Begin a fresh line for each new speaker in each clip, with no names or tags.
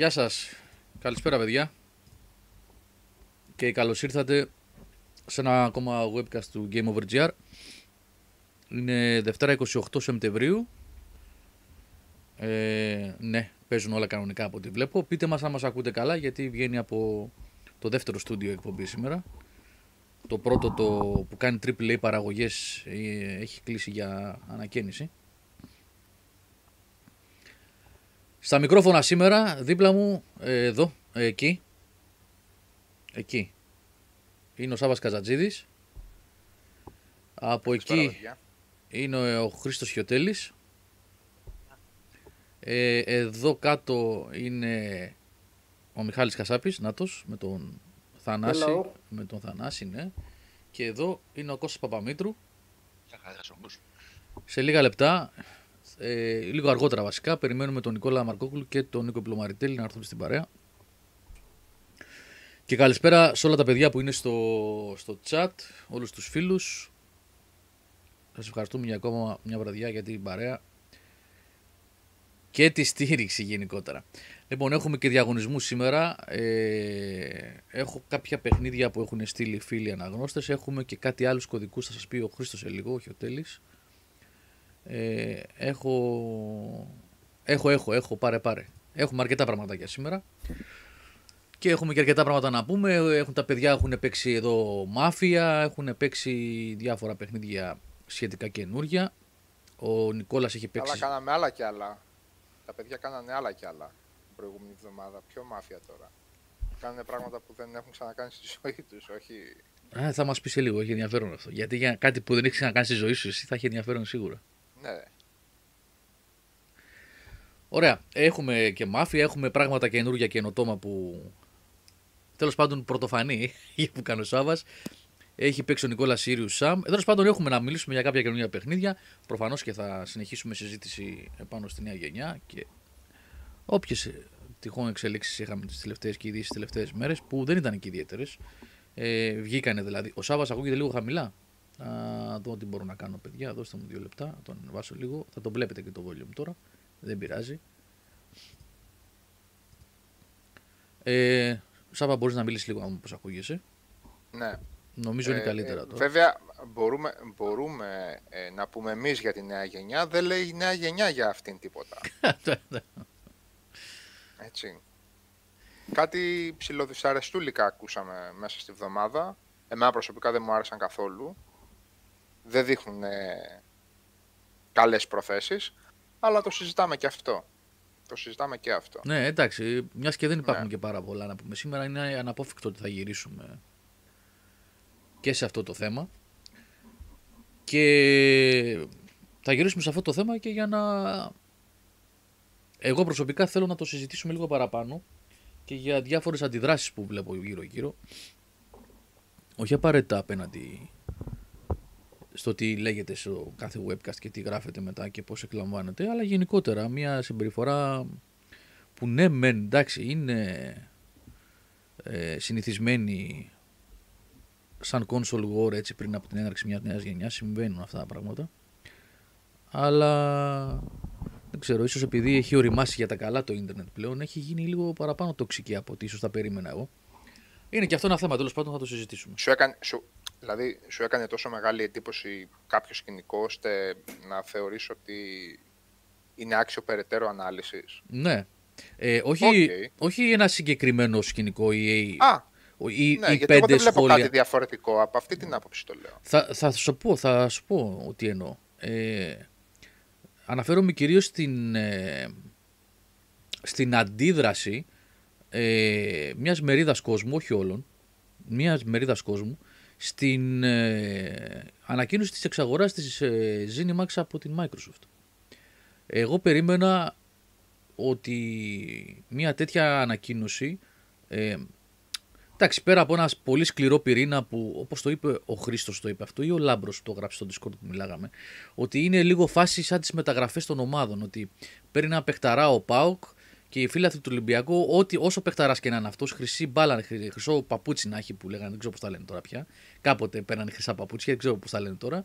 Γεια σας. Καλησπέρα παιδιά. Και καλώς ήρθατε σε ένα ακόμα webcast του Game Over GR. Είναι Δευτέρα 28 Σεπτεμβρίου. Ε, ναι, παίζουν όλα κανονικά από ό,τι βλέπω. Πείτε μας αν μας ακούτε καλά γιατί βγαίνει από το δεύτερο στούντιο εκπομπή σήμερα. Το πρώτο το που κάνει AAA παραγωγές ε, έχει κλείσει για ανακαίνιση. Στα μικρόφωνα σήμερα, δίπλα μου, ε, εδώ, ε, εκεί, εκεί, είναι ο Σάβας Καζατζίδης. Από εκεί είναι ο Χρήστος Χιωτέλης. Ε, εδώ κάτω είναι ο Μιχάλης Κασάπης, νάτος, με τον Θανάση.
Hello.
Με τον Θανάση, ναι. Και εδώ είναι ο Κώστας Παπαμήτρου. Σε λίγα λεπτά, ε, λίγο αργότερα βασικά, περιμένουμε τον Νικόλα Μαρκόκουλου και τον Νίκο Πλωμαριτέλη να έρθουν στην παρέα. Και καλησπέρα σε όλα τα παιδιά που είναι στο, στο chat, όλους τους φίλους. Σας ευχαριστούμε για ακόμα μια βραδιά για την παρέα και τη στήριξη γενικότερα. Λοιπόν, έχουμε και διαγωνισμούς σήμερα. Ε, έχω κάποια παιχνίδια που έχουν στείλει φίλοι αναγνώστες. Έχουμε και κάτι άλλους κωδικούς, θα σας πει ο Χρήστος σε λίγο, όχι ο Τέλης. Ε, έχω, έχω, έχω, έχω, πάρε, πάρε. Έχουμε αρκετά πραγματάκια σήμερα. Και έχουμε και αρκετά πράγματα να πούμε. Έχουν, τα παιδιά έχουν παίξει εδώ μάφια, έχουν παίξει διάφορα παιχνίδια σχετικά καινούρια. Ο Νικόλας έχει παίξει...
Αλλά κάναμε άλλα κι άλλα. Τα παιδιά κάνανε άλλα κι άλλα την προηγούμενη εβδομάδα. Πιο μάφια τώρα. Κάνουν πράγματα που δεν έχουν ξανακάνει στη ζωή τους. Όχι;
Α, θα μας πεις σε λίγο, έχει ενδιαφέρον αυτό. Γιατί για κάτι που δεν έχεις ξανακάνει στη ζωή σου, εσύ θα έχει ενδιαφέρον σίγουρα.
Ναι, ρε.
Ωραία. Έχουμε και μάφια, έχουμε πράγματα καινούργια καινοτόμα που. Τέλος πάντων, πρωτοφανή που κάνει ο Σάβα. Έχει παίξει ο Νικόλας Σύριου Σαμ. Τέλος πάντων, έχουμε να μιλήσουμε για κάποια καινούργια παιχνίδια. Προφανώς και θα συνεχίσουμε συζήτηση επάνω στη νέα γενιά και όποιες τυχόν εξελίξεις είχαμε τις τελευταίες και ειδήσεις τις τελευταίες μέρες που δεν ήταν και ιδιαίτερες. Ε, βγήκανε δηλαδή. Ο Σάβα ακούγεται λίγο χαμηλά. Θα δω τι μπορώ να κάνω, παιδιά. Δώστε μου δύο λεπτά. Θα τον ανεβάσω λίγο. Θα τον βλέπετε και το volume τώρα. Δεν πειράζει. Ε, Σάβα, μπορείς να μιλήσεις λίγο, αν πώς ακούγεσαι.
ναι.
Νομίζω είναι
Ε,
καλύτερα
ε,
τώρα.
Βέβαια, μπορούμε, μπορούμε ε, να πούμε εμείς για τη νέα γενιά. Δεν λέει η νέα γενιά για αυτήν τίποτα. Έτσι. Κάτι ψηλοδυσαρεστούλικα ακούσαμε μέσα στη βδομάδα. Εμένα προσωπικά δεν μου άρεσαν καθόλου. Δεν δείχνουν ε, καλές προθέσεις. Αλλά το συζητάμε και αυτό. Το συζητάμε και αυτό.
ναι, εντάξει, μιας και δεν υπάρχουν
Ναι.
και πάρα πολλά να πούμε. Σήμερα είναι αναπόφευκτο ότι θα γυρίσουμε και σε αυτό το θέμα. Και θα γυρίσουμε σε αυτό το θέμα και για να... Εγώ προσωπικά θέλω να το συζητήσουμε λίγο παραπάνω και για διάφορες αντιδράσεις που βλέπω γύρω-γύρω. Όχι απαραίτητα απέναντι στο τι λέγεται στο κάθε webcast και τι γράφεται μετά και πώς εκλαμβάνεται, αλλά γενικότερα μια συμπεριφορά που ναι μεν εντάξει είναι ε, συνηθισμένη σαν console war έτσι πριν από την έναρξη μιας νέας γενιάς συμβαίνουν αυτά τα πράγματα. Αλλά δεν ξέρω ίσως επειδή έχει ωριμάσει για τα καλά το ίντερνετ πλέον έχει γίνει λίγο παραπάνω τοξική από ό,τι ίσως τα περίμενα εγώ. Είναι και αυτό ένα θέμα τέλος πάντων θα το συζητήσουμε.
Σου έκανε, σου, δηλαδή, σου έκανε τόσο μεγάλη εντύπωση κάποιο σκηνικό, ώστε να θεωρείς ότι είναι άξιο περαιτέρω ανάλυσης;
ναι ε, όχι,
Οκ.
όχι ένα συγκεκριμένο σκηνικό ή,
Α,
ή,
ναι,
ή
γιατί εγώ
πέντε
δεν βλέπω
σχόλια
κάτι διαφορετικό. Από αυτή την άποψη το λέω.
Θα, θα σου πω, θα σου πω τι εννοώ. Ε, αναφέρομαι κυρίως στην, ε, στην αντίδραση ε, μιας μερίδας κόσμου, όχι όλων, μιας μερίδας κόσμου, στην ε, ανακοίνωση της εξαγοράς της ε, Zenimax από την Microsoft. Εγώ περίμενα ότι μια τέτοια ανακοίνωση ε, Εντάξει, πέρα από ένα πολύ σκληρό πυρήνα που, όπως το είπε ο Χρήστος, το είπε αυτό, ή ο Λάμπρος που το γράψει στο Discord που μιλάγαμε, ότι είναι λίγο φάση σαν τις μεταγραφές των ομάδων. Ότι παίρνει ένα παιχταρά ο Πάουκ και οι φίλαθλοι του Ολυμπιακού, ότι όσο παιχταράς και να είναι αυτός, χρυσή μπάλα, χρυ- χρυσό παπούτσι να έχει που λέγανε, δεν ξέρω πώς τα λένε τώρα πια. Κάποτε παίρνανε χρυσά παπούτσια, δεν ξέρω πώς τα λένε τώρα.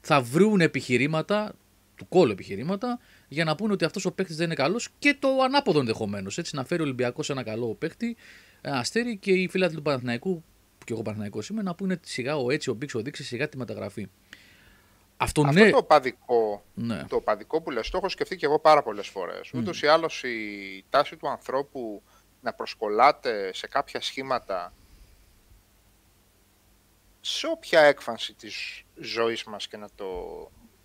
Θα βρουν επιχειρήματα του κόλλου επιχειρήματα για να πούνε ότι αυτός ο παίχτη δεν είναι καλός και το ανάποδο ενδεχομένως. Έτσι να φέρει ο Ολυμπιακός ένα καλό παίχτη, ένα αστέρι και οι φίλοι του Παναθηναϊκού, και εγώ Παναθηναϊκός είμαι, να πούνε σιγά ο έτσι, ο Μπίξ, ο Δείξης, σιγά τη μεταγραφή.
Αυτό, Αυτό ναι. το, παδικό, ναι. το παδικό που λες, το έχω σκεφτεί και εγώ πάρα πολλές φορές. Mm. Ούτως ή άλλως η τάση του ανθρώπου να προσκολάται σε κάποια σχήματα σε όποια έκφανση της ζωής μας και να το,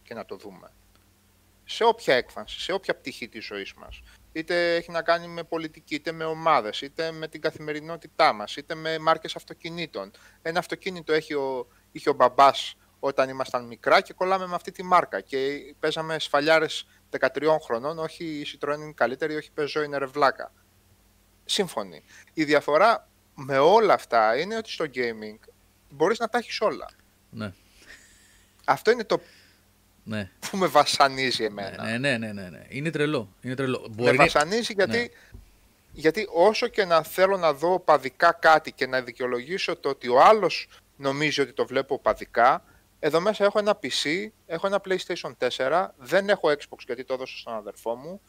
και να το δούμε. Σε όποια έκφανση, σε όποια πτυχή της ζωής μας. Είτε έχει να κάνει με πολιτική, είτε με ομάδες, είτε με την καθημερινότητά μας, είτε με μάρκες αυτοκινήτων. Ένα αυτοκίνητο έχει ο, είχε ο μπαμπάς όταν ήμασταν μικρά και κολλάμε με αυτή τη μάρκα και παίζαμε σφαλιάρες 13 χρονών, όχι η Citroën είναι καλύτερη, όχι πεζό είναι ρευλάκα. Σύμφωνοι. Η διαφορά με όλα αυτά είναι ότι στο gaming μπορείς να τα έχεις όλα.
Ναι.
Αυτό είναι το
ναι.
που με βασανίζει εμένα.
Ναι, ναι, ναι, ναι, ναι. Είναι τρελό. Είναι τρελό.
Με βασανίζει γιατί, ναι. γιατί όσο και να θέλω να δω παδικά κάτι και να δικαιολογήσω το ότι ο άλλος νομίζει ότι το βλέπω παδικά, εδώ μέσα έχω ένα PC, έχω ένα PlayStation 4, δεν έχω Xbox γιατί το έδωσα στον αδερφό μου.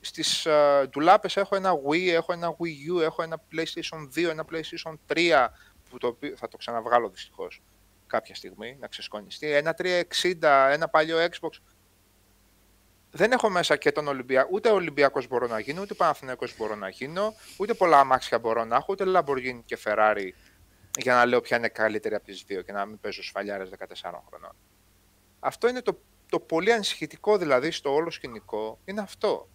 Στις uh, ντουλάπες έχω ένα Wii, έχω ένα Wii U, έχω ένα PlayStation 2, ένα PlayStation 3, που το θα το ξαναβγάλω δυστυχώς κάποια στιγμή, να ξεσκονιστεί. Ένα 360, ένα παλιό Xbox. Δεν έχω μέσα και τον Ολυμπιακό, ούτε Ολυμπιακός μπορώ να γίνω, ούτε Παναθηναϊκός μπορώ να γίνω, ούτε πολλά αμάξια μπορώ να έχω, ούτε Lamborghini και Ferrari για να λέω ποια είναι καλύτερη από τις δύο και να μην παίζω σφαλιάρες 14 χρονών. Αυτό είναι το, το πολύ ανησυχητικό δηλαδή στο όλο σκηνικό, είναι αυτό.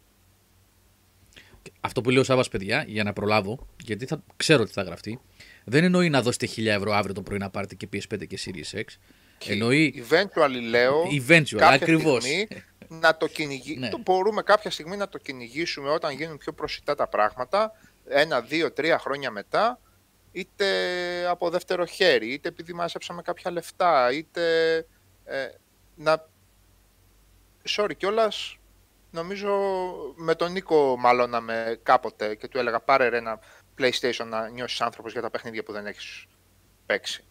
Αυτό που λέω Σάββας παιδιά, για να προλάβω, γιατί θα ξέρω τι θα γραφτεί, δεν εννοεί να δώσετε 1000 ευρώ αύριο το πρωί να πάρετε και PS5 και Series X. Εννοεί...
Eventually λέω,
eventual, ακριβώς.
να το κυνηγήσουμε. ναι. το μπορούμε κάποια στιγμή να το κυνηγήσουμε όταν γίνουν πιο προσιτά τα πράγματα, ένα, δύο, τρία χρόνια μετά, είτε από δεύτερο χέρι, είτε επειδή μαζέψαμε κάποια λεφτά, είτε ε, να... Sorry κιόλας, νομίζω με τον Νίκο μάλλον κάποτε και του έλεγα πάρε ρε ένα PlayStation να νιώσεις άνθρωπος για τα παιχνίδια που δεν έχεις παίξει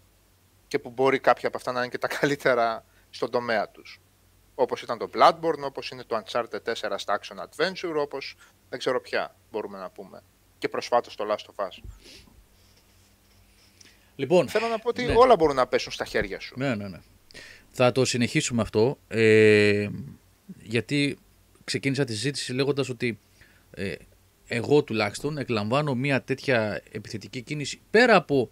και που μπορεί κάποια από αυτά να είναι και τα καλύτερα στον τομέα τους. Όπως ήταν το Bloodborne, όπως είναι το Uncharted 4 στα Action Adventure, όπως δεν ξέρω ποια μπορούμε να πούμε. Και προσφάτως το Last of Us.
Λοιπόν,
Θέλω να πω ότι ναι. όλα μπορούν να πέσουν στα χέρια σου.
Ναι, ναι, ναι. Θα το συνεχίσουμε αυτό, ε, γιατί ξεκίνησα τη συζήτηση λέγοντας ότι ε, εγώ τουλάχιστον εκλαμβάνω μια τέτοια επιθετική κίνηση πέρα από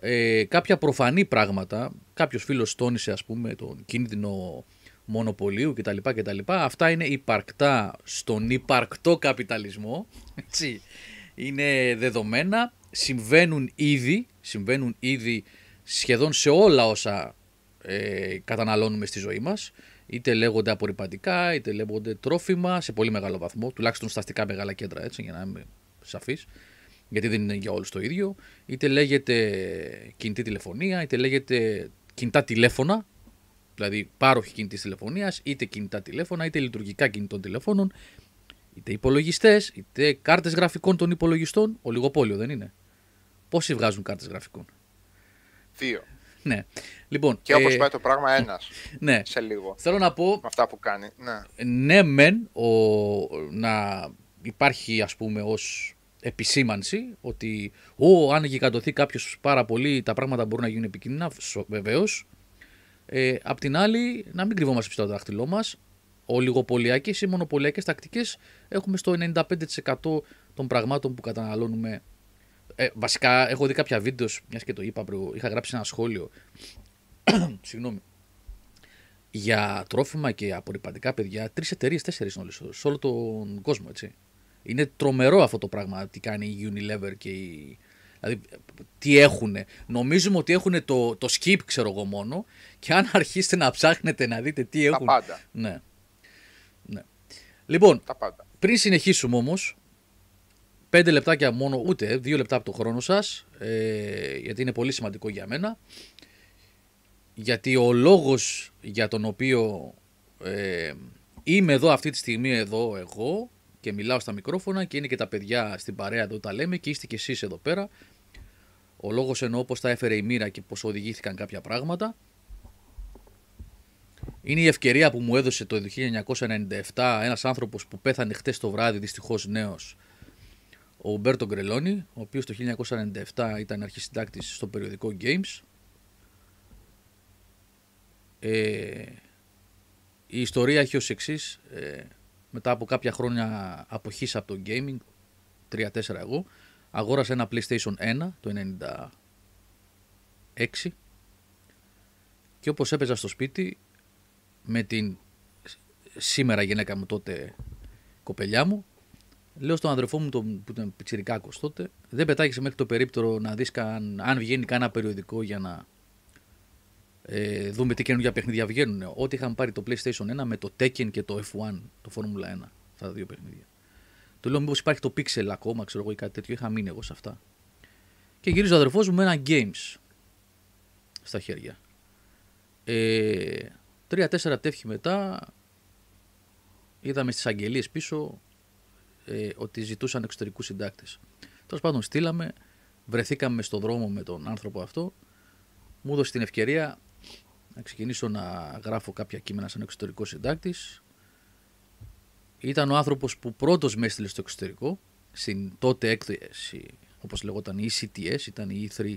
ε, κάποια προφανή πράγματα. Κάποιος φίλος τόνισε ας πούμε τον κίνδυνο μονοπωλίου κτλ. κτλ. Αυτά είναι υπαρκτά στον υπαρκτό καπιταλισμό. Έτσι. Είναι δεδομένα, συμβαίνουν ήδη, συμβαίνουν ήδη σχεδόν σε όλα όσα ε, καταναλώνουμε στη ζωή μας. Είτε λέγονται απορριπαντικά, είτε λέγονται τρόφιμα σε πολύ μεγάλο βαθμό, τουλάχιστον στα αστικά μεγάλα κέντρα, έτσι, για να είμαι σαφής, γιατί δεν είναι για όλους το ίδιο. Είτε λέγεται κινητή τηλεφωνία, είτε λέγεται κινητά τηλέφωνα, δηλαδή πάροχη κινητής τηλεφωνίας, είτε κινητά τηλέφωνα, είτε λειτουργικά κινητών τηλεφώνων, είτε υπολογιστές, είτε κάρτες γραφικών των υπολογιστών. Ολιγοπόλιο δεν είναι. Πόσοι βγάζουν κάρτες γραφικών;
Δύο.
Ναι. Λοιπόν,
και όπως ε, πάει το πράγμα, ένας.
Ναι.
Σε λίγο.
Θέλω να πω.
Με αυτά που κάνει. Ναι,
ναι μεν ο, να υπάρχει ας πούμε ως επισήμανση ότι ο, αν γιγαντωθεί κάποιος πάρα πολύ τα πράγματα μπορούν να γίνουν επικίνδυνα, βεβαίως. Ε, απ' την άλλη, να μην κρυβόμαστε πίσω το δάχτυλό μας. Ολιγοπολιακές ή μονοπωλιακές τακτικές έχουμε στο 95% των πραγμάτων που καταναλώνουμε ε, βασικά έχω δει κάποια βίντεος, μιας και το είπα, προ, είχα γράψει ένα σχόλιο. Συγγνώμη. Για τρόφιμα και απορριπαντικά παιδιά, τρεις εταιρείες, τέσσερις είναι σε όλο τον κόσμο, έτσι. Είναι τρομερό αυτό το πράγμα τι κάνει η Unilever και η. Δηλαδή, τι έχουν. Νομίζουμε ότι έχουν το, το skip, ξέρω εγώ μόνο, και αν αρχίσετε να ψάχνετε να δείτε τι έχουν.
Τα πάντα.
Ναι. ναι. Λοιπόν,
Τα πάντα.
πριν συνεχίσουμε όμως, Πέντε λεπτάκια μόνο, ούτε δύο λεπτά από το χρόνο σας, ε, γιατί είναι πολύ σημαντικό για μένα. Γιατί ο λόγος για τον οποίο ε, είμαι εδώ αυτή τη στιγμή εδώ εγώ και μιλάω στα μικρόφωνα και είναι και τα παιδιά στην παρέα εδώ τα λέμε και είστε και εσείς εδώ πέρα. Ο λόγος εννοώ πως τα έφερε η μοίρα και πως οδηγήθηκαν κάποια πράγματα. Είναι η ευκαιρία που μου έδωσε το 1997 ένας άνθρωπος που πέθανε χτες το βράδυ, δυστυχώς νέος, ο Ουμπέρτο Γκρελόνι, ο οποίος το 1997 ήταν αρχισυντάκτης στο περιοδικό Games. Ε, η ιστορία έχει ως εξής. Ε, μετά από κάποια χρόνια αποχής από το gaming, 3-4 εγώ, αγόρασα ένα PlayStation 1 το 96 και όπως έπαιζα στο σπίτι με την σήμερα γυναίκα μου τότε κοπελιά μου λέω στον αδερφό μου τον, που ήταν πιτσιρικάκος τότε δεν πετάγεσαι μέχρι το περίπτερο να δεις καν, αν βγαίνει κανένα περιοδικό για να ε, δούμε τι καινούργια παιχνίδια βγαίνουν. Ό,τι είχαμε πάρει το PlayStation 1 με το Tekken και το F1, το Formula 1, αυτά τα δύο παιχνίδια. Του λέω μήπως υπάρχει το Pixel ακόμα, ξέρω εγώ ή κάτι τέτοιο, είχα μείνει εγώ σε αυτά. Και γυρίζει ο αδερφός μου με ένα Games στα χέρια. Ε, Τρία-τέσσερα τεύχη μετά είδαμε στις αγγελίες πίσω ε, ότι ζητούσαν εξωτερικούς συντάκτες. Τέλος πάντων στείλαμε, βρεθήκαμε στον δρόμο με τον άνθρωπο αυτό, μου έδωσε την ευκαιρία να ξεκινήσω να γράφω κάποια κείμενα σαν εξωτερικός συντάκτης. Ήταν ο άνθρωπος που πρώτος με έστειλε στο εξωτερικό, στην τότε έκθεση, όπως λεγόταν η ECTS, ήταν η E3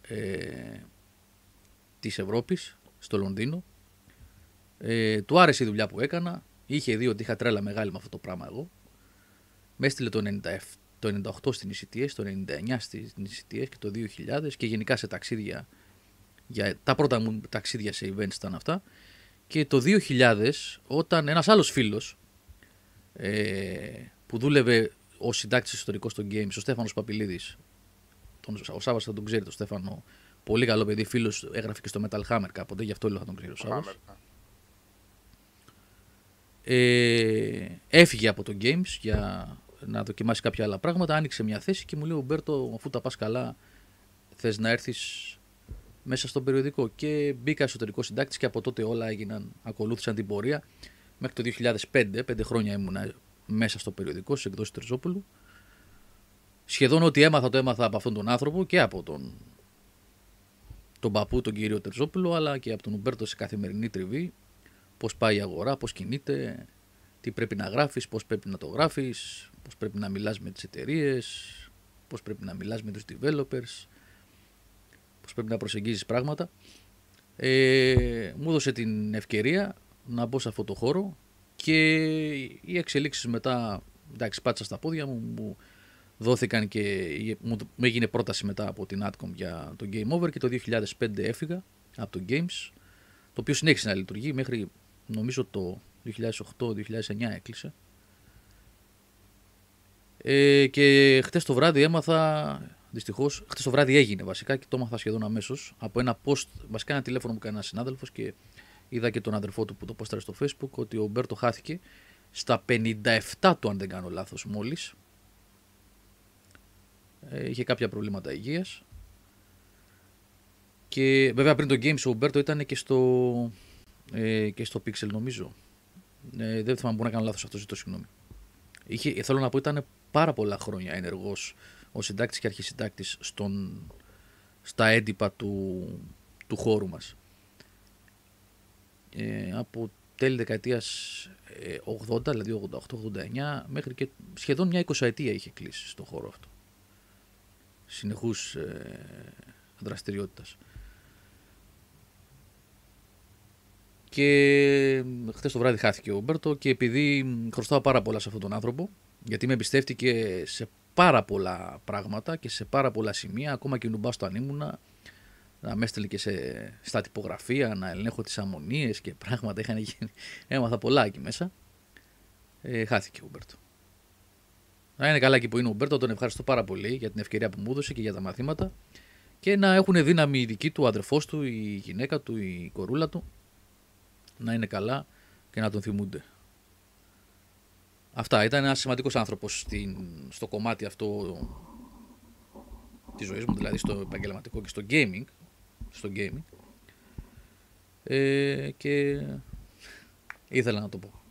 ε, της Ευρώπης, στο Λονδίνο. Ε, του άρεσε η δουλειά που έκανα, είχε δει ότι είχα τρέλα μεγάλη με αυτό το πράγμα εγώ. Με έστειλε το 97 το 98 στην ECTS, το 99 στην ECTS και το 2000 και γενικά σε ταξίδια, για, τα πρώτα μου ταξίδια σε events ήταν αυτά. Και το 2000 όταν ένας άλλος φίλος ε, που δούλευε ως συντάκτης ιστορικός στο Games, ο Στέφανος Παπιλίδη. Ο Σάβα θα τον ξέρει, τον Στέφανο. Πολύ καλό παιδί, φίλος, έγραφε και στο Metal Hammer κάποτε, γι' αυτό λέω θα τον ξέρει ο Σάβα. Ναι. Ε, έφυγε από το Games για να δοκιμάσει κάποια άλλα πράγματα. Άνοιξε μια θέση και μου λέει: Μπέρτο, αφού τα πας καλά, θες να έρθεις μέσα στο περιοδικό. Και μπήκα εσωτερικό συντάκτης και από τότε όλα έγιναν, ακολούθησαν την πορεία. Μέχρι το 2005, πέντε χρόνια ήμουνα μέσα στο περιοδικό, στις εκδόσεις Τερζόπουλου. Σχεδόν ό,τι έμαθα το έμαθα από αυτόν τον άνθρωπο και από τον, τον παππού, τον κύριο Τερζόπουλο, αλλά και από τον Ουμπέρτο σε καθημερινή τριβή. Πώς πάει η αγορά, πώς κινείται, τι πρέπει να γράφεις, πώς πρέπει να το γράφεις, πώς πρέπει να μιλάς με τις εταιρείες, πώς πρέπει να μιλάς με τους developers, πώς πρέπει να προσεγγίζεις πράγματα. Ε, μου έδωσε την ευκαιρία να μπω σε αυτό το χώρο και οι εξελίξεις μετά, εντάξει πάτησα στα πόδια μου, μου δόθηκαν και μου έγινε πρόταση μετά από την Adcom για το Game Over και το 2005 έφυγα από το Games, το οποίο συνέχισε να λειτουργεί μέχρι νομίζω το 2008-2009 έκλεισε. Ε, και χτες το βράδυ έμαθα, δυστυχώς, χτες το βράδυ έγινε βασικά και το έμαθα σχεδόν αμέσως από ένα post, βασικά ένα τηλέφωνο μου έκανε ένας συνάδελφος και είδα και τον αδερφό του που το πόσταρε στο facebook ότι ο Μπέρτο χάθηκε στα 57 του, αν δεν κάνω λάθος, μόλις. Ε, είχε κάποια προβλήματα υγείας. Και βέβαια πριν το Games ο Μπέρτο ήταν και στο, ε, και στο Pixel νομίζω. Ε, δεν θυμάμαι, μπορεί να κάνω λάθος αυτό, ζητώ συγγνώμη. Είχε, θέλω να πω, ήταν πάρα πολλά χρόνια ενεργός ο συντάκτης και αρχισυντάκτης στα έντυπα του, του χώρου μας. Ε, από τέλη δεκαετίας 80, ε, δηλαδή 88-89, μέχρι και σχεδόν μια εικοσαετία είχε κλείσει στον χώρο αυτό. Συνεχούς ε, δραστηριότητας. Και χθες το βράδυ χάθηκε ο Μπέρτο και επειδή χρωστάω πάρα πολλά σε αυτόν τον άνθρωπο, γιατί με εμπιστεύτηκε σε πάρα πολλά πράγματα και σε πάρα πολλά σημεία, ακόμα και νουμπά στο ανήμουνα, να με έστειλε και σε, στα τυπογραφία, να ελέγχω τις αμμονίες και πράγματα. Είχαν γίνει, έμαθα πολλά εκεί μέσα. Ε, χάθηκε ο Μπέρτο. Να είναι καλά εκεί που είναι ο Μπέρτο, τον ευχαριστώ πάρα πολύ για την ευκαιρία που μου έδωσε και για τα μαθήματα. Και να έχουν δύναμη οι δικοί του, ο αδερφός του, η γυναίκα του, η κορούλα του, να είναι καλά και να τον θυμούνται. Αυτά. Ήταν ένας σημαντικός άνθρωπος στο κομμάτι αυτό της ζωής μου, δηλαδή στο επαγγελματικό και στο gaming. Στο gaming. Ε, και ήθελα να το πω.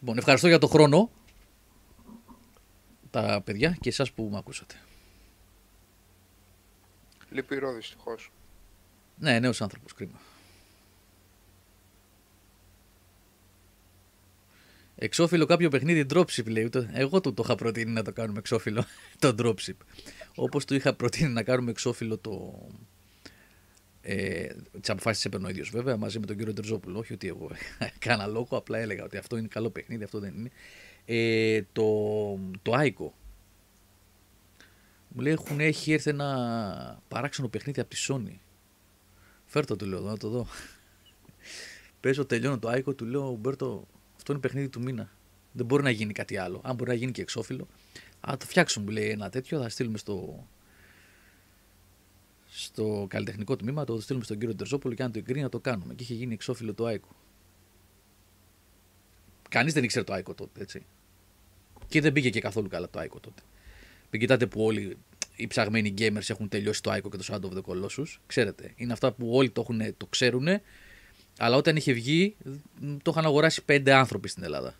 Λοιπόν, ευχαριστώ για το χρόνο τα παιδιά και εσάς που με ακούσατε.
Λυπηρό δυστυχώς.
Ναι, νέος άνθρωπος, κρίμα. Εξώφυλλο κάποιο παιχνίδι dropship λέει. Εγώ του το είχα προτείνει να το κάνουμε εξώφυλλο το dropship. Όπως του είχα προτείνει να κάνουμε εξώφυλλο το. Ε, τις αποφάσεις έπαιρνε ο ίδιος βέβαια μαζί με τον κύριο Τερζόπουλο. Όχι ότι εγώ έκανα λόγο, απλά έλεγα ότι αυτό είναι καλό παιχνίδι, αυτό δεν είναι. Ε, το, το Άικο. Μου λέει έχουν, έχει έρθει ένα παράξενο παιχνίδι από τη Sony. Φέρτο του λέω, να το δω. Παίζω, τελειώνω το Άικο, του λέω Μπέρτο, αυτό είναι παιχνίδι του μήνα. Δεν μπορεί να γίνει κάτι άλλο. Αν μπορεί να γίνει και εξώφυλλο. Α, το φτιάξουμε, μου λέει ένα τέτοιο, θα στείλουμε στο, στο καλλιτεχνικό τμήμα, το στείλουμε στον κύριο Τερζόπουλο και αν το εγκρίνει να το κάνουμε. Και είχε γίνει εξώφυλλο το Άικο. Κανείς δεν ήξερε το Άικο τότε, έτσι. Και δεν πήγε και καθόλου καλά το Άικο τότε. Μην κοιτάτε που όλοι οι ψαγμένοι gamers έχουν τελειώσει το Άικο και το Shadow of the Colossus. Ξέρετε, είναι αυτά που όλοι το, έχουν, το ξέρουν, αλλά όταν είχε βγει το είχαν αγοράσει πέντε άνθρωποι στην Ελλάδα.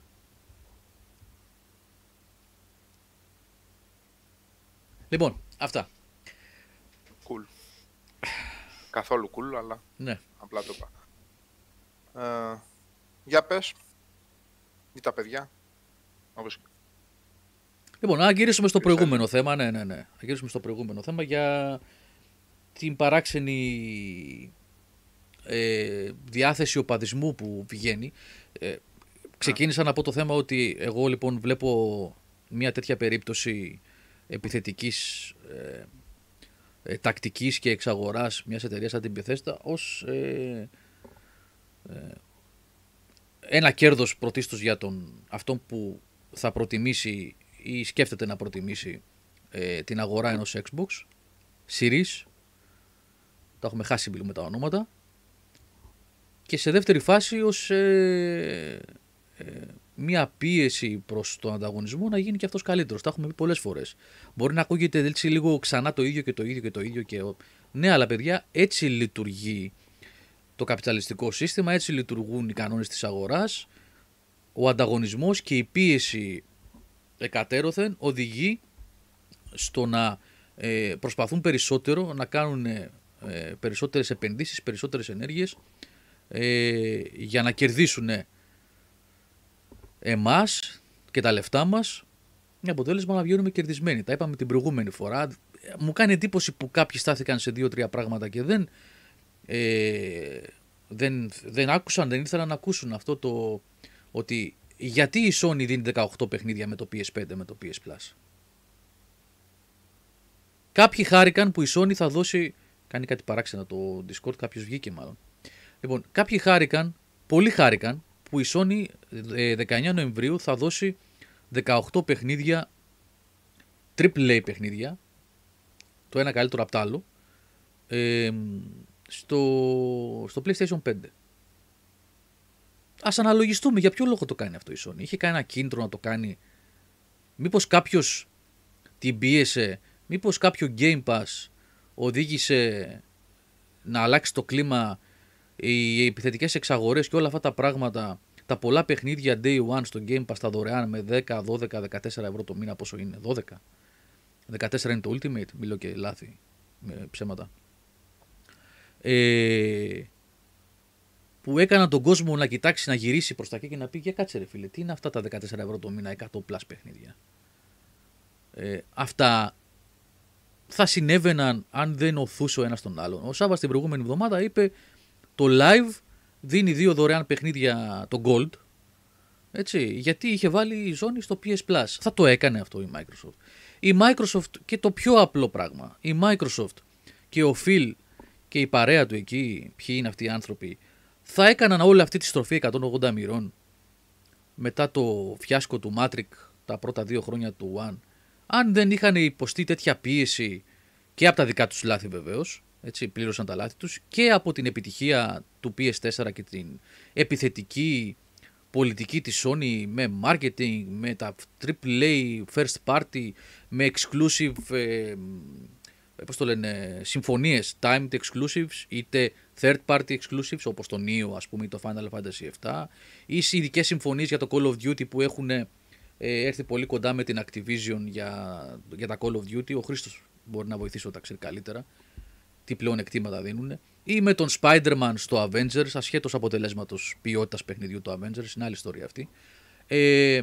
Λοιπόν, αυτά.
Cool. Καθόλου cool, αλλά
Ναι.
απλά το είπα. Ε, για πες. Ή τα παιδιά. Όπως...
Λοιπόν, να γυρίσουμε στο
Κύριε
προηγούμενο θέμα. Ναι, ναι, ναι. Να γυρίσουμε στο προηγούμενο θέμα για την παράξενη ε, διάθεση οπαδισμού που βγαίνει. Ε, ξεκίνησα να πω το θέμα ότι εγώ λοιπόν βλέπω μια τέτοια περίπτωση επιθετικής ε, ε, τακτικής και εξαγοράς μιας εταιρείας σαν την Bethesda ως ε, ε, ένα κέρδος πρωτίστως για τον αυτόν που θα προτιμήσει ή σκέφτεται να προτιμήσει ε, την αγορά ενός Xbox Series τα έχουμε χάσει με τα ονόματα και σε δεύτερη φάση ως ε, ε, μια πίεση προς τον ανταγωνισμό να γίνει και αυτός καλύτερος. Τα έχουμε πει πολλές φορές. Μπορεί να ακούγεται έτσι λίγο ξανά το ίδιο και το ίδιο και το ίδιο. Και... Ναι, αλλά παιδιά έτσι λειτουργεί το καπιταλιστικό σύστημα, έτσι λειτουργούν οι κανόνες της αγοράς. Ο ανταγωνισμός και η πίεση εκατέρωθεν οδηγεί στο να ε, προσπαθούν περισσότερο να κάνουν ε, περισσότερες επενδύσεις, περισσότερες ενέργειες ε, για να κερδίσουν εμάς και τα λεφτά μας με αποτέλεσμα να βγαίνουμε κερδισμένοι. Τα είπαμε την προηγούμενη φορά. Μου κάνει εντύπωση που κάποιοι στάθηκαν σε δύο-τρία πράγματα και δεν, ε, δεν, δεν άκουσαν, δεν ήθελαν να ακούσουν αυτό το ότι γιατί η Sony δίνει 18 παιχνίδια με το PS5 με το PS Plus. Κάποιοι χάρηκαν που η Sony θα δώσει. Κάνει κάτι παράξενο το Discord, κάποιος βγήκε μάλλον. Λοιπόν, κάποιοι χάρηκαν, πολλοί χάρηκαν που η Sony ε, 19 Νοεμβρίου θα δώσει 18 παιχνίδια, triple A παιχνίδια, το ένα καλύτερο από το άλλο, ε, στο, στο PlayStation 5. Ας αναλογιστούμε για ποιο λόγο το κάνει αυτό η Sony. Είχε κάνει ένα κίνητρο να το κάνει. Μήπως κάποιος την πίεσε, μήπως κάποιο Game Pass οδήγησε να αλλάξει το κλίμα οι επιθετικές εξαγορές και όλα αυτά τα πράγματα τα πολλά παιχνίδια day one στο Game Pass τα δωρεάν με 10, 12, 14 ευρώ το μήνα πόσο είναι, 12. 14 είναι το Ultimate, μιλώ και λάθη, με ψέματα. Ε, που έκαναν τον κόσμο να κοιτάξει, να γυρίσει προς τα εκεί και να πει για κάτσε ρε φίλε, τι είναι αυτά τα 14 ευρώ το μήνα, 100 plus παιχνίδια. Ε, αυτά θα συνέβαιναν αν δεν οθούσε ο ένας τον άλλον. Ο Σάββας την προηγούμενη εβδομάδα είπε το live δίνει δύο δωρεάν παιχνίδια το Gold. Έτσι, γιατί είχε βάλει η ζώνη στο PS Plus. Θα το έκανε αυτό η Microsoft. Η Microsoft και το πιο απλό πράγμα. Η Microsoft και ο Phil και η παρέα του εκεί, ποιοι είναι αυτοί οι άνθρωποι, θα έκαναν όλη αυτή τη στροφή 180 μοιρών μετά το φιάσκο του Matrix τα πρώτα δύο χρόνια του One, αν δεν είχαν υποστεί τέτοια πίεση και από τα δικά τους λάθη βεβαίως, έτσι, πλήρωσαν τα λάθη τους και από την επιτυχία του PS4 και την επιθετική πολιτική της Sony με marketing, με τα AAA first party, με exclusive ε, πώς το λένε, συμφωνίες timed exclusives είτε third party exclusives όπως το Neo ας πούμε ή το Final Fantasy VII ή σε ειδικές συμφωνίες για το Call of Duty που έχουν ε, έρθει πολύ κοντά με την Activision για, για τα Call of Duty. Ο Χρήστος μπορεί να βοηθήσει όταν ξέρει καλύτερα τι πλέον εκτίματα δίνουν. Ή με τον Spider-Man στο Avengers, ασχέτως αποτελέσματος ποιότητας παιχνιδιού του Avengers, είναι άλλη ιστορία αυτή. ε,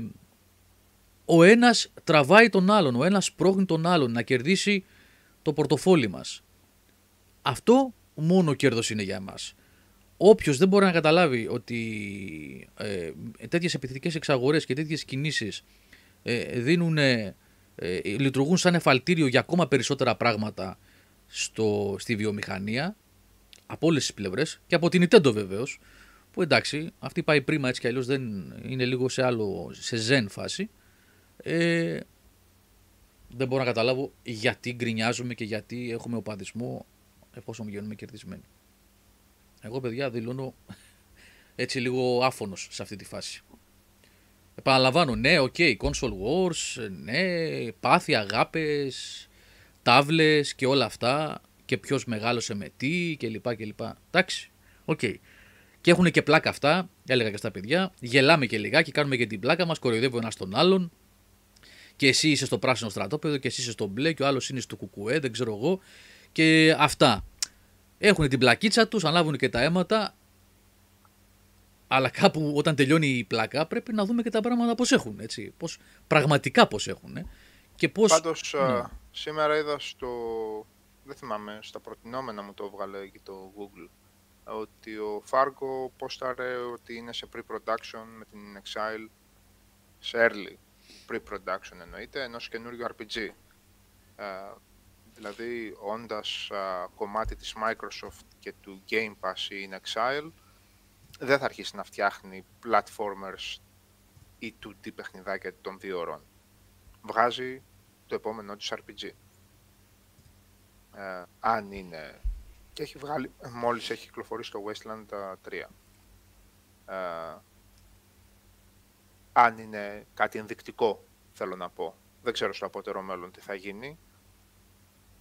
ο ένας τραβάει τον άλλον, ο ένας πρόχνει τον άλλον να κερδίσει το πορτοφόλι μας. Αυτό μόνο κέρδος είναι για εμάς. Όποιος δεν μπορεί να καταλάβει ότι ε, τέτοιες επιθετικές εξαγορές και τέτοιες κινήσεις ε, δίνουν, ε, λειτουργούν σαν εφαλτήριο για ακόμα περισσότερα πράγματα στο, στη βιομηχανία από όλες τις πλευρές και από την Nintendo βεβαίως. Που εντάξει, αυτή πάει πρίμα έτσι κι αλλιώς δεν είναι λίγο σε άλλο, σε ζεν φάση. Ε, δεν μπορώ να καταλάβω γιατί γκρινιάζουμε και γιατί έχουμε οπαδισμό εφόσον βγαίνουμε κερδισμένοι. Εγώ, παιδιά, δηλώνω έτσι λίγο άφωνος σε αυτή τη φάση. Επαναλαμβάνω, ναι, OK, okay, console wars, ναι, πάθη, αγάπες, τάβλες και όλα αυτά και ποιος μεγάλωσε με τι κλπ. κλπ. Εντάξει, OK. Okay. Και έχουν και πλάκα αυτά, έλεγα και στα παιδιά. Γελάμε και λιγάκι, κάνουμε και την πλάκα μας, κοροϊδεύουμε ένας τον άλλον. Και εσύ είσαι στο πράσινο στρατόπεδο και εσύ είσαι στο μπλε και ο άλλος είναι στο κουκουέ, δεν ξέρω εγώ. Και αυτά. Έχουν την πλακίτσα τους, ανάβουν και τα αίματα. Αλλά κάπου όταν τελειώνει η πλάκα πρέπει να δούμε και τα πράγματα πώς έχουν. Έτσι. Πώς, πραγματικά πώς έχουν. Και πώς...
Πάντως ναι. σήμερα είδα στο δεν θυμάμαι, στα προτινόμενα μου το έβγαλε και το Google, ότι ο Fargo πόσταρε ότι είναι σε pre-production με την Exile, σε early pre-production εννοείται, ενός καινούριου RPG. Ε, δηλαδή, όντας κομμάτι της Microsoft και του Game Pass ή in Exile, δεν θα αρχίσει να φτιάχνει platformers ή 2D παιχνιδάκια των δύο ώρων. Βγάζει το επόμενό της RPG ε, αν είναι και έχει βγάλει, μόλις έχει κυκλοφορήσει το Westland 3. Ε, αν είναι κάτι ενδεικτικό, θέλω να πω. Δεν ξέρω στο απότερο μέλλον τι θα γίνει.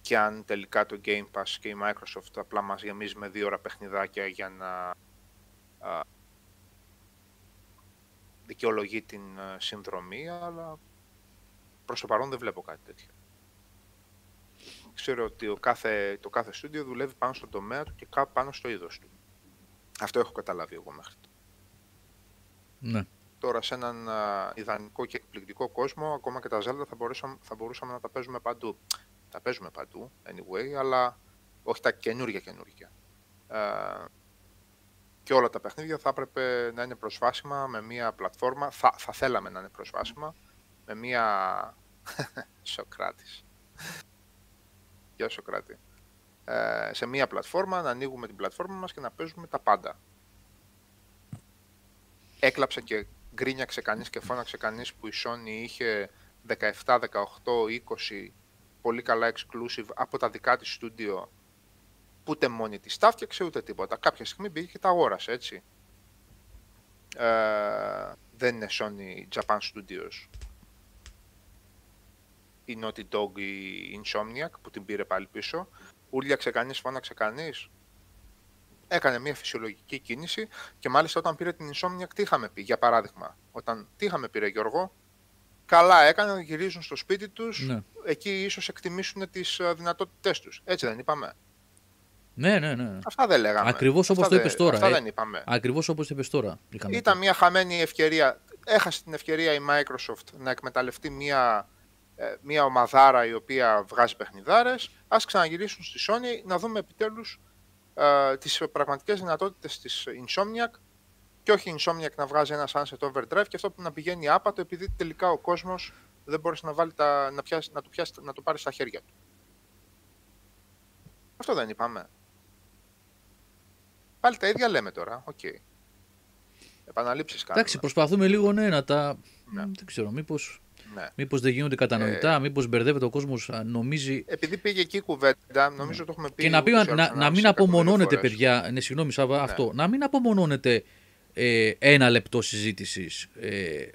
Και αν τελικά το Game Pass και η Microsoft απλά μας γεμίζει με δύο ώρα παιχνιδάκια για να α, δικαιολογεί την ε, συνδρομή, αλλά προς το παρόν δεν βλέπω κάτι τέτοιο ξέρω ότι ο κάθε, το κάθε στούντιο δουλεύει πάνω στον τομέα του και κάπου πάνω στο είδος του. Αυτό έχω καταλάβει εγώ μέχρι τώρα.
Ναι.
Τώρα σε έναν α, ιδανικό και εκπληκτικό κόσμο, ακόμα και τα Zelda θα μπορούσαμε, θα μπορούσαμε να τα παίζουμε παντού. Τα παίζουμε παντού, anyway, αλλά όχι τα καινούργια καινούργια. Ε, και όλα τα παιχνίδια θα έπρεπε να είναι προσβάσιμα με μία πλατφόρμα, θα, θα θέλαμε να είναι προσβάσιμα, με μία... Σοκράτης. Γεια Σοκράτη. Ε, σε μία πλατφόρμα, να ανοίγουμε την πλατφόρμα μας και να παίζουμε τα πάντα. Έκλαψε και γκρίνιαξε κανείς και φώναξε κανείς που η Sony είχε 17, 18, 20 πολύ καλά exclusive από τα δικά της στούντιο που ούτε μόνη της τα φτιάξε ούτε τίποτα. Κάποια στιγμή πήγε και τα αγόρασε, έτσι. Ε, δεν είναι Sony Japan Studios η Naughty Dog η Insomniac που την πήρε πάλι πίσω. Ούρλιαξε κανεί, φώναξε κανεί. Έκανε μια φυσιολογική κίνηση και μάλιστα όταν πήρε την Insomniac τι είχαμε πει, για παράδειγμα. Όταν τι είχαμε πει, ρε Γιώργο, καλά έκανε να γυρίζουν στο σπίτι τους, ναι. εκεί ίσως εκτιμήσουν τις ε, δυνατότητές τους. Έτσι δεν είπαμε;
Ναι, ναι, ναι.
Αυτά δεν λέγαμε.
Ακριβώς όπως το είπες τώρα.
Αυτά ε. δεν είπαμε.
Ακριβώς όπως το είπες τώρα.
Ήταν μια χαμένη ευκαιρία. Έχασε την ευκαιρία η Microsoft να εκμεταλλευτεί μια ε, μια ομαδάρα η οποία βγάζει παιχνιδάρες, ας ξαναγυρίσουν στη Sony να δούμε επιτέλους ε, τις πραγματικές δυνατότητες της Insomniac και όχι η Insomniac να βγάζει ένα Sunset Overdrive και αυτό που να πηγαίνει άπατο επειδή τελικά ο κόσμος δεν μπορείς να, βάλει τα, να, πιάσει, να, το πιάσει, να το πάρει στα χέρια του. Αυτό δεν είπαμε. Πάλι τα ίδια λέμε τώρα. OK. Okay. Επαναλήψεις κάνουμε.
Εντάξει, προσπαθούμε λίγο ναι, να τα... Ναι. Δεν ξέρω, μήπως ναι. Μήπως δεν γίνονται κατανοητά, ε, μήπως μπερδεύεται ο κόσμος, νομίζει.
Επειδή πήγε εκεί η κουβέντα, νομίζω το έχουμε πει.
Και να, πει, να, να, μην απομονώνεται, παιδιά, ναι, συγγνώμη, Σάβα, ναι. αυτό. Να μην απομονώνεται ε, ένα λεπτό συζήτησης ε,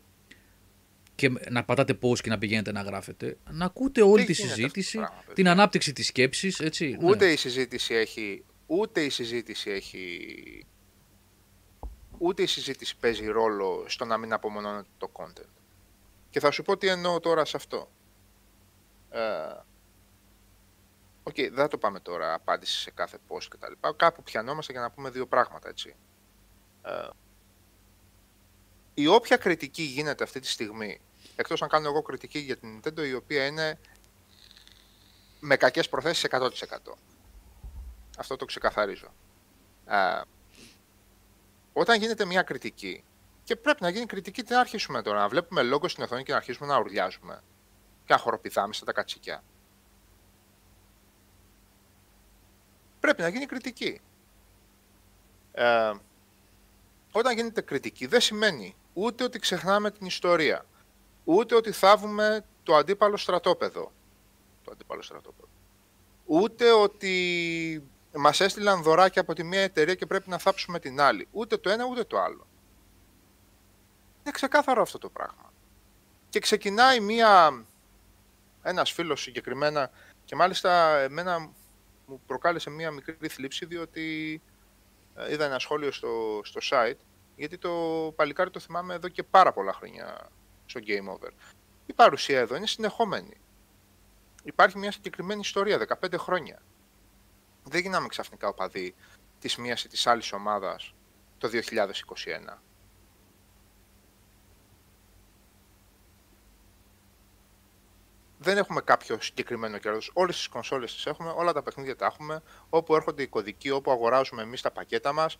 και να πατάτε πώ και να πηγαίνετε να γράφετε. Να ακούτε όλη τη συζήτηση, πράγμα, την ανάπτυξη της σκέψης.
Ούτε ναι. η συζήτηση έχει. Ούτε η συζήτηση έχει ούτε η συζήτηση παίζει ρόλο στο να μην απομονώνεται το content. Και θα σου πω τι εννοώ τώρα σε αυτό. Ε, OK, okay, δεν θα το πάμε τώρα απάντηση σε κάθε post και τα λοιπά. Κάπου πιανόμαστε για να πούμε δύο πράγματα, έτσι. Ε, η όποια κριτική γίνεται αυτή τη στιγμή, εκτός αν κάνω εγώ κριτική για την Nintendo, η οποία είναι με κακές προθέσεις 100%. Αυτό το ξεκαθαρίζω. Ε, όταν γίνεται μια κριτική, και πρέπει να γίνει κριτική, τι να αρχίσουμε τώρα, να βλέπουμε λόγο στην οθόνη και να αρχίσουμε να ουρλιάζουμε και να χοροπηδάμε στα τα κατσικιά. Πρέπει να γίνει κριτική. Ε, όταν γίνεται κριτική δεν σημαίνει ούτε ότι ξεχνάμε την ιστορία, ούτε ότι θάβουμε το αντίπαλο στρατόπεδο. Το αντίπαλο στρατόπεδο. Ούτε ότι μας έστειλαν δωράκια από τη μία εταιρεία και πρέπει να θάψουμε την άλλη. Ούτε το ένα ούτε το άλλο. Είναι ξεκάθαρο αυτό το πράγμα. Και ξεκινάει μία, ένας φίλος συγκεκριμένα και μάλιστα εμένα μου προκάλεσε μία μικρή θλίψη διότι ε, είδα ένα σχόλιο στο, στο site γιατί το παλικάρι το θυμάμαι εδώ και πάρα πολλά χρόνια στο Game Over. Η παρουσία εδώ είναι συνεχόμενη. Υπάρχει μια συγκεκριμένη ιστορία, 15 χρόνια. Δεν γίναμε ξαφνικά οπαδοί της μίας ή της άλλης ομάδας το 2021. Δεν έχουμε κάποιο συγκεκριμένο κέρδος. Όλες τις κονσόλες τις έχουμε, όλα τα παιχνίδια τα έχουμε. Όπου έρχονται οι κωδικοί, όπου αγοράζουμε εμείς τα πακέτα μας.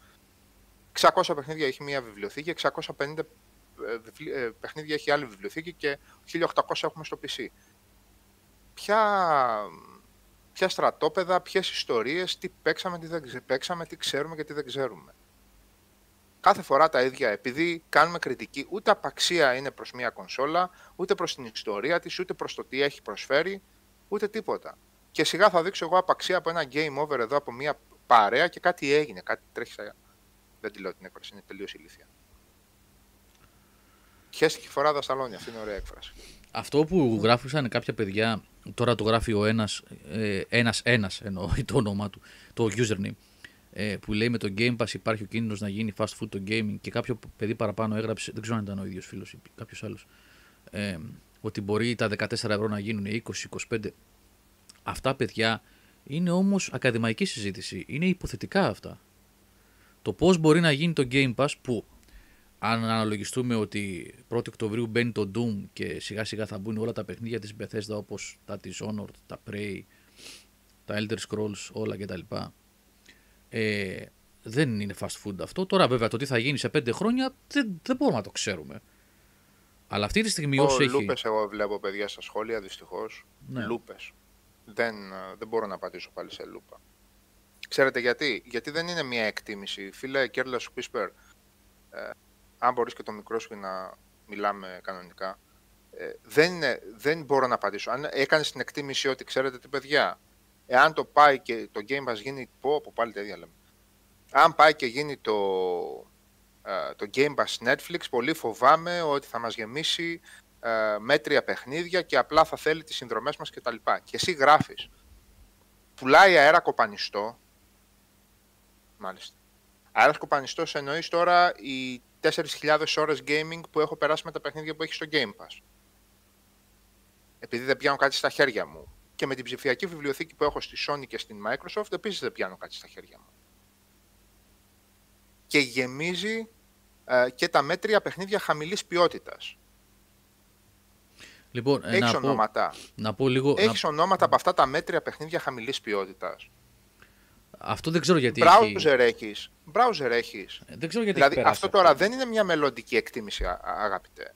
600 παιχνίδια έχει μία βιβλιοθήκη, 650 ε, ε, παιχνίδια έχει άλλη βιβλιοθήκη και 1800 έχουμε στο PC. Ποια, ποια στρατόπεδα, ποιες ιστορίες, τι παίξαμε, τι δεν παίξαμε, τι ξέρουμε και τι δεν ξέρουμε κάθε φορά τα ίδια, επειδή κάνουμε κριτική, ούτε απαξία είναι προς μια κονσόλα, ούτε προς την ιστορία της, ούτε προς το τι έχει προσφέρει, ούτε τίποτα. Και σιγά θα δείξω εγώ απαξία από ένα game over εδώ, από μια παρέα και κάτι έγινε, κάτι τρέχει στα... Δεν τη λέω την έκφραση, είναι τελείως ηλίθια. Χέστηκε φορά τα σαλόνια, αυτή είναι ωραία έκφραση.
Αυτό που γράφησαν κάποια παιδιά, τώρα το γράφει ο ένας, ε, ένας, ένας εννοώ το όνομά του, το username, ε, που λέει με το Game Pass υπάρχει ο κίνδυνος να γίνει fast food το gaming και κάποιο παιδί παραπάνω έγραψε, δεν ξέρω αν ήταν ο ίδιος φίλος ή κάποιος άλλος, ε, ότι μπορεί τα 14 ευρώ να γίνουν 20-25. Αυτά παιδιά είναι όμως ακαδημαϊκή συζήτηση. Είναι υποθετικά αυτά. Το πώς μπορεί να γίνει το Game Pass που αν αναλογιστούμε ότι 1η Οκτωβρίου μπαίνει το Doom και σιγά σιγά θα μπουν όλα τα παιχνίδια της Bethesda όπως τα Dishonored, τα Prey, τα Elder Scrolls, όλα κτλ. Ε, δεν είναι fast food αυτό. Τώρα βέβαια το τι θα γίνει σε πέντε χρόνια δεν, δεν μπορούμε να το ξέρουμε. Αλλά αυτή τη στιγμή όσο έχει...
Λούπες εγώ βλέπω παιδιά στα σχόλια δυστυχώς. Ναι. Λούπες. Δεν, δεν μπορώ να πατήσω πάλι σε λούπα. Ξέρετε γιατί; Γιατί δεν είναι μια εκτίμηση. Φίλε Κέρλα Whisper, ε, αν μπορείς και το μικρό σου να μιλάμε κανονικά, ε, δεν, δεν μπορώ να απαντήσω. Αν έκανες την εκτίμηση ότι ξέρετε τι παιδιά, εάν το πάει και το Game Pass γίνει, πω, από πάλι τέτοια λέμε. Αν πάει και γίνει το, ε, το Game Pass Netflix, πολύ φοβάμαι ότι θα μας γεμίσει ε, μέτρια παιχνίδια και απλά θα θέλει τις συνδρομές μας κτλ. Και, και εσύ γράφεις, πουλάει αέρα κοπανιστό, μάλιστα. Αέρας κοπανιστός εννοείς τώρα οι 4.000 ώρες gaming που έχω περάσει με τα παιχνίδια που έχει στο Game Pass. Επειδή δεν πιάνω κάτι στα χέρια μου και με την ψηφιακή βιβλιοθήκη που έχω στη Sony και στην Microsoft επίσης δεν πιάνω κάτι στα χέρια μου. Και γεμίζει ε, και τα μέτρια παιχνίδια χαμηλής ποιότητας.
Λοιπόν,
ε, Έχεις
να
ονόματα.
Πω, να πω λίγο,
Έχεις ονόματα από αυτά τα μέτρια παιχνίδια χαμηλής ποιότητας.
Αυτό δεν ξέρω γιατί
Browser έχεις. έχεις. Browser έχεις.
Ε, δεν ξέρω γιατί
δηλαδή, αυτό τώρα δεν είναι μια μελλοντική εκτίμηση, αγαπητέ.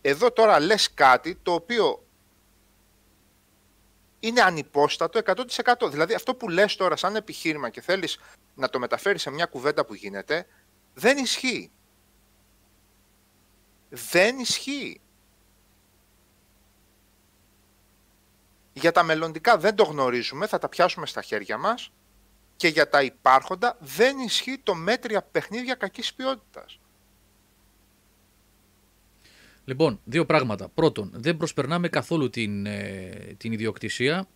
Εδώ τώρα λες κάτι το οποίο είναι ανυπόστατο 100%. Δηλαδή αυτό που λες τώρα σαν επιχείρημα και θέλεις να το μεταφέρεις σε μια κουβέντα που γίνεται, δεν ισχύει. Δεν ισχύει. Για τα μελλοντικά δεν το γνωρίζουμε, θα τα πιάσουμε στα χέρια μας και για τα υπάρχοντα δεν ισχύει το μέτρια παιχνίδια κακής ποιότητας.
Λοιπόν, δύο πράγματα. Πρώτον, δεν προσπερνάμε καθόλου την, ε, την ιδιοκτησία.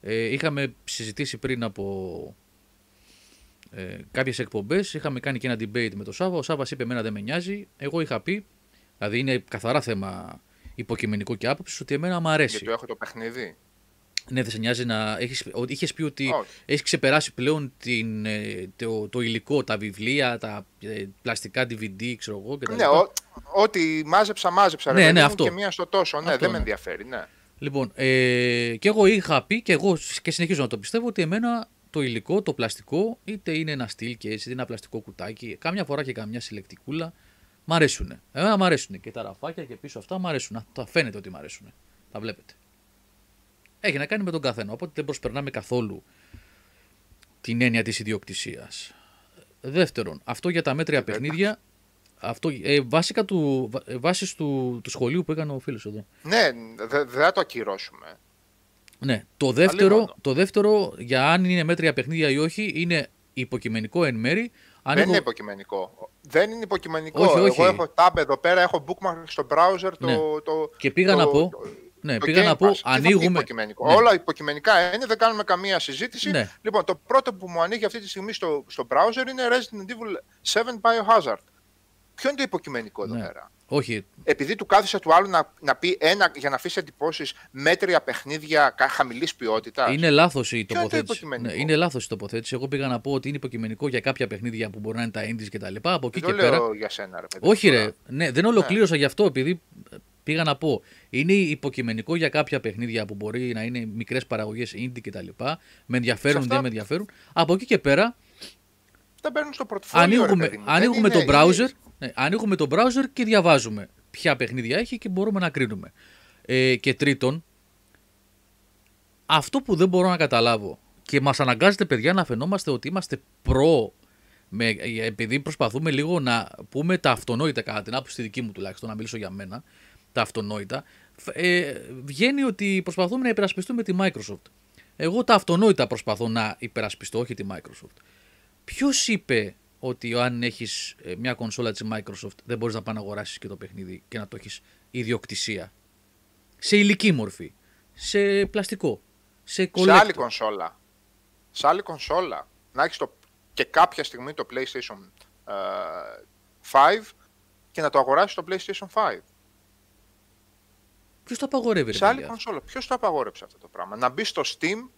Ε, είχαμε συζητήσει πριν από ε, κάποιες εκπομπές, είχαμε κάνει και ένα debate με τον Σάβα. Ο Σάβας είπε εμένα δεν με νοιάζει. Εγώ είχα πει, δηλαδή είναι καθαρά θέμα υποκειμενικό και άποψης, ότι εμένα μου αρέσει.
Γιατί έχω το παιχνίδι.
Ναι, δεν σε νοιάζει να. Έχεις, ότι είχες πει ότι
Όχι.
έχεις ξεπεράσει πλέον την, ε, το, το υλικό, τα βιβλία, τα ε, πλαστικά DVD, ξέρω εγώ κτλ.
Ναι, ο- ό,τι μάζεψα, μάζεψα. ρε
Ναι,
παιδί
ναι,
μου,
αυτό.
Και μία στο τόσο. Ναι,
Αυτό,
δεν
ναι.
με ενδιαφέρει. Ναι.
Λοιπόν, ε, και εγώ είχα πει και εγώ και συνεχίζω να το πιστεύω ότι εμένα το υλικό, το πλαστικό, είτε είναι ένα στυλ και είτε ένα πλαστικό κουτάκι, κάμια φορά και καμιά συλλεκτικούλα, μ' αρέσουν. Εμένα μ' αρέσουν και τα ραφάκια και πίσω αυτά μ' αρέσουν. Αυτό φαίνεται ότι μ' αρέσουν. Τα βλέπετε. Έχει να κάνει με τον καθένα, οπότε δεν προσπερνάμε καθόλου την έννοια της ιδιοκτησίας. Δεύτερον, αυτό για τα μέτρια
Βέβαια.
παιχνίδια, αυτό, ε, βάσικα του, βα- ε, βάσεις του, του σχολείου που έκανε ο φίλος εδώ.
Ναι, δεν θα το ακυρώσουμε.
Ναι. Το δεύτερο,
μόνο.
το δεύτερο για αν είναι μέτρια παιχνίδια ή όχι είναι υποκειμενικό εν μέρη. Αν
δεν
έχω-
είναι υποκειμενικό. Δεν είναι υποκειμενικό.
Όχι, όχι.
Εγώ έχω tab εδώ πέρα, έχω bookmark στο browser το.
Ναι.
το
Και πήγα
το-
να πω,
το-
ναι,
το
πήγα
Game
να πω,
Pass. Τι θα πει
ανοίγουμε.
υποκειμενικό.
Ναι.
Όλα υποκειμενικά είναι, δεν κάνουμε καμία συζήτηση.
Ναι.
Λοιπόν, το πρώτο που μου ανοίγει αυτή τη στιγμή στο, στο browser είναι Resident Evil 7 Biohazard. Ποιο είναι το υποκειμενικό εδώ
Ναι.
πέρα;
Όχι,
Επειδή του κάθισε του άλλου να, να πει ένα για να αφήσει εντυπώσεις μέτρια παιχνίδια χαμηλής ποιότητα.
είναι λάθος η
Ποιο είναι το
τοποθέτηση.
υποκειμενικό;
Ναι, είναι λάθος η τοποθέτηση. Εγώ πήγα να πω ότι είναι υποκειμενικό για κάποια παιχνίδια που μπορεί να είναι τα indies και τα λοιπά. Από εκεί
Δεν
και
το
πέρα.
λέω για σένα, ρε παιδί.
Όχι,
τώρα.
ρε. Ναι, δεν ολοκλήρωσα γι' αυτό επειδή πήγα να πω. Είναι υποκειμενικό για κάποια παιχνίδια που μπορεί να είναι μικρές παραγωγές indie και τα λοιπά. Με ενδιαφέρουν,
Σε αυτά-
δεν με ενδιαφέρουν. Από εκεί και πέρα
Τα παίρνουν στο πορτφόλιο.
ανοίγουμε,
ρε παιδί μου. Δεν
ανοίγουμε
είναι-
το browser,
είναι-
ναι, ανοίγουμε το browser και διαβάζουμε ποια παιχνίδια έχει και μπορούμε να κρίνουμε. Ε, και τρίτον, αυτό που δεν μπορώ να καταλάβω και μας αναγκάζεται παιδιά να φαινόμαστε ότι είμαστε προ με, ε, επειδή προσπαθούμε λίγο να πούμε τα αυτονόητα κατά την άποψη τη δική μου τουλάχιστον, να μιλήσω για μένα, τα αυτονόητα, φ- ε, βγαίνει ότι προσπαθούμε να υπερασπιστούμε τη Microsoft. Εγώ τα αυτονόητα προσπαθώ να υπερασπιστώ, όχι τη Microsoft. Ποιος είπε ότι αν έχεις μια κονσόλα της Microsoft δεν μπορείς να πάει να αγοράσεις και το παιχνίδι και να το έχεις ιδιοκτησία; Σε υλική μορφή. Σε πλαστικό. Σε
σε
collector.
άλλη κονσόλα. Σε άλλη κονσόλα. Να έχεις και κάποια στιγμή το PlayStation ε, 5 και να το αγοράσεις το PlayStation 5.
Ποιος το απαγορεύει, ρε
σε άλλη
παιδιά;
κονσόλα. Ποιος το απαγόρεψε αυτό το πράγμα; Να μπει στο Steam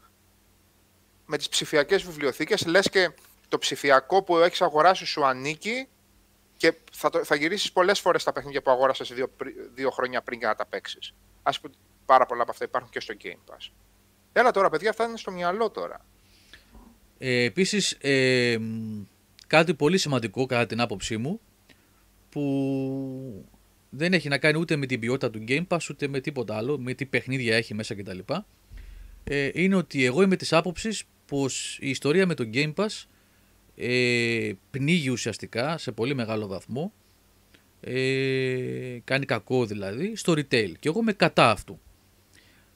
με τις ψηφιακές βιβλιοθήκες, λες και το ψηφιακό που έχεις αγοράσει σου ανήκει και θα, το, θα γυρίσεις πολλές φορές τα παιχνίδια που αγόρασες δύο, πρι- δύο χρόνια πριν για να τα παίξεις. Α πούμε, πάρα πολλά από αυτά υπάρχουν και στο Game Pass. Έλα τώρα, παιδιά, αυτά είναι στο μυαλό τώρα.
Ε, επίσης, ε, μ, κάτι πολύ σημαντικό κατά την άποψή μου που δεν έχει να κάνει ούτε με την ποιότητα του Game Pass ούτε με τίποτα άλλο, με τι παιχνίδια έχει μέσα κτλ. Ε, είναι ότι εγώ είμαι της άποψης πως η ιστορία με το Game Pass ε, πνίγει ουσιαστικά σε πολύ μεγάλο βαθμό ε, κάνει κακό δηλαδή στο retail και εγώ είμαι κατά αυτού.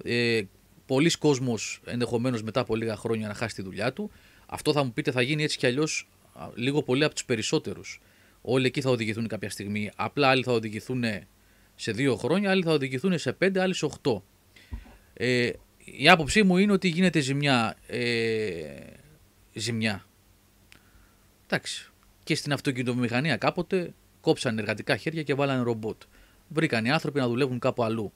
Ε, πολλοί κόσμος ενδεχομένως μετά από λίγα χρόνια να χάσει τη δουλειά του. Αυτό θα μου πείτε θα γίνει έτσι κι αλλιώς α, λίγο πολύ από τους περισσότερους. Όλοι εκεί θα οδηγηθούν κάποια στιγμή. Απλά άλλοι θα οδηγηθούν σε δύο χρόνια, άλλοι θα οδηγηθούν σε πέντε, άλλοι σε οχτώ. Ε, η άποψή μου είναι ότι γίνεται ζημιά. Ε, ζημιά. Εντάξει. Και στην αυτοκινητομηχανία κάποτε κόψαν εργατικά χέρια και βάλανε ρομπότ. Βρήκαν οι άνθρωποι να δουλεύουν κάπου αλλού.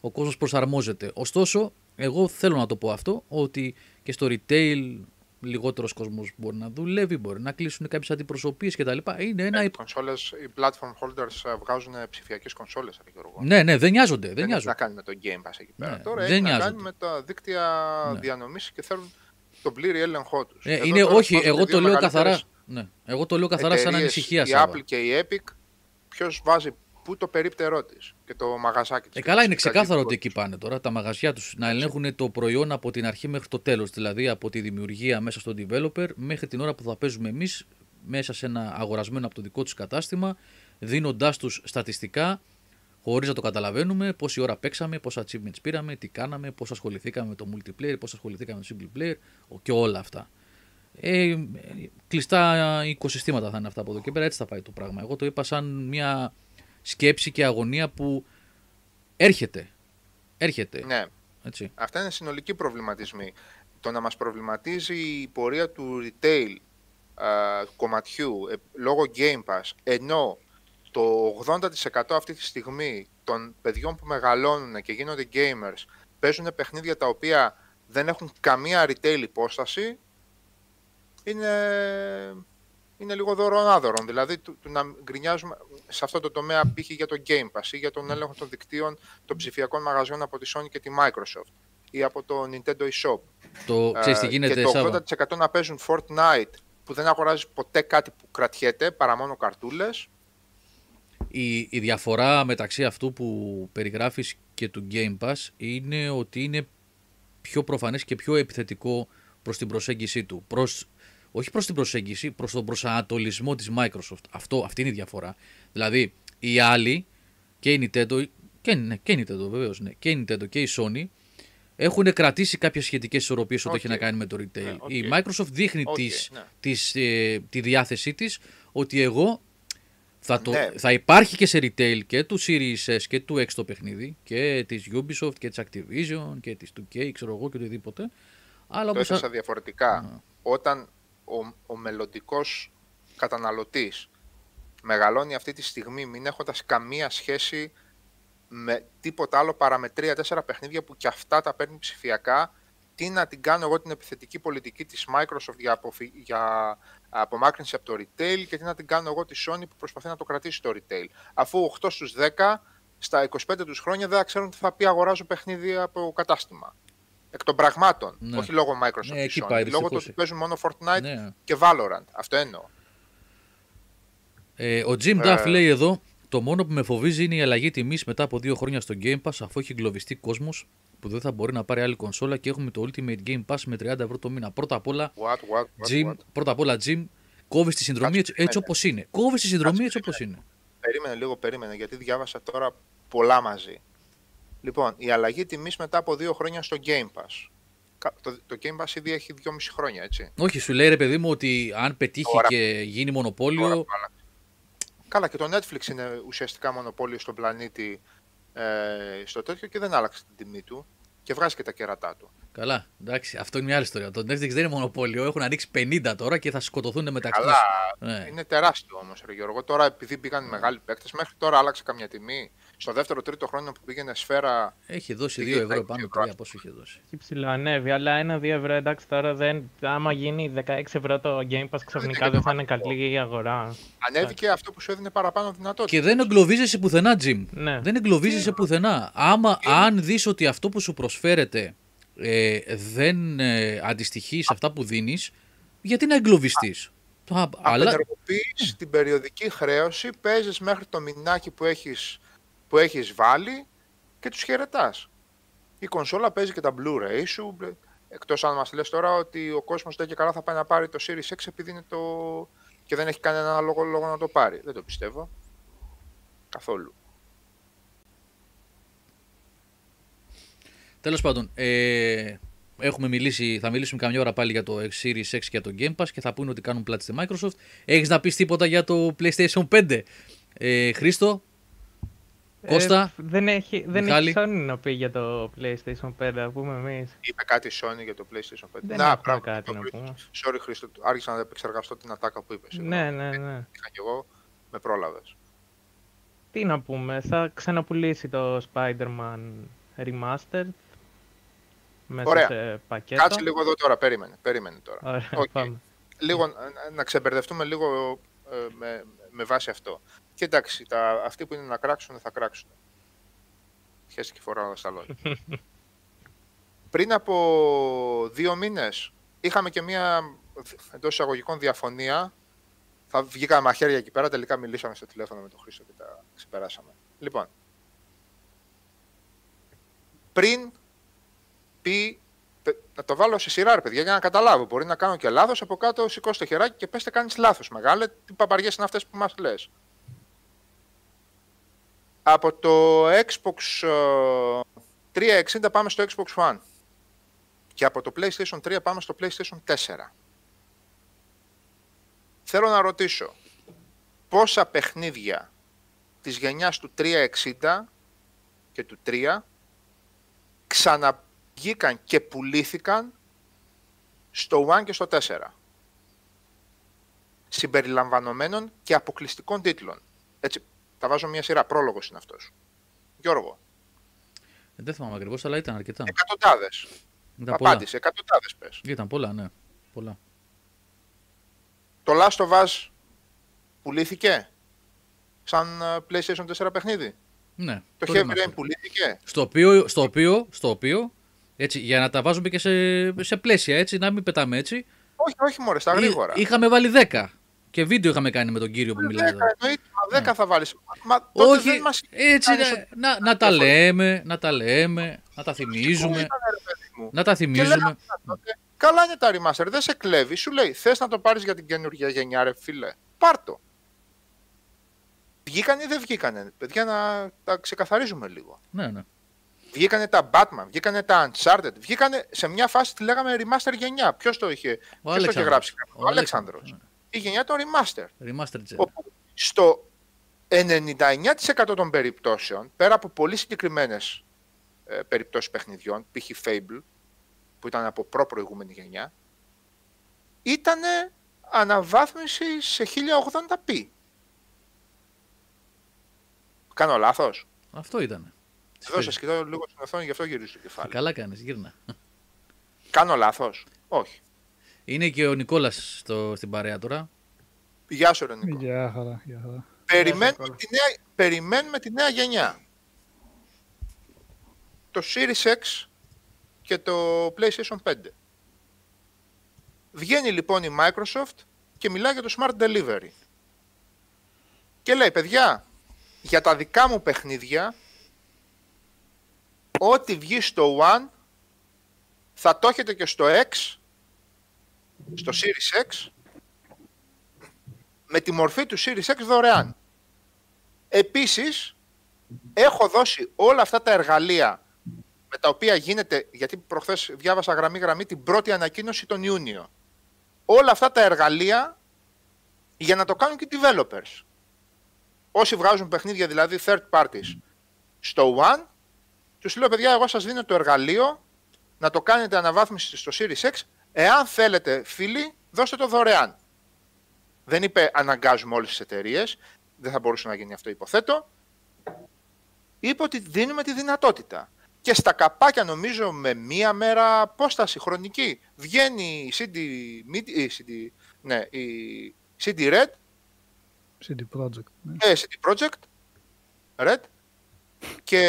Ο κόσμος προσαρμόζεται. Ωστόσο, εγώ θέλω να το πω αυτό, ότι και στο retail λιγότερος κόσμος μπορεί να δουλεύει, μπορεί να κλείσουν κάποιες αντιπροσωπείες κτλ. Είναι ένα...
οι,
υπ-
κονσόλες, οι platform holders ε, βγάζουν ψηφιακές κονσόλε, Γιώργο.
Ναι, ναι, δεν νοιάζονται. Δεν
Δεν έχει
νοιάζονται.
να κάνει με το Game Pass εκεί πέρα.
Ναι,
Τώρα
δεν
έχει να
νοιάζονται.
κάνει με τα δίκτυα
Ναι.
διανομής και θέλουν τον πλήρη έλεγχό τους.
Ε, είναι, όχι, εγώ το λέω καθαρά. Ναι, εγώ το λέω καθαρά σαν ανησυχία.
Η
Σάβα.
Apple και η Epic, ποιος βάζει πού το περίπτερό της και το μαγαζάκι της.
Ε, καλά, είναι ξεκάθαρο ότι εκεί πάνε τώρα τα μαγαζιά τους να ελέγχουν το προϊόν από την αρχή μέχρι το τέλος. Δηλαδή από τη δημιουργία μέσα στο developer μέχρι την ώρα που θα παίζουμε εμείς μέσα σε ένα αγορασμένο από το δικό τους κατάστημα, δίνοντάς τους στατιστικά χωρίς να το καταλαβαίνουμε πόση ώρα παίξαμε, πόσα achievements πήραμε, τι κάναμε, πώς ασχοληθήκαμε με το multiplayer, πώς ασχοληθήκαμε με το single player ο- και όλα αυτά. Ε, ε, κλειστά οικοσυστήματα θα είναι αυτά από εδώ και πέρα, έτσι θα πάει το πράγμα. Εγώ το είπα σαν μια σκέψη και αγωνία που έρχεται. Έρχεται.
Ναι,
Έτσι.
αυτά είναι συνολικοί προβληματισμοί. Το να μας προβληματίζει η πορεία του retail α, κομματιού ε, λόγω Game Pass, ενώ το 80% αυτή τη στιγμή των παιδιών που μεγαλώνουν και γίνονται gamers παίζουν παιχνίδια τα οποία δεν έχουν καμία retail υπόσταση, είναι, είναι λίγο δωρονάδωρον. Δηλαδή, του, του να γκρινιάζουμε σε αυτό το τομέα π.χ. για το Game Pass ή για τον έλεγχο των δικτύων των ψηφιακών μαγαζιών από τη Sony και τη Microsoft ή από το Nintendo eShop.
Το, ξέρεις τι
Ε,
γίνεται,
και το
Σάβα;
80% να παίζουν Fortnite που δεν αγοράζει ποτέ κάτι που κρατιέται παρά μόνο καρτούλες.
Η, η διαφορά μεταξύ αυτού που περιγράφεις και του Game Pass είναι ότι είναι πιο προφανές και πιο επιθετικό προς την προσέγγιση του. Προς, όχι προς την προσέγγιση, προς τον προσανατολισμό της Microsoft. Αυτό, αυτή είναι η διαφορά. Δηλαδή, οι άλλοι και η Nintendo, και, ναι, και η Nintendo βεβαίως, ναι, και η Nintendo και η Sony έχουν κρατήσει κάποιες σχετικές ισορροπίες ό,τι έχει
Οκ.
να κάνει με το retail.
Ναι, οκ.
Η Microsoft δείχνει
Οκ,
τις,
ναι.
τις, ε, τη διάθεσή της ότι εγώ θα, το,
Ναι.
θα υπάρχει και σε retail και του Series S και του X το παιχνίδι και της Ubisoft και της Activision και της 2K ξέρω εγώ και οτιδήποτε. Αλλά
Το
όπως
έθεσα
α-
διαφορετικά. Όταν ο, ο μελλοντικός καταναλωτής μεγαλώνει αυτή τη στιγμή μην έχοντας καμία σχέση με τίποτα άλλο παρά με 3-4 παιχνίδια που και αυτά τα παίρνει ψηφιακά, τι να την κάνω εγώ την επιθετική πολιτική της Microsoft για, αποφυ... για απομάκρυνση από το retail και τι να την κάνω εγώ τη Sony που προσπαθεί να το κρατήσει το retail. Αφού 8 στους 10 στα 25 τους χρόνια δεν θα ξέρουν τι θα πει αγοράζω παιχνίδι από κατάστημα. Εκ των πραγμάτων.
Ναι.
Όχι λόγω Microsoft
Ναι,
και
εκεί
Sony.
πάει,
λόγω του
δυστυχώς.
ότι παίζουν μόνο Fortnite
Ναι.
και Valorant. Αυτό εννοώ.
Ε, ο Jim Duff λέει εδώ: Το μόνο που με φοβίζει είναι η αλλαγή τιμής μετά από δύο χρόνια στο Game Pass, αφού έχει εγκλωβιστεί κόσμος που δεν θα μπορεί να πάρει άλλη κονσόλα και έχουμε το Ultimate Game Pass με 30 ευρώ το μήνα. Πρώτα απ' όλα,
What, what, what,
Jim,
what;
πρώτα απ' όλα, Jim, κόβεις τη συνδρομή έτσι, έτσι όπως είναι. Κόβεις τη συνδρομή έτσι όπως είναι.
Περίμενε λίγο, περίμενε, γιατί διάβασα τώρα πολλά μαζί. Λοιπόν, η αλλαγή τιμής μετά από δύο χρόνια στο Game Pass. Κα- Το, το Game Pass ήδη έχει δυόμιση χρόνια, έτσι.
Όχι, σου λέει ρε παιδί μου ότι αν πετύχει
Τώρα-
και γίνει
Τώρα
μονοπόλιο.
που άλλαξε. Καλά, και το Netflix είναι ουσιαστικά μονοπόλιο στον πλανήτη ε, στο τέτοιο και δεν άλλαξε την τιμή του και βγάζει και τα κερατά του.
Καλά, εντάξει, αυτό είναι μια άλλη ιστορία. Το Netflix δεν είναι μονοπόλιο. Έχουν ανοίξει 50 τώρα και θα σκοτωθούν μεταξύ
Καλά,
τους. Ναι.
είναι τεράστιο όμως, Ρε Γιώργο. Τώρα, επειδή μπήκαν οι μεγάλοι παίκτες, μέχρι τώρα άλλαξε καμιά τιμή. Στο δεύτερο, τρίτο χρόνο που πήγαινε σφαίρα.
Έχει δώσει
Πήγε
2 ευρώ
τα
πάνω,
20
3 πόσο είχε δώσει.
Έχει ψηλοανέβει, αλλά ένα-δύο ευρώ εντάξει τώρα δεν. Άμα γίνει 16 ευρώ το Game Pass ξαφνικά δεν θα είναι καλή η αγορά.
Ανέβηκε αυτό που σου έδινε παραπάνω δυνατότητα.
Και δεν εγκλωβίζεσαι πουθενά, Jim.
Ναι.
Δεν εγκλωβίζεσαι πουθενά. Άμα, αν δεις ότι αυτό που σου προσφέρεται ε, δεν ε, αντιστοιχεί σε αυτά που δίνεις, γιατί να εγκλωβιστείς; Α, αλλά,
Απενεργοποιείς την περιοδική χρέωση, παίζεις μέχρι το μηνάκι που έχεις, που έχεις βάλει και τους χαιρετάς. Η κονσόλα παίζει και τα Blu-ray σου, εκτός αν μας λες τώρα ότι ο κόσμος δεν και καλά θα πάει να πάρει το Series X επειδή είναι το... και δεν έχει κανένα λόγο, λόγο να το πάρει. Δεν το πιστεύω. Καθόλου.
τέλος πάντων, ε, έχουμε μιλήσει, θα μιλήσουμε καμιά ώρα πάλι για το Series X και για το Game Pass και θα πούνε ότι κάνουν πλάτη στη Microsoft. Έχεις να πεις τίποτα για το PlayStation 5, ε, Χρήστο, Κώστα,
Ε, δεν έχει, δεν
Μιχάλη.
έχει Sony να πει για το PlayStation 5, να πούμε εμείς.
Είπε κάτι η Sony για το PlayStation 5.
Δεν
Να,
έχουμε
πράγματι,
κάτι
το
να
βρίσκω.
πούμε.
Sorry Χρήστο, άρχισα να επεξεργαστώ την ατάκα που είπες.
Ναι, ναι, ναι.
Είχα κι εγώ, με πρόλαβες.
Τι να πούμε, θα ξαναπουλήσει το Spider-Man Remastered μέσα
Ωραία.
σε πακέτο.
Κάτσε λίγο εδώ τώρα, περίμενε, περίμενε τώρα.
Ωραία,
Οκ.
πάμε.
Λίγο να- να ξεμπερδευτούμε λίγο ε, με, με βάση αυτό. Και εντάξει, τα, αυτοί που είναι να κράξουν θα κράξουν. Χέστηκε η φοράδα στ' αλώνι. Πριν από δύο μήνες είχαμε και μία εντός εισαγωγικών διαφωνία. Θα βγήκαμε μαχαίρια εκεί πέρα, τελικά μιλήσαμε στο τηλέφωνο με τον Χρήστο και τα ξεπεράσαμε. Λοιπόν, πριν πει Πε- να το βάλω σε σειρά, ρε παιδιά, για να καταλάβω. Μπορεί να κάνω και λάθος. Από κάτω σηκώστε το χεράκι και πέστε κάνεις λάθος. Μεγάλε, τι παπαριές είναι αυτές που μας λες. Από το Xbox ε, 360 πάμε στο Xbox One. Και από το PlayStation 3 πάμε στο PlayStation 4. Θέλω να ρωτήσω, πόσα παιχνίδια της γενιάς του 360 και του 3 ξαναβγήκαν και πουλήθηκαν στο One και στο 4. Συμπεριλαμβανομένων και αποκλειστικών τίτλων. Έτσι, τα βάζω μια σειρά. Πρόλογος είναι αυτός. Γιώργο.
Δεν θυμάμαι ακριβώς, αλλά ήταν αρκετά.
Εκατοντάδες.
Ήταν πολλά.
Απάντησε, εκατοντάδες πες.
Ήταν πολλά, ναι. Πολλά.
Το Last of Us πουλήθηκε σαν ε, PlayStation 4 παιχνίδι;
Ναι.
Το
το
Heavy
remaster.
Rain πουλήθηκε;
Στο οποίο, στο οποίο, στο οποίο έτσι, για να τα βάζουμε και σε, σε πλαίσια, έτσι, να μην πετάμε έτσι.
Όχι, όχι μωρέ, στα
Εί-
γρήγορα.
Είχαμε βάλει 10. Και βίντεο είχαμε κάνει με τον κύριο που μιλάει. εδώ.
10 εννοείται, μα 10 θα βάλεις. Μα τότε
Όχι,
δεν μας
έτσι,
κάνεις
να,
ότι-
να, να τα λέμε, να τα λέμε, να τα
Πού
θυμίζουμε.
ήταν, ρε παιδί μου;
Να τα
Και
θυμίζουμε.
λέγαμε τότε, Καλά είναι τα remaster, δεν σε κλέβει. Σου λέει, θες να το πάρεις για την καινούργια γενιά, ρε φίλε; Πάρ το. Βγήκαν ή δεν βγήκανε; Παιδιά, να τα ξεκαθαρίζουμε λίγο.
Ναι, ναι.
Βγήκανε τα Batman, βγήκανε τα Uncharted, βγήκανε σε μια φάση τη λέγαμε remaster γενιά. Ποιος το είχε,
Ο
ποιος το είχε
Αλέξανδρος.
γράψει, ο,
Ο
Αλέξανδρος.
Αλέξανδρος,
Η γενιά των remaster.
Remastered Gen.
Όπου στο 99% των περιπτώσεων, πέρα από πολύ συγκεκριμένες ε, περιπτώσεις παιχνιδιών, π.χ. Fable, που ήταν από προ-προηγούμενη γενιά, ήταν αναβάθμιση σε 1080p. Κάνω λάθος;
Αυτό ήταν.
Εδώ σας κοιτάω λίγο στην οθόνη, γι' αυτό γυρίζω το κεφάλι.
Καλά κάνεις, γύρνα.
Κάνω λάθος; Όχι.
Είναι και ο Νικόλας στο, στην παρέα τώρα.
Γεια σου, ρε Νίκο.
Γεια χαρά, γεια χαρά.
Περιμένουμε τη, νέα, περιμένουμε τη νέα γενιά. Το Series X και το PlayStation 5. Βγαίνει λοιπόν η Microsoft και μιλάει για το Smart Delivery. Και λέει, παιδιά, για τα δικά μου παιχνίδια, ό,τι βγει στο One, θα το έχετε και στο X, στο Series X, με τη μορφή του Series X δωρεάν. Επίσης, έχω δώσει όλα αυτά τα εργαλεία με τα οποία γίνεται, γιατί προχθές διάβασα γραμμή-γραμμή την πρώτη ανακοίνωση τον Ιούνιο. Όλα αυτά τα εργαλεία για να το κάνουν και οι developers. Όσοι βγάζουν παιχνίδια, δηλαδή third parties, στο One, τους λέω, παιδιά, εγώ σας δίνω το εργαλείο να το κάνετε αναβάθμιση στο Series X. Εάν θέλετε, φίλοι, δώστε το δωρεάν. Δεν είπε αναγκάζουμε όλες τις εταιρείες, δεν θα μπορούσε να γίνει αυτό υποθέτω. Είπε ότι δίνουμε τη δυνατότητα. Και στα καπάκια νομίζω με μία μέρα απόσταση χρονική βγαίνει η CD, Mid- η CD, ναι, η CD Red,
CD Projekt. Ναι.
ε, CD Projekt, Red, και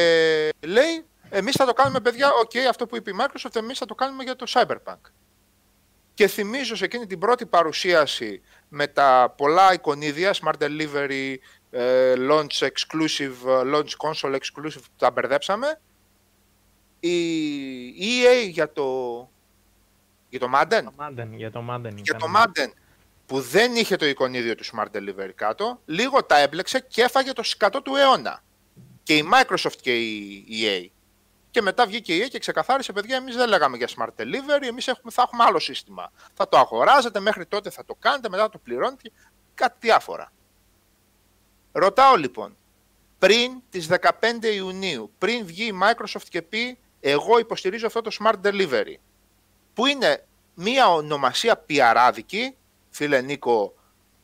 λέει εμείς θα το κάνουμε παιδιά, οκ, αυτό που είπε η Microsoft, εμείς θα το κάνουμε για το Cyberpunk. Και θυμίζω σε εκείνη την πρώτη παρουσίαση με τα πολλά εικονίδια, Smart Delivery, ε, Launch Exclusive, ε, Launch Console Exclusive, που τα μπερδέψαμε, η EA για το, για το Madden,
Το Madden, για το Madden
για
ήταν.
το Madden που δεν είχε το εικονίδιο του Smart Delivery κάτω, λίγο τα έμπλεξε και έφαγε το σκατό του αιώνα. Και η Microsoft και η EA. Και μετά βγήκε η EA και ξεκαθάρισε, παιδιά, εμείς δεν λέγαμε για Smart Delivery, εμείς έχουμε, θα έχουμε άλλο σύστημα. Θα το αγοράζετε, μέχρι τότε θα το κάνετε, μετά θα το πληρώνετε, κάτι διάφορα. Ρωτάω λοιπόν, πριν τις 15 Ιουνίου, πριν βγει η Microsoft και πει, εγώ υποστηρίζω αυτό το Smart Delivery, που είναι μία ονομασία πιαράδικη, φίλε Νίκο,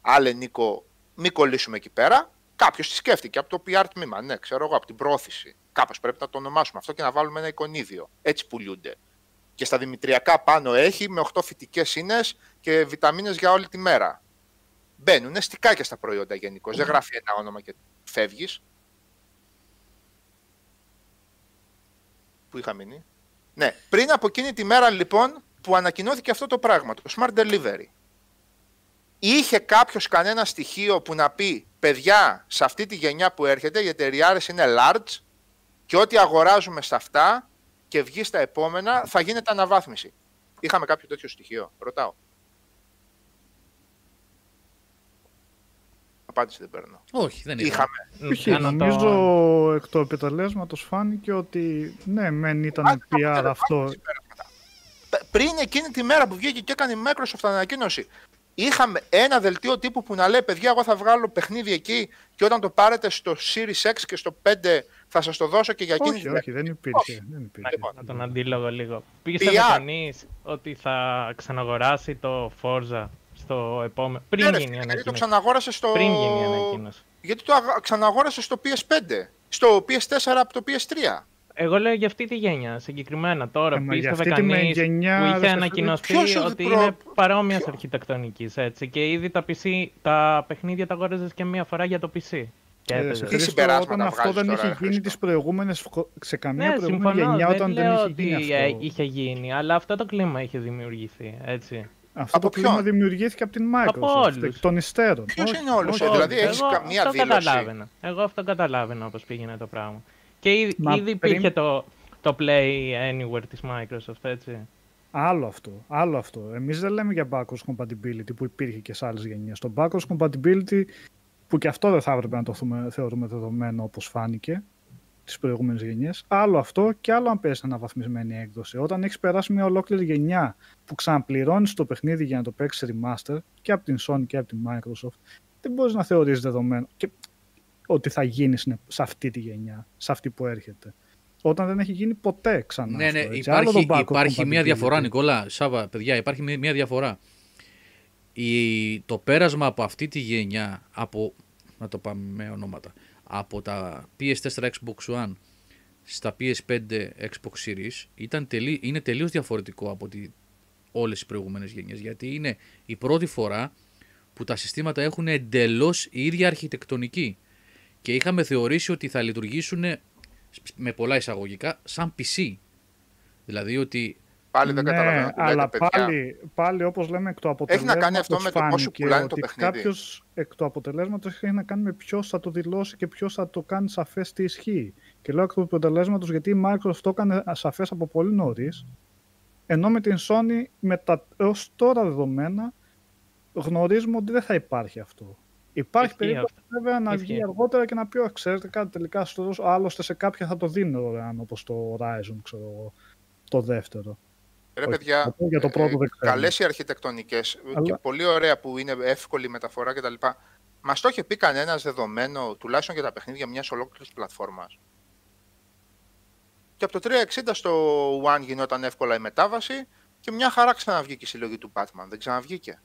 άλλε Νίκο, μην κολλήσουμε εκεί πέρα. Κάποιος τη σκέφτηκε από το PR τμήμα, ναι, ξέρω εγώ, από την πρόθεση. Κάπως πρέπει να το ονομάσουμε αυτό και να βάλουμε ένα εικονίδιο. Έτσι πουλούνται. Και στα δημητριακά πάνω έχει με 8 φυτικές ίνε και βιταμίνες για όλη τη μέρα. Μπαίνουν στικάκια στα προϊόντα γενικώς. Δεν γράφει ένα όνομα και φεύγεις. Πού είχα μείνει; Ναι, πριν από εκείνη τη μέρα λοιπόν που ανακοινώθηκε αυτό το πράγμα, το Smart Delivery. Είχε κάποιος κανένα στοιχείο που να πει παιδιά, σε αυτή τη γενιά που έρχεται οι εταιριάρες είναι large και ό,τι αγοράζουμε σε αυτά και βγει στα επόμενα θα γίνεται αναβάθμιση. Είχαμε κάποιο τέτοιο στοιχείο, ρωτάω. Απάντηση δεν παίρνω.
Όχι, δεν είχαμε.
Είχαμε.
Μ,
Όχι,
κάνω το-
νομίζω εκ του επιτελέσματο φάνηκε ότι ναι, μεν ήταν
Άντε,
PR
πάμε,
αυτό.
πάμε συμπεράσματα. Π- Πριν εκείνη τη μέρα που βγήκε και έκανε η Microsoft ανακοίνωση, είχαμε ένα δελτίο τύπου που να λέει: Παιδιά, εγώ θα βγάλω παιχνίδι εκεί και όταν το πάρετε στο Series X και στο 5 θα σας το δώσω και για εκείνη
Όχι,
την
όχι, δεν υπήρχε. Δεν υπήρχε.
Λοιπόν.
Να τον αντίλογο λίγο. Πίστευε
PR.
κανείς ότι θα ξαναγοράσει το Forza στο επόμενο. Πριν
Ναι, ρε
γίνει η
φίλε, γιατί το
ανακοίνωση.
ξαναγόρασε στο.
Πριν γίνει η ανακοίνωση.
Γιατί το αγα- ξαναγόρασε στο PS5. Στο PS4 από το PS3.
Εγώ λέω για αυτή τη γενιά συγκεκριμένα. Τώρα
Ε, μα για
πίστευε
αυτή τη
κανείς
γενιά,
που
ρε,
είχε
Στεφάνη,
ανακοινωθεί
ποιος ο
ότι
προ-
είναι παρόμοιας
ποιο-
αρχιτεκτονικής. Έτσι. Και ήδη τα, PC, τα παιχνίδια τα αγόραζες και μία φορά για το PC. Και
Ε,
έπαιζες.
σε
Τι
Χρήστο,
συμπεράσματα
όταν αυτό
βγάζεις
δεν
τώρα,
είχε
ρε
γίνει
Χρήστο;
τις προηγούμενες, σε καμία
Ναι,
προηγούμενη
συμφωνώ.
γενιά
δεν
όταν δεν
λέω
είχε
ότι
γίνει
ε,
αυτό.
είχε γίνει, αλλά αυτό το κλίμα είχε δημιουργηθεί. Έτσι.
Αυτό
Από
το κλίμα
ποιον;
δημιουργήθηκε από την
Από
Microsoft,
όλους.
εκ των υστέρων.
Ποιος
Όχι,
είναι όλους,
όχι,
ε,
όχι.
δηλαδή έχεις
Εγώ
καμία
αυτό
δήλωση.
καταλάβαινα. Εγώ αυτό καταλάβαινα όπως πήγαινε το πράγμα. Και ήδη,
Μα
ήδη
πριν-
υπήρχε το, το Play Anywhere της Microsoft, έτσι.
Άλλο αυτό, άλλο αυτό. Εμείς δεν λέμε για backwards compatibility που υπήρχε και σε άλλες γενιές. Το backwards compatibility που και αυτό δεν θα έπρεπε να το θούμε- θεωρούμε δεδομένο όπως φάνηκε τις προηγούμενες γενιές. Άλλο αυτό και άλλο αν παίζει αναβαθμισμένη έκδοση. Όταν έχεις περάσει μια ολόκληρη γενιά που ξαναπληρώνεις το παιχνίδι για να το παίξεις remaster και από την Sony και από την Microsoft, δεν μπορείς να θεωρείς δεδομένο και ότι θα γίνει συνε- σε αυτή τη γενιά, σε αυτή που έρχεται. Όταν δεν έχει γίνει ποτέ ξανά.
Ναι, ναι,
αυτό, έτσι. Άλλο
υπάρχει,
το backward
υπάρχει μια
compatibility.
διαφορά, Νικόλα. Σάβα, παιδιά, υπάρχει μια, μια διαφορά. Η, το πέρασμα από αυτή τη γενιά, από, να το πάμε με ονόματα, από τα PS4 Xbox One στα PS5 Xbox Series ήταν τελεί, είναι τελείως διαφορετικό από τη, όλες οι προηγούμενες γενιές. Γιατί είναι η πρώτη φορά που τα συστήματα έχουν εντελώς η ίδια αρχιτεκτονική. Και είχαμε θεωρήσει ότι θα λειτουργήσουν με πολλά εισαγωγικά σαν PC. Δηλαδή ότι
Πάλι δεν
ναι,
καταλαβαίνω τι λέτε,
αλλά
παιδιά.
πάλι, πάλι όπως λέμε εκ του αποτελέσματος
κάνει αυτό με το πόσο
φάνηκε
πουλάει το
ότι
παιχνίδι.
κάποιος εκ του αποτελέσματος έχει να κάνει με ποιος θα το δηλώσει και ποιος θα το κάνει σαφές τι ισχύει. Και λέω εκ του αποτελέσματος γιατί η Microsoft το έκανε σαφές από πολύ νωρίς, ενώ με την Sony με τα έως τώρα δεδομένα γνωρίζουμε ότι δεν θα υπάρχει αυτό. Υπάρχει
Ισχύει
περίπτωση
αυτό.
βέβαια να
Ισχύει.
βγει αργότερα και να πει, «Ω, ξέρετε κάτι τελικά στο δώσω, άλλωστε σε κάποια θα το δίνω δωρεάν όπως το Horizon, ξέρω εγώ, το δεύτερο.
Ρε
Όχι,
παιδιά,
αυτό για το πρώτο δεν ξέρω.
καλές οι αρχιτεκτονικές και
Αλλά-
πολύ ωραία που είναι εύκολη η μεταφορά κτλ. Μας το είχε πει κανένας δεδομένο, τουλάχιστον για τα παιχνίδια μιας ολόκληρης πλατφόρμας. Και από το 360 στο One γινόταν εύκολα η μετάβαση και μια χαρά ξαναβγήκε η συλλογή του Batman. Δεν ξαναβγήκε.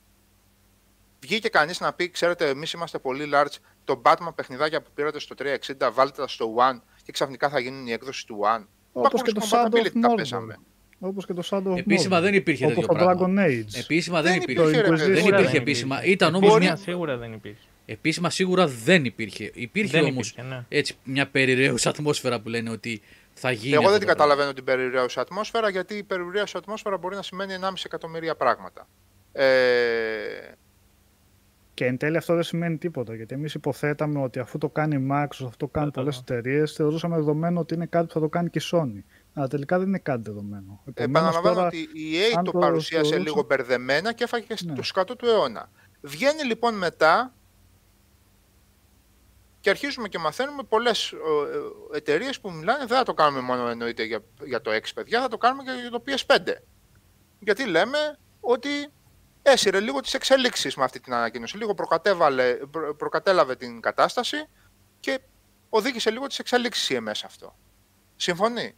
Βγήκε κανείς να πει: Ξέρετε, εμείς είμαστε πολύ large. Το Batman παιχνιδάκια που πήρατε στο 360, βάλτε τα στο One και ξαφνικά θα γίνουν η έκδοση του One.
Όπως και
Backwards
το Shadow
compatibility
of
τα
Mordor.
παίζαμε.
Όπως και το Shadow of
Επίσημα
Mordor.
δεν υπήρχε
Όπως
τέτοιο
το
πράγμα.
Dragon Age.
επίσημα δεν
Δεν
υπήρχε.
υπήρχε, ρε
Το
παιδιά.
Δεν
Σίγουρα
υπήρχε
δεν
επίσημα.
υπήρχε.
Ήταν όμως
Μπορεί-
μια...
Σίγουρα δεν υπήρχε.
Επίσημα σίγουρα δεν υπήρχε. Υπήρχε
Δεν
όμως
υπήρχε, ναι.
έτσι μια περιραίουσα ατμόσφαιρα που λένε ότι θα γίνει
Εγώ
αυτό
δεν την
το πράγμα.
καταλαβαίνω την περιουραίουσα ατμόσφαιρα, γιατί η περιουραίουσα ατμόσφαιρα μπορεί να σημαίνει 1,5 εκατομμύρια πράγματα. Ε,
Και εν τέλει αυτό δεν σημαίνει τίποτα. Γιατί εμείς υποθέταμε ότι αφού το κάνει η Microsoft, αυτό το κάνουν πολλές εταιρείες, θεωρούσαμε δεδομένο ότι είναι κάτι που θα το κάνει και η Sony. Αλλά τελικά δεν είναι κάτι δεδομένο. Επομένως,
επαναλαμβάνω
τώρα-
ότι η EA
αν
το
το
παρουσίασε
θεωρούσα-
λίγο μπερδεμένα και έφαγε
Ναι.
το σκατό του αιώνα. Βγαίνει λοιπόν μετά και αρχίζουμε και μαθαίνουμε πολλές εταιρείες που μιλάνε. Δεν θα το κάνουμε μόνο εννοείται για, για το 6 παιδιά, θα το κάνουμε και για το PS5. Γιατί λέμε ότι έσυρε λίγο τις εξελίξεις με αυτή την ανακοίνωση. Λίγο προκατέβαλε, προ, προκατέλαβε την κατάσταση και οδήγησε λίγο τις εξελίξεις η MS αυτό. Συμφωνεί;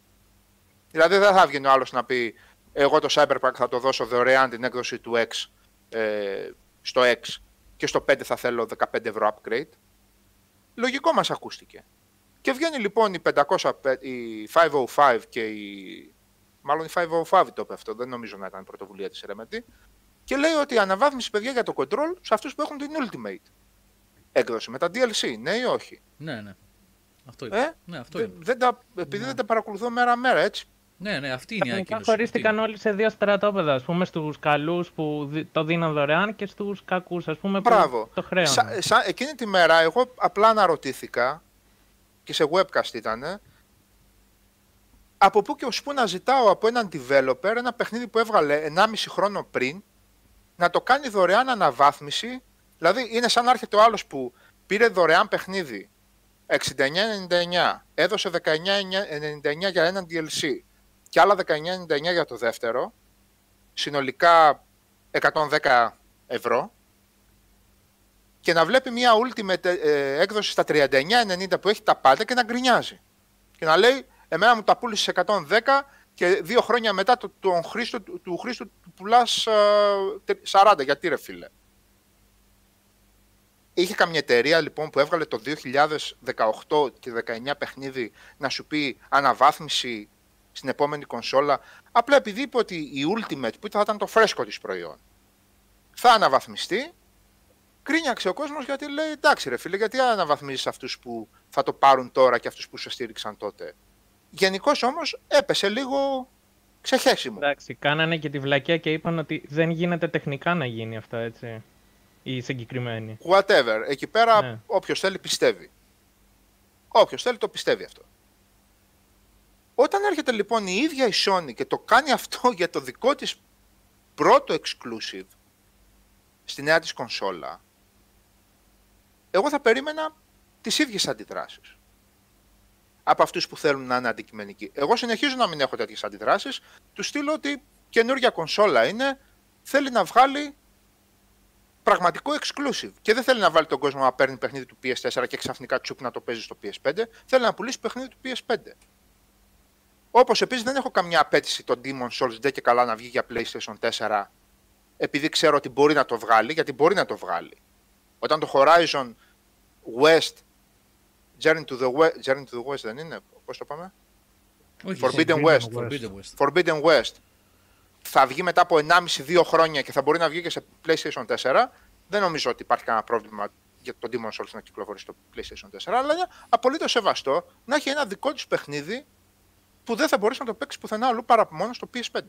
Δηλαδή δεν θα βγει ο άλλος να πει εγώ το Cyberpunk θα το δώσω δωρεάν την έκδοση του X ε, στο X και στο 5 θα θέλω 15 ευρώ upgrade. Λογικό μας ακούστηκε. Και βγαίνει λοιπόν η 500, η 505 και η... Μάλλον η 505 το είπε αυτό, δεν νομίζω να ήταν πρωτοβουλία της Remedy. Και λέει ότι η αναβάθμιση παιδιά για το control σε αυτούς που έχουν την Ultimate έκδοση με τα DLC, ναι ή όχι;
Ναι, ναι. Αυτό είναι.
Ε;
Ναι, αυτό
Δεν,
είναι.
δεν τα, επειδή δεν τα παρακολουθώ μέρα-μέρα, έτσι.
Ναι, ναι, αυτή είναι η
Ξαφνικά
ανακοίνωση.
χωρίστηκαν όλοι σε δύο στρατόπεδα. Α πούμε στους καλούς που δι- το δίναν δωρεάν και στους κακούς, ας πούμε, που
Μπράβο.
το χρέωναν.
Σα, σα, εκείνη τη μέρα εγώ απλά αναρωτήθηκα και σε webcast ήταν από πού και ως πού να ζητάω από έναν developer ένα παιχνίδι που έβγαλε 1,5 χρόνο πριν να το κάνει δωρεάν αναβάθμιση δηλαδή είναι σαν να έρχεται ο άλλος που πήρε δωρεάν παιχνίδι 69,99 έδωσε 19,99 για έναν DLC και άλλα 19,99 για το δεύτερο συνολικά 110 ευρώ και να βλέπει μια ultimate ε, έκδοση στα 39,90 που έχει τα πάντα και να γκρινιάζει. Και να λέει, εμένα μου τα πούλησε 110 και δύο χρόνια μετά του, τον Χρήστο, του, του Χρήστο του πουλάς ε, 40. Γιατί ρε φίλε; είχε καμιά εταιρεία λοιπόν που έβγαλε το 2018 και 19 παιχνίδι να σου πει αναβάθμιση στην επόμενη κονσόλα, απλά επειδή είπε ότι η Ultimate που θα ήταν το φρέσκο της προϊόν θα αναβαθμιστεί, κρίνιαξε ο κόσμος γιατί λέει εντάξει ρε φίλε γιατί αναβαθμίζεις αυτούς που θα το πάρουν τώρα και αυτούς που σε στήριξαν τότε; Γενικώς όμως έπεσε λίγο ξεχέσιμο.
Εντάξει, κάνανε και τη βλακία και είπαν ότι δεν γίνεται τεχνικά να γίνει αυτό, έτσι. Η συγκεκριμένη.
Whatever. Εκεί πέρα
Ναι.
όποιος θέλει πιστεύει. Όποιος θέλει το πιστεύει αυτό. Όταν έρχεται λοιπόν η ίδια η Sony και το κάνει αυτό για το δικό της πρώτο exclusive στη νέα της κονσόλα, εγώ θα περίμενα τις ίδιες αντιδράσεις από αυτούς που θέλουν να είναι αντικειμενικοί. Εγώ συνεχίζω να μην έχω τέτοιες αντιδράσεις, του στείλω ότι καινούργια κονσόλα είναι, θέλει να βγάλει πραγματικό exclusive. Και δεν θέλει να βάλει τον κόσμο να παίρνει παιχνίδι του PS4 και ξαφνικά τσουπ να το παίζει στο PS5. Θέλει να πουλήσει παιχνίδι του PS5. Όπως επίσης δεν έχω καμιά απέτηση το Demon Souls δεν και καλά να βγει για PlayStation 4 επειδή ξέρω ότι μπορεί να το βγάλει, γιατί μπορεί να το βγάλει. Όταν το Horizon West, Journey to the West, Journey to the West δεν είναι, πώς το πάμε;
Όχι,
Forbidden
Forbidden
West.
West.
Forbidden West.
Forbidden West θα βγει μετά από 1,5-2 χρόνια και θα μπορεί να βγει και σε PlayStation 4, δεν νομίζω ότι υπάρχει κανένα πρόβλημα για το Demon Souls να κυκλοφορήσει στο PlayStation 4, αλλά είναι απολύτως σεβαστό να έχει ένα δικό του παιχνίδι που δεν θα μπορέσει να το παίξεις πουθενά αλλού παρά μόνο στο PS5.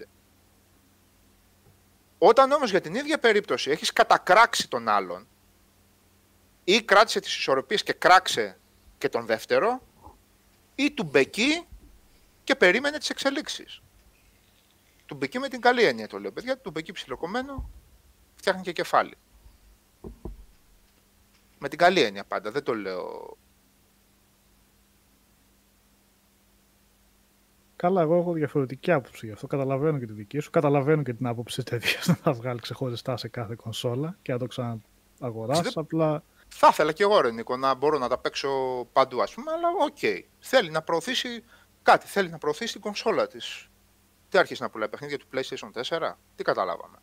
Όταν όμως για την ίδια περίπτωση έχεις κατακράξει τον άλλον ή κράτησε τις ισορροπίες και κράξε και τον δεύτερο ή του μπεκεί και περίμενε τις εξελίξεις. Του μπεκεί με την καλή έννοια το λέω παιδιά, του μπεκεί ψιλοκομμένο φτιάχνει και κεφάλι. Με την καλή έννοια πάντα, δεν το λέω
Καλά, εγώ έχω διαφορετική άποψη γι' αυτό. Καταλαβαίνω και τη δική σου. Καταλαβαίνω και την άποψη της εταιρείας να τα βγάλει ξεχωριστά σε κάθε κονσόλα και να το ξαναγοράσει.
Δεν-
Απλά
Θα ήθελα και εγώ, ρε Νίκο, να μπορώ να τα παίξω παντού, ας πούμε, αλλά οκ. Θέλει να προωθήσει κάτι, θέλει να προωθήσει την κονσόλα της. Τι άρχισε να πουλάει παιχνίδια του PlayStation 4, τι καταλάβαμε.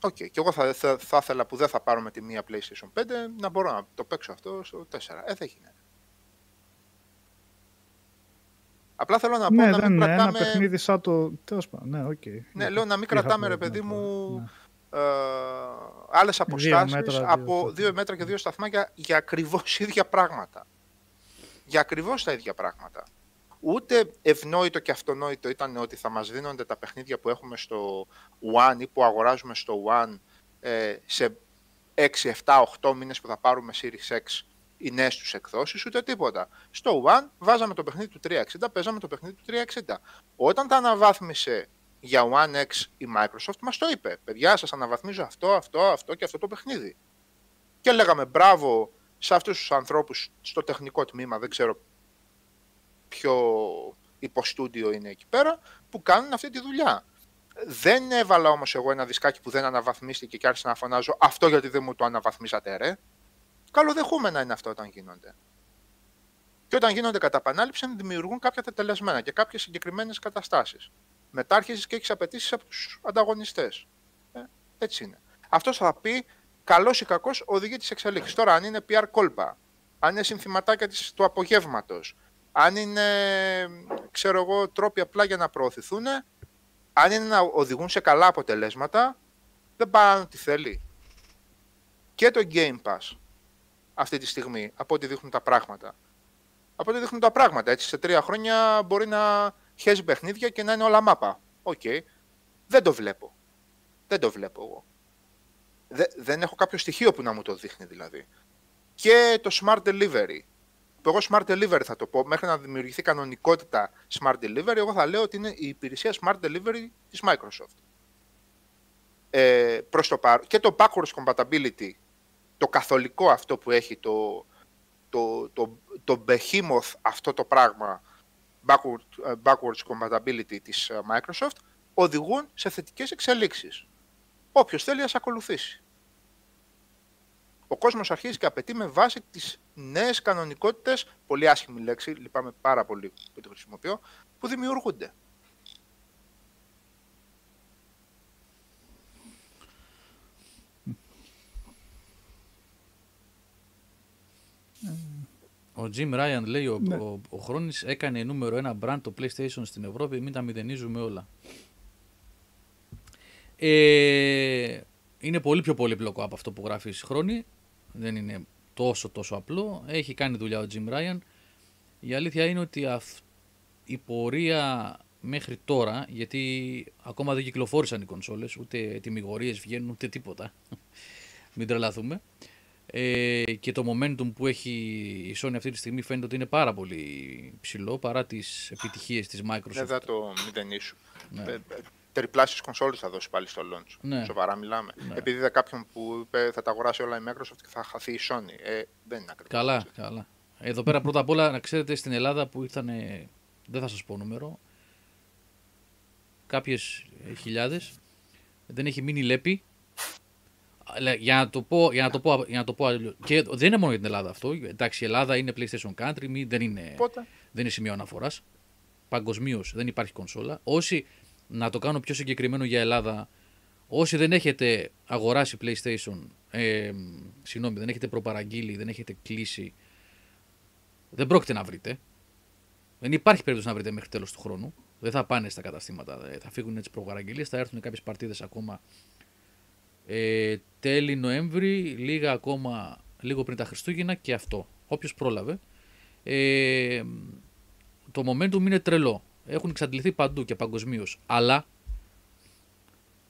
Οκ, και εγώ θα, θα, θα ήθελα που δεν θα πάρω με τη μία PlayStation 5 να μπορώ να το παίξω αυτό στο 4. Ε, δεν γίνεται. Απλά θέλω να πω
ναι,
να
δεν
μην
είναι ένα
κρατάμε...
παιχνίδι σαν το. Τέλος πάντων, ναι, οκ.
Ναι, λέω να μην
Τι θα
κρατάμε, ρε
πρέπει
παιδί
να πω,
μου,
ναι.
Ε, άλλες αποστάσεις
μέτρα, δύο
από
σταθμά.
δύο μέτρα και δύο σταθμά για, για ακριβώς ίδια πράγματα. Για ακριβώς τα ίδια πράγματα. Ούτε ευνόητο και αυτονόητο ήταν ότι θα μας δίνονται τα παιχνίδια που έχουμε στο One ή που αγοράζουμε στο One ε, σε 6, 7, 8 μήνες που θα πάρουμε Series X οι νέες τους εκδόσεις, ούτε τίποτα. Στο One βάζαμε το παιχνίδι του 360, παίζαμε το παιχνίδι του 360. Όταν τα αναβάθμισε για One X η Microsoft μας το είπε. Παιδιά, σας αναβαθμίζω αυτό, αυτό, αυτό και αυτό το παιχνίδι. Και λέγαμε μπράβο σε αυτούς τους ανθρώπους στο τεχνικό τμήμα, δεν ξέρω ποιο υποστούντιο είναι εκεί πέρα, που κάνουν αυτή τη δουλειά. Δεν έβαλα όμως εγώ ένα δισκάκι που δεν αναβαθμίστηκε και άρχισα να φωνάζω αυτό γιατί δεν μου το αναβαθμίσατε ρε. Καλοδεχούμενα είναι αυτό όταν γίνονται. Και όταν γίνονται κατά επανάληψη δημιουργούν κάποια τετελεσμένα και κάποιες συγκεκριμένες καταστάσεις. Μετά αρχίζει και έχεις απαιτήσεις από τους ανταγωνιστές. Ε, έτσι είναι. Αυτός θα πει καλός ή κακός οδηγεί τις εξελίξεις. Τώρα, αν είναι PR κόλπα, αν είναι συνθηματάκια της, του απογεύματος, αν είναι ξέρω εγώ, τρόποι απλά για να προωθηθούν, αν είναι να οδηγούν σε καλά αποτελέσματα, δεν πάνε ό,τι θέλει. Και το Game Pass αυτή τη στιγμή, από ό,τι δείχνουν τα πράγματα. Από ό,τι δείχνουν τα πράγματα. Έτσι, σε τρία χρόνια μπορεί να χέζει παιχνίδια και να είναι όλα μάπα. Οκ. Δεν το βλέπω. Δεν το βλέπω εγώ. Δε, δεν έχω κάποιο στοιχείο που να μου το δείχνει δηλαδή. Και το Smart Delivery. Που εγώ Smart Delivery θα το πω, μέχρι να δημιουργηθεί κανονικότητα Smart Delivery, εγώ θα λέω ότι είναι η υπηρεσία Smart Delivery της Microsoft. Ε, προς το παρ... Και το backwards compatibility, το καθολικό αυτό που έχει το, το, το, το behemoth αυτό το πράγμα backward, ε, backwards compatibility της ε, Microsoft οδηγούν σε θετικές εξελίξεις. Όποιος θέλει ας ακολουθήσει. Ο κόσμος αρχίζει και απαιτεί με βάση τις νέες κανονικότητες, πολύ άσχημη λέξη, λυπάμαι πάρα πολύ που τη χρησιμοποιώ, που δημιουργούνται.
Ο Jim Ryan λέει: Ο,
Ναι.
ο, ο Χρόνης έκανε νούμερο ένα brand το PlayStation στην Ευρώπη. Μην τα μηδενίζουμε όλα. Ε, είναι πολύ πιο πολύπλοκο από αυτό που γράφει Χρόνη. Δεν είναι τόσο τόσο απλό. Έχει κάνει δουλειά ο Jim Ryan. Η αλήθεια είναι ότι αυ- η πορεία μέχρι τώρα, γιατί ακόμα δεν κυκλοφόρησαν οι κονσόλες, ούτε τιμιγορίες βγαίνουν, ούτε τίποτα. Μην τρελαθούμε. Ε, και το momentum που έχει η Sony αυτή τη στιγμή φαίνεται ότι είναι πάρα πολύ ψηλό παρά τις επιτυχίες της Microsoft.
Δεν θα το μηδενίσου.
Ναι.
Ε, ε, Τριπλάσιες κονσόλες θα δώσει πάλι στο launch.
Ναι.
Σοβαρά μιλάμε.
Ναι.
Επειδή είδα κάποιον που είπε θα τα αγοράσει όλα η Microsoft και θα χαθεί η Sony. Ε, δεν είναι ακριβώς
Καλά,
έτσι.
καλά. Εδώ πέρα πρώτα απ' όλα να ξέρετε στην Ελλάδα που ήρθαν, δεν θα σας πω νούμερο, κάποιες ε, χιλιάδες, δεν έχει μείνει λέπη. Αλλά Για να το πω, για να το πω, για να το πω αλλιώς. και δεν είναι μόνο για την Ελλάδα αυτό. Εντάξει, η Ελλάδα είναι PlayStation Country, μη- δεν είναι,
Οπότε,
δεν είναι σημείο αναφοράς. Παγκοσμίως δεν υπάρχει κονσόλα. Όσοι, να το κάνω πιο συγκεκριμένο για Ελλάδα, όσοι δεν έχετε αγοράσει PlayStation, ε, συγγνώμη, δεν έχετε προπαραγγείλει, δεν έχετε κλείσει, δεν πρόκειται να βρείτε. Δεν υπάρχει περίπτωση να βρείτε μέχρι τέλος του χρόνου. Δεν θα πάνε στα καταστήματα. Ε, Θα φύγουν τι προπαραγγελίες, θα έρθουν κάποιες παρτίδες ακόμα ε, τέλη Νοέμβρη, λίγα ακόμα λίγο πριν τα Χριστούγεννα και αυτό. Όποιος πρόλαβε. Ε, το momentum είναι τρελό. Έχουν εξαντληθεί παντού και παγκοσμίως. Αλλά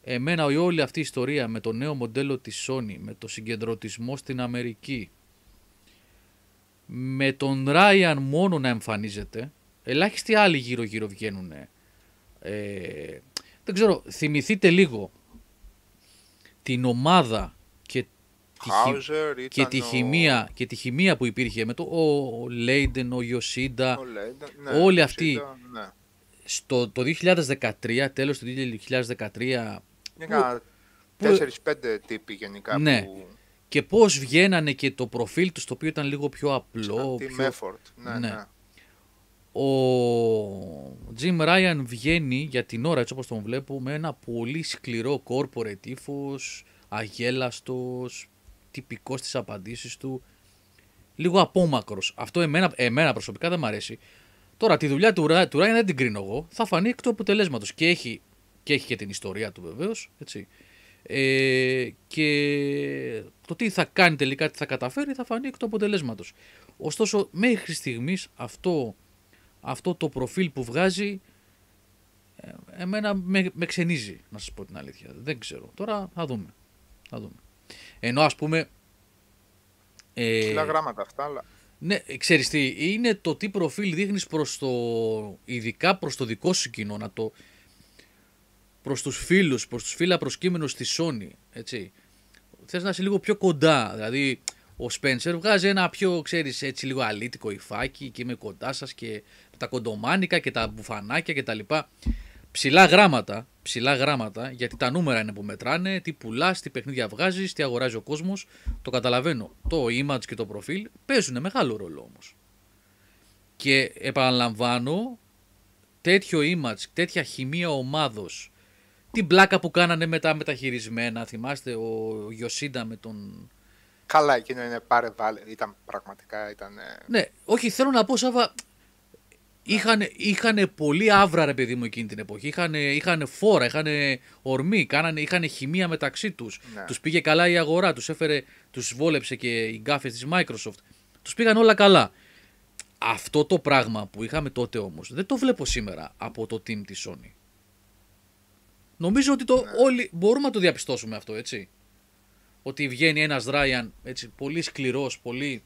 εμένα η όλη αυτή η ιστορία με το νέο μοντέλο της Sony, με το συγκεντρωτισμό στην Αμερική, με τον Ryan μόνο να εμφανίζεται, ελάχιστοι άλλοι γύρω-γύρω βγαίνουν. Ε, δεν ξέρω, θυμηθείτε λίγο την ομάδα και τη, χη-
Hauser ήταν
και τη,
ο-
χημεία, και τη χημεία που υπήρχε με το ο Λέιντεν, ο Ιωσίντα,
ο Λέιντερ, ναι,
όλοι
ο
αυτοί.
Σίντα, Ναι.
στο το 2013, τέλος του 2013
Είναι κανένα τέσσερις-πέντε τύποι γενικά
Ναι.
που
και πώς βγαίνανε και το προφίλ τους το οποίο ήταν λίγο πιο απλό.
Team
πιο...
effort. Ναι,
ναι.
Ναι.
Ο Jim Ryan βγαίνει για την ώρα έτσι όπως τον βλέπω με ένα πολύ σκληρό corporate ύφος, αγέλαστος, τυπικός στις απαντήσεις του, λίγο απόμακρος. Αυτό εμένα, εμένα προσωπικά δεν μου αρέσει. Τώρα τη δουλειά του, Ρα- του Ryan δεν την κρίνω εγώ, θα φανεί εκ του αποτελέσματος και έχει και, έχει και την ιστορία του βεβαίως, έτσι. Ε, και το τι θα κάνει τελικά, τι θα καταφέρει, θα φανεί εκ του αποτελέσματος. Ωστόσο, μέχρι στιγμής αυτό, αυτό το προφίλ που βγάζει ε, εμένα με, με ξενίζει, να σας πω την αλήθεια. Δεν ξέρω. Τώρα θα δούμε. Θα δούμε. Ενώ ας πούμε... Ε,
Ψηλά γράμματα αυτά, αλλά
ναι, ξέρεις τι, είναι το τι προφίλ δείχνεις προς το, ειδικά προς το δικό σου κοινό, να το, προς τους φίλους, προς τους φίλα προσκύμενους στη Sony, έτσι. Θες να είσαι λίγο πιο κοντά, δηλαδή ο Spencer βγάζει ένα πιο, ξέρεις, έτσι λίγο αλήτικο υφάκι και είμαι κοντά σας και τα κοντομάνικα και τα μπουφανάκια και τα λοιπά. Ψηλά γράμματα, ψηλά γράμματα, γιατί τα νούμερα είναι που μετράνε, τι πουλάς, τι παιχνίδια βγάζεις, τι αγοράζει ο κόσμος. Το καταλαβαίνω. Το image και το προφίλ παίζουν μεγάλο ρόλο όμως. Και επαναλαμβάνω, τέτοιο image, τέτοια χημεία ομάδος, την πλάκα που κάνανε με τα μεταχειρισμένα, θυμάστε ο Γιωσίντα με τον.
Καλά εκείνο είναι πάρε βάλε. Ήταν πραγματικά, ήταν... ε,
Ναι, όχι, θέλω να πω, Σάβα, είχαν, είχαν πολύ άβρα ρε παιδί μου εκείνη την εποχή. Είχαν, είχαν φόρα, είχαν ορμή, κάνανε, είχαν χημεία μεταξύ τους.
Ναι.
Τους πήγε καλά η αγορά, τους έφερε, τους βόλεψε και οι γκάφες της Microsoft. Τους πήγαν όλα καλά. Αυτό το πράγμα που είχαμε τότε όμως δεν το βλέπω σήμερα από το team της Sony. Νομίζω ότι το όλοι μπορούμε να το διαπιστώσουμε αυτό, έτσι. Ότι βγαίνει ένας Ράιαν έτσι πολύ σκληρός, πολύ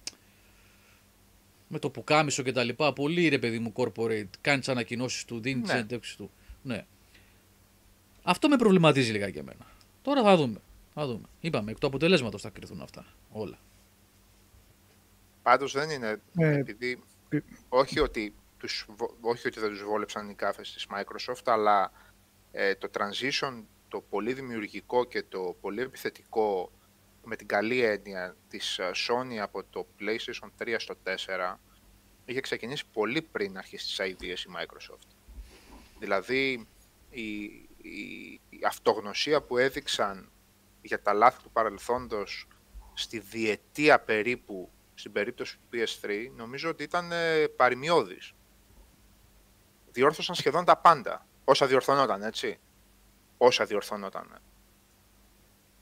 με το πουκάμισο και τα λοιπά, πολύ ρε παιδί μου corporate, κάνεις τι ανακοινώσεις του, δίνεις τι
Ναι.
συνεντεύξει του. Ναι. Αυτό με προβληματίζει λίγα και εμένα. Τώρα θα δούμε. Θα δούμε. Είπαμε, εκ του αποτελέσματος θα κρυθούν αυτά. Όλα.
Πάντως δεν είναι,
Ε,
επειδή,
ε,
όχι ότι, τους, βο- όχι ότι δεν τους βόλεψαν οι κάφες της Microsoft, αλλά ε, το transition, το πολύ δημιουργικό και το πολύ επιθετικό με την καλή έννοια της ε, Sony από το PlayStation 3 στο 4 είχε ξεκινήσει πολύ πριν αρχίσει τις αηδίες η Microsoft. Δηλαδή η, η, η αυτογνωσία που έδειξαν για τα λάθη του παρελθόντος στη διετία περίπου στην περίπτωση του PS3 νομίζω ότι ήταν ε, παρημιώδης. Διόρθωσαν σχεδόν τα πάντα. Όσα διορθωνόταν, έτσι. Όσα διορθωνόταν.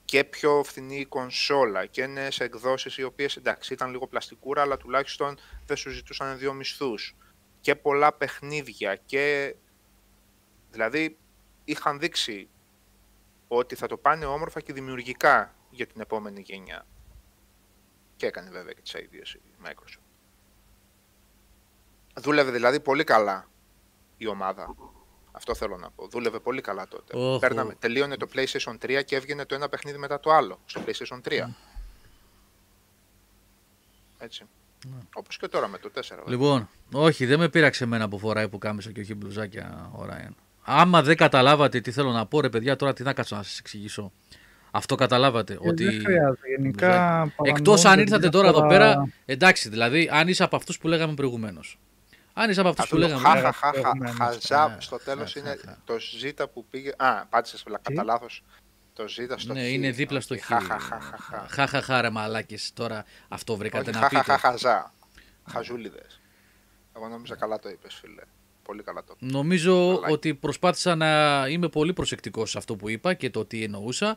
Και πιο φθηνή η κονσόλα και νέες εκδόσεις οι οποίες εντάξει ήταν λίγο πλαστικούρα αλλά τουλάχιστον δεν σου ζητούσαν δύο μισθούς. Και πολλά παιχνίδια και δηλαδή είχαν δείξει ότι θα το πάνε όμορφα και δημιουργικά για την επόμενη γενιά. Και έκανε βέβαια και τις ideas η Microsoft. Δούλευε δηλαδή πολύ καλά η ομάδα. Αυτό θέλω να πω. Δούλευε πολύ καλά τότε.
Όχ,
Παίρναμε,
όχ.
τελείωνε το PlayStation 3 και έβγαινε το ένα παιχνίδι μετά το άλλο στο PlayStation 3. Έτσι. Όπως και τώρα με το 4. βέβαια.
Λοιπόν, όχι, δεν με πείραξε εμένα που φοράει που κάμισα και όχι μπλουζάκια ο Ράιαν. Άμα δεν καταλάβατε τι θέλω να πω, ρε παιδιά, τώρα τι να κάτσω να σας εξηγήσω. Αυτό καταλάβατε.
Ε,
ότι...
Δεν χρειάζεται. Γενικά.
Εκτός αν
παρανοούνται
ήρθατε τώρα εδώ
διάφορα-
πέρα, εντάξει, δηλαδή, αν είσαι από αυτούς που λέγαμε προηγουμένως. Αν είσαι από αυτούς
Αυτό
που
το
λέγαμε.
χα,
λέγαμε
χα, χα, χα,
προηγουμένως.
χαζά
Ναι,
στο τέλος
χα,
είναι
χα, χα.
το ζήτα που πήγε... Α, πάτησες κατά λάθος. Το ζήτα στο
Ναι,
χ.
είναι δίπλα στο χ.
Χα, χα, χα, χα, χα.
Χαχαχά, ρε μαλάκες, τώρα αυτό βρήκατε
Όχι,
να
χα, χα, χα,
πείτε.
χαζά. Χαζούλιδες. Εγώ νόμιζα καλά το είπες, φίλε. Πολύ καλά το είπες.
Νομίζω
Μαλάκι.
ότι προσπάθησα να είμαι πολύ προσεκτικός σε αυτό που είπα και το τι εννοούσα.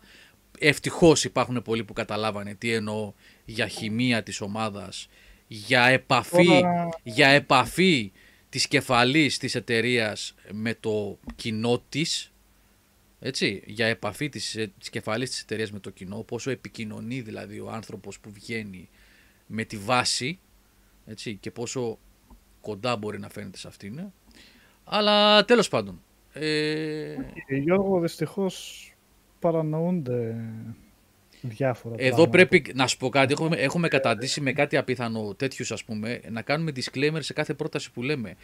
Ευτυχώς υπάρχουν πολλοί που καταλάβανε τι εννοώ για χημεία της ομάδας, για επαφή,
Τώρα-
για επαφή της κεφαλής της εταιρείας με το κοινό της, έτσι, για επαφή της, ε, της κεφαλής της εταιρείας με το κοινό, πόσο επικοινωνεί δηλαδή ο άνθρωπος που βγαίνει με τη βάση, έτσι, και πόσο κοντά μπορεί να φαίνεται σε αυτήν. Αλλά τέλος πάντων. Ε,
Ε, Γιώργο, δυστυχώς παρανοούνται διάφορα
εδώ
πράγματα.
πρέπει να σου πω κάτι. Έχουμε, έχουμε καταντήσει με κάτι απίθανο τέτοιους, ας πούμε, να κάνουμε disclaimer σε κάθε πρόταση που λέμε.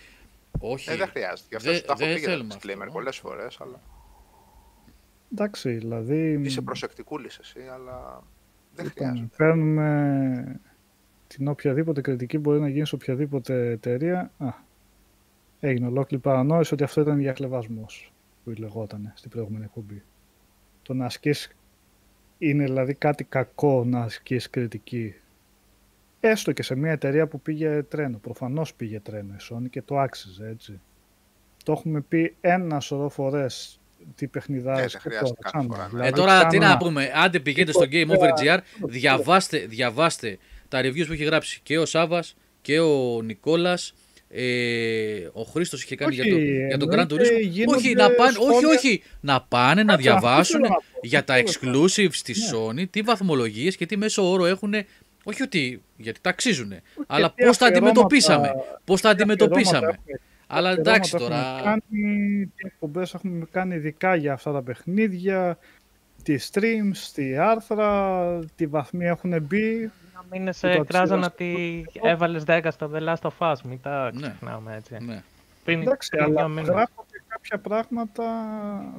Όχι.
Ε, δεν χρειάζεται. Γι' αυτό
Δεν-
σου τα έχω
δεν
πει για
θέλουμε
τα
αυτό.
disclaimer πολλές φορές, αλλά
Εντάξει, δηλαδή.
είσαι προσεκτικούλης εσύ, αλλά δεν
λοιπόν,
χρειάζεται.
παίρνουμε την οποιαδήποτε κριτική μπορεί να γίνει σε οποιαδήποτε εταιρεία. Α, έγινε ολόκληρη παρανόηση ότι αυτό ήταν διακλεβασμό που λεγόταν στην προηγούμενη εκπομπή. Το να ασκείς είναι δηλαδή κάτι κακό να ασκείς κριτική. Έστω και σε μια εταιρεία που πήγε τρένο. Προφανώς πήγε τρένο η Sony και το άξιζε έτσι. Το έχουμε πει ένα σωρό φορές τι παιχνιδάρες
Ναι, δεν
και
χρειάζεται
τώρα,
κάθε
ξανά.
φορά, ναι.
Ε,
Δηλαδή,
τώρα τι
ξανά.
να πούμε. Άντε πηγαίνετε στο Game Over GR, διαβάστε, διαβάστε τα reviews που έχει γράψει και ο Σάβα και ο Νικόλας. Ε, ο Χρήστος είχε κάνει
Όχι,
για, το, για τον Grand
εννοείται
Turismo.
γίνονται
Όχι, να πάνε, όχι,
σχόλια-
όχι. Να πάνε να
Κάτσε, αυτό
διαβάσουν
θέλω να πω,
για τα
αυτό θέλω να
exclusives στη Sony, τι βαθμολογίες και τι μέσο όρο έχουν. Όχι ότι γιατί τα αξίζουν, αλλά
τι
πώς τα
αφιερώματα-
αντιμετωπίσαμε. Πώς τα
τι
αντιμετωπίσαμε.
αφιερώματα έχουμε-
Αλλά
τι
εντάξει
αφιερώματα
τώρα.
Έχουμε κάνει, τι εκπομπές έχουμε κάνει ειδικά για αυτά τα παιχνίδια, τις streams, τι άρθρα, τι βαθμοί έχουν μπει.
Να μην
Το
σε κράζαν
αξίωσα
ότι έβαλες 10 στο The Last of Us. Μην τα
Ναι.
ξεχνάμε έτσι.
Ναι.
Πριν,
Εντάξει,
πριν
αλλά
δύο μήνες.
γράφονται κάποια πράγματα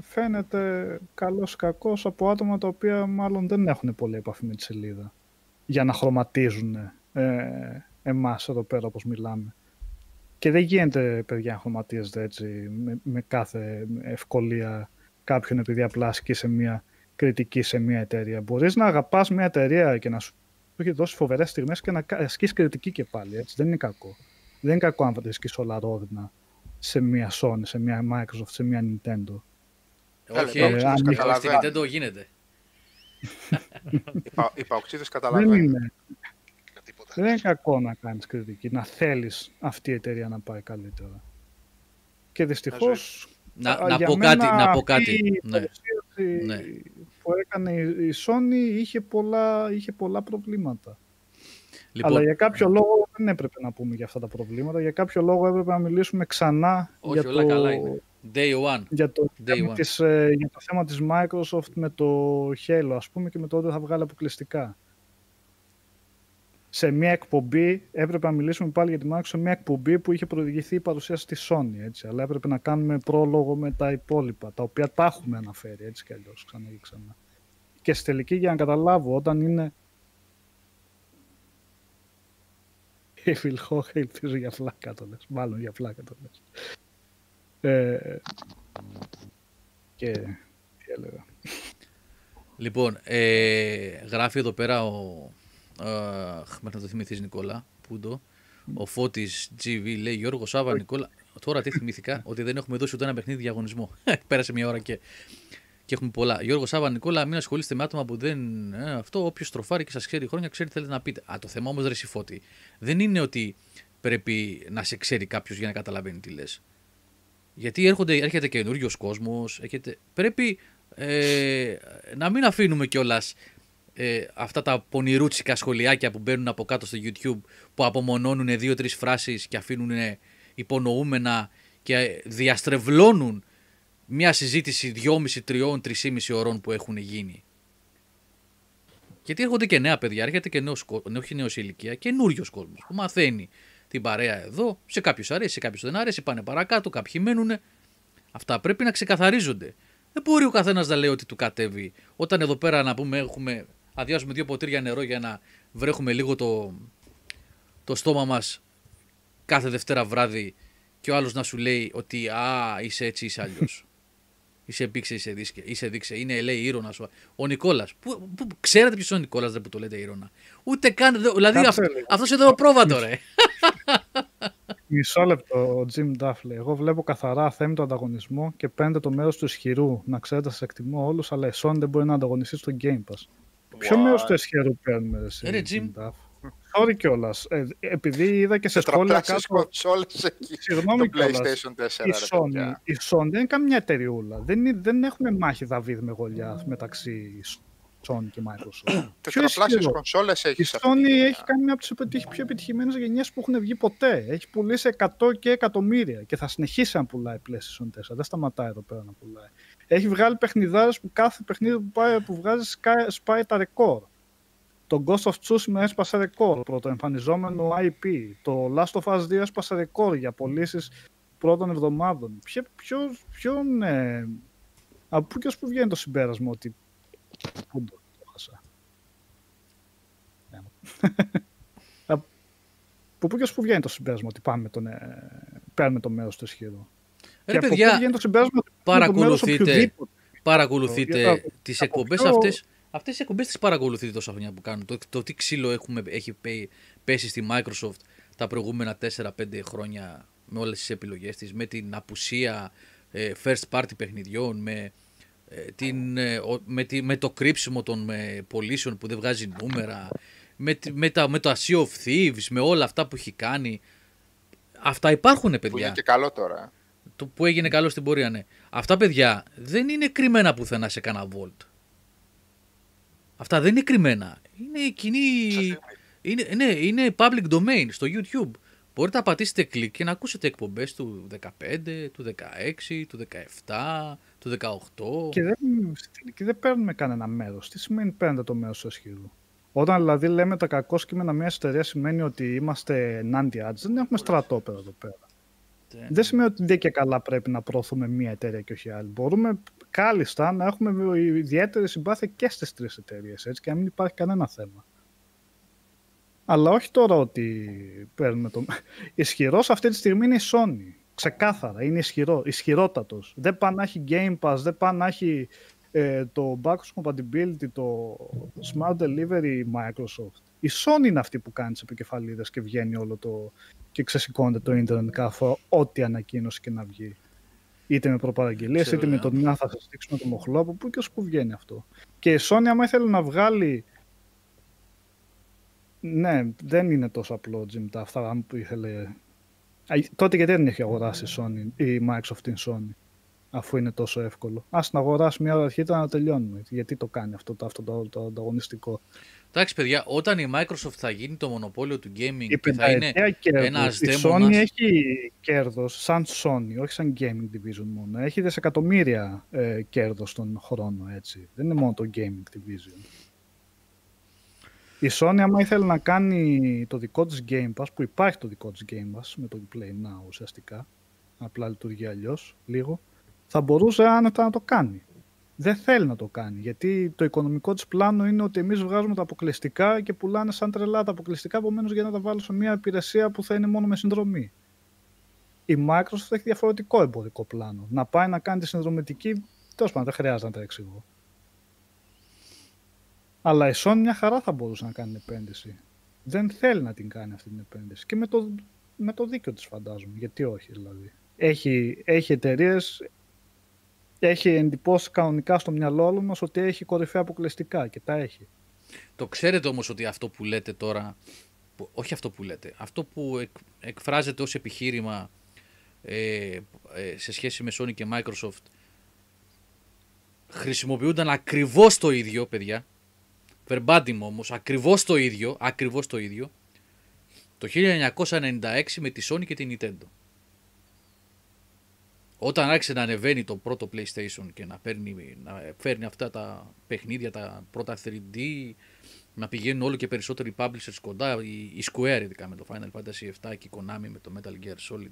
φαίνεται καλός κακός από άτομα τα οποία μάλλον δεν έχουν πολύ επαφή με τη σελίδα για να χρωματίζουν ε, εμάς εδώ πέρα όπως μιλάμε. Και δεν γίνεται, παιδιά, να χρωματίζεται έτσι με, με κάθε ευκολία κάποιον επειδή απλά ασκεί σε μια κριτική σε μια εταιρεία. Μπορείς να αγαπάς μια εταιρεία και να σου έχει δώσει φοβερές στιγμές και να κα- ασκείς κριτική και πάλι. Έτσι. Δεν είναι κακό. Δεν είναι κακό αν βρίσκεις όλα ρόδινα σε μια Sony, σε μια Microsoft, σε μια Nintendo.
Όχι,
Ε,
όχι,
αν
στην
καταλαβαίνω.
Nintendo γίνεται.
Οι, πα, οι παοξίδες
Δεν
καταλαβαίνουν.
είναι,
Τίποτα.
δεν είναι κακό να κάνεις κριτική, να θέλεις αυτή η εταιρεία να πάει καλύτερα. Και δυστυχώς
Να,
α,
να,
για
πω
μένα
κάτι, να πω
αυτή
κάτι.
η
Ναι.
Παρουσίαση
Ναι.
που έκανε η η Sony είχε πολλά, είχε πολλά προβλήματα.
Λοιπόν,
Αλλά για κάποιο λόγο δεν έπρεπε να πούμε για αυτά τα προβλήματα. Για κάποιο λόγο έπρεπε να μιλήσουμε ξανά
όχι,
για,
όλα
το,
καλά είναι. Day one.
για, το
Day
θέμα
one.
της, ε, για το θέμα της Microsoft με το Halo, ας πούμε, και με το ότι θα βγάλει αποκλειστικά. Σε μια εκπομπή, έπρεπε να μιλήσουμε πάλι για τη Microsoft, σε μια εκπομπή που είχε προηγηθεί η παρουσίαση της Sony, έτσι. Αλλά έπρεπε να κάνουμε πρόλογο με τα υπόλοιπα, τα οποία τα έχουμε αναφέρει, έτσι κι αλλιώς, ξανά και ξανά. Και στη τελική, για να καταλάβω, όταν είναι... Η Φιλχόχα ελπίζω για φλάκα το λες. Μάλλον για φλάκα το λες. Ε, και τι έλεγα.
Λοιπόν, ε, γράφει εδώ πέρα ο, Αχ, μέχρι να το θυμηθείς Νικόλα. Πού το. Ο Φώτης GV λέει Γιώργος Σάβα Νικόλα. Τώρα τι θυμήθηκα, ότι δεν έχουμε δώσει ούτε ένα παιχνίδι διαγωνισμό. Πέρασε μια ώρα και, και έχουμε πολλά. Γιώργος Σάβα Νικόλα, μην ασχολείστε με άτομα που δεν. Ε, αυτό, όποιος τροφάρει και σας ξέρει χρόνια, ξέρει τι θέλετε να πείτε. Α, το θέμα όμως, ρε Φώτη, δεν είναι ότι πρέπει να σε ξέρει κάποιος για να καταλαβαίνει τι λες. Γιατί έρχονται, έρχεται καινούριος κόσμος, πρέπει ε, να μην αφήνουμε κιόλας ε, αυτά τα πονηρούτσικα σχολιάκια που μπαίνουν από κάτω στο YouTube που απομονώνουν δύο-τρεις φράσεις και αφήνουν υπονοούμενα και διαστρεβλώνουν μια συζήτηση 2,5, 3, 3,5 ώρων που έχουν γίνει. Γιατί έρχονται και νέα παιδιά, έρχεται και νέος, όχι νέος ηλικία, καινούριος κόσμος που μαθαίνει την παρέα εδώ. Σε κάποιους αρέσει, σε κάποιους δεν αρέσει, πάνε παρακάτω, κάποιοι μένουν. Αυτά πρέπει να ξεκαθαρίζονται. Δεν μπορεί ο καθένας να λέει ότι του κατέβει. Όταν εδώ πέρα να πούμε έχουμε αδειάσουμε δύο ποτήρια νερό για να βρέχουμε λίγο το, το στόμα μας κάθε Δευτέρα βράδυ και ο άλλος να σου λέει ότι α, είσαι έτσι, είσαι αλλιώς. είσαι πήξε, είσαι δίσκε, είσαι δείξε, είναι λέει ήρωνα σου. Ο Νικόλας. Που, που, ξέρετε ποιος είναι ο Νικόλας δεν που το λέτε ήρωνα. Ούτε καν. Δηλαδή αυτό αυτός είναι το πρόβατο, ρε.
Μισό λεπτό, Jim Duffley. Εγώ βλέπω καθαρά θέμα του ανταγωνισμό και παίρνετε το μέρος του ισχυρού. Να ξέρετε, σας εκτιμώ όλους, αλλά η Sony δεν μπορεί να ανταγωνιστεί στο Game Pass. Ποιο μέρο του ισχυρού παίρνουμε, εσύ,
Ρε, Jim.
Sorry κιόλας. Ε, επειδή είδα και σε σχόλια κάτω.
κονσόλες εκεί.
Συγγνώμη
το
κιόλας.
PlayStation 4.
Η
ρε
Sony,
παιδιά.
η Sony δεν είναι καμιά εταιριούλα. Δεν, είναι- δεν έχουμε μάχη Δαβίδ με Γολιάθ μεταξύ Sony και Microsoft.
Τετραπλάσιες
ισχυρό.
κονσόλες
Η
έχει σε
Sony
αυτή.
έχει κάνει μια από τις επιτυχ- πιο επιτυχημένες γενιές που έχουν βγει ποτέ. Έχει πουλήσει 100 και εκατομμύρια και θα συνεχίσει να πουλάει PlayStation 4. Δεν σταματάει εδώ πέρα να πουλάει. Έχει βγάλει παιχνιδάρες που κάθε παιχνίδι που, πάει, που βγάζει σκά- σπάει τα ρεκόρ. Το Ghost of Tsushima έσπασε ρεκόρ πρώτο εμφανιζόμενο IP. Το Last of Us 2 έσπασε ρεκόρ για πωλήσεις πρώτων εβδομάδων. Ποιο, ποιο, ποιον, ε, από πού και ως πού βγαίνει το συμπέρασμα ότι... Πού το, το έχασα. Από πού και ως πού βγαίνει το συμπέρασμα ότι πάμε τον, ε, παίρνουμε το μέρος του ισχυρού.
Ρε
και από πού
παιδιά,
βγαίνει το συμπέρασμα ότι παίρνουμε το μέρος
παρακολουθείτε,
οποιοδήποτε.
παρακολουθείτε
Γιατί
τις
από
εκπομπές
ποιο-
αυτές. Αυτές τις εκπομπές τις παρακολουθείτε τόσα χρόνια που κάνουν. Το, το τι ξύλο έχουμε, έχει πέ- πέσει στη Microsoft τα προηγούμενα 4-5 χρόνια με όλες τις επιλογές της, με την απουσία ε, first party παιχνιδιών, με, ε, την, ε, ο- με, τη- με το κρύψιμο των ε, πωλήσεων που δεν βγάζει νούμερα, με, τη- με, τα, με το Sea of Thieves, με όλα αυτά που έχει κάνει. Αυτά υπάρχουν,
Που
παιδιά
είναι και καλό τώρα. Ε.
το που έγινε καλό στην πορεία, ναι. Αυτά παιδιά δεν είναι κρυμμένα πουθενά σε κανένα Volt. Αυτά δεν είναι κρυμμένα. Είναι κοινή. Είναι, ναι, είναι public domain στο YouTube. Μπορείτε να πατήσετε κλικ και να ακούσετε εκπομπές του 15, του 16, του 17, του 18.
Και δεν, στην τελική δεν παίρνουμε κανένα μέρος. Τι σημαίνει παίρνετε το μέρος του ισχυρού. Όταν δηλαδή λέμε τα κακό κείμενα μια εταιρεία σημαίνει ότι είμαστε ενάντια τη, δεν έχουμε στρατόπεδο εδώ πέρα.
Ναι.
Δεν σημαίνει ότι δεν και καλά πρέπει να προωθούμε μία εταιρεία και όχι άλλη. Μπορούμε κάλλιστα να έχουμε ιδιαίτερη συμπάθεια και στις τρεις εταιρείες έτσι και να μην υπάρχει κανένα θέμα. Αλλά όχι τώρα ότι παίρνουμε το. Ισχυρός αυτή τη στιγμή είναι η Sony. Ξεκάθαρα. Είναι ισχυρό, ισχυρότατος. Δεν πάει να έχει Game Pass, δεν πάει να έχει ε, το backwards compatibility, το smart delivery Microsoft. Η Sony είναι αυτή που κάνει τις επικεφαλίδες και βγαίνει όλο το. και ξεσηκώνεται το ίντερνετ κάθε φορά, ό,τι ανακοίνωση και να βγει. Είτε με προπαραγγελίες,
Ξέρω,
είτε με
ε.
το να θα σας δείξουμε το μοχλό, από πού και ως πού βγαίνει αυτό. Και η Sony, άμα ήθελε να βγάλει. Ναι, δεν είναι τόσο απλό, Jim, τα αυτά που ήθελε. Α, τότε γιατί δεν έχει αγοράσει η, Sony, η Microsoft την Sony, αφού είναι τόσο εύκολο; Α την αγοράσει μια ώρα αρχίτερα να τελειώνουμε. Γιατί το κάνει αυτό το, αυτό το, το ανταγωνιστικό.
Εντάξει, παιδιά, όταν η Microsoft θα γίνει το μονοπόλιο του gaming
Η
και θα είναι.
πενταετία κέρδους.
ένας
Η
δαίμονας.
Sony έχει κέρδος σαν Sony, όχι σαν gaming division μόνο. Έχει δισεκατομμύρια ε, κέρδος τον χρόνο, έτσι. Δεν είναι μόνο το gaming division. Η Sony, άμα ήθελε να κάνει το δικό της Game Pass, που υπάρχει το δικό της Game Pass με το Play Now ουσιαστικά, απλά λειτουργεί αλλιώς λίγο, θα μπορούσε άνετα να το κάνει. Δεν θέλει να το κάνει, γιατί το οικονομικό της πλάνο είναι ότι εμείς βγάζουμε τα αποκλειστικά και πουλάνε σαν τρελά τα αποκλειστικά, επομένως για να τα βάλω σε μια υπηρεσία που θα είναι μόνο με συνδρομή. Η Microsoft έχει διαφορετικό εμπορικό πλάνο. Να πάει να κάνει τη συνδρομητική, τέλος πάντων δεν χρειάζεται να τα εξηγώ. Αλλά η Sony μια χαρά θα μπορούσε να κάνει επένδυση. Δεν θέλει να την κάνει αυτή την επένδυση. Και με το, με το δίκιο της φαντάζομαι. Γιατί όχι δηλαδή. Έχει, έχει εταιρείες, έχει εντυπώσει κανονικά στο μυαλό μας ότι έχει κορυφαία αποκλειστικά και τα έχει.
Το ξέρετε όμως ότι αυτό που λέτε τώρα, που- όχι αυτό που λέτε, αυτό που εκ- εκφράζεται ως επιχείρημα ε, ε, σε σχέση με Sony και Microsoft χρησιμοποιούνταν ακριβώς το ίδιο, παιδιά. Verbatim όμως, ακριβώς το ίδιο, ακριβώς το ίδιο, το 1996 με τη Sony και την Nintendo. Όταν άρχισε να ανεβαίνει το πρώτο PlayStation και να παίρνει, να φέρνει αυτά τα παιχνίδια, τα πρώτα 3D, να πηγαίνουν όλο και περισσότεροι publishers κοντά, η, η Square ειδικά με το Final Fantasy VII και η Konami με το Metal Gear Solid.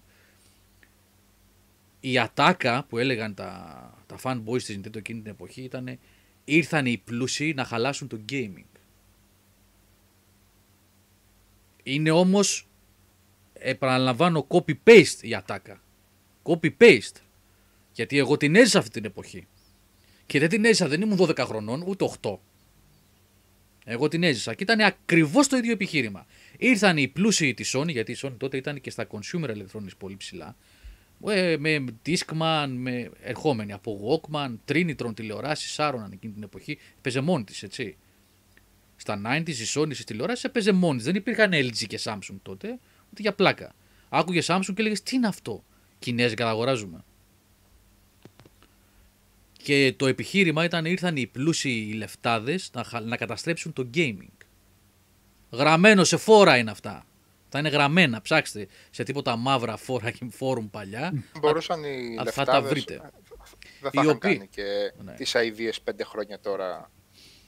Η ατάκα που έλεγαν τα, τα fanboys της Nintendo εκείνη την εποχή ήταν ήρθαν οι πλούσιοι να χαλάσουν το gaming. Είναι όμως, επαναλαμβάνω, copy-paste η ατάκα. Copy-paste. Γιατί εγώ την έζησα αυτή την εποχή. Και δεν την έζησα, δεν ήμουν 12 χρονών, ούτε 8. Εγώ την έζησα και ήταν ακριβώς το ίδιο επιχείρημα. Ήρθαν οι πλούσιοι της Sony, γιατί η Sony τότε ήταν και στα consumer electronics πολύ ψηλά. ε, Με Discman, με ερχόμενοι από Walkman, Trinitron τηλεοράσεις, Saron εκείνη την εποχή. Παίζε μόνη της, έτσι. Στα 90s η Sony στις τηλεοράσεις έπαιζε μόνη της. Δεν υπήρχαν LG και Samsung τότε, ούτε για πλάκα. Άκουγε Samsung και έλεγες Τι είναι αυτό, Κινέζικα τα αγοράζουμε. Και το επιχείρημα ήταν ήρθαν οι πλούσιοι λεφτάδες να, χα- να καταστρέψουν το gaming. Γραμμένο σε φόρα είναι αυτά. Θα είναι γραμμένα, ψάξτε σε τίποτα μαύρα φόρα και φόρουμ παλιά.
Μπορούσαν οι
α, θα
λεφτάδες...
τα βρείτε.
Δεν
Οι
θα είχαν
οποίοι-
κάνει και
Ναι.
τις αηδίες πέντε χρόνια τώρα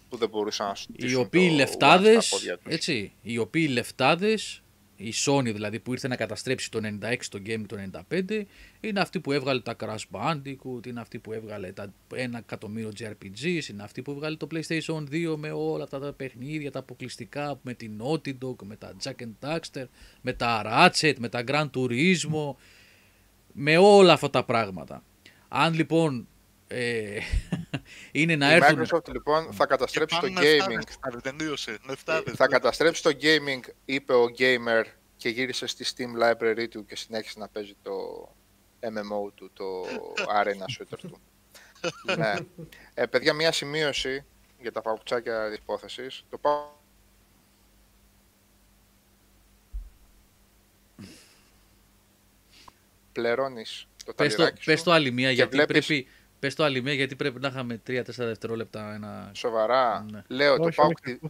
που δεν μπορούσαν να σου
Οι
στήσουν
οποίοι
το
λεφτάδες,
στα πόδια τους.
έτσι, οι οποίοι λεφτάδες, η Sony δηλαδή που ήρθε να καταστρέψει το 96 το game το 95, είναι αυτή που έβγαλε τα Crash Bandicoot, είναι αυτή που έβγαλε τα 1 εκατομμύριο JRPGs, είναι αυτή που έβγαλε το PlayStation 2 με όλα αυτά τα παιχνίδια, τα αποκλειστικά, με την Naughty Dog, με τα Jack and Daxter, με τα Ratchet, με τα Gran Turismo, με όλα αυτά τα πράγματα. Αν λοιπόν ε, είναι να
Η
έρθουν...
Microsoft λοιπόν θα καταστρέψει το
πάνε
gaming.
νεφτάδες, τελείωσε. Νεφτάδες.
Θα καταστρέψει το gaming, είπε ο gamer και γύρισε στη Steam library του και συνέχισε να παίζει το MMO του, το Arena Shooter του. ναι. Ε, παιδιά, μία σημείωση για τα παπουτσάκια της υπόθεσης. Το πάω... Πληρώνεις το
Πες το,
ταλιράκι σου.
πες το άλλη μία,
και
γιατί
βλέπεις-
πρέπει, πες το άλλη μία, γιατί πρέπει να είχαμε 3-4 δευτερόλεπτα ένα...
Σοβαρά.
Ναι.
Λέω, το
Όχι,
PAOK,
όχι,
TV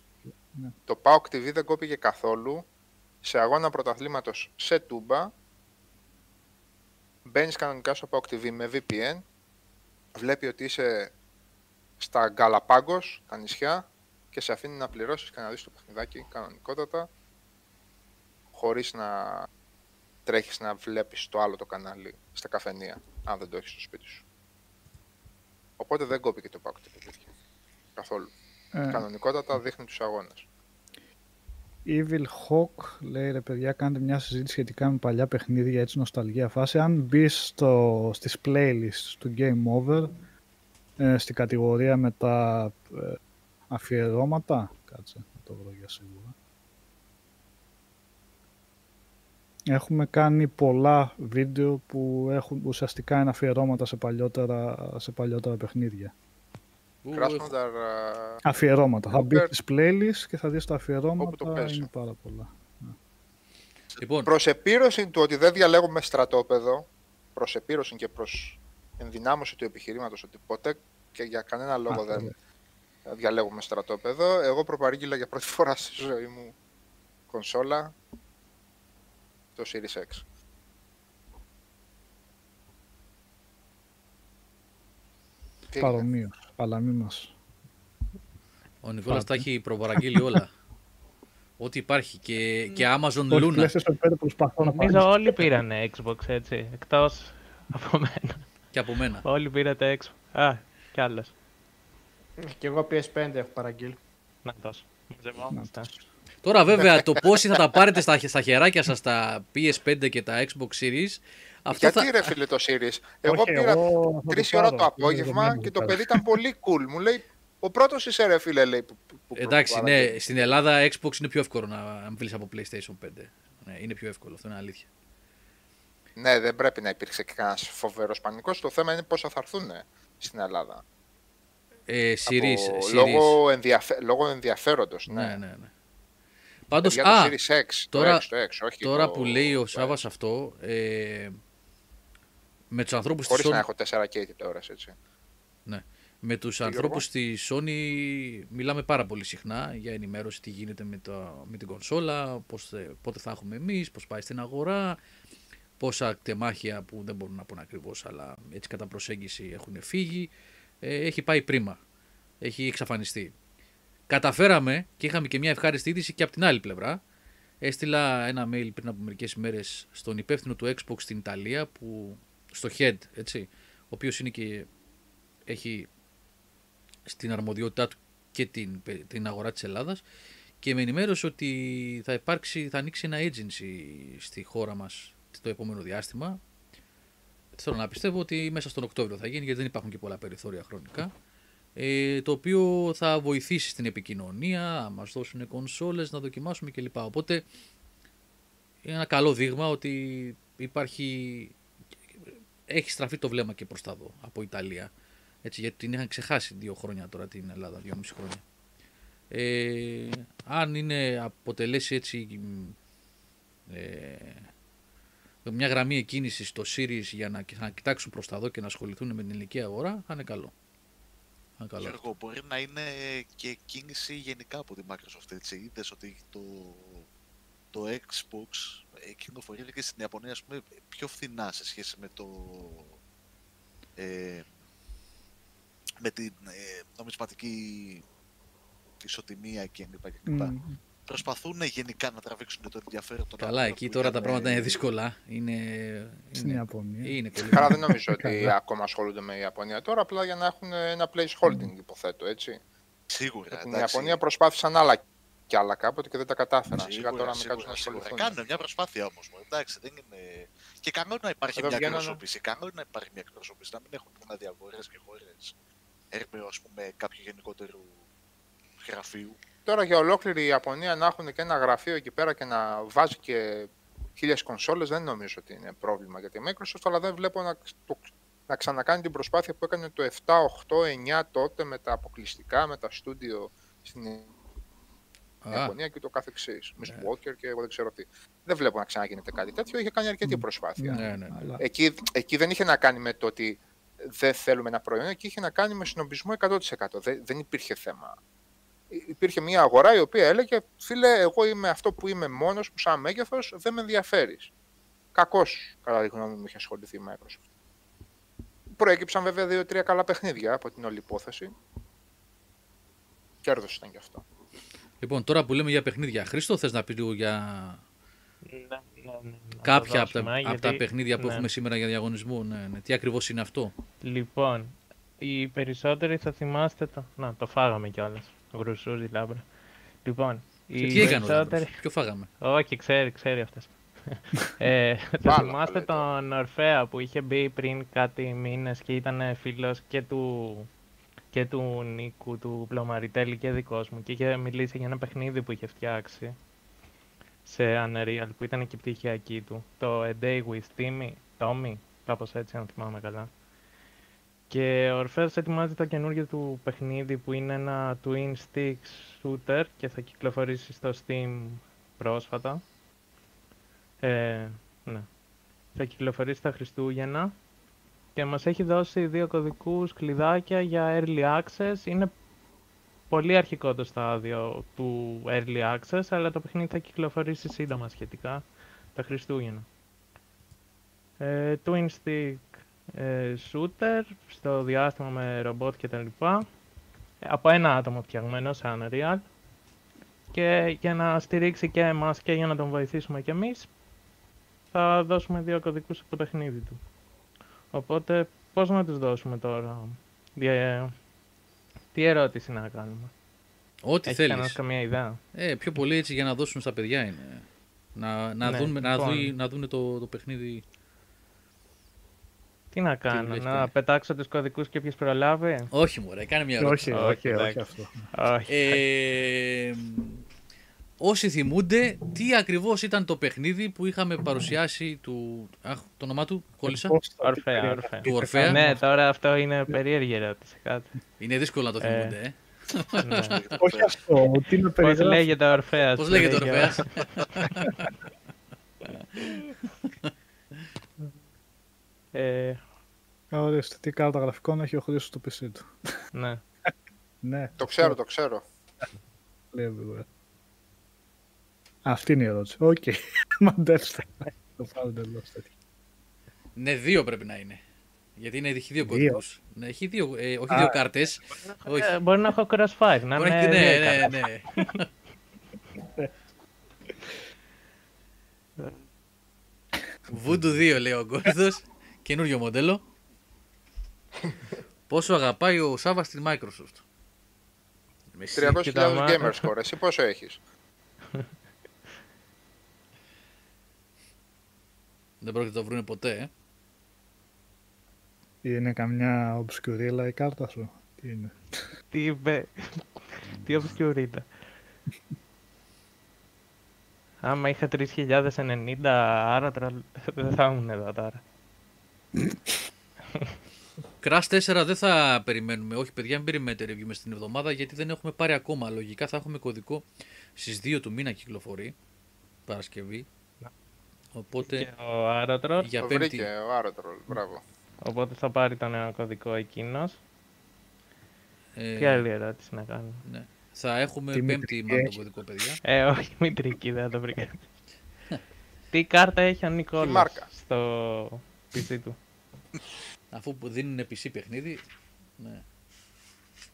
Ναι.
το PAOK TV δεν κόπηκε καθόλου σε αγώνα πρωταθλήματος σε τούμπα. Μπαίνεις κανονικά στο PAOK TV με VPN. Βλέπει ότι είσαι στα Γκαλαπάγκος, τα νησιά και σε αφήνει να πληρώσεις και να δεις το παιχνιδάκι κανονικότατα χωρίς να τρέχεις να βλέπεις το άλλο το κανάλι στα καφενεία, αν δεν το έχεις στο σπίτι σου. Οπότε δεν κόπηκε το PAOK TV, παιδιά. Καθόλου.
Ε,
Κανονικότατα δείχνει τους αγώνες.
Evil Hawk λέει ρε παιδιά κάντε μια συζήτηση σχετικά με παλιά παιχνίδια έτσι νοσταλγία φάση αν μπεις στο, στις playlists του Game Over ε, στην κατηγορία με τα ε, αφιερώματα κάτσε να το βρω για σίγουρα έχουμε κάνει πολλά βίντεο που έχουν ουσιαστικά είναι αφιερώματα σε παλιότερα, σε παλιότερα παιχνίδια.
Ου,
Κράσνονταρ,
αφιερώματα. Θα μπεις
Super.
στις playlists και θα δεις τα
Όπου το
αφιερώματα
παίζει.
είναι πάρα πολλά.
Λοιπόν,
προς επίρρωση του ότι δεν διαλέγουμε στρατόπεδο, προς επίρρωση και προς ενδυνάμωση του επιχειρήματος ότι ποτέ και για κανένα λόγο
Αυτό,
δεν διαλέγουμε στρατόπεδο, εγώ προπαρήγγειλα για πρώτη φορά στη ζωή μου κονσόλα το Series X. Τι έγινε;
παρομοίως, αλλά μη μας
ο Νικόλας τα
Πάτε.
έχει προπαραγγείλει όλα. Ό,τι υπάρχει και, και Amazon
Όχι,
Luna
PlayStation 5 προσπαθώ να
Νομίζω
πάρω.
όλοι πήρανε Xbox έτσι. Εκτός από μένα.
και από μένα.
όλοι πήρατε Xbox. Α, κι άλλο.
Και εγώ PS5 έχω παραγγείλει.
Να τόσο. Μαζευόμαστε.
Τώρα βέβαια το πόσοι θα τα πάρετε στα, στα χεράκια σας τα PS5 και τα Xbox Series αυτό
Γιατί
θα...
ρε φίλε το Series, εγώ
Όχι,
πήρα
εγώ θα
τρεις
το
ώρα
πάρω,
το
είναι
απόγευμα
δεδομένο
και
το
το
πάρω.
παιδί ήταν πολύ cool. Μου λέει Ο πρώτος είσαι ρε φίλε, λέει. Που, που- που
Εντάξει,
παραγγέλνει.
ναι, στην Ελλάδα Xbox είναι πιο εύκολο να μιλήσει από PlayStation 5. Ναι, είναι πιο εύκολο, αυτό είναι αλήθεια.
Ναι, δεν πρέπει να υπήρξε και κανένας φοβερός πανικός. Το θέμα είναι πόσα θα έρθουν στην Ελλάδα.
Ε, series,
Από-
series.
Λόγω, ενδιαφε... λόγω ενδιαφέροντος, ναι.
Ναι, ναι, ναι. Πάντως,
Για το
α,
Series X,
τώρα-
το X, το X, όχι
τώρα
το...
που λέει ο
το
Σάβας αυτό, ε, με τους ανθρώπους
Χωρίς
της
να
Sony,
έχω 4K τηλεόραση, έτσι.
με τους
Γιώργο;
ανθρώπους στη Sony μιλάμε πάρα πολύ συχνά για ενημέρωση τι γίνεται με, το, με την κονσόλα, πώς, θε- πότε θα έχουμε εμείς, πώς πάει στην αγορά, πόσα κτεμάχια που δεν μπορούν να πούνε ακριβώς, αλλά έτσι κατά προσέγγιση έχουν φύγει. Ε, έχει πάει πρίμα. Έχει εξαφανιστεί. Καταφέραμε και είχαμε και μια ευχάριστη είδηση και από την άλλη πλευρά. Έστειλα ένα mail πριν από μερικές ημέρες στον υπεύθυνο του Xbox στην Ιταλία, που, στο Head, έτσι, ο οποίος είναι και έχει στην αρμοδιότητά του και την, την αγορά της Ελλάδας και με ενημέρωσε ότι θα υπάρξει, θα ανοίξει ένα agency στη χώρα μας το επόμενο διάστημα. Θέλω να πιστεύω ότι μέσα στον Οκτώβριο θα γίνει γιατί δεν υπάρχουν και πολλά περιθώρια χρονικά. Ε, το οποίο θα βοηθήσει στην επικοινωνία, να μας δώσουν κονσόλες, να δοκιμάσουμε κλπ. Οπότε είναι ένα καλό δείγμα ότι υπάρχει, έχει στραφεί το βλέμμα και προς τα δω από Ιταλία. Έτσι, γιατί την είχαν ξεχάσει δύο χρόνια τώρα την Ελλάδα, δύο μισή χρόνια. Ε, αν είναι αποτελέσει έτσι ε, μια γραμμή εκκίνησης στο Series για να, να κοιτάξουν προς τα δω και να ασχοληθούν με την ελληνική αγορά, θα είναι καλό. Θα είναι καλό.
Γιώργο, μπορεί να είναι και κίνηση γενικά από τη Microsoft, έτσι. Είδες ότι το, το Xbox ε, κυκλοφορεί και στην Ιαπωνία, ας πούμε, πιο φθηνά σε σχέση με το... Ε, με την ε, νομισματική ισοτιμία και λοιπά και λοιπά.
Μμ.
Προσπαθούν γενικά να τραβήξουν το ενδιαφέρον των
Καλά,
ανθρώπων
εκεί
που
τώρα
είναι
τα πράγματα
με-
είναι δύσκολα. Είναι,
Στην
είναι,
Ιαπωνία.
είναι πολύ.
Καλά, δεν νομίζω ότι
Καλά.
ακόμα ασχολούνται με η Ιαπωνία τώρα, απλά για να έχουν ένα place holding, υποθέτω, έτσι.
Σίγουρα,
Στην
εντάξει.
Ιαπωνία προσπάθησαν άλλα κι άλλα κάποτε και δεν τα κατάφεραν. Σιγά
Σίγουρα,
τώρα με
σίγουρα,
κάτσουν να
σίγουρα.
ασχοληθούν.
Κάνουν μια προσπάθεια όμως. Εντάξει, δεν είναι. Και καλό να υπάρχει
Εδώ
μια
βγαίνανε-
εκπροσώπηση. Καλό να υπάρχει μια εκπροσώπηση. Να μην έχουν δηλαδή αγορές και χώρες έρμεο, ας πούμε, κάποιου γενικότερου γραφείου.
Τώρα για ολόκληρη η Ιαπωνία να έχουν και ένα γραφείο εκεί πέρα και να βάζει και χίλιες κονσόλες δεν νομίζω ότι είναι πρόβλημα για τη Microsoft, αλλά δεν βλέπω να, το- να ξανακάνει την προσπάθεια που έκανε το 7, 8, 9 τότε με τα αποκλειστικά, με τα στούντιο στην
Α,
Ιαπωνία και το καθεξής. Miss
Ναι.
Walker και εγώ δεν ξέρω τι. Δεν βλέπω να ξαναγίνεται κάτι τέτοιο. Είχε κάνει αρκετή προσπάθεια.
ναι, ναι, ναι.
Αλλά
Εκεί, εκεί δεν είχε να κάνει με το ότι δεν θέλουμε ένα προϊόν, εκεί είχε να κάνει με συνομπισμό 100%. Δεν, δεν υπήρχε θέμα. Υ- Υπήρχε μια αγορά η οποία έλεγε, φίλε, εγώ είμαι αυτό που είμαι μόνος μου σαν μέγεθος, δεν με ενδιαφέρεις. Κακώς, κατά τη γνώμη μου, είχε ασχοληθεί η Microsoft. Προέκυψαν βέβαια δύο-τρία καλά παιχνίδια από την όλη υπόθεση. Κέρδος ήταν και αυτό.
Λοιπόν, τώρα που λέμε για παιχνίδια, Χρήστο, θες να πεις λίγο για
Ναι, ναι, ναι, να το
κάποια από τα,
δώσουμε,
από τα
γιατί-
παιχνίδια που
ναι.
έχουμε σήμερα για διαγωνισμό. Ναι, ναι. Τι ακριβώς είναι αυτό;
Λοιπόν, οι περισσότεροι θα θυμάστε το. Να, το φάγαμε κιόλας. Γρουσούζι λάμπρα. Λοιπόν,
Και
οι
τι έκανε ο
περισσότεροι.
Λάμπρος, Ποιο φάγαμε;
Όχι, ξέρει, ξέρει αυτές. ε, θα
Βάλα,
θυμάστε
λέει τώρα.
τον Ορφέα που είχε μπει πριν κάτι μήνες και ήταν φίλος και του, και του Νίκου, του Πλωμαριτέλη και δικός μου και είχε μιλήσει για ένα παιχνίδι που είχε φτιάξει σε Unreal που ήταν και η πτυχιακή του. Το A Day with Timmy, Tommy, κάπως έτσι αν θυμάμαι καλά. Και ο Ορφέας ετοιμάζει το καινούργιο του παιχνίδι που είναι ένα twin stick shooter και θα κυκλοφορήσει στο Steam πρόσφατα. Ε, ναι. Θα κυκλοφορήσει τα Χριστούγεννα και μας έχει δώσει δύο κωδικούς κλειδάκια για Early Access. Είναι πολύ αρχικό το στάδιο του Early Access, αλλά το παιχνίδι θα κυκλοφορήσει σύντομα σχετικά τα Χριστούγεννα. Ε, twin Stick ε, Shooter στο διάστημα με ρομπότ και τα λοιπά. Από ένα άτομο φτιαγμένο σε Unreal και για να στηρίξει και εμάς και για να τον βοηθήσουμε κι εμείς θα δώσουμε δύο κωδικούς στο παιχνίδι του. Οπότε πώς να τους δώσουμε τώρα; Διε- Τι ερώτηση να κάνουμε;
Ό,τι
Έχεις κανένας
θέλεις.
καμία ιδέα;
Ε, πιο πολύ έτσι για να δώσουν στα παιδιά είναι. Να, να,
Ναι,
δουν, να,
λοιπόν.
δουν, να δουν το, το παιχνίδι.
Τι να κάνω,
έχει
να
κάνει;
πετάξω τους κωδικούς και ποιος προλάβει.
Όχι, μωρέ, κάνε μια ερώτηση.
όχι,
όχι,
όχι, όχι,
εντάξει.
αυτό.
Όχι.
Ε, όσοι θυμούνται, τι ακριβώς ήταν το παιχνίδι που είχαμε παρουσιάσει του... Αχ, το όνομά του, κόλλησα.
Πώς θα-
Ορφέα,
τι
Ορφέα.
Του Ορφέα.
Ναι, τώρα αυτό είναι περίεργη ερώτηση. Κάτι.
Είναι δύσκολο να το
Ε.
θυμούνται, ε.
ναι.
Όχι αυτό, τι να
Πώς
περιγράψω.
λέγεται ο Ορφέας.
Πώς λέγεται ο
λέγε.
Ορφέας;
Ε,
Ορίστε, τι κάρτα γραφικών έχει ο Χρήστος στο PC του.
ναι.
Ναι,
Το ξέρω, το ξέρω.
λέει everywhere. Αυτή είναι η ερώτηση. Οκ, μαντέψτε. Το πάω εντελώς τέτοιο.
Ναι, δύο πρέπει να είναι. Γιατί είναι, έχει δύο
Δύο.
κωδικούς. Ναι, έχει δύο, ε, όχι
Α.
δύο κάρτες. όχι.
Ε, Μπορεί να έχω crossfire, να
Μπορεί να
είναι
έχει- ναι,
δύο
ναι,
κάρτες.
ναι. Voodoo 2 λέει ο Γκόρδος. Καινούριο μοντέλο. Πόσο αγαπάει ο Σάβα στην Microsoft. Με εσύ.
300.000
Κοίτα,
gamer score. Εσύ πόσο έχεις;
Δεν πρόκειται να το βρούνε ποτέ. Ε.
Είναι καμιά obscurilla η κάρτα σου; Τι είναι;
Τι είπε. Τι obscurita. Άμα είχα 3090, άρα τώρα δεν θα ήμουν εδώ τώρα.
Crash 4 δεν θα περιμένουμε. Όχι, παιδιά, μην περιμένετε review μες στην εβδομάδα γιατί δεν έχουμε πάρει ακόμα. Λογικά θα έχουμε κωδικό στις 2 του μήνα κυκλοφορεί. Παρασκευή. Οπότε
Και ο Άρωτρολ,
για
το
πέμπτη.
βρήκε ο Άρωτρολ. Μπράβο.
οπότε θα πάρει τον νέο κωδικό εκείνος.
ε,
Τι άλλη ερώτηση να κάνω;
ναι. Θα έχουμε
Τι
πέμπτη
μητρική
μάλλον τον
έχει.
κωδικό, παιδιά.
Ε, όχι, μητρική, δεν το βρήκα. Τι κάρτα έχει ο Νικόλας
μάρκα;
στο PC του.
Αφού που δίνουν PC παιχνίδι. Ναι.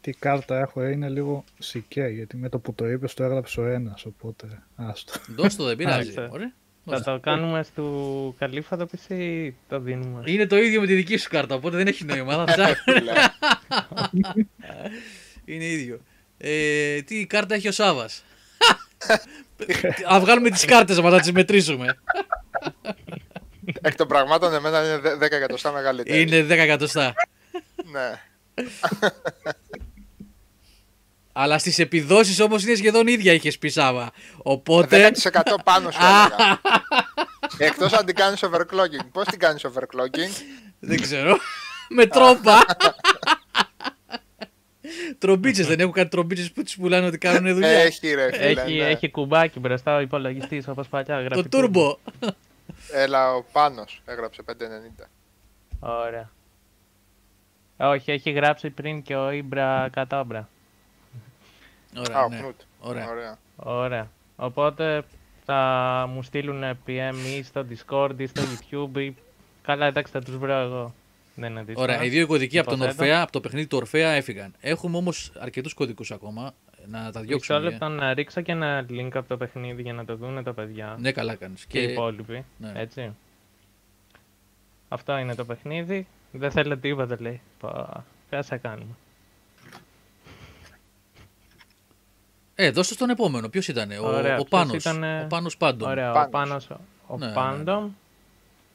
Τι κάρτα έχω ε, είναι λίγο σικέ, γιατί με το που το είπες το έγραψε ο ένας, οπότε άστο.
Δώσ' το, δεν πειράζει.
Άλιστα.
Ωραία.
Θα
Δώσ' το.
το κάνουμε στο καλύφα το PC ή το δίνουμε;
Είναι το ίδιο με τη δική σου κάρτα, οπότε δεν έχει νόημα. Θα ψάχνω.
Λέει.
Είναι ίδιο. Ε, τι κάρτα έχει ο Σάβας; Α βγάλουμε τις κάρτες μας να τις μετρήσουμε.
Εκ των πραγμάτων εμένα είναι δε- 10 εκατοστά μεγαλύτερη.
Είναι 10 εκατοστά.
Ναι.
Αλλά στις επιδόσεις όμως είναι σχεδόν ίδια είχες πει Σάβα. Οπότε.
10% πάνω σου έλεγα. Εκτός αν την κάνεις overclocking. Πώς την κάνεις overclocking;
δεν ξέρω. με τρόπα. Τρομπίτσες δεν έχουν κάτι τρομπίτσες που τις πουλάνε ότι κάνουν δουλειά.
Έχει ρε φίλε.
Έχει,
ναι.
έχει κουμπάκι μπροστά ο υπολογιστής όπως παλιά.
το
γράφει
τούρμπο.
Έλα ο Πάνος έγραψε 590.
Ωραία. Όχι, έχει γράψει πριν και ο Ήμπρα Κατάμπρα.
Α,
Ωραία,
ο
ναι.
Κνούτ.
Ωραία.
Ωραία.
Ωραία. Οπότε θα μου στείλουν PM ή στο Discord ή στο YouTube. Ή... Καλά, εντάξει, θα τους βρω εγώ. Δεν είναι δύσκολο.
Ωραία, οι δύο κωδικοί από τον
Υποθέτω.
Ορφέα, από το παιχνίδι του Ορφέα έφυγαν. Έχουμε όμως αρκετούς κωδικούς ακόμα. Να τα
Μισό
διώξουμε.
λεπτό να ρίξω και ένα link από το παιχνίδι για να το δούνε τα παιδιά.
Ναι, καλά κάνεις.
Και οι
Και...
υπόλοιποι.
ναι.
Έτσι. Αυτό είναι το παιχνίδι. Δεν θέλετε τίποτα, λέει. Πα, τι θα κάνουμε.
Ε, δώστε στον επόμενο. Ποιος ήταν, ο,
Ωραία,
ο
ποιος
Πάνος.
ήτανε;
Ο Πάνος Πάντων.
Ωραία, ο
Πάνος.
Πάνος, ο
Ναι, ναι, ναι.
Πάντομ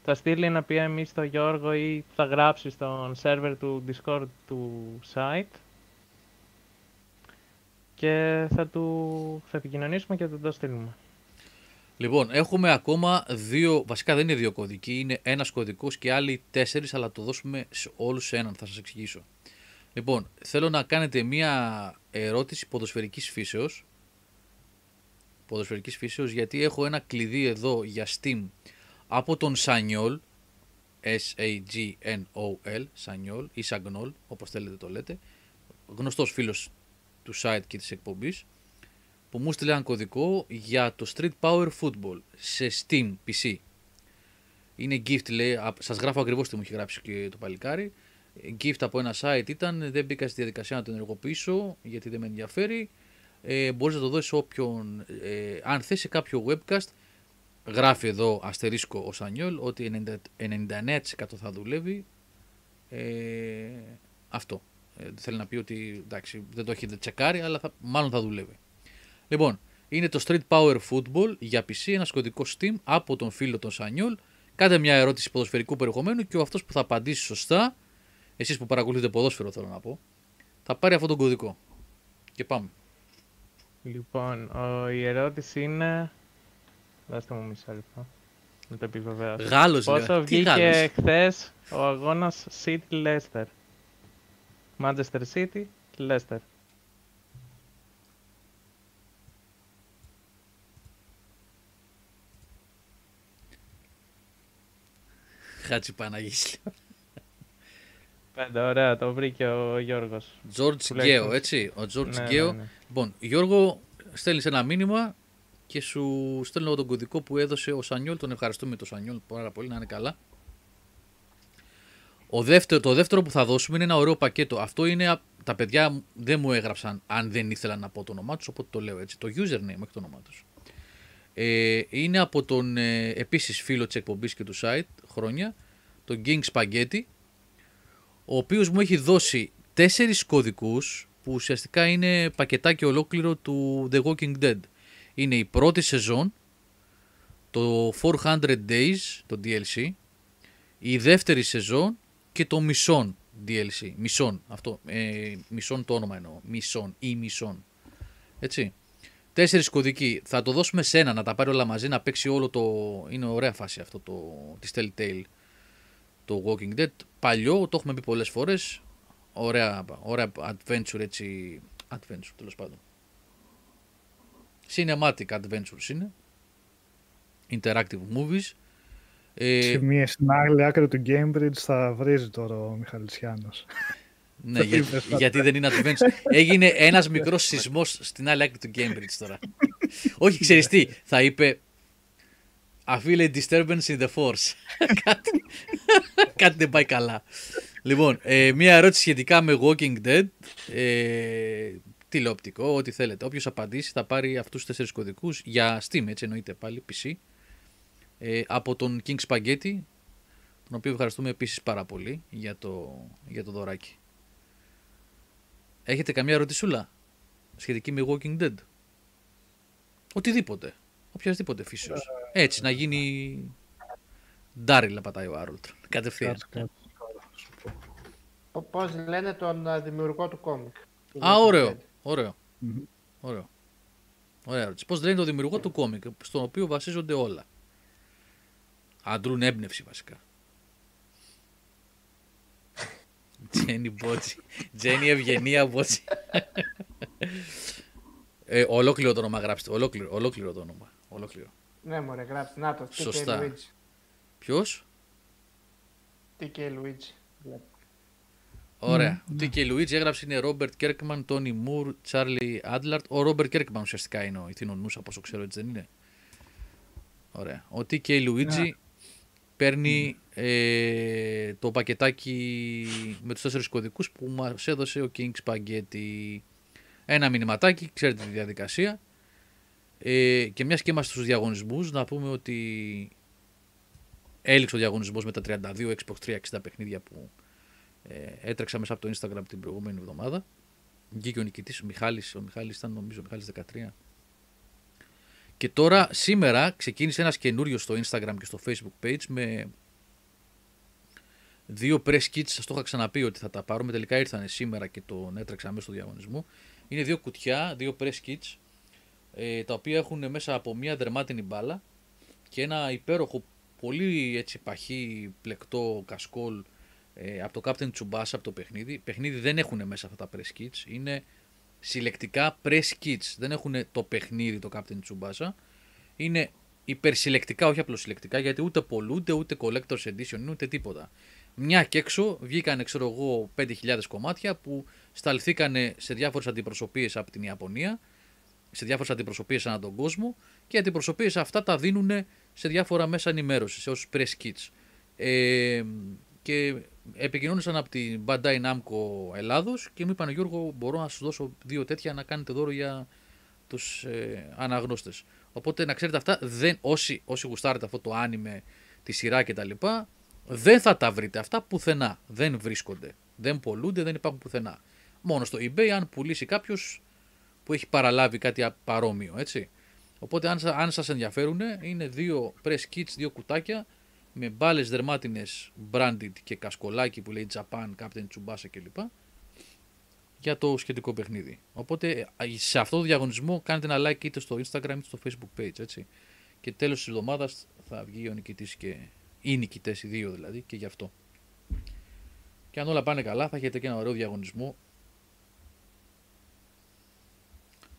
θα στείλει ένα PM στο Γιώργο ή θα γράψει στον server του Discord του site και θα του θα επικοινωνήσουμε και θα του το στείλουμε.
Λοιπόν, έχουμε ακόμα δύο. Βασικά δεν είναι δύο κωδικοί, είναι ένας κωδικός και άλλοι τέσσερις, αλλά το δώσουμε σε όλους σε έναν. Θα σας εξηγήσω. Λοιπόν, θέλω να κάνετε μία ερώτηση ποδοσφαιρικής φύσεως. Ποδοσφαιρικής φύσεως, γιατί έχω ένα κλειδί εδώ για Steam από τον Σανιόλ, S-A-G-N-O-L, Σανιόλ ή Σαγνόλ, όπως θέλετε το λέτε, γνωστός φίλος του site και της εκπομπής, που μου στείλε ένα κωδικό για το Street Power Football σε Steam PC. Είναι gift, λέει, α- σας γράφω ακριβώς τι μου έχει γράψει και το παλικάρι. Gift από ένα site ήταν, δεν μπήκα στη διαδικασία να το ενεργοποιήσω γιατί δεν με ενδιαφέρει. Ε, μπορείς να το δώσεις σε όποιον, ε, αν θες σε κάποιο webcast, γράφει εδώ αστερίσκο ο Σανιόλ ότι 90, 99% θα δουλεύει. Ε, αυτό. Ε, θέλει να πει ότι εντάξει, δεν το έχετε τσεκάρει, αλλά θα, μάλλον θα δουλεύει. Λοιπόν, είναι το Street Power Football για PC, ένας κωδικός Steam από τον φίλο τον Σανιόλ Κάντε μια ερώτηση ποδοσφαιρικού περιεχομένου και ο αυτός που θα απαντήσει σωστά, εσείς που παρακολουθείτε ποδόσφαιρο θέλω να πω, θα πάρει αυτόν τον κωδικό. Και πάμε.
Λοιπόν, ο, η ερώτηση είναι. Δώστε μου μισό λεπτό. Να το επιβεβαιώσω.
Γάλλος,
Πόσο
λέει. Τι
βγήκε
Γάλλος;
χθες ο αγώνας City Leicester; Manchester City, Leicester.
Χάτσι Παναγίσλιο.
Πέντε, ωραία, το βρήκε ο Γιώργος.
Τζόρτζ
Τουλάχιστον.
Γκέο, έτσι. Ο Τζόρτζ
Ναι,
Γκέο.
ναι, ναι.
Λοιπόν, Γιώργο, στέλνεις ένα μήνυμα και σου στέλνω τον κωδικό που έδωσε ο Σανιόλ. Τον ευχαριστούμε τον Σανιόλ πάρα πολύ, να είναι καλά. Ο δεύτερο, το δεύτερο που θα δώσουμε είναι ένα ωραίο πακέτο. Αυτό είναι. α- Τα παιδιά δεν μου έγραψαν αν δεν ήθελαν να πω το όνομά τους, οπότε το λέω έτσι. Το username, όχι το όνομά τους. Ε, είναι από τον ε, επίσης φίλο της εκπομπής και του site χρόνια, τον King Spaghetti, ο οποίος μου έχει δώσει τέσσερις κωδικούς που ουσιαστικά είναι πακετάκι ολόκληρο του The Walking Dead. Είναι η πρώτη σεζόν, το 400 Days, το DLC, η δεύτερη σεζόν και το Michonne DLC. Michonne, αυτό. Ε, Michonne το όνομα εννοώ. Michonne ή Michonne. Έτσι. Τέσσερις κωδικοί. Θα το δώσουμε σε ένα να τα πάρει όλα μαζί να παίξει όλο το. Είναι ωραία φάση αυτό το της Telltale. Το Walking Dead. Παλιό, το έχουμε πει πολλές φορές. Ωραία, ωραία adventure έτσι. Adventure τέλος πάντων. Cinematic adventures είναι. Interactive movies. Ε,
Και μία στην άλλη άκρη του Cambridge θα βρίζει τώρα ο Μιχαλητσιάνος.
ναι, για-
είπες,
γιατί δεν είναι adventure. Έγινε ένας μικρός σεισμός στην άλλη άκρη του Cambridge τώρα. Όχι, ξέρεις τι, θα είπε I feel a disturbance in the force. κάτι, κάτι δεν πάει καλά. Λοιπόν, ε, μία ερώτηση σχετικά με Walking Dead. Ε, τηλεοπτικό, ό,τι θέλετε. Όποιος απαντήσει θα πάρει αυτούς τους τέσσερις κωδικούς για Steam, έτσι εννοείται πάλι, PC. Ε, από τον King Spaghetti, τον οποίο ευχαριστούμε επίσης πάρα πολύ για το, για το δωράκι. Έχετε καμία ερωτησούλα σχετική με Walking Dead; Οτιδήποτε. Οποιασδήποτε φύσεως. Έτσι, να γίνει Ντάριλ να πατάει ο Άρολτ. Κατευθείαν.
Κάτσε, κάτσε.
Πώς λένε τον α, δημιουργό του κόμικ. του
Α,
Walking
ωραίο.
Dead.
Ωραίο.
Μμμ.
Ωραίο. Ωραία ερώτηση. Πώς λένε το δημιουργό του κόμικ, στον οποίο βασίζονται όλα; Αντρούν έμπνευση βασικά. Τζένι Μπότσι. Τζένι Ευγενία Μπότσι. ε, ολόκληρο το όνομα γράψτε. Ολόκληρο, ολόκληρο το όνομα. Ολόκληρο.
Ναι, μωρέ, γράψτε. Να το. TK
Σωστά.
Luigi.
Ποιος;
TK Luigi. Βλέπω.
Ωραία. Ο Τίκε Λουίτζι έγραψε είναι Ρόμπερτ Κέρκμαν, Τόνι Μουρ, Τσάρλι Άντλαρτ. Ο Ρόμπερτ Κέρκμαν ουσιαστικά είναι ο ηθινονούς, από όσο ξέρω, έτσι δεν είναι. Ωραία. Ο Τίκε Λουίτζι παίρνει ε, το πακετάκι με τους τέσσερις κωδικούς που μας έδωσε ο King Spaghetti. Ένα μηνυματάκι, ξέρετε τη διαδικασία. Ε, και μιας και είμαστε στους διαγωνισμούς, να πούμε ότι έληξε ο διαγωνισμός με τα 32 Xbox 360 παιχνίδια που ε, έτρεξα μέσα από το Instagram την προηγούμενη εβδομάδα. Βγήκε ο νικητής, ο Μιχάλης, ο Μιχάλης ήταν νομίζω ο Μιχάλης 13. Και τώρα, σήμερα, ξεκίνησε ένας καινούριο στο Instagram και στο Facebook page με δύο press kits, σας το είχα ξαναπεί ότι θα τα πάρουμε, τελικά ήρθαν σήμερα και τον έτρεξα μέσα στο διαγωνισμό. Είναι δύο κουτιά, δύο press kits, ε, τα οποία έχουν μέσα από μία δερμάτινη μπάλα και ένα υπέροχο, πολύ έτσι παχύ, πλεκτό κασκόλ ε, από το Captain Tsubasa από το παιχνίδι. Παιχνίδι δεν έχουν μέσα αυτά τα press kits. Είναι συλλεκτικά press kits. Δεν έχουν το παιχνίδι το Captain Tsubasa. Είναι υπερσυλλεκτικά, όχι απλώς συλλεκτικά, γιατί ούτε πολλούνται, ούτε collector's edition, είναι, ούτε τίποτα. Μια και έξω βγήκαν, ξέρω εγώ, 5.000 κομμάτια που σταλθήκαν σε διάφορες αντιπροσωπείες από την Ιαπωνία, σε διάφορες αντιπροσωπείες ανά τον κόσμο και οι αντιπροσωπείες αυτά τα δίνουν σε διάφορα μέσα ενημέρωσης, σε όσους press kits. Ε, και επικοινώνησαν από την Bandai Namco Ελλάδος και μου είπαν Γιώργο μπορώ να σου δώσω δύο τέτοια να κάνετε δώρο για τους ε, αναγνώστες. Οπότε να ξέρετε αυτά, δεν, όσοι, όσοι γουστάρετε αυτό το άνιμε, τη σειρά κτλ. Δεν θα τα βρείτε αυτά πουθενά. Δεν βρίσκονται. Δεν πολλούνται, δεν υπάρχουν πουθενά. Μόνο στο eBay αν πουλήσει κάποιος που έχει παραλάβει κάτι α- παρόμοιο, έτσι. Οπότε αν, σα- αν σας ενδιαφέρουν είναι δύο press kits, δύο κουτάκια με μπάλες δερμάτινες branded και κασκολάκι που λέει Japan, Captain Tsubasa κλπ. Για το σχετικό παιχνίδι. Οπότε ε, σε αυτό το διαγωνισμό κάνετε ένα like είτε στο Instagram είτε στο Facebook page. Έτσι. Και τέλος της εβδομάδας θα βγει ο νικητής και οι νικητές, οι δύο δηλαδή, και γι' αυτό. Και αν όλα πάνε καλά, θα έχετε και ένα ωραίο διαγωνισμό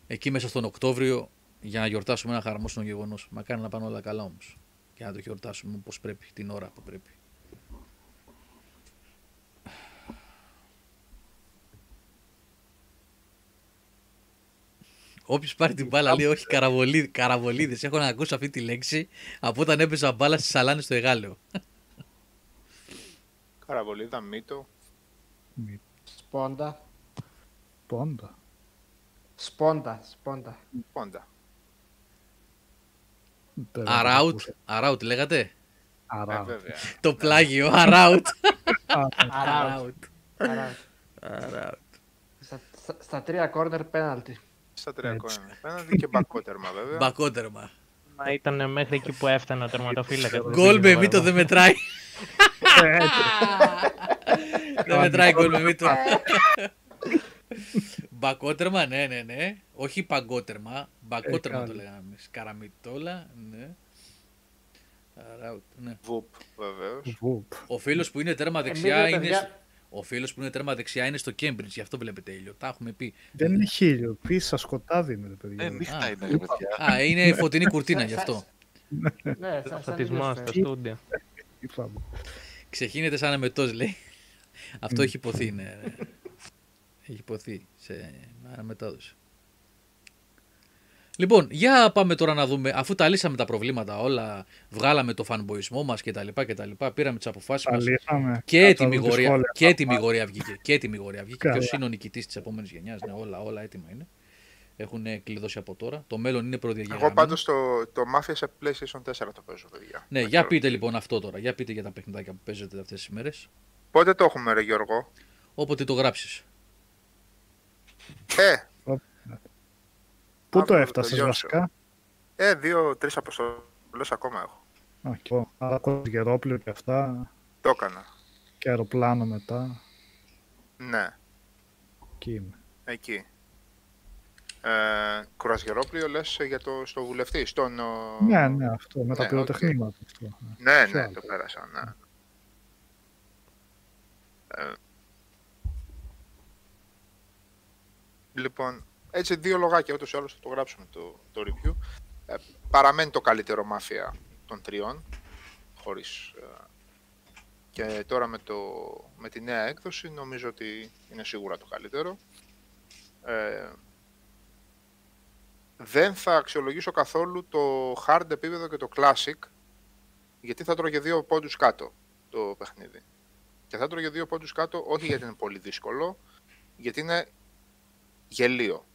εκεί μέσα στον Οκτώβριο για να γιορτάσουμε ένα χαρμόσυνο γεγονός. Μακάρι να πάνε όλα καλά όμως. Και να το γιορτάσουμε όπως πρέπει, την ώρα που πρέπει. Όποιος πάρει την μπάλα λέει όχι καραβολίδε. Καραβολίδες. Έχω να ακούσω αυτή τη λέξη από όταν έπαιζα μπάλα στι σαλάνε στο Εγάλεο.
Καραβολίδα, μύτο.
Σπόντα.
Πόντα.
Σπόντα. Σπόντα.
Πόντα.
Δεν θα το
Αράουτ.
ακούσω.
Αράουτ λέγατε;
Ε,
Αράουτ.
βέβαια.
Το πλάγιο. Αράουτ.
Αράουτ.
Αράουτ.
Αράουτ.
Αράουτ.
Στα, στα, στα τρία κόρνερ πέναλτι.
Στα τρία
Έτσι.
κόρνερ. Πέναντι και μπακότερμα βέβαια.
Μπακότερμα.
Μα ήταν μέχρι εκεί που έφτανε ο τερματοφύλακας.
Γκολ με μύτο δεν μετράει.
Ε,
Δεν μετράει γκολ με μύτο. Μπακότερμα, ναι, ναι, ναι. Όχι παγκότερμα. Μπακότερμα
Ε,
το
καλά.
λέγαμε. Σκαραμιτόλα, ναι. Αράουτ, ναι.
Βουπ βεβαίως.
βουπ.
Ο φίλος που είναι τέρμα
Εμείς,
δεξιά
ρε
είναι.
παιδιά,
στο- Ο φίλος που είναι τέρμα δεξιά είναι στο Cambridge, γι' αυτό βλέπετε ήλιο. Τα έχουμε πει.
Δεν είναι χίλιο. Πίσα σκοτάδι είναι, ρε παιδιά.
Ε, νύχτα
Α.
είναι, ρε παιδιά.
Α, είναι φωτεινή κουρτίνα γι' αυτό.
Ναι, σαν- σαν
Φωτισμό
ήλιος
στο
φαίνεται.
στούντιο.
Είπαμε.
Ξεχύνεται σαν αμετός λέει. Αυτό έχει υποθεί, ναι. Ναι. Έχει υποθεί σε αναμετάδοση. Λοιπόν, για πάμε τώρα να δούμε, αφού τα λύσαμε τα προβλήματα όλα, βγάλαμε το φανμποϊσμό μας και τα λοιπά και τα λοιπά, πήραμε τις αποφάσεις
Τα
μας
λύσαμε.
και
Θα
έτοιμη
δούμε
γορία,
σχόλια.
και έτοιμη γορία βγήκε, και έτοιμη γορία βγήκε,
Καλά.
ποιος είναι ο νικητής της επόμενης γενιάς, ναι, όλα, όλα έτοιμα είναι. Έχουν κλειδώσει από τώρα. Το μέλλον είναι προδιαγεγραμμένο.
Εγώ πάντως το, το Mafia σε PlayStation 4 το παίζω, παιδιά.
Ναι,
Δεν
για
ξέρω.
πείτε λοιπόν αυτό τώρα. Για πείτε για τα παιχνιδάκια που παίζετε αυτές τις μέρες.
Πότε το έχουμε, ρε Γιώργο;
Όποτε το γράψεις.
Ε,
Πού το
αύριο θα
έφτασες
τελειώσω.
βασικά;
ε δύο-τρει αποστολές ακόμα έχω.
Α, και εγώ. Άκουσα γερόπλαιο και αυτά.
Το έκανα.
Και αεροπλάνο μετά.
Ναι,
Εκεί είμαι.
εκεί. Ε, κουρασγερόπλιο λες για το, στο βουλευτή, στον... ο-
Ναι, ναι, αυτό. Με τα
Ναι,
πυροτεχνήματα. Αυτό.
Ναι,
Ποιο
ναι,
άλλο;
το πέρασα, ναι. Ε, λοιπόν, έτσι δύο λογάκια, ούτως ή άλλως θα το γράψουμε το, το review. Ε, παραμένει το καλύτερο μάφια των τριών, χωρίς... ε, και τώρα με, το, με τη νέα έκδοση νομίζω ότι είναι σίγουρα το καλύτερο. Ε, δεν θα αξιολογήσω καθόλου το hard επίπεδο και το classic, γιατί θα τρώγε δύο πόντους κάτω το παιχνίδι. Και θα τρώγε δύο πόντους κάτω όχι γιατί είναι πολύ δύσκολο, γιατί είναι γελίο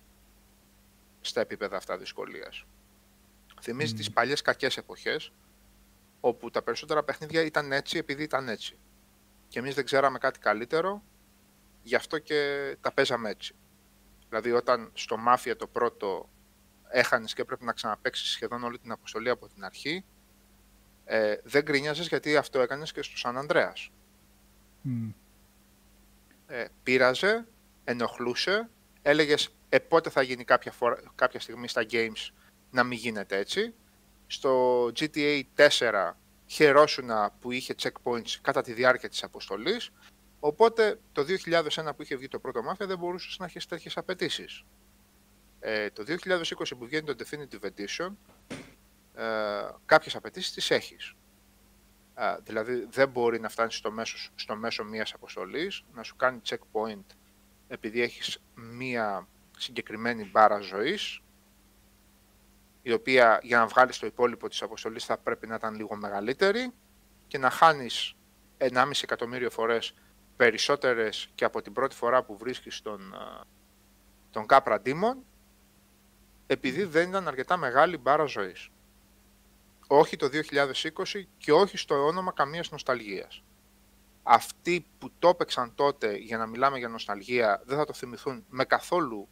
στα επίπεδα αυτά δυσκολίας. Θυμίζει
Μμμ.
τις παλιές κακές εποχές, όπου τα περισσότερα παιχνίδια ήταν έτσι επειδή ήταν έτσι. Και εμείς δεν ξέραμε κάτι καλύτερο, γι' αυτό και τα παίζαμε έτσι. Δηλαδή όταν στο Mafia το πρώτο έχανες και έπρεπε να ξαναπαίξεις σχεδόν όλη την αποστολή από την αρχή, ε, δεν γκρίνιαζες γιατί αυτό έκανες και στο Σαν Ανδρέας.
Μμ.
Ε, πείραζε, ενοχλούσε, έλεγες ε, πότε θα γίνει κάποια, φορά, κάποια στιγμή στα games να μην γίνεται έτσι. Στο GTA 4 χαιρόσουνα που είχε checkpoints κατά τη διάρκεια της αποστολής, οπότε το 2001 που είχε βγει το πρώτο Mafia δεν μπορούσες να έχεις τέτοιες απαιτήσεις. Ε, το 2020 που βγαίνει το Definitive Edition, ε, κάποιες απαιτήσεις τις έχεις. Α, δηλαδή δεν μπορεί να φτάνεις στο μέσο, στο μέσο μιας αποστολής, να σου κάνει checkpoint επειδή έχεις μία συγκεκριμένη μπάρα ζωής, η οποία για να βγάλεις το υπόλοιπο της αποστολής θα πρέπει να ήταν λίγο μεγαλύτερη και να χάνεις 1,5 εκατομμύριο φορές περισσότερες και από την πρώτη φορά που βρίσκεις τον, α, τον Capra Demon επειδή δεν ήταν αρκετά μεγάλη μπάρα ζωής. Όχι το 2020 και όχι στο όνομα καμίας νοσταλγίας. Αυτοί που το έπαιξαν τότε για να μιλάμε για νοσταλγία δεν θα το θυμηθούν με καθόλου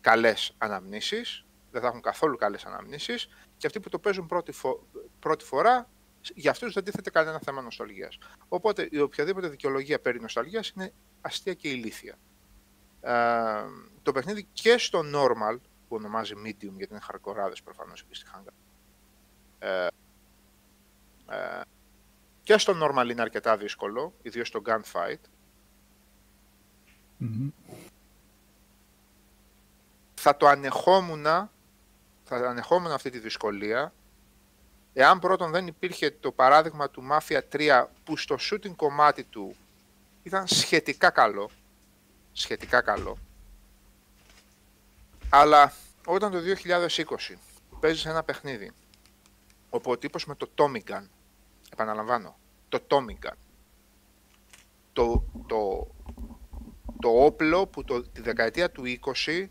καλές αναμνήσεις, δεν θα έχουν καθόλου καλές αναμνήσεις και αυτοί που το παίζουν πρώτη, φο- πρώτη φορά για αυτούς δεν τίθεται κανένα θέμα νοσταλγίας. Οπότε η οποιαδήποτε δικαιολογία περί νοσταλγίας είναι αστεία και ηλίθια. Ε, το παιχνίδι και στο normal, που ονομάζει medium γιατί είναι χαρκοράδες προφανώς εκεί στη Hangar, ε, ε, και στο normal είναι αρκετά δύσκολο, ιδίως στο gunfight.
Μμμ.
Θα το ανεχόμουν, θα ανεχόμουν αυτή τη δυσκολία, εάν πρώτον δεν υπήρχε το παράδειγμα του Mafia 3 που στο shooting κομμάτι του ήταν σχετικά καλό, σχετικά καλό, αλλά όταν το 2020 παίζεις ένα παιχνίδι όπου ο τύπος με το Tommy Gun, επαναλαμβάνω, το Tommy Gun, το, το, το όπλο που το, τη δεκαετία του 20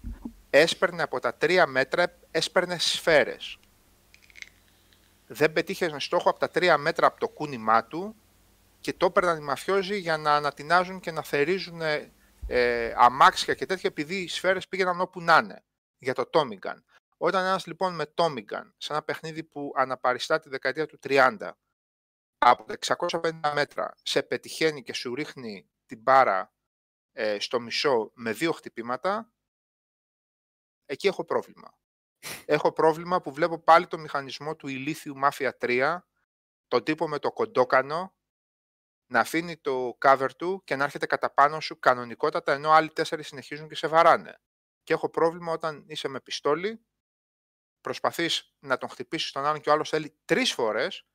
έσπερνε από τα τρία μέτρα, έσπερνε σφαίρες. Δεν πετύχες στόχο από τα τρία μέτρα από το κούνημά του και το έπαιρναν οι μαφιόζοι για να ανατινάζουν και να θερίζουν ε, αμάξια και τέτοια επειδή οι σφαίρες πήγαιναν όπου να είναι για το Tommy Gun. Όταν ένας λοιπόν με Tommy Gun σε ένα παιχνίδι που αναπαριστά τη δεκαετία του 30 από τα 650 μέτρα σε πετυχαίνει και σου ρίχνει την μπάρα ε, στο μισό με δύο χτυπήματα, εκεί έχω πρόβλημα. Έχω πρόβλημα που βλέπω πάλι το μηχανισμό του ηλίθιου Mafia 3, τον τύπο με το κοντόκανο, να αφήνει το cover του και να έρχεται κατά πάνω σου κανονικότατα, ενώ άλλοι τέσσερις συνεχίζουν και σε βαράνε. Και έχω πρόβλημα όταν είσαι με πιστόλι, προσπαθείς να τον χτυπήσεις τον άλλον και ο άλλος θέλει τρεις φορές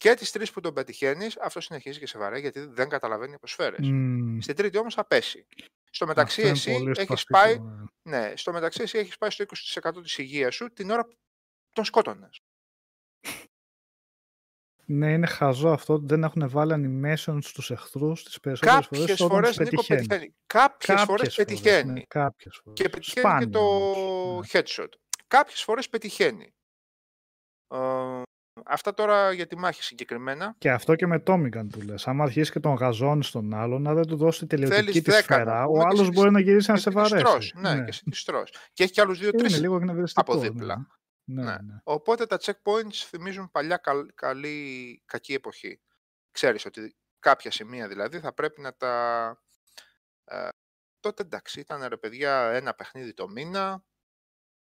και τις τρεις που τον πετυχαίνεις, αυτό συνεχίζει και σε βαρέ γιατί δεν καταλαβαίνει από σφαίρες.
Μμμ.
Στην τρίτη όμως θα πέσει. Στο μεταξύ
Αυτό είναι
εσύ
πολύ
έχεις
σπαστικό,
πάει,
ναι.
ναι, στο μεταξύ εσύ έχεις πάει στο 20% της υγείας σου την ώρα που τον σκότωνες.
Ναι, είναι χαζό αυτό ότι δεν έχουν βάλει animation στους εχθρούς τις περισσότερες φορές
Κάποιες
όταν
φορές
τους
Νίκο
πετυχαίνει.
πετυχαίνει. Κάποιες φορές
Κάποιες φορές,
πετυχαίνει.
ναι, κάποιες φορές.
Και πετυχαίνει
Σπάνια
και το
όμως, ναι.
headshot. Κάποιες φορές πετυχαίνει. Ε, αυτά τώρα για τη μάχη συγκεκριμένα.
Και αυτό και με Tommy Gun που λες. Άμα αρχίσει και τον γαζώνεις στον άλλον, να δεν του δώσει τελειωτική
Θέλεις
τη
δέκα να
σφαίρα,
πούμε
ο
και
άλλος
εσύ
μπορεί να γυρίσει να
και
σε
εσύ τη
βαρέσει.
στρως. Ναι,
Ναι.
και εσύ τη στρως. Και έχει και άλλους
Είναι
δύο-τρεις
λίγο εκνευριστικό.
από
ναι.
δίπλα.
Ναι,
Ναι.
ναι.
Οπότε τα checkpoints θυμίζουν παλιά καλ- καλή, κακή εποχή. Ξέρεις ότι κάποια σημεία δηλαδή θα πρέπει να τα... Ε, τότε εντάξει, ήταν ρε παιδιά ένα παιχνίδι το μήνα,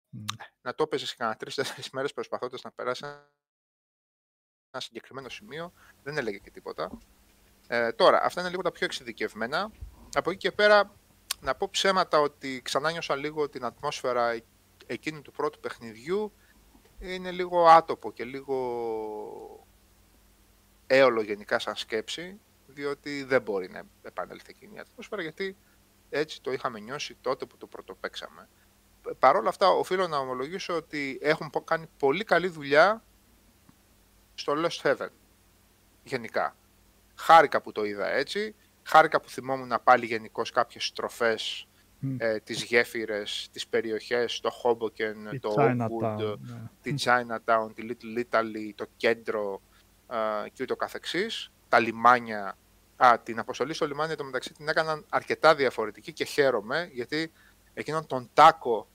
Μμ.
να το έπαιζες κανένα τρει-τέσσερι μέρες προσπαθώντας να περάσεις ένα συγκεκριμένο σημείο, δεν έλεγε και τίποτα. Ε, τώρα, αυτά είναι λίγο τα πιο εξειδικευμένα. Από εκεί και πέρα, να πω ψέματα ότι ξανά νιώσα λίγο την ατμόσφαιρα ε- εκείνου του πρώτου παιχνιδιού. Είναι λίγο άτοπο και λίγο έολο γενικά σαν σκέψη, διότι δεν μπορεί να επανέλθει εκείνη η ατμόσφαιρα, γιατί έτσι το είχαμε νιώσει τότε που το πρωτοπαίξαμε. Παρ' όλα αυτά, οφείλω να ομολογήσω ότι έχουν πο- κάνει πολύ καλή δουλειά στο Lost Heaven. Γενικά. Χάρηκα που το είδα έτσι. Χάρηκα που θυμόμουν πάλι γενικώς κάποιες στροφές,
Μμ.
ε, τις γέφυρες, τις περιοχές, το Hoboken,
Η
το
Chinatown,
Oakwood,
ναι.
τη Chinatown, τη Little Italy, το κέντρο ε, και ούτω καθεξής. Τα λιμάνια. Α, την αποστολή στο λιμάνι το μεταξύ την έκαναν αρκετά διαφορετική και χαίρομαι γιατί εκείνον τον τάκο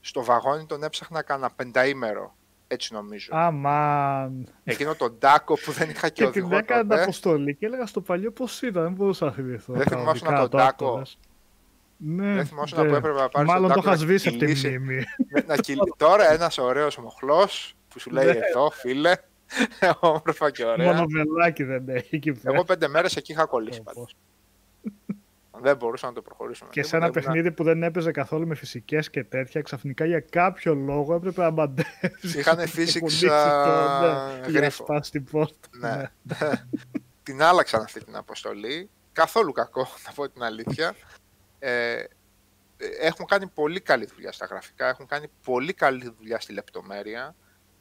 στο βαγόνι τον έψαχνα κανένα πενταήμερο. Έτσι νομίζω.
Αμάν.
Εκείνο τον τάκο που δεν είχα και,
Και
οδηγό
την έκανα την
τότε.
αποστολή και έλεγα στο παλιό πώς ήταν, δεν μπορούσα να θυμηθώ.
Δεν
τα
θυμόσουν
οδικά
τον
τότε,
τάκο.
λες. Ναι,
Δεν θυμόσουν
ναι.
που έπρεπε να πάρεις τον
Μάλλον το
τάκο
είχα
να
σβήσει από τη
κυλήσει.
μνήμη.
να κυλ... Τώρα ένας ωραίος μοχλός που σου λέει
Ναι.
εδώ φίλε, όμορφα και ωραία.
Μόνο βελάκι δεν έχει εκεί πέρα.
Εγώ πέντε μέρες εκεί είχα κολλήσει
Πω, πω.
πάντως. Δεν μπορούσα να το προχωρήσουμε.
Και
Δεν
σε ένα
ήμουν-
παιχνίδι που δεν έπαιζε καθόλου με φυσικές και τέτοια, ξαφνικά για κάποιο λόγο έπρεπε να μαντεύσει.
Είχανε physics, α,
ναι, για να
γρίφο.
σπάσει την πόρτα.
Ναι. την άλλαξαν αυτή την αποστολή. Καθόλου κακό, να πω την αλήθεια. Ε, έχουν κάνει πολύ καλή δουλειά στα γραφικά, έχουν κάνει πολύ καλή δουλειά στη λεπτομέρεια.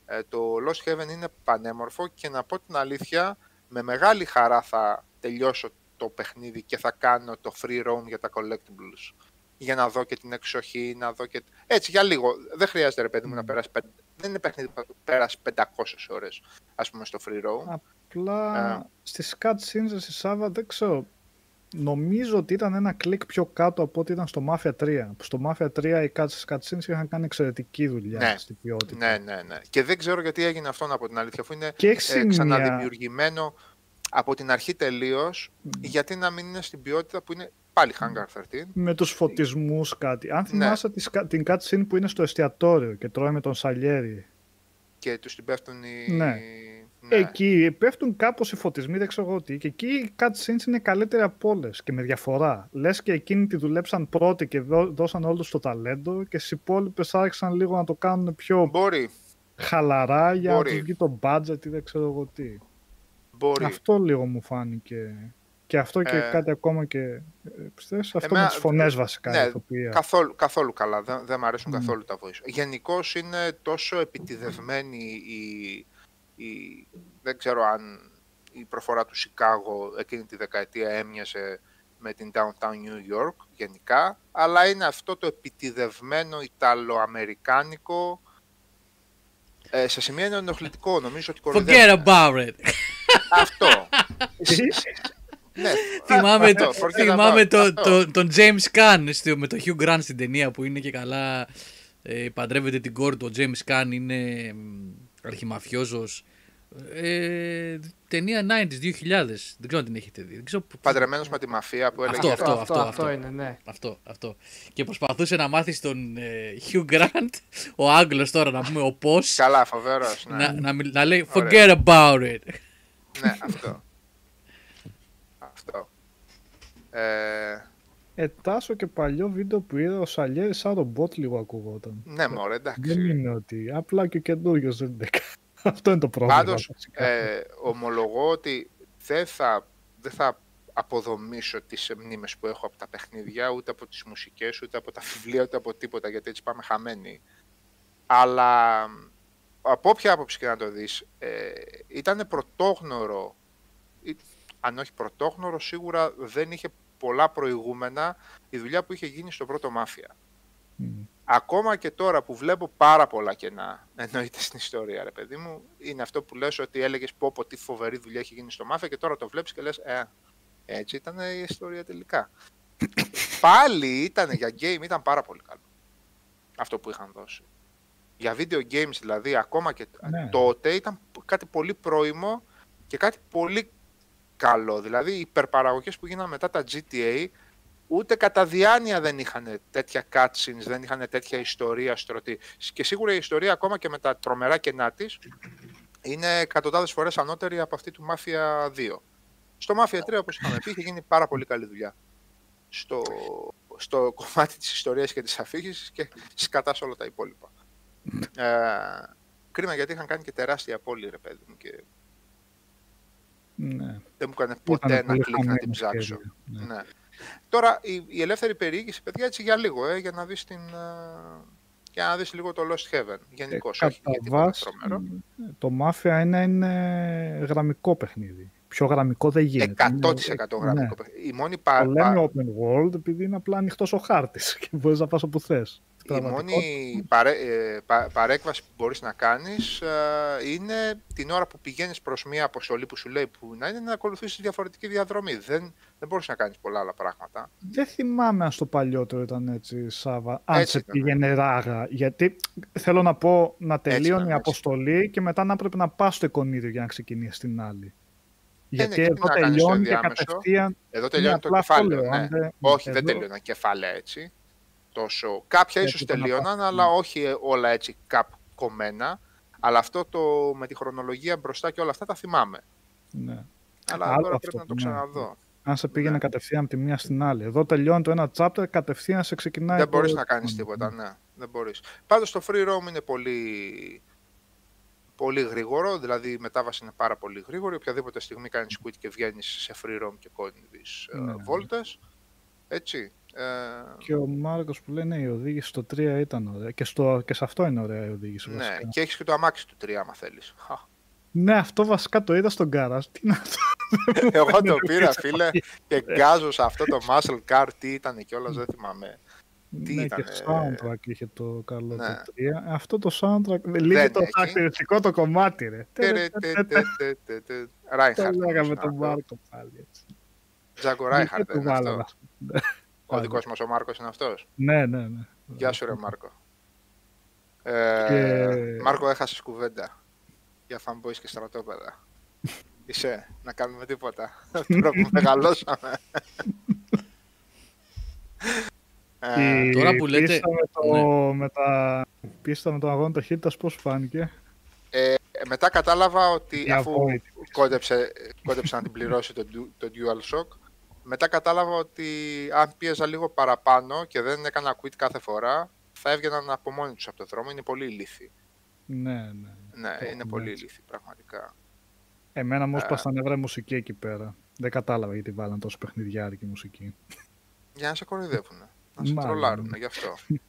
Ε, το Lost Heaven είναι πανέμορφο και να πω την αλήθεια, με μεγάλη χαρά θα τελειώσω το παιχνίδι και θα κάνω το free roam για τα collectibles. Για να δω και την εξοχή, να δω και... Έτσι, για λίγο. Δεν χρειάζεται, ρε παιδί μου, να
Μμ.
περάσει... πεν- Δεν είναι παιχνίδι που πέρασε 500 ώρες, ας πούμε, στο free roam.
Απλά
Ε.
στις cutscenes στη Σάβα δεν ξέρω. νομίζω ότι ήταν ένα κλικ πιο κάτω από ό,τι ήταν στο Mafia 3. Που στο Mafia 3 οι cuts- cutscenes είχαν κάνει εξαιρετική δουλειά
Ναι.
στην ποιότητα.
Ναι, ναι, ναι. Και δεν ξέρω γιατί έγινε αυτό από την αλήθεια, αφού είναι
Και
ε,
έχει σημεία.
Ξαναδημιουργημένο από την αρχή τελείως, γιατί να μην είναι στην ποιότητα που είναι πάλι Hangar 13.
με τους φωτισμούς κάτι. Αν
Ναι.
θυμάσαι τη σκα- την cutscene που είναι στο εστιατόριο και τρώει με τον Σαλιέρη.
Και τους την πέφτουν οι.
Ναι.
Ναι.
Εκεί πέφτουν κάπως οι φωτισμοί, δεν ξέρω εγώ τι. Και εκεί οι cutscenes είναι καλύτεροι από όλες και με διαφορά. Λες και εκείνοι τη δουλέψαν πρώτοι και δώ- δώσαν όλο τους το ταλέντο και στις υπόλοιπες άρχισαν λίγο να το κάνουν πιο
Μπορεί,
χαλαρά για
Μπορεί.
να τους βγει το budget ή δεν ξέρω εγώ τι.
Μπορεί.
Αυτό λίγο μου φάνηκε. Και αυτό και
Ε,
κάτι ακόμα και ε, πιστεύεις, αυτό
εμένα-
με τις φωνές βασικά.
ναι,
η ηθοποιία.
Καθόλου, καθόλου καλά. Δεν, δεν μου αρέσουν
Μμ.
καθόλου τα voice. Γενικώς είναι τόσο επιτιδευμένη η, η. Δεν ξέρω αν η προφορά του Σικάγο εκείνη τη δεκαετία έμοιαζε με την Downtown New York γενικά, αλλά είναι αυτό το επιτιδευμένο Ιταλοαμερικάνικο. Ε, σε σημεία είναι ενοχλητικό, νομίζω ότι κοροϊδεύουν.
Forget about it.
Αυτό. ναι,
θυμάμαι
αυτό,
το,
forget
θυμάμαι
about
το,
αυτό.
το, τον James Caan στο- με το Hugh Grant στην ταινία που είναι και καλά ε, παντρεύεται την κόρη του. Ο James Caan είναι μ, αρχιμαφιόζος. Ε, ταινία 90s, 2000. Δεν ξέρω αν την έχετε δει. Δεν ξέρω που-
Παντρεμένος με τη μαφία που έλεγε.
Αυτό, αυτό, αυτό, αυτό.
είναι, ναι.
Αυτό, αυτό. Και προσπαθούσε να μάθει τον ε, Hugh Grant, ο Άγγλος τώρα να πούμε, ο πώς,
Καλά, φοβερός. Ναι,
να, να, μιλ- να λέει
Ωραία.
forget about it.
Ναι αυτό. αυτό. Ε,
Ε, Τάσο και παλιό βίντεο που είδα ο Σαλιέρης σαν ρομπότ λίγο ακουγόταν.
ναι, μωρέ,
Δεν
εντάξει.
είναι ότι απλά και ο καινούριο δεν είναι. Αυτό είναι το πρόβλημα.
Πάντως,
βασικά.
ε, ομολογώ ότι δεν θα, δεν θα αποδομήσω τις μνήμες που έχω από τα παιχνίδια, ούτε από τις μουσικές, ούτε από τα βιβλία, ούτε από τίποτα, γιατί έτσι πάμε χαμένοι. Αλλά από όποια άποψη και να το δεις, ε, ήταν πρωτόγνωρο, ή, αν όχι πρωτόγνωρο, σίγουρα δεν είχε πολλά προηγούμενα η δουλειά που είχε γίνει στο πρώτο Μάφια.
Μμ.
Ακόμα και τώρα που βλέπω πάρα πολλά κενά, εννοείται στην ιστορία, ρε παιδί μου, είναι αυτό που λες ότι έλεγες πω πω τι φοβερή δουλειά έχει γίνει στο Μάφια και τώρα το βλέπεις και λες, ε, έτσι ήταν η ιστορία τελικά. Πάλι ήταν για game, ήταν πάρα πολύ καλό. Αυτό που είχαν δώσει. Για video games δηλαδή, ακόμα και
Ναι.
τότε ήταν κάτι πολύ πρόημο και κάτι πολύ καλό. Δηλαδή, οι υπερπαραγωγές που γίνανε μετά τα GTA, ούτε κατά διάνοια δεν είχαν τέτοια cutscenes, δεν είχαν τέτοια ιστορία στρωτή. Και σίγουρα η ιστορία, ακόμα και με τα τρομερά κενά της, είναι εκατοντάδες φορές ανώτερη από αυτή του Mafia 2. Στο Mafia 3, όπως είχαμε πει, είχε γίνει πάρα πολύ καλή δουλειά. Στο, στο κομμάτι της ιστορίας και της αφήγησης και σκατάς σε όλα τα υπόλοιπα. Ε, κρίμα γιατί είχαν κάνει και τεράστια πόλη, ρε παιδί μου, και
Ναι.
δεν μου έκανε ποτέ
Ήταν
ένα
πολύ
κλικ να
χαμένο
την ψάξω.
σχέδιο, ναι.
Ναι. Τώρα, η, η ελεύθερη περιήγηση, παιδιά, έτσι για λίγο, ε, για να δεις την... ε, για να δεις λίγο το Lost Heaven, γενικώς, όχι
Ε, κατά
για τίποτα
βάση,
τρομερό.
το Mafia είναι, είναι γραμμικό παιχνίδι. Πιο γραμμικό δεν γίνεται.
100%
Είναι-
γραμμικό.
ναι.
Η μόνη, πα,
Το
πα-
λέμε open world επειδή είναι απλά ανοιχτός ο χάρτης και μπορείς να πας όπου θες.
Η μόνη παρέ, ε, πα- παρέκβαση που μπορείς να κάνεις ε, είναι την ώρα που πηγαίνεις προς μια αποστολή που σου λέει που να είναι να ακολουθήσεις διαφορετική διαδρομή. Δεν, δεν μπορείς να κάνεις πολλά άλλα πράγματα.
Δεν θυμάμαι αν στο παλιότερο ήταν έτσι, Σάβα. Αν
Έτσι
σε
ήταν.
πήγαινε ράγα. Γιατί θέλω να πω να τελείωνε
ήταν,
η
έτσι.
αποστολή και μετά να πρέπει να πας στο εικονίδιο για να ξεκινήσει την άλλη. Γιατί
ναι, και τι
εδώ
να κάνεις στο
τελειώνει και
ενδιάμεσο.
κατευθείαν.
Εδώ τελειώνει το
απλά αυτό
κεφάλαιο.
λέω,
Ναι.
αν δεν-
Όχι, δεν
εδώ-
τελειώναν κεφάλαια έτσι. Τόσο. Κάποια
Έτσι
ίσως
το να
τελείωναν,
πας-
αλλά όχι ε, όλα έτσι κάπου κομμένα. Αλλά αυτό το με τη χρονολογία μπροστά και όλα αυτά τα θυμάμαι.
Ναι.
Αλλά
Άλλο
τώρα
αυτό,
πρέπει να το
ναι.
ξαναδώ.
Αν σε πήγαινε
Ναι.
κατευθείαν από τη μία στην άλλη. Εδώ τελειώνει το ένα chapter, κατευθείαν σε ξεκινάει.
Δεν
το-
μπορείς να κάνεις τίποτα, ναι. Δεν μπορείς. Πάντως το free roam είναι πολύ, πολύ γρήγορο, δηλαδή η μετάβαση είναι πάρα πολύ γρήγορη. Οποιαδήποτε στιγμή κάνεις quit και βγαίνεις σε free roam και κόντιβεις ε,
Ναι.
βόλτες. Έτσι. Ε,
Και ο Μάρκος που λέει ναι, η οδήγηση στο 3 ήταν ωραία. Και, στο, και σε αυτό είναι ωραία η οδήγηση.
ναι,
βασικά.
και έχεις και το αμάξι του 3 άμα θέλεις. Χα.
Ναι, αυτό βασικά το είδα στον γκάρας. Τι είναι αυτό;
Εγώ το πήρα φίλε και γκάζω σε αυτό το muscle car τι ήταν και όλα δεν θυμάμαι. Τι
ναι,
ήτανε,
και soundtrack είχε το καλό
ναι.
το 3. Αυτό το soundtrack. Λίγο το
έχει.
χαρακτηριστικό το κομμάτι, ρε.
Τε, τε, τε, τε, τε, τε. Reinhardt,
Το
νομίζω
λέγαμε
είναι
τον
αυτό.
Μάρκο πάλι έτσι.
Τζάγκο Ράιχαρτ
του
είναι
βάλαμε.
αυτό. Ο δικός μας ο Μάρκος είναι αυτός.
Ναι, ναι, ναι.
Γεια σου ρε Μάρκο. Ε,
Και-
Μάρκο έχασες κουβέντα για fanboys και στρατόπεδα. Είσαι, να κάνουμε τίποτα. Τώρα που μεγαλώσαμε. Ε,
Η
τώρα που λέτε-
πίστα με, το, με τα πίστα με τον αγώνα ταχύτητας πώς φάνηκε;
ε, μετά κατάλαβα ότι
Η
αφού
αβόητη
κόντεψε, κόντεψε να την πληρώσει το, du- το DualShock, μετά κατάλαβα ότι αν πίεζα λίγο παραπάνω και δεν έκανα quit κάθε φορά, θα έβγαιναν από μόνοι τους από το δρόμο. Είναι πολύ ηλίθιοι.
Ναι, ναι.
Ναι,
Το
είναι
έχουμε
πολύ
έτσι.
ηλίθιοι πραγματικά.
Εμένα μου
Ε.
έσπασε τα νεύρα η μουσική εκεί πέρα. Δεν κατάλαβα γιατί βάλαν τόσο παιχνιδιάρικη μουσική.
Για να σε κοροϊδεύουν. Να σε
Μάλλον.
τρολάρουν, γι' αυτό.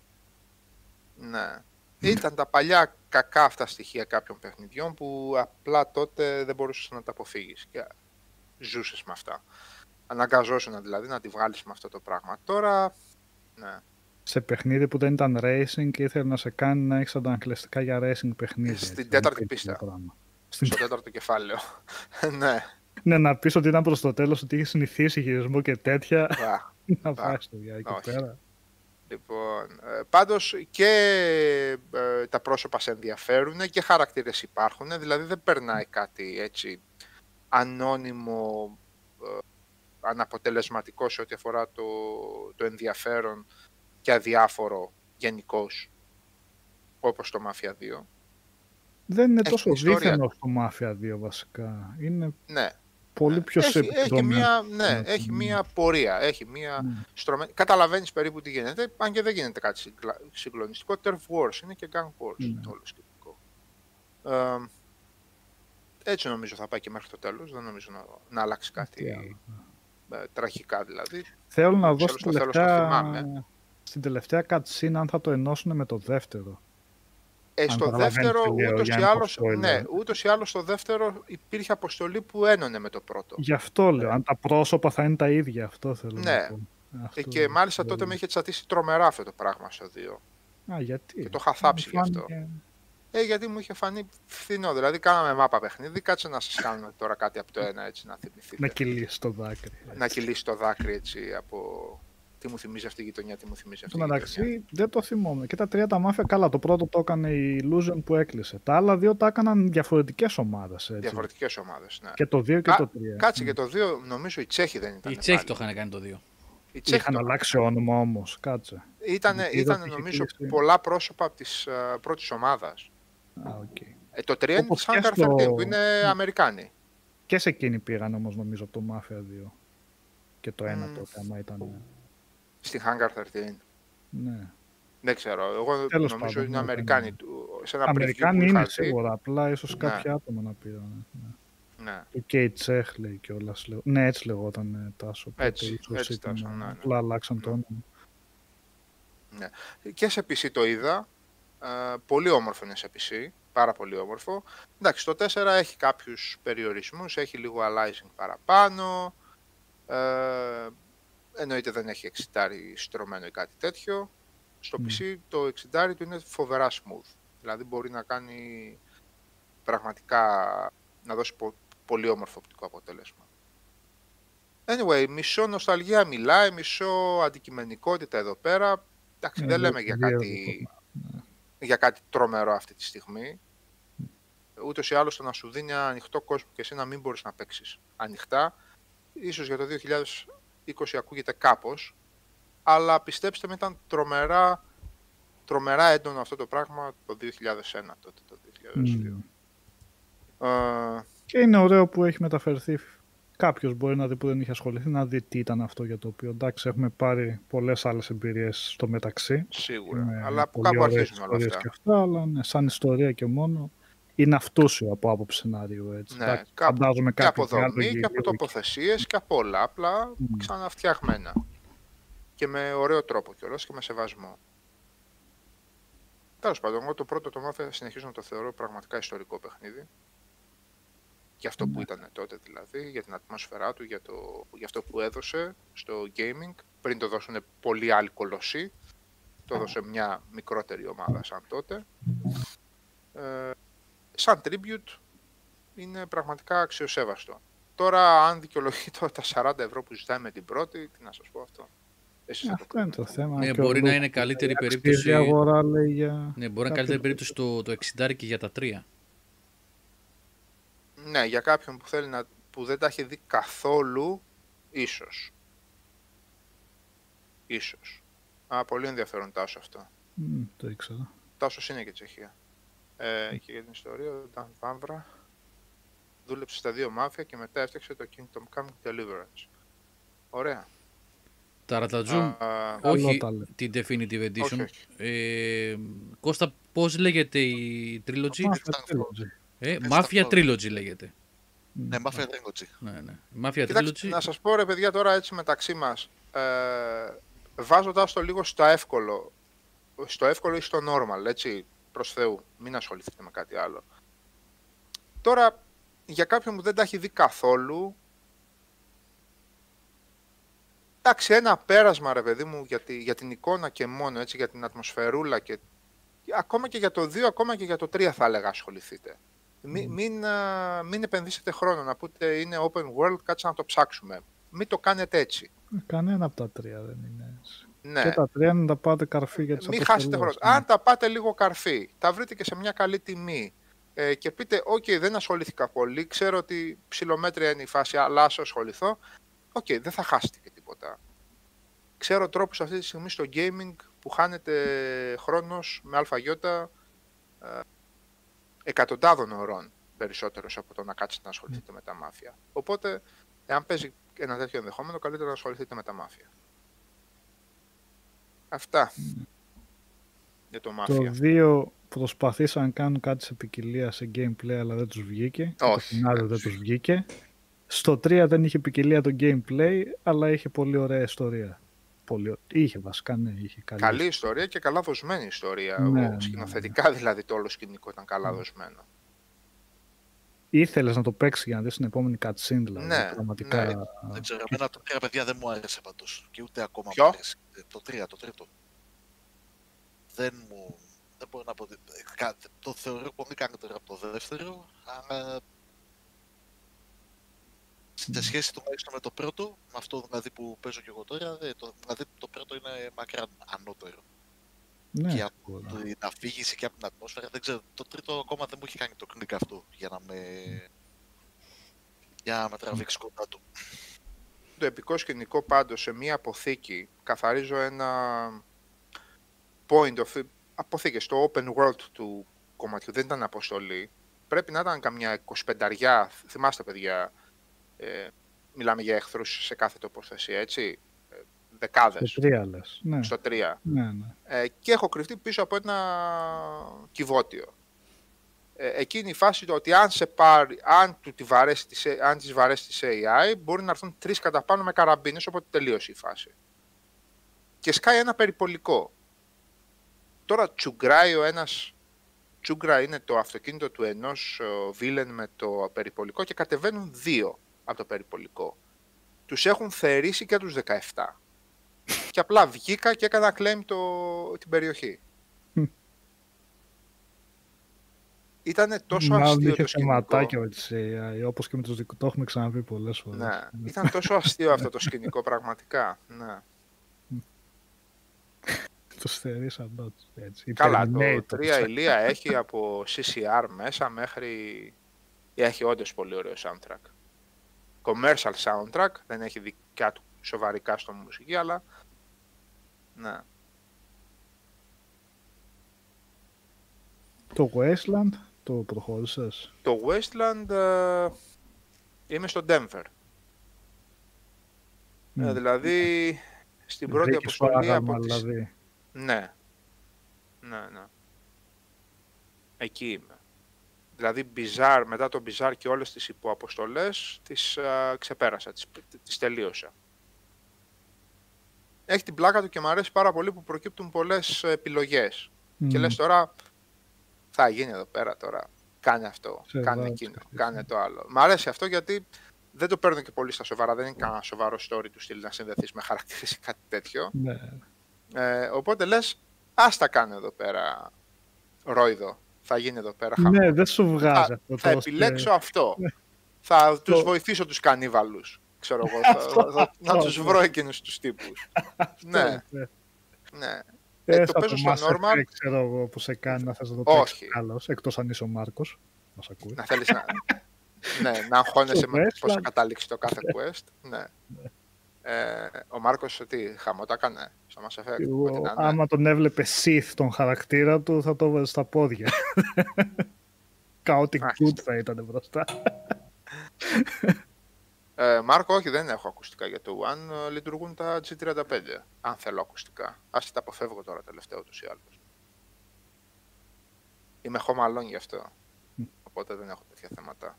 ναι. Ήταν τα παλιά κακά αυτά στοιχεία κάποιων παιχνιδιών που απλά τότε δεν μπορούσες να τα αποφύγεις και ζούσες με αυτά. Αναγκαζόσουν δηλαδή να τη βγάλεις με αυτό το πράγμα. Τώρα, ναι.
Σε παιχνίδι που δεν ήταν racing και ήθελε να σε κάνει να έχεις αντανακλαστικά για racing παιχνίδι.
Στην
έτσι,
τέταρτη
δεν
πίστα.
τέτοιο πράγμα. Στην...
στο τέταρτο κεφάλαιο. ναι.
Ναι, να πεις ότι ήταν προς το τέλος ότι είχες συνηθίσει χειρισμό και τέτοια.
Α,
να πάει στο για εκεί
όχι.
πέρα.
Λοιπόν, ε, πάντως και ε, τα πρόσωπα σε ενδιαφέρουν και χαρακτήρες υπάρχουν, δηλαδή δεν περνάει κάτι έτσι ανώνυμο, ε, αναποτελεσματικός σε ό,τι αφορά το, το ενδιαφέρον και αδιάφορο γενικώς, όπως το Mafia 2.
Δεν είναι
Έχει
τόσο
ιστορία.
δίθενο στο Mafia 2 βασικά. Είναι
Ναι,
πολύ πιο
έχει, έχει,
επικεντρωμένο.
μία, ναι,
Ναι,
έχει
ναι.
μία πορεία, έχει μία
Ναι.
στρωμένη... Καταλαβαίνεις περίπου τι γίνεται, αν και δεν γίνεται κάτι συγκλα- συγκλονιστικό. Turf Wars είναι και Gang Wars
Ναι.
το όλο σκεπτικό. Ε, έτσι νομίζω θα πάει και μέχρι το τέλος, δεν νομίζω να, να αλλάξει
Τι
κάτι
άλλο.
Ε, τραγικά δηλαδή.
Θέλω να
Ξέρω
δω
στο
στην
τέλος το
τελευταία,
θυμάμαι.
στην τελευταία cutscene αν θα το ενώσουν με το δεύτερο.
Ε,
Αν
στο
καταλαβαίνεις
δεύτερο,
τι λέω,
ούτως
για
ή,
να πω
άλλως,
spoiler.
ναι, ούτως ή άλλως στο δεύτερο υπήρχε αποστολή που ένωνε με το πρώτο.
Γι' αυτό λέω, αν τα πρόσωπα θα είναι τα ίδια, αυτό θέλω
Ναι.
να πω.
Ε,
Αυτό
και μάλιστα
θέλω.
τότε με είχε τσατίσει τρομερά αυτό το πράγμα στο 2.
Α, γιατί;
Και το είχα θάψει
Μου
γι' αυτό.
φάνηκε-
Ε, γιατί μου είχε φανεί φθηνό. Δηλαδή, κάναμε μάπα παιχνίδι. Κάτσε να σας κάνουμε τώρα κάτι από το ένα έτσι να θυμηθείτε.
Να κυλήσει το δάκρυ.
να κυλήσει το δάκρυ έτσι από. Τι μου θυμίζει αυτή η γειτονιά, τι μου θυμίζει αυτή
Στο
η γειτονιά.
μεταξύ δεν το θυμόμαι. Και τα τρία τα μάφια καλά. Το πρώτο το έκανε η Illusion που έκλεισε. Τα άλλα δύο τα έκαναν διαφορετικές ομάδες.
Διαφορετικές ομάδες. Ναι.
Και το 2 και
Κα-
το 3.
Κάτσε και το 2, νομίζω οι Τσέχοι δεν ήταν.
Οι Τσέχοι
πάλι.
το είχαν κάνει το 2.
Οι Τσέχοι
Είχαν
το-
αλλάξει όνομα όμως. Κάτσε.
Ήταν,
Γιατί
ήταν
είδα ότι είχε
νομίζω
κλείσει.
πολλά πρόσωπα από τη ε, πρώτης ομάδας.
Α, οκ.
Ε, το 3 είναι
Όπως
τη
και
Hangar
στο-
13 που είναι Αμερικάνοι.
Και σε εκείνη πήγαν όμως νομίζω από το Mafia 2. Και το ένα
Μμ.
τότε, άμα ήταν.
Στη Hangar 13.
Ναι.
Δεν ξέρω. Εγώ
Τέλος
νομίζω
πάντων,
είναι
ναι,
Αμερικάνοι.
ναι.
του- Σε ένα preview
Αμερικάνοι
που είχα
είναι
δει.
σίγουρα. Απλά ίσως
Ναι.
κάποια άτομα να πήραν. Ναι.
Ναι.
Το Kate Τσέχ λέει κιόλας. Ναι, έτσι λεγόταν ε, Τάσο. οπότε
Έτσι,
ίσως
έτσι,
ήταν,
Τάσο, ναι, ναι.
Απλά αλλάξαν το
Ναι.
όνομα.
Και σε PC το είδα. Ε, πολύ όμορφο είναι σε PC. Πάρα πολύ όμορφο. Εντάξει, το 4 έχει κάποιους περιορισμούς. Έχει λίγο aliasing παραπάνω. Ε, εννοείται δεν έχει 60 στρωμένο ή κάτι τέτοιο. Στο
Μμ.
PC το 60 του είναι φοβερά smooth. Δηλαδή μπορεί να κάνει πραγματικά να δώσει πο- πολύ όμορφο οπτικό αποτέλεσμα. Anyway, μισό νοσταλγία μιλάει, μισό αντικειμενικότητα εδώ πέρα. Εντάξει,
Ε,
δεν
λίγο
λέμε για
περίεργο
κάτι, για κάτι τρομερό αυτή τη στιγμή. Ούτως ή άλλως το να σου δίνει ένα ανοιχτό κόσμο και εσύ να μην μπορείς να παίξεις ανοιχτά. Ίσως για το 2020 ακούγεται κάπως, αλλά πιστέψτε με ήταν τρομερά, τρομερά έντονο αυτό το πράγμα το 2001 τότε, το 2002.
Μμ.
Ε,
Και είναι ωραίο που έχει μεταφερθεί. Κάποιος μπορεί να δει που δεν είχε ασχοληθεί να δει τι ήταν αυτό για το οποίο εντάξει έχουμε πάρει πολλές άλλες εμπειρίες στο μεταξύ.
σίγουρα.
με
αλλά από
πολύ
κάπου
ωραίες
αρχίζουν όλα
ιστορίες
αυτά.
Και αυτά αλλά ναι, σαν ιστορία και μόνο είναι αυτούσιο από άποψη σενάριου. Έτσι.
Ναι,
Εντάξει,
κάπου-
φαντάζομαι
Και από
κάποιο
δομή και από τοποθεσίες και από όλα, απλά
Μμ.
ξαναφτιαγμένα. Και με ωραίο τρόπο κιόλας και με σεβασμό. Τέλος πάντων, εγώ το πρώτο το Mafia συνεχίζω να το θεωρώ πραγματικά ιστορικό παιχνίδι. Για αυτό
Ναι.
που ήταν τότε δηλαδή, για την ατμόσφαιρά του, για, το, για αυτό που έδωσε στο gaming. Πριν το δώσουν πολλοί άλλοι κολοσσοί, το έδωσε μια μικρότερη ομάδα σαν τότε. Ε, σαν tribute είναι πραγματικά αξιοσέβαστο. Τώρα, αν δικαιολογεί το, τα 40 ευρώ που ζητάει με την πρώτη, τι να σας πω αυτό. Εσείς θα το
Αυτό είναι το θέμα.
Ναι,
Και ο
μπορεί να
Λουκ-
είναι καλύτερη
η αξίζει
περίπτωση-
Η αγορά λέει για...
Ναι, μπορεί να είναι
Κάτι
καλύτερη
το-
περίπτωση το, το 60 και για τα τρία.
Ναι, για κάποιον που, θέλει να, που δεν τα έχει δει καθόλου, ίσως. Ίσως. Α, πολύ ενδιαφέρον Τάσο αυτό.
Μμ, το ήξερα.
Τάσος είναι και Τσεχία. Ε, και για την ιστορία, ο Dan Βάμβρα δούλεψε στα δύο μάφια και μετά έφτιαξε το Kingdom Come Deliverance. Ωραία.
Τα Ρατατζούμ,
Α,
Καλό
όχι
τα λέει.
την Definitive Edition.
όχι, όχι.
Ε, Κώστα, πώς λέγεται η Trilogy?
Mafia
ήταν
Trilogy.
Ε,
έτσι
Mafia
αυτό.
Trilogy λέγεται.
Ναι, Mafia Trilogy.
Ναι, ναι. Mafia
Κοιτάξτε,
Trilogy.
να σας πω ρε παιδιά τώρα έτσι μεταξύ μας, ε, βάζοντας το λίγο στο εύκολο, στο εύκολο ή στο normal, έτσι, προς Θεού, μην ασχοληθείτε με κάτι άλλο. Τώρα, για κάποιον που δεν τα έχει δει καθόλου, εντάξει, ένα πέρασμα ρε παιδί μου για, τη- για την εικόνα και μόνο, έτσι, για την ατμοσφαιρούλα και ακόμα και για το 2, ακόμα και για το 3 θα έλεγα ασχοληθείτε. Μην, μην, α, μην επενδύσετε χρόνο να πούτε είναι open world, κάτσε να το ψάξουμε. Μην το κάνετε έτσι.
Ε, Κανένα από τα τρία δεν είναι έτσι.
Ναι.
Και τα τρία να τα πάτε καρφί για τις
Μην χάσετε χρόνο.
αποστολές.
Αν τα πάτε λίγο καρφί, τα βρείτε και σε μια καλή τιμή ε, και πείτε, OK, δεν ασχολήθηκα πολύ, ξέρω ότι ψιλομέτρια είναι η φάση, αλλά ας ασχοληθώ. Οκ, δεν θα χάσετε και τίποτα. Ξέρω τρόπους αυτή τη στιγμή στο gaming που χάνεται χρόνος με άλφα γιώτα ε, εκατοντάδων ωρών περισσότερος από το να κάτσετε να ασχοληθείτε με τα Mafia. Οπότε, εάν παίζει ένα τέτοιο ενδεχόμενο, καλύτερα να ασχοληθείτε με τα μάφια. Αυτά για το
Το
μάφια.
2 προσπαθήσαν να κάνουν κάτι σε ποικιλία σε gameplay αλλά δεν τους βγήκε. Και Το
Όχι.
σενάριο δεν τους βγήκε. Στο 3 δεν είχε ποικιλία το gameplay αλλά είχε πολύ ωραία ιστορία. Πολύ... ω- Είχε βασικά, ναι, είχε καλή.
Καλή ιστορία και καλά δοσμένη ιστορία.
Ναι, ναι,
Ο, σκηνοθετικά δηλαδή το όλο σκηνικό ήταν καλά
Ναι.
δοσμένο.
Ήθελες να το παίξεις για να δεις την επόμενη cutscene δηλαδή.
Ναι,
πραγματικά;
ναι.
Δεν ξέρω, εμένα το 3 παιδιά δεν μου άρεσε πάντως. Και ούτε ακόμα
Ποιο;
μου αρέσει. Ε, Το 3, το τρίτο. Δεν μου... Δεν μπορώ να πω... ότι- ε, κα- Το θεωρώ πολύ καλύτερο από το δεύτερο, αλλά... Σε σχέση τουλάχιστον με το πρώτο, με αυτό δηλαδή που παίζω και εγώ τώρα, ε, το, δηλαδή το πρώτο είναι μακράν ανώτερο.
Ναι,
και από
σίγουρα.
την αφήγηση και από την ατμόσφαιρα. Δεν ξέρω, το τρίτο ακόμα δεν μου έχει κάνει το κλικ αυτό για να με, για να με τραβήξει κοντά του.
Το επικό σκηνικό πάντως σε μία αποθήκη καθαρίζω ένα point of αποθήκη στο open world του κομματιού δεν ήταν αποστολή πρέπει να ήταν καμιά 25 θυμάστε παιδιά ε, μιλάμε για εχθρούς σε κάθε τοποθεσία έτσι ε, δεκάδες
Στο 3 λες. Ναι,
στο 3
ναι, ναι.
ε, και έχω κρυφτεί πίσω από ένα κυβότιο. Ε, εκείνη η φάση το ότι αν, σε πάρει, αν, του τη βαρέσει, της- αν τις βαρέσει της AI μπορεί να έρθουν τρεις κατά πάνω με καραμπίνες οπότε τελείωσε η φάση. Και σκάει ένα περιπολικό. Τώρα τσουγκράει ο ένας τσούγκρα είναι το αυτοκίνητο του ενός βίλεν με το περιπολικό και κατεβαίνουν δύο από το περιπολικό. Τους έχουν θερήσει και τους 17 και απλά βγήκα και έκανα claim το, την περιοχή.
Μμ.
Ήταν τόσο
Μάλλον
αστείο
είχε
το σκηνικό.
θεματάκια με τις AI, όπως και με τους δικούς, το έχουμε ξαναπεί πολλές φορές.
Ναι, ήταν τόσο αστείο αυτό το σκηνικό πραγματικά. Ναι.
Το στερήσαν έτσι. Οι
Καλά, το
Terminator,
3 ηλία έχει από CCR μέσα μέχρι... Έχει όντως πολύ ωραίο soundtrack. Commercial soundtrack, δεν έχει δικιά του σοβαρικά στο μουσική, αλλά... Ναι.
Το Wasteland το προχώρησες;
Το Westland ε, είμαι στο Denver. Ε,
Μμ.
δηλαδή, στην πρώτη
Βρήκες το
αποστολή
άγαλμα,
από τις...
δηλαδή.
Ναι. Ναι, ναι. Εκεί είμαι. Δηλαδή, Bizarre, μετά το Bizarre και όλες τις υποαποστολές, τις α, ξεπέρασα, τις, τις τελείωσα. Έχει την πλάκα του και μου αρέσει πάρα πολύ που προκύπτουν πολλές επιλογές. Και
Μμ.
λες τώρα, θα γίνει εδώ πέρα τώρα, κάνε αυτό,
Σε
κάνε
βάζει
εκείνο,
αυτή,
κάνε
ναι.
το άλλο. Μ' αρέσει αυτό γιατί δεν το παίρνω και πολύ στα σοβαρά, δεν είναι κανένα σοβαρό story του στυλ να συνδεθείς με χαρακτήρες ή κάτι τέτοιο.
Ναι.
Ε, οπότε λες, ας τα κάνω εδώ πέρα ρόιδο. Θα γίνει εδώ πέρα χαμό.
ναι, δεν σου βγάζει
θα,
αυτό.
θα
το
επιλέξω αυτό.
Ναι.
Θα τους
Το-
βοηθήσω τους κανίβαλους. Ξέρω εγώ, θα,
Αυτό,
θα- να
αυτό,
τους
ναι.
βρω εκείνους τους τύπους. ναι,
Ναι.
ναι.
Ε,
το
θα
παίζω
το
στο
Mass
normal.
Effect, ξέρω εγώ που σε κάνει να θες να το
Όχι.
παίξεις άλλος, εκτός αν είσαι ο Μάρκος. Μας ακούει.
Να θέλεις να... ναι, να αγχώνεσαι με
Στο
πώς θα
Westland.
καταλήξει το κάθε quest. ναι. Ε, ο Μάρκος τι, χαμό τα έκανε στο Mass Effect.
Εγώ,
ό,τι να είναι.
άμα τον έβλεπε Sith τον χαρακτήρα του, θα το βάζει στα πόδια. Chaotic
Άχι.
good θα ήταν μπροστά.
Ε, Μάρκο, όχι, δεν έχω ακουστικά για το One. ε, Λειτουργούν τα G35. Αν θέλω ακουστικά. Ας τα αποφεύγω τώρα τελευταίο ούτως ή άλλως. Είμαι home alone γι' αυτό. Οπότε δεν έχω τέτοια θέματα.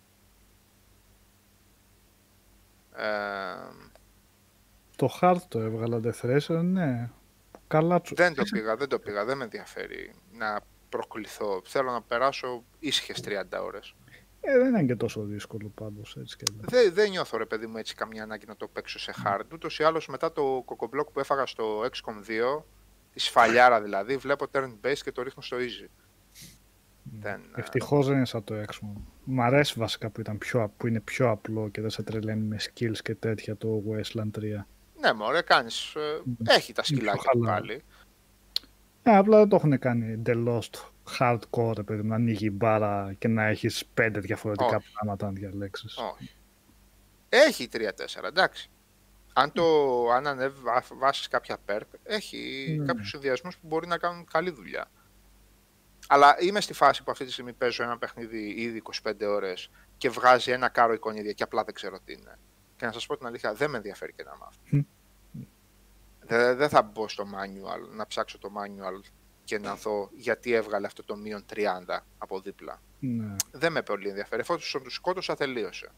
Ε,
Το hard το έβγαλα Death Racer, ναι. Καλά του.
δεν το πήγα, δεν το πήγα. Δεν με ενδιαφέρει να προκληθώ. Θέλω να περάσω ήσυχες 30 ώρες.
Ε, δεν είναι και τόσο δύσκολο πάντως έτσι και εδώ.
Δεν, δεν νιώθω ρε παιδί μου έτσι καμιά ανάγκη να το παίξω σε hard. Ούτως ή άλλως μετά το κοκομπλοκ που έφαγα στο XCOM 2, τη σφαλιάρα δηλαδή, βλέπω turn based και το ρίχνω στο easy. Δεν, ε,
Ευτυχώς δεν είναι σαν το X-Men. Μ' αρέσει βασικά που, ήταν πιο, που είναι πιο απλό και δεν σε τρελαίνει με skills και τέτοια το Wasteland 3.
Ναι, μωρέ, κάνεις... ε, έχει τα
Είναι πιο
σκυλάκια του
χαλαρό.
πάλι.
Ε, απλά δεν το έχουν κάνει εντελώς hardcore, ρε παιδί μου, να ανοίγει η μπάρα και να έχεις πέντε διαφορετικά
Όχι.
πράγματα να διαλέξεις.
Όχι. Έχει 3-4, εντάξει. Αν, το, αν ανεβάσεις κάποια perk, έχει
Ναι.
κάποιους συνδυασμούς που μπορεί να κάνουν καλή δουλειά. Αλλά είμαι στη φάση που αυτή τη στιγμή παίζω ένα παιχνίδι ήδη 25 ώρες και βγάζει ένα κάρο εικονίδια και απλά δεν ξέρω τι είναι. Και να σας πω την αλήθεια, δεν με ενδιαφέρει και να μάθω.
Μμ.
Δεν δεν θα μπω στο manual, να ψάξω το manual και να δω γιατί έβγαλε αυτό το μείον 30 από δίπλα
Ναι.
δεν με πολύ ενδιαφέρει. Εφόσον τους σκότωσα, τελείωσε.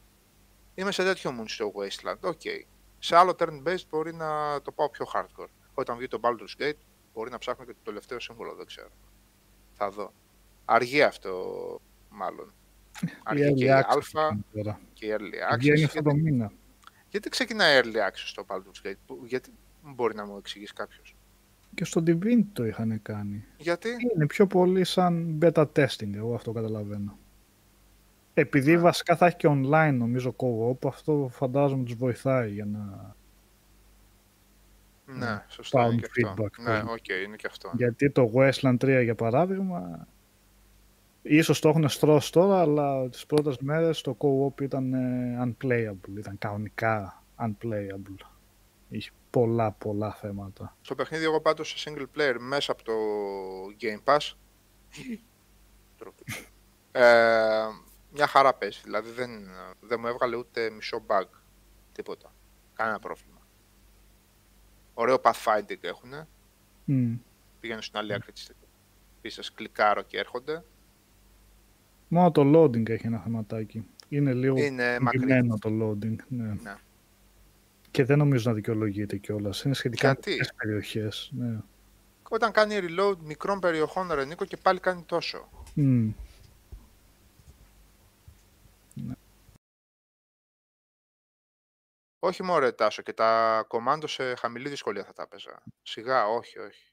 Είμαι σε τέτοιο mood στο Wasteland. OK. Σε άλλο turn-based μπορεί να το πάω πιο hardcore. Όταν βγει το Baldur's Gate, μπορεί να ψάχνω και το τελευταίο σύμβολο, δεν ξέρω. Θα δω. Αργεί αυτό, μάλλον. Αργεί και η
early access
Alpha
είναι τώρα.
και η Early
Βγαίνει
Access.
αυτό το
Γιατί,
μήνα.
Γιατί ξεκινάει Early Access στο Baldur's Gate, που- γιατί μπορεί να μου εξηγήσει κάποιος;
Και στο Divinity το είχαν κάνει.
Γιατί;
Είναι πιο πολύ σαν beta testing, εγώ αυτό καταλαβαίνω. Επειδή
Ναι.
βασικά θα έχει και online νομίζω co-op, αυτό φαντάζομαι τους βοηθάει για να...
Ναι, σωστά.
Fund
Είναι και αυτό.
feedback,
Ναι,
πώς-
οκ, είναι και αυτό.
Γιατί το Wasteland 3 για παράδειγμα, ίσως το έχουν στρώσει τώρα, αλλά τις πρώτες μέρες το co-op ήταν ε, unplayable, ήταν κανονικά unplayable. Είχε πολλά πολλά θέματα.
Στο παιχνίδι εγώ πάντως σε single player μέσα από το Game Pass Τρόπος. ε, μια χαρά παίζει, δηλαδή δεν, δεν μου έβγαλε ούτε μισό bug, τίποτα, κανένα πρόβλημα. Ωραίο pathfinding έχουνε,
Μμ.
πηγαίνω στην άλλη άκρη της πίστας, κλικάρω και έρχονται.
Μόνο το loading έχει ένα θεματάκι. Είναι λίγο
Είναι μακρύς.
Ντυμένο το loading, ναι.
Ναι.
Και δεν νομίζω να δικαιολογείται κιόλας. Είναι σχετικά
Γιατί;
μικρές περιοχές. Ναι.
Όταν κάνει reload μικρών περιοχών ρε Νίκο και πάλι κάνει τόσο.
Μμ.
Όχι μωρέ Τάσο και τα κομμάντο σε χαμηλή δυσκολία θα τα έπαιζα. Σιγά, όχι, όχι.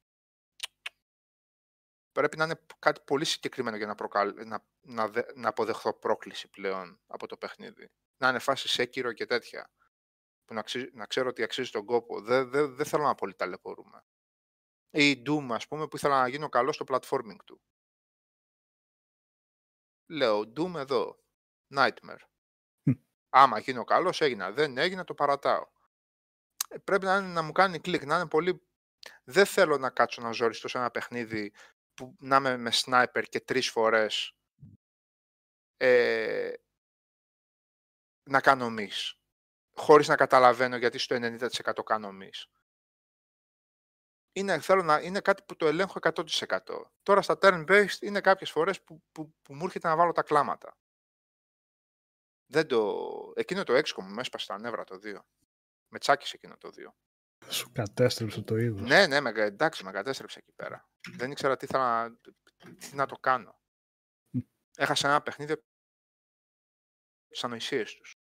Πρέπει να είναι κάτι πολύ συγκεκριμένο για να, προκαλ... να, να, δε- να αποδεχθώ πρόκληση πλέον από το παιχνίδι. Να είναι φάση σέκυρο και τέτοια. Που να, αξίζει- να ξέρω ότι αξίζει τον κόπο. Δεν δεν- δεν θέλω να πολύ ταλαιπωρούμε. Ή η Doom, ας πούμε, που ήθελα να γίνω καλός στο platforming του. Λέω, Doom εδώ. Nightmare.
Μμ.
Άμα γίνω καλός, έγινα. Δεν έγινα, το παρατάω. Ε, Πρέπει να, είναι, να μου κάνει κλικ, να είναι πολύ. Δεν θέλω να κάτσω να ζοριστώ σε ένα παιχνίδι που να είμαι με sniper και τρεις φορές ε, να κάνω miss. Χωρίς να καταλαβαίνω γιατί στο 90% κάνω miss. Είναι, θέλω να, είναι κάτι που το ελέγχω 100%. Τώρα στα turn-based είναι κάποιες φορές που, που, που μου έρχεται να βάλω τα κλάματα. Δεν το... Εκείνο το έξκο μου με έσπασε τα νεύρα το 2. Με τσάκισε εκείνο το 2.
Σου κατέστρεψε το είδος.
Ναι, ναι, με, εντάξει, με κατέστρεψε εκεί πέρα. Δεν ήξερα τι, θα, να- τι να το κάνω.
Μμ.
Έχασα ένα παιχνίδι από τις ανοησίες τους.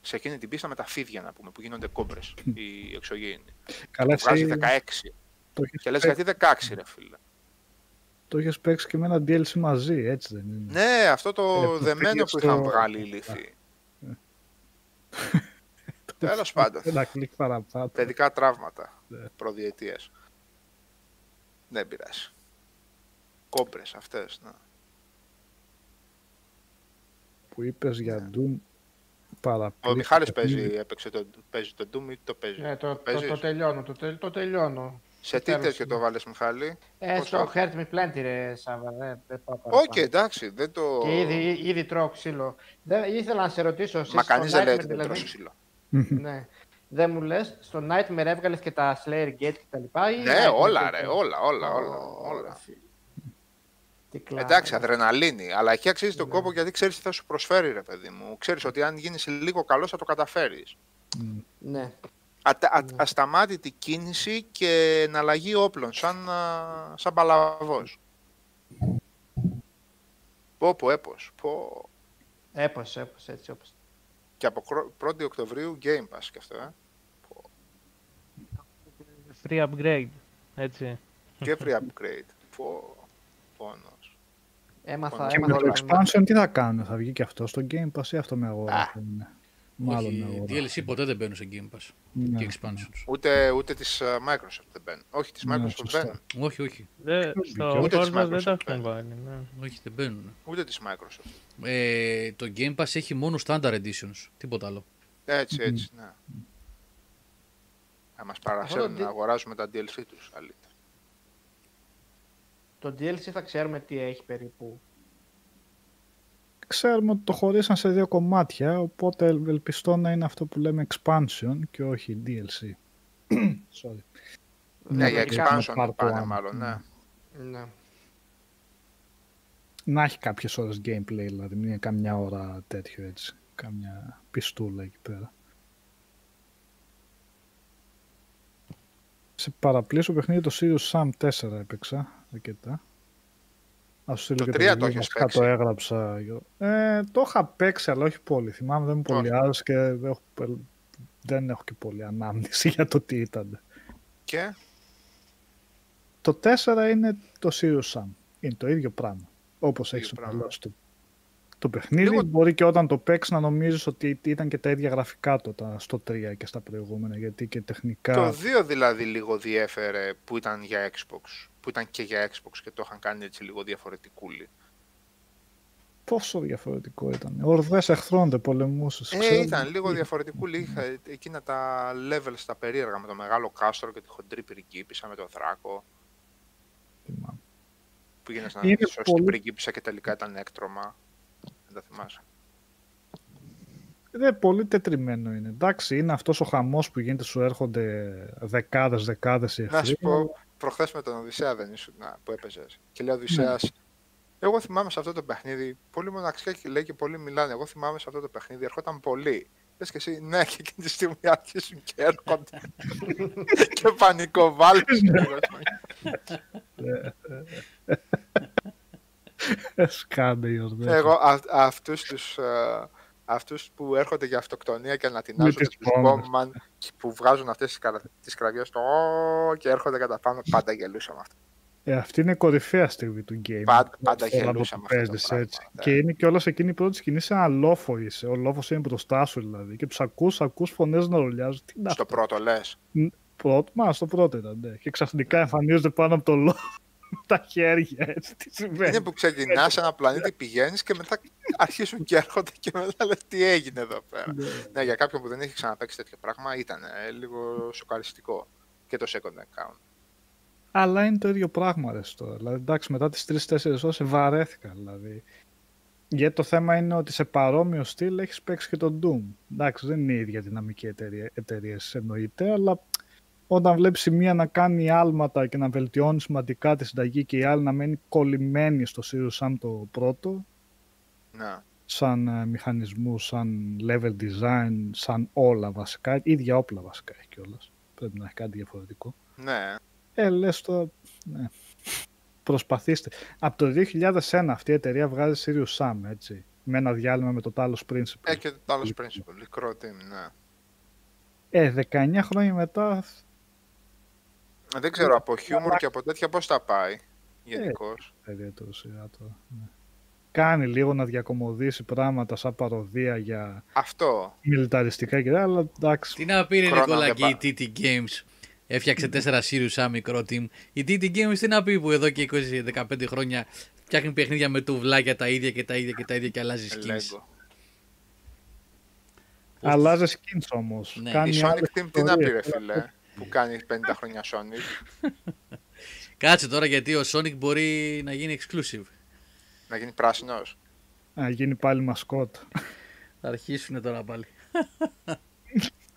Σε εκείνη την πίστα με τα φίδια, να πούμε, που γίνονται κόμπρες, οι εξωγήινοι.
Καλά,
Βγάζει
εσύ
16.
το έχεις
Και λες
παίξει.
γιατί 16 ρε φίλε.
Το έχεις παίξει και με ένα DLC μαζί, έτσι δεν είναι.
Ναι, αυτό το
Ε, που
δεμένο
πήγες
που είχαν
στο-
βγάλει οι λύθοι. Τέλος πάντων.
Ένα κλικ παραπάνω.
Παιδικά τραύματα.
Ναι.
Προδιετίες. Δεν πειράζει. Κόμπρες αυτές, ναι.
Που είπες για
Ναι.
Doom παραπλήσει.
Ο Μιχάλης παίζει, έπαιξε το, παίζει το Doom ή το παίζει;
Ναι, το, το,
Παίζεις;
το τελειώνω, το, τελ- το τελειώνω.
Σε τι
τέλος
τέτοιο
είναι.
το βάλες Μιχάλη;
Ε,
Πώς
στο
το-
Hurt Me Plenty ρε Σάβα, δεν, δεν πάω
Οκ,
παραπάνω.
εντάξει, δεν το...
Και ήδη, ήδη τρώω ξύλο. Δεν, ήθελα να σε ρωτήσω, εσύ
Μα
στο
κανείς δεν λέει ότι
Nightmare
δεν
δηλαδή,
τρώσει ξύλο.
ναι. Δεν μου λες, στο Nightmare έβγαλες και τα Slayer Gate και τα λοιπά ή
Ναι,
Nightmare
όλα
Gate?
ρε, όλα, όλα, όλα.
Ω,
όλα.
φίλε. Τι κλάμα.
Εντάξει, αδρεναλίνη, αλλά εκεί αξίζει τον
Ναι.
κόπο γιατί ξέρεις τι θα σου προσφέρει ρε παιδί μου. Ξέρεις ότι αν γίνεις λίγο καλός θα το καταφέρεις.
Ναι.
Ατα, α,
Ναι.
ασταμάτητη κίνηση και εναλλαγή όπλων, σαν, α, σαν παλαβός. Πω, πω, έπος. Πω.
Έπος, έπος, έτσι όπως.
Και από κρό- 1η Οκτωβρίου Game Pass και αυτό, ε.
Free upgrade. Έτσι.
Και free upgrade. Πω. Πόνος.
Έμαθα,
Και
Και με
έμαθα
το
όλα.
expansion τι θα κάνουν, θα βγει και αυτό στο Game Pass ή αυτό με αγορά.
Α.
θα είναι; Μάλλον
Όχι,
με αγορά.
DLC ποτέ δεν μπαίνουν σε Game Pass
Ναι.
και expansions.
Ούτε, ούτε της α, Microsoft δεν μπαίνουν. Όχι, της
Ναι,
Microsoft
σωστά.
μπαίνουν.
Όχι, όχι.
Δε,
Ούτε
στο
της
Forza δεν
Microsoft
τα
παίρνει.
έχουν βάλει. Ναι.
Όχι, δεν μπαίνουν.
Ούτε της Microsoft.
Ε, το Game Pass έχει μόνο standard editions. Τίποτα άλλο.
Έτσι, έτσι, ναι. Θα μας παρασέρνουν
τι-
να αγοράζουμε τα DLC τους, αλήθεια.
Το DLC θα ξέρουμε τι έχει περίπου.
Ξέρουμε ότι το χωρίσαν σε δύο κομμάτια, οπότε ελπιστώ να είναι αυτό που λέμε expansion και όχι DLC. Sorry.
Ναι, για
λογικά,
expansion
part
πάνε
one.
μάλλον, ναι.
Ναι.
Να έχει κάποιες ώρες gameplay, δηλαδή μην είναι καμιά ώρα τέτοιο έτσι. Καμιά πιστούλα εκεί πέρα. Σε παραπλήσω παιχνίδι το Sirius Sam 4 έπαιξα αρκετά. Ας σου στείλω
Το
και
τρία
review,
το έχεις
βασικά
παίξει.
το έγραψα. Ε, το είχα παίξει, αλλά όχι πολύ. Θυμάμαι δεν μου πολύ
Όχι.
άρεσε και δεν έχω, δεν έχω και πολύ ανάμνηση για το τι ήταν.
Και;
Το 4 είναι το Sirius Sam. Είναι το ίδιο πράγμα. Όπως
ίδιο
έχεις στο
πράγμα.
μυαλό σου το, το παιχνίδι.
Λίγο-
Μπορεί και όταν το παίξεις να νομίζεις ότι ήταν και τα ίδια γραφικά τότε στο 3 και στα προηγούμενα. Γιατί και τεχνικά.
το 2 δηλαδή λίγο διέφερε που ήταν για Xbox. Που ήταν και για Xbox και το είχαν κάνει έτσι λίγο διαφορετικούλη.
Πόσο διαφορετικό ήταν. Ορδές εχθρών δεν πολεμούσες.
Ε,
ξέρω.
ήταν λίγο διαφορετικούλη. Είχα εκείνα τα levels τα περίεργα με το μεγάλο κάστρο και τη χοντρή πριγκίπισσα με το δράκο.
Θυμάμαι.
Πήγαινε να
Είναι
σώσει την
πολύ-
πριγκίπισσα και τελικά ήταν έκτρωμα. Δεν τα θυμάσαι.
Είναι πολύ τετριμένο είναι. Εντάξει, είναι αυτός ο χαμός που γίνεται, σου έρχονται δεκάδες δεκάδες οι
Να
εχθροί.
σου πω, προχθές με τον Οδυσσέα δεν ήσουν να, που έπαιζες. Και λέει ο Οδυσσέας, Εγώ θυμάμαι σε αυτό το παιχνίδι. Πολύ μοναξιά και λέει και πολλοί μιλάνε. Εγώ θυμάμαι σε αυτό το παιχνίδι. Ερχόταν πολύ. Λες και εσύ, ναι, και εκείνη τη στιγμή άρχισαν και έρχονται. και πανικό βάλει.
Σκάντε οι ορδές.
Εγώ α, αυτούς τους, ε, αυτούς που έρχονται για αυτοκτονία και ανατινάζονται
τις
τους
πόμες.
Bombman και που βγάζουν αυτές τις, καρα... τις κραυγές το «Ω» και έρχονται κατά πάνω, πάντα γελούσα με αυτό.
Ε, αυτή είναι η κορυφαία στιγμή του game.
Πάντα- πάντα
Θέλω να
γελούσα
το
με αυτό το
παίζεις
πράγμα,
έτσι.
ναι.
Και είναι και όλα σε εκείνη η πρώτη σκηνή σε ένα λόφο είσαι. Ο λόφος είναι μπροστά σου δηλαδή. Και τους ακούς, ακούς φωνές να ρολιάζουν. Τι είναι
Στο
αυτό;
πρώτο λες.
Πρώτο, μα στο πρώτο ήταν, ναι. Και ξαφνικά εμφανίζονται πάνω από το λόφο τα χέρια έτσι. Τι συμβαίνει.
Είναι που ξεκινάς σε ένα πλανήτη, πηγαίνεις και μετά αρχίζουν και έρχονται και μετά λες τι έγινε εδώ πέρα.
Ναι.
ναι, για κάποιον που δεν έχει ξαναπέξει τέτοιο πράγμα ήταν ε, λίγο σοκαριστικό. Και το second account.
Αλλά είναι το ίδιο πράγμα ρε τώρα. Δηλαδή, εντάξει, μετά τις 3-4 ώρες βαρέθηκα. Δηλαδή. Γιατί το θέμα είναι ότι σε παρόμοιο στυλ έχεις παίξει και το Doom. Εντάξει, δεν είναι η ίδια δυναμική εταιρεία, εταιρείες εννοείται, αλλά όταν βλέπεις η μία να κάνει άλματα και να βελτιώνει σημαντικά τη συνταγή και η άλλη να μένει κολλημένη στο Sirius Sam το πρώτο,
Ναι.
σαν ε, μηχανισμούς, σαν level design, σαν όλα βασικά, ίδια όπλα βασικά έχει κιόλας. Πρέπει να έχει κάτι διαφορετικό.
ναι.
Ε, λες τώρα, ναι. Προσπαθήστε. Από το 2001 αυτή η εταιρεία βγάζει Sirius Sam, έτσι. Με ένα διάλειμμα με το Talos Principle.
Ε, και το άλλο principle. Μικρό team, ναι.
Ε, 19 χρόνια μετά,
Δεν ξέρω, από χιούμορ και από τέτοια πώς τα πάει. γενικώς.
ιδιαίτερο σειρά τώρα. Ναι. Κάνει λίγο να διακομωδήσει πράγματα σαν παροδία για
Αυτό.
μιλιταριστικά και αλλά εντάξει.
Τι να πει ρε
Χρόνο
Νικόλα
δεν
και η
πά-
TT Games; Έφτιαξε τέσσερα Sirius σαν μικρό team. Η TT Games τι να πει που εδώ και 20-15 χρόνια φτιάχνει παιχνίδια με τουβλάκια τα ίδια και τα ίδια και τα ίδια και αλλάζει skins.
Lego.
Αλλάζει skins όμως.
Ναι.
Κάνει
Η Sonic
άλλες
Team τι να πει ρε
ιστορίες.
φίλε, που κάνει 50 χρόνια Sonic,
Κάτσε τώρα γιατί ο Sonic μπορεί να γίνει exclusive.
να γίνει πράσινος.
Να γίνει πάλι μασκότ.
Θα αρχίσουν τώρα πάλι.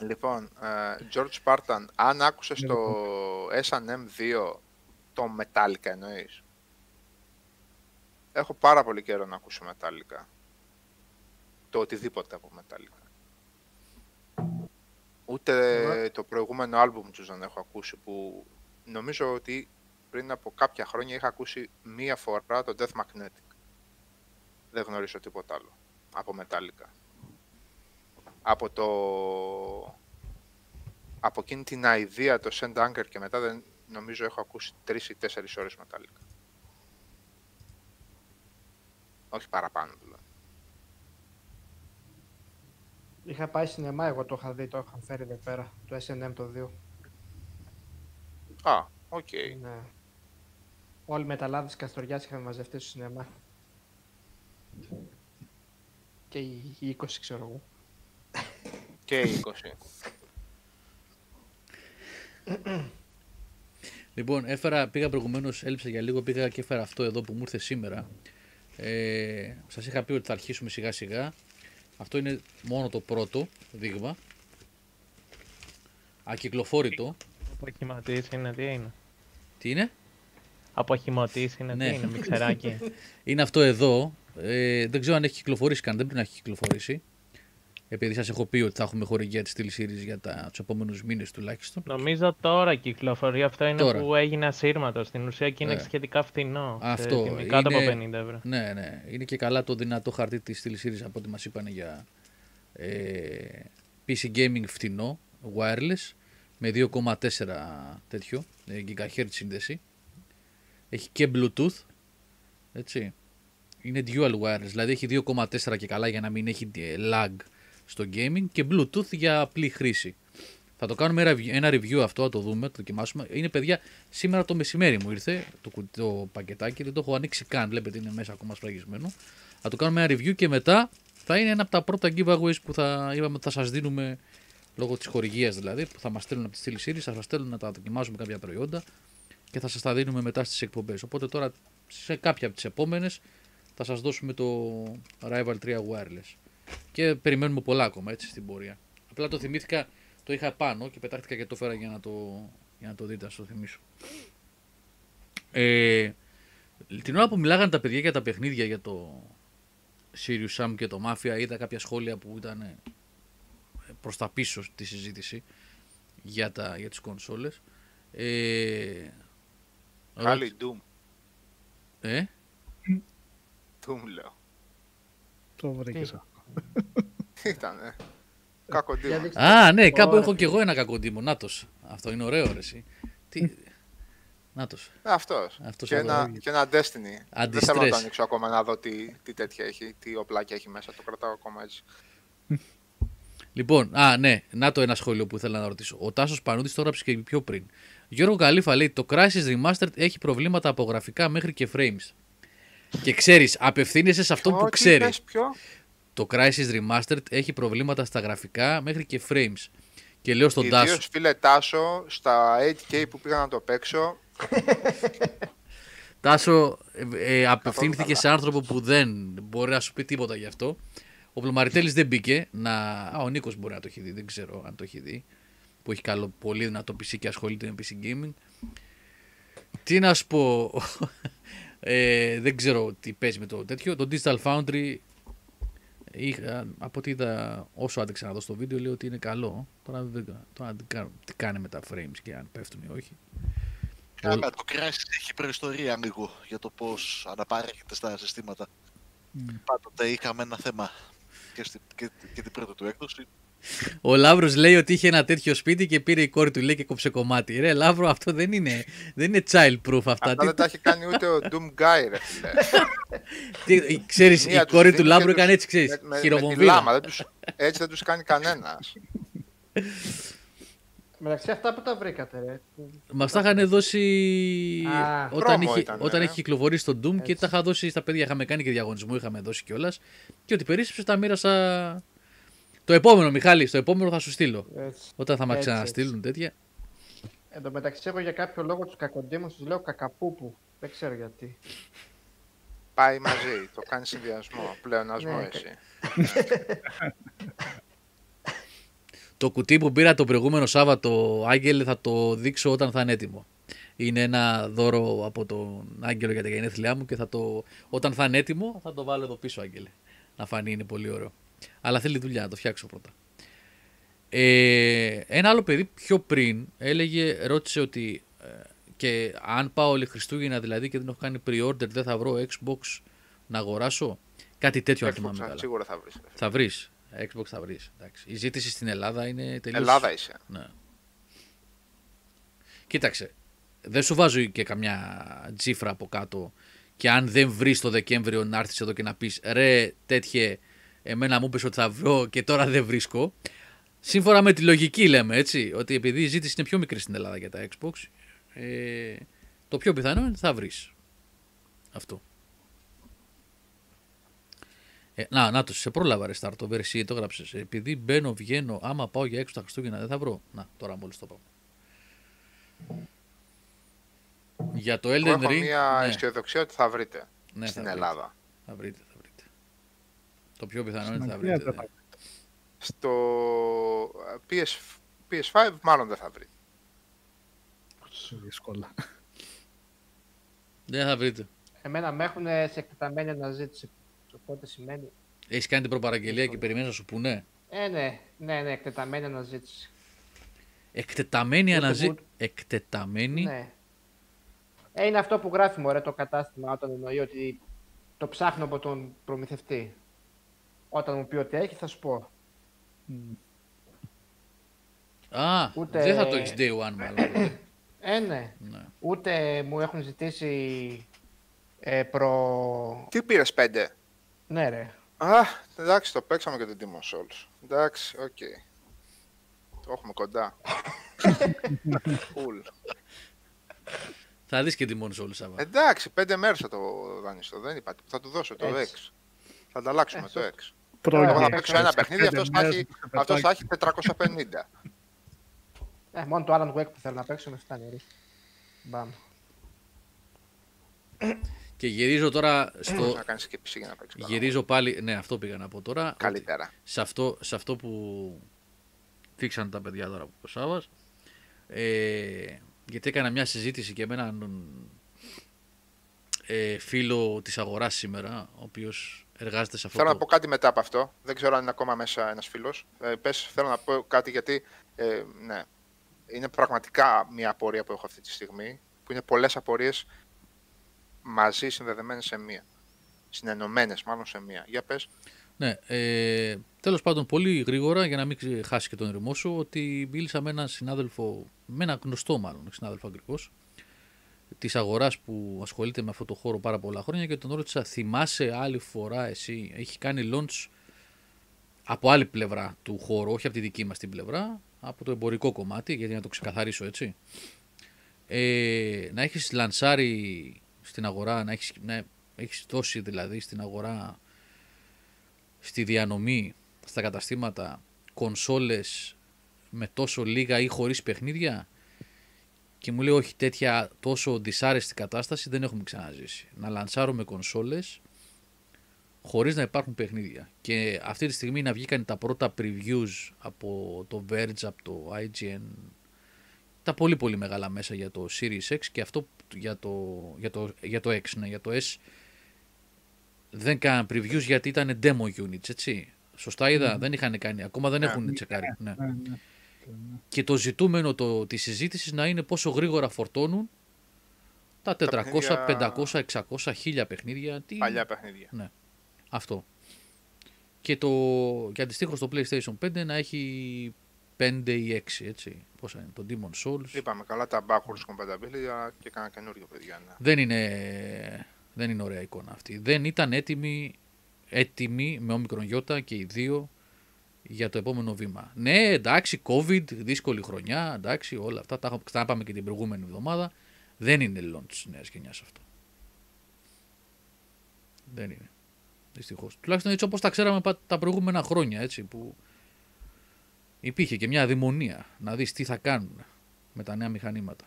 Λοιπόν, ε, George Spartan, αν άκουσες το S&M 2, το Metallica εννοείς; Έχω πάρα πολύ καιρό να ακούσω Metallica. Το οτιδήποτε από Metallica. Ούτε το προηγούμενο άλμπουμ τους δεν έχω ακούσει, που νομίζω ότι πριν από κάποια χρόνια είχα ακούσει μία φορά το Death Magnetic. Δεν γνωρίζω τίποτα άλλο από Metallica. Από το... Από εκείνη την αηδία, το St. Anger και μετά δεν νομίζω έχω ακούσει τρεις ή τέσσερις ώρες Metallica. Όχι παραπάνω δηλαδή.
Είχα πάει σινεμά, εγώ το είχα δει, το είχαν φέρει εδώ πέρα, το S&M το 2.
Α, οκ.
Ναι. Όλοι οι μεταλλάδες Καστοριάς είχαν μαζευτεί στο σινεμά. Και οι οι 20 ξέρω εγώ.
Και οι 20.
Λοιπόν, έφερα, πήγα προηγουμένως, έλειψα για λίγο, πήγα και έφερα αυτό εδώ που μου ήρθε σήμερα. Ε, Σας είχα πει ότι θα αρχίσουμε σιγά σιγά. Αυτό είναι μόνο το πρώτο δείγμα. Ακυκλοφόρητο.
Αποχηματής είναι, τι είναι;
Τι είναι;
Αποχηματής είναι,
Ναι.
τι είναι, μιξεράκι;
Είναι αυτό εδώ. Ε, δεν ξέρω αν έχει κυκλοφορήσει καν. Δεν πρέπει να έχει κυκλοφορήσει. Επειδή σας έχω πει ότι θα έχουμε χορηγία της Steel Series για τα, τους επόμενους μήνες τουλάχιστον.
Νομίζω τώρα κυκλοφορεί. Αυτό είναι
Τώρα.
που έγινε ασύρματο. Στην ουσία και είναι
Ναι.
σχετικά φθηνό. σε
Αυτό
τιμή κάτω
είναι-
από 50 ευρώ.
Ναι, ναι. Είναι και καλά το δυνατό χαρτί της Steel Series από ό,τι μας είπαν για ε, PC gaming φτηνό, wireless, με 2,4 τέτοιο ε, GHz σύνδεση. Έχει και Bluetooth. Έτσι. Είναι dual wireless, δηλαδή έχει 2,4 και καλά για να μην έχει ε, lag στο gaming και Bluetooth για απλή χρήση. Θα το κάνουμε ένα review- ένα review αυτό, θα το δούμε, το δοκιμάσουμε. Είναι παιδιά, σήμερα το μεσημέρι μου ήρθε το, κου- το πακετάκι, δεν το έχω ανοίξει καν, βλέπετε είναι μέσα ακόμα σφραγισμένο. Θα το κάνουμε ένα review και μετά θα είναι ένα από τα πρώτα giveaways που θα, είπαμε, ότι θα σας δίνουμε λόγω της χορηγίας δηλαδή, που θα μας στέλνουν από τη Steel Series, θα σας στέλνουν να τα δοκιμάζουμε κάποια προϊόντα και θα σας τα δίνουμε μετά στις εκπομπές. Οπότε τώρα σε κάποια από τις επόμενες θα σας δώσουμε το Rival 3 Wireless. Και περιμένουμε πολλά ακόμα έτσι στην πορεία. Απλά το θυμήθηκα, το είχα πάνω και πετάχτηκα και το φέρα για να το, για να το δείτε, να σας το θυμίσω. Ε, την ώρα που μιλάγανε τα παιδιά για τα παιχνίδια για το Sirius Sam και το Mafia είδα κάποια σχόλια που ήταν ε, προς τα πίσω στη συζήτηση για, τα, για τις κονσόλες. Ε,
Πάλι Doom.
ε,
Doom λέω.
Το βρήκες.
Ήταν, ε. Κακό
Για
Doom.
δείξτε.
Α, ναι, κάπου
Ωραία.
έχω κι εγώ ένα κακό τίμο. Νάτος. Αυτό είναι ωραίο, ρε, εσύ. Τι... Νάτος.
Αυτός.
Αυτός
και,
εδώ.
ένα, και ένα Destiny. Δεν θέλω να το
Anti-stress.
ανοίξω ακόμα να δω τι, τι τέτοια έχει, τι οπλάκια έχει μέσα. Το κρατάω ακόμα έτσι.
Λοιπόν, α, ναι, να το ένα σχόλιο που ήθελα να ρωτήσω. Ο Τάσος Πανούτης το έγραψε και πιο πριν. Γιώργο Καλήφα λέει: Το Crisis Remastered έχει προβλήματα από γραφικά μέχρι και frames. Και ξέρεις, απευθύνεσαι σε αυτό που
Ω, τι
ξέρει.
Είπες, ποιο;
Το Crisis Remastered έχει προβλήματα στα γραφικά μέχρι και frames. Και λέω στον Τάσο.
Ιδίως φίλε Τάσο, στα 8K που πήγα να το παίξω,
Τάσο, ε, ε, απευθύνθηκε
καλά.
σε άνθρωπο που δεν μπορεί να σου πει τίποτα γι' αυτό. Ο Πλωμαριτέλη δεν μπήκε. Να... Α, ο Νίκος μπορεί να το έχει δει, δεν ξέρω αν το έχει δει. Που έχει καλό, πολύ δυνατό PC και ασχολείται με PC gaming. Τι να σου πω. ε, δεν ξέρω τι παίζει με το τέτοιο. Το Digital Foundry είχα, από ό,τι είδα όσο άντεξα να δω στο βίντεο λέει ότι είναι καλό. Τώρα δεν τώρα τι κάνω- τι κάνει με τα frames και αν πέφτουν ή όχι.
Καλά, το Crysis έχει προϊστορία λίγο για το πώς αναπαρέχεται στα συστήματα. Πάντοτε είχαμε ένα θέμα και, στη, και, και την πρώτη του έκδοση.
Ο Λαύρος λέει ότι είχε ένα τέτοιο σπίτι και πήρε η κόρη του λέει και κόψε κομμάτι. Ρε Λαύρο, αυτό δεν είναι, δεν είναι child proof αυτά.
Αυτά
Τι-
δεν τα έχει κάνει ούτε ο Doom Guy, ρε φίλε.
τι- ξέρεις,
Μία
η
τους
κόρη
δίνει
του Λαύρου
και
έκανε
τους-
έτσι, ξέρεις,
με- με- με τη
χειροβομβίδα.
λάμα, δεν τους- Έτσι δεν τους κάνει κανένας.
Μεταξύ αυτά που τα βρήκατε, ρε.
Μα τα είχαν δώσει
Α,
όταν,
πρόμο
είχε,
ήταν,
όταν
ε.
έχει κυκλοφορήσει το Doom και
Έτσι.
τα είχα δώσει στα παιδιά. Είχαμε κάνει και διαγωνισμό, είχαμε δώσει κιόλας. Και ότι περίσσεψε τα μοίρασα. Το επόμενο, Μιχάλη, στο επόμενο θα σου στείλω.
Έτσι.
Όταν θα μας
Έτσι,
ξαναστείλουν τέτοια.
Εν τω μεταξύ, εγώ για κάποιο λόγο τους κακοντήμου τους λέω κακαπούπου. Δεν ξέρω γιατί.
Πάει μαζί, το κάνει συνδυασμό, πλεονασμό
Ναι,
εσύ.
Το κουτί που πήρα το προηγούμενο Σάββατο, Άγγελε, θα το δείξω όταν θα είναι έτοιμο. Είναι ένα δώρο από τον Άγγελο για τα γενέθλιά μου και θα το, όταν θα είναι έτοιμο θα το βάλω εδώ πίσω, Άγγελε. Να φανεί, είναι πολύ ωραίο. Αλλά θέλει δουλειά, να το φτιάξω πρώτα. Ε, ένα άλλο παιδί πιο πριν έλεγε, ρώτησε ότι ε, και αν πάω όλη Χριστούγεννα δηλαδή και δεν έχω κάνει pre-order δεν θα βρω Xbox να αγοράσω; Κάτι τέτοιο αν θυμάμαι
Xbox,
καλά.
σίγουρα θα βρεις.
Θα βρεις. Xbox θα βρεις. Η ζήτηση στην Ελλάδα είναι τελείω.
Ελλάδα είσαι.
Ναι. Κοίταξε. Δεν σου βάζω και καμιά τζίφρα από κάτω. Και αν δεν βρεις το Δεκέμβριο να έρθεις εδώ και να πεις ρε, τέτοιε, εμένα μου είπε ότι θα βρω και τώρα δεν βρίσκω. Σύμφωνα με τη λογική λέμε έτσι, ότι επειδή η ζήτηση είναι πιο μικρή στην Ελλάδα για τα Xbox, ε, το πιο πιθανό είναι ότι θα βρεις. Αυτό. Ε, να, να το σε πρόλαβα ρε Στάρ, το Versi, το έγραψες. Επειδή μπαίνω, βγαίνω, άμα πάω για έξω τα Χριστούγεννα δεν θα βρω. Να, τώρα μόλις το πάω. Για το
Εγώ
Elden
έχω
Ring,
μια
ναι,
αισιοδοξία ότι θα βρείτε
ναι,
στην
θα βρείτε,
Ελλάδα.
Θα βρείτε, θα βρείτε. Το πιο πιθανό είναι
Στην
ότι θα
Αγγλία
βρείτε.
δεν
ναι.
θα
Στο PS, PS5 μάλλον δεν θα βρείτε.
βρει δύσκολα.
Δεν θα βρείτε.
Εμένα με έχουν σε εκτεταμένη αναζήτηση. Οπότε σημαίνει.
Έχεις κάνει την προπαραγγελία και περιμένεις να σου πούνε;
Ε, ναι, ναι, ναι, εκτεταμένη αναζήτηση.
Εκτεταμένη
Ούτε
αναζή...
good.
Εκτεταμένη;
Ναι. Ε, είναι αυτό που γράφει μου το κατάστημα όταν εννοεί ότι το ψάχνω από τον προμηθευτή. Όταν μου πει ότι έχει, θα σου πω.
Α,
Ούτε-
δεν θα το έχεις day one μάλλον. τότε.
Ε, ναι.
ναι.
Ούτε μου έχουν ζητήσει ε, προ...
Τι πήρες 5.
Ναι, ρε.
Α, εντάξει, το παίξαμε και τον Demon Souls. Εντάξει, οκ. Το έχουμε κοντά. Cool.
Θα δεις και τη μόνη σου όλη Σάββα.
Εντάξει, πέντε μέρες θα το δανειστώ. Δεν είπα. τίποτα. Θα του δώσω το
Έτσι.
X. Θα ανταλλάξουμε
Ε,
το X.
Τώρα
Εγώ θα
θα
παίξω ένα
Σε
παιχνίδι,
πέντε
αυτός θα
μέρες
έχει,
το
αυτός θα
πετάκι.
έχει 450.
Ε, μόνο το Alan Wake που θέλω να παίξω με φτάνει. ρε. Μπαμ.
Και γυρίζω τώρα στο...
Να κάνεις και PC για να παίξεις. καλά.
Γυρίζω πάλι, ναι αυτό πήγα να πω τώρα. ότι
Καλύτερα.
σε αυτό, σε αυτό που φίξαν τα παιδιά τώρα από ο Σάββας. Ε, γιατί έκανα μια συζήτηση και με έναν ε, φίλο της αγοράς σήμερα, ο οποίος εργάζεται σε αυτό
Θέλω
το...
να πω κάτι μετά από αυτό. Δεν ξέρω αν είναι ακόμα μέσα ένας φίλος. Ε, πες, θέλω να πω κάτι γιατί, ε, ναι, είναι πραγματικά μια απορία που έχω αυτή τη στιγμή, που είναι πολλές απορίες μαζί συνδεδεμένες σε μία. Συνενωμένες μάλλον σε μία. Για πες.
Ναι, ε, τέλος πάντων πολύ γρήγορα για να μην ξε- χάσει και τον ρημό σου ότι μίλησα με έναν συνάδελφο, με έναν γνωστό μάλλον συνάδελφο αγγλικός της αγοράς που ασχολείται με αυτό το χώρο πάρα πολλά χρόνια και τον ρώτησα θυμάσαι άλλη φορά εσύ, έχει κάνει launch από άλλη πλευρά του χώρου, όχι από τη δική μας την πλευρά, από το εμπορικό κομμάτι, γιατί να το ξεκαθαρίσω έτσι. Ε, να έχεις λανσάρει στην αγορά, να έχεις, να έχεις δώσει δηλαδή στην αγορά στη διανομή στα καταστήματα κονσόλες με τόσο λίγα ή χωρίς παιχνίδια; Και μου λέει όχι τέτοια τόσο δυσάρεστη κατάσταση δεν έχουμε ξαναζήσει. Να λανσάρουμε κονσόλες χωρίς να υπάρχουν παιχνίδια. Και αυτή τη στιγμή να βγήκαν τα πρώτα previews από το Verge, από το IGN, τα πολύ πολύ μεγάλα μέσα για το Series X και αυτό για το, για το, για το X, ναι, για το S δεν κάναν previews γιατί ήταν demo units, έτσι. Σωστά είδα, δεν είχαν κάνει, ακόμα δεν έχουν τσεκάρει. Ναι.
Ναι, ναι.
Και το ζητούμενο το, της συζήτησης να είναι πόσο γρήγορα φορτώνουν τα 400,
παιχνίδια-
500, 600, 1000 παιχνίδια. Τι...
Παλιά παιχνίδια.
Αυτό. και, το, και αντιστοίχως το PlayStation 5 να έχει 5 ή 6, έτσι. Πόσα είναι, το Demon Souls.
Είπαμε καλά τα backwards compatibility αλλά και κάνα καινούριο παιδιά. Ναι.
Δεν είναι, δεν είναι ωραία εικόνα αυτή. Δεν ήταν έτοιμη, έτοιμη με όμικρον γιώτα και οι δύο για το επόμενο βήμα. Ναι, εντάξει, COVID, δύσκολη χρονιά, εντάξει, όλα αυτά τα έχουμε ξαναπάμε και την προηγούμενη εβδομάδα. Δεν είναι launch νέας γενιάς αυτό. Δεν είναι. Δυστυχώς. Τουλάχιστον έτσι όπως τα ξέραμε πα- τα προηγούμενα χρόνια, έτσι, που υπήρχε και μια αδημονία να δεις τι θα κάνουν με τα νέα μηχανήματα.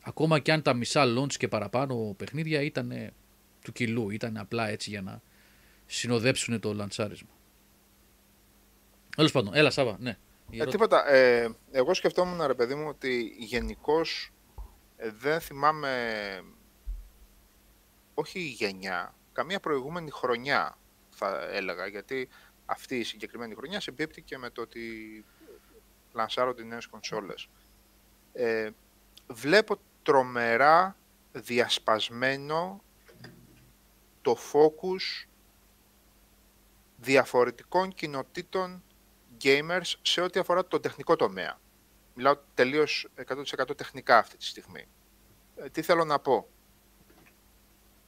Ακόμα και αν τα μισά launch και παραπάνω παιχνίδια ήταν του κιλού, ήταν απλά έτσι για να συνοδέψουν το λαντσάρισμα. Τέλος πάντων, έλα Σάβα, ναι. Η
Ε,
ερώτηση.
τίποτα. Ε, εγώ σκεφτόμουν, ρε παιδί μου, ότι γενικώς δεν θυμάμαι, όχι η γενιά, καμία προηγούμενη χρονιά θα έλεγα, γιατί αυτή η συγκεκριμένη χρονιά συμπίπτει και με το ότι λανσάρονται οι νέες κονσόλες. Ε, βλέπω τρομερά διασπασμένο το focus διαφορετικών κοινοτήτων gamers σε ό,τι αφορά το τεχνικό τομέα. Μιλάω τελείως 100% τεχνικά αυτή τη στιγμή. Ε, τι θέλω να πω;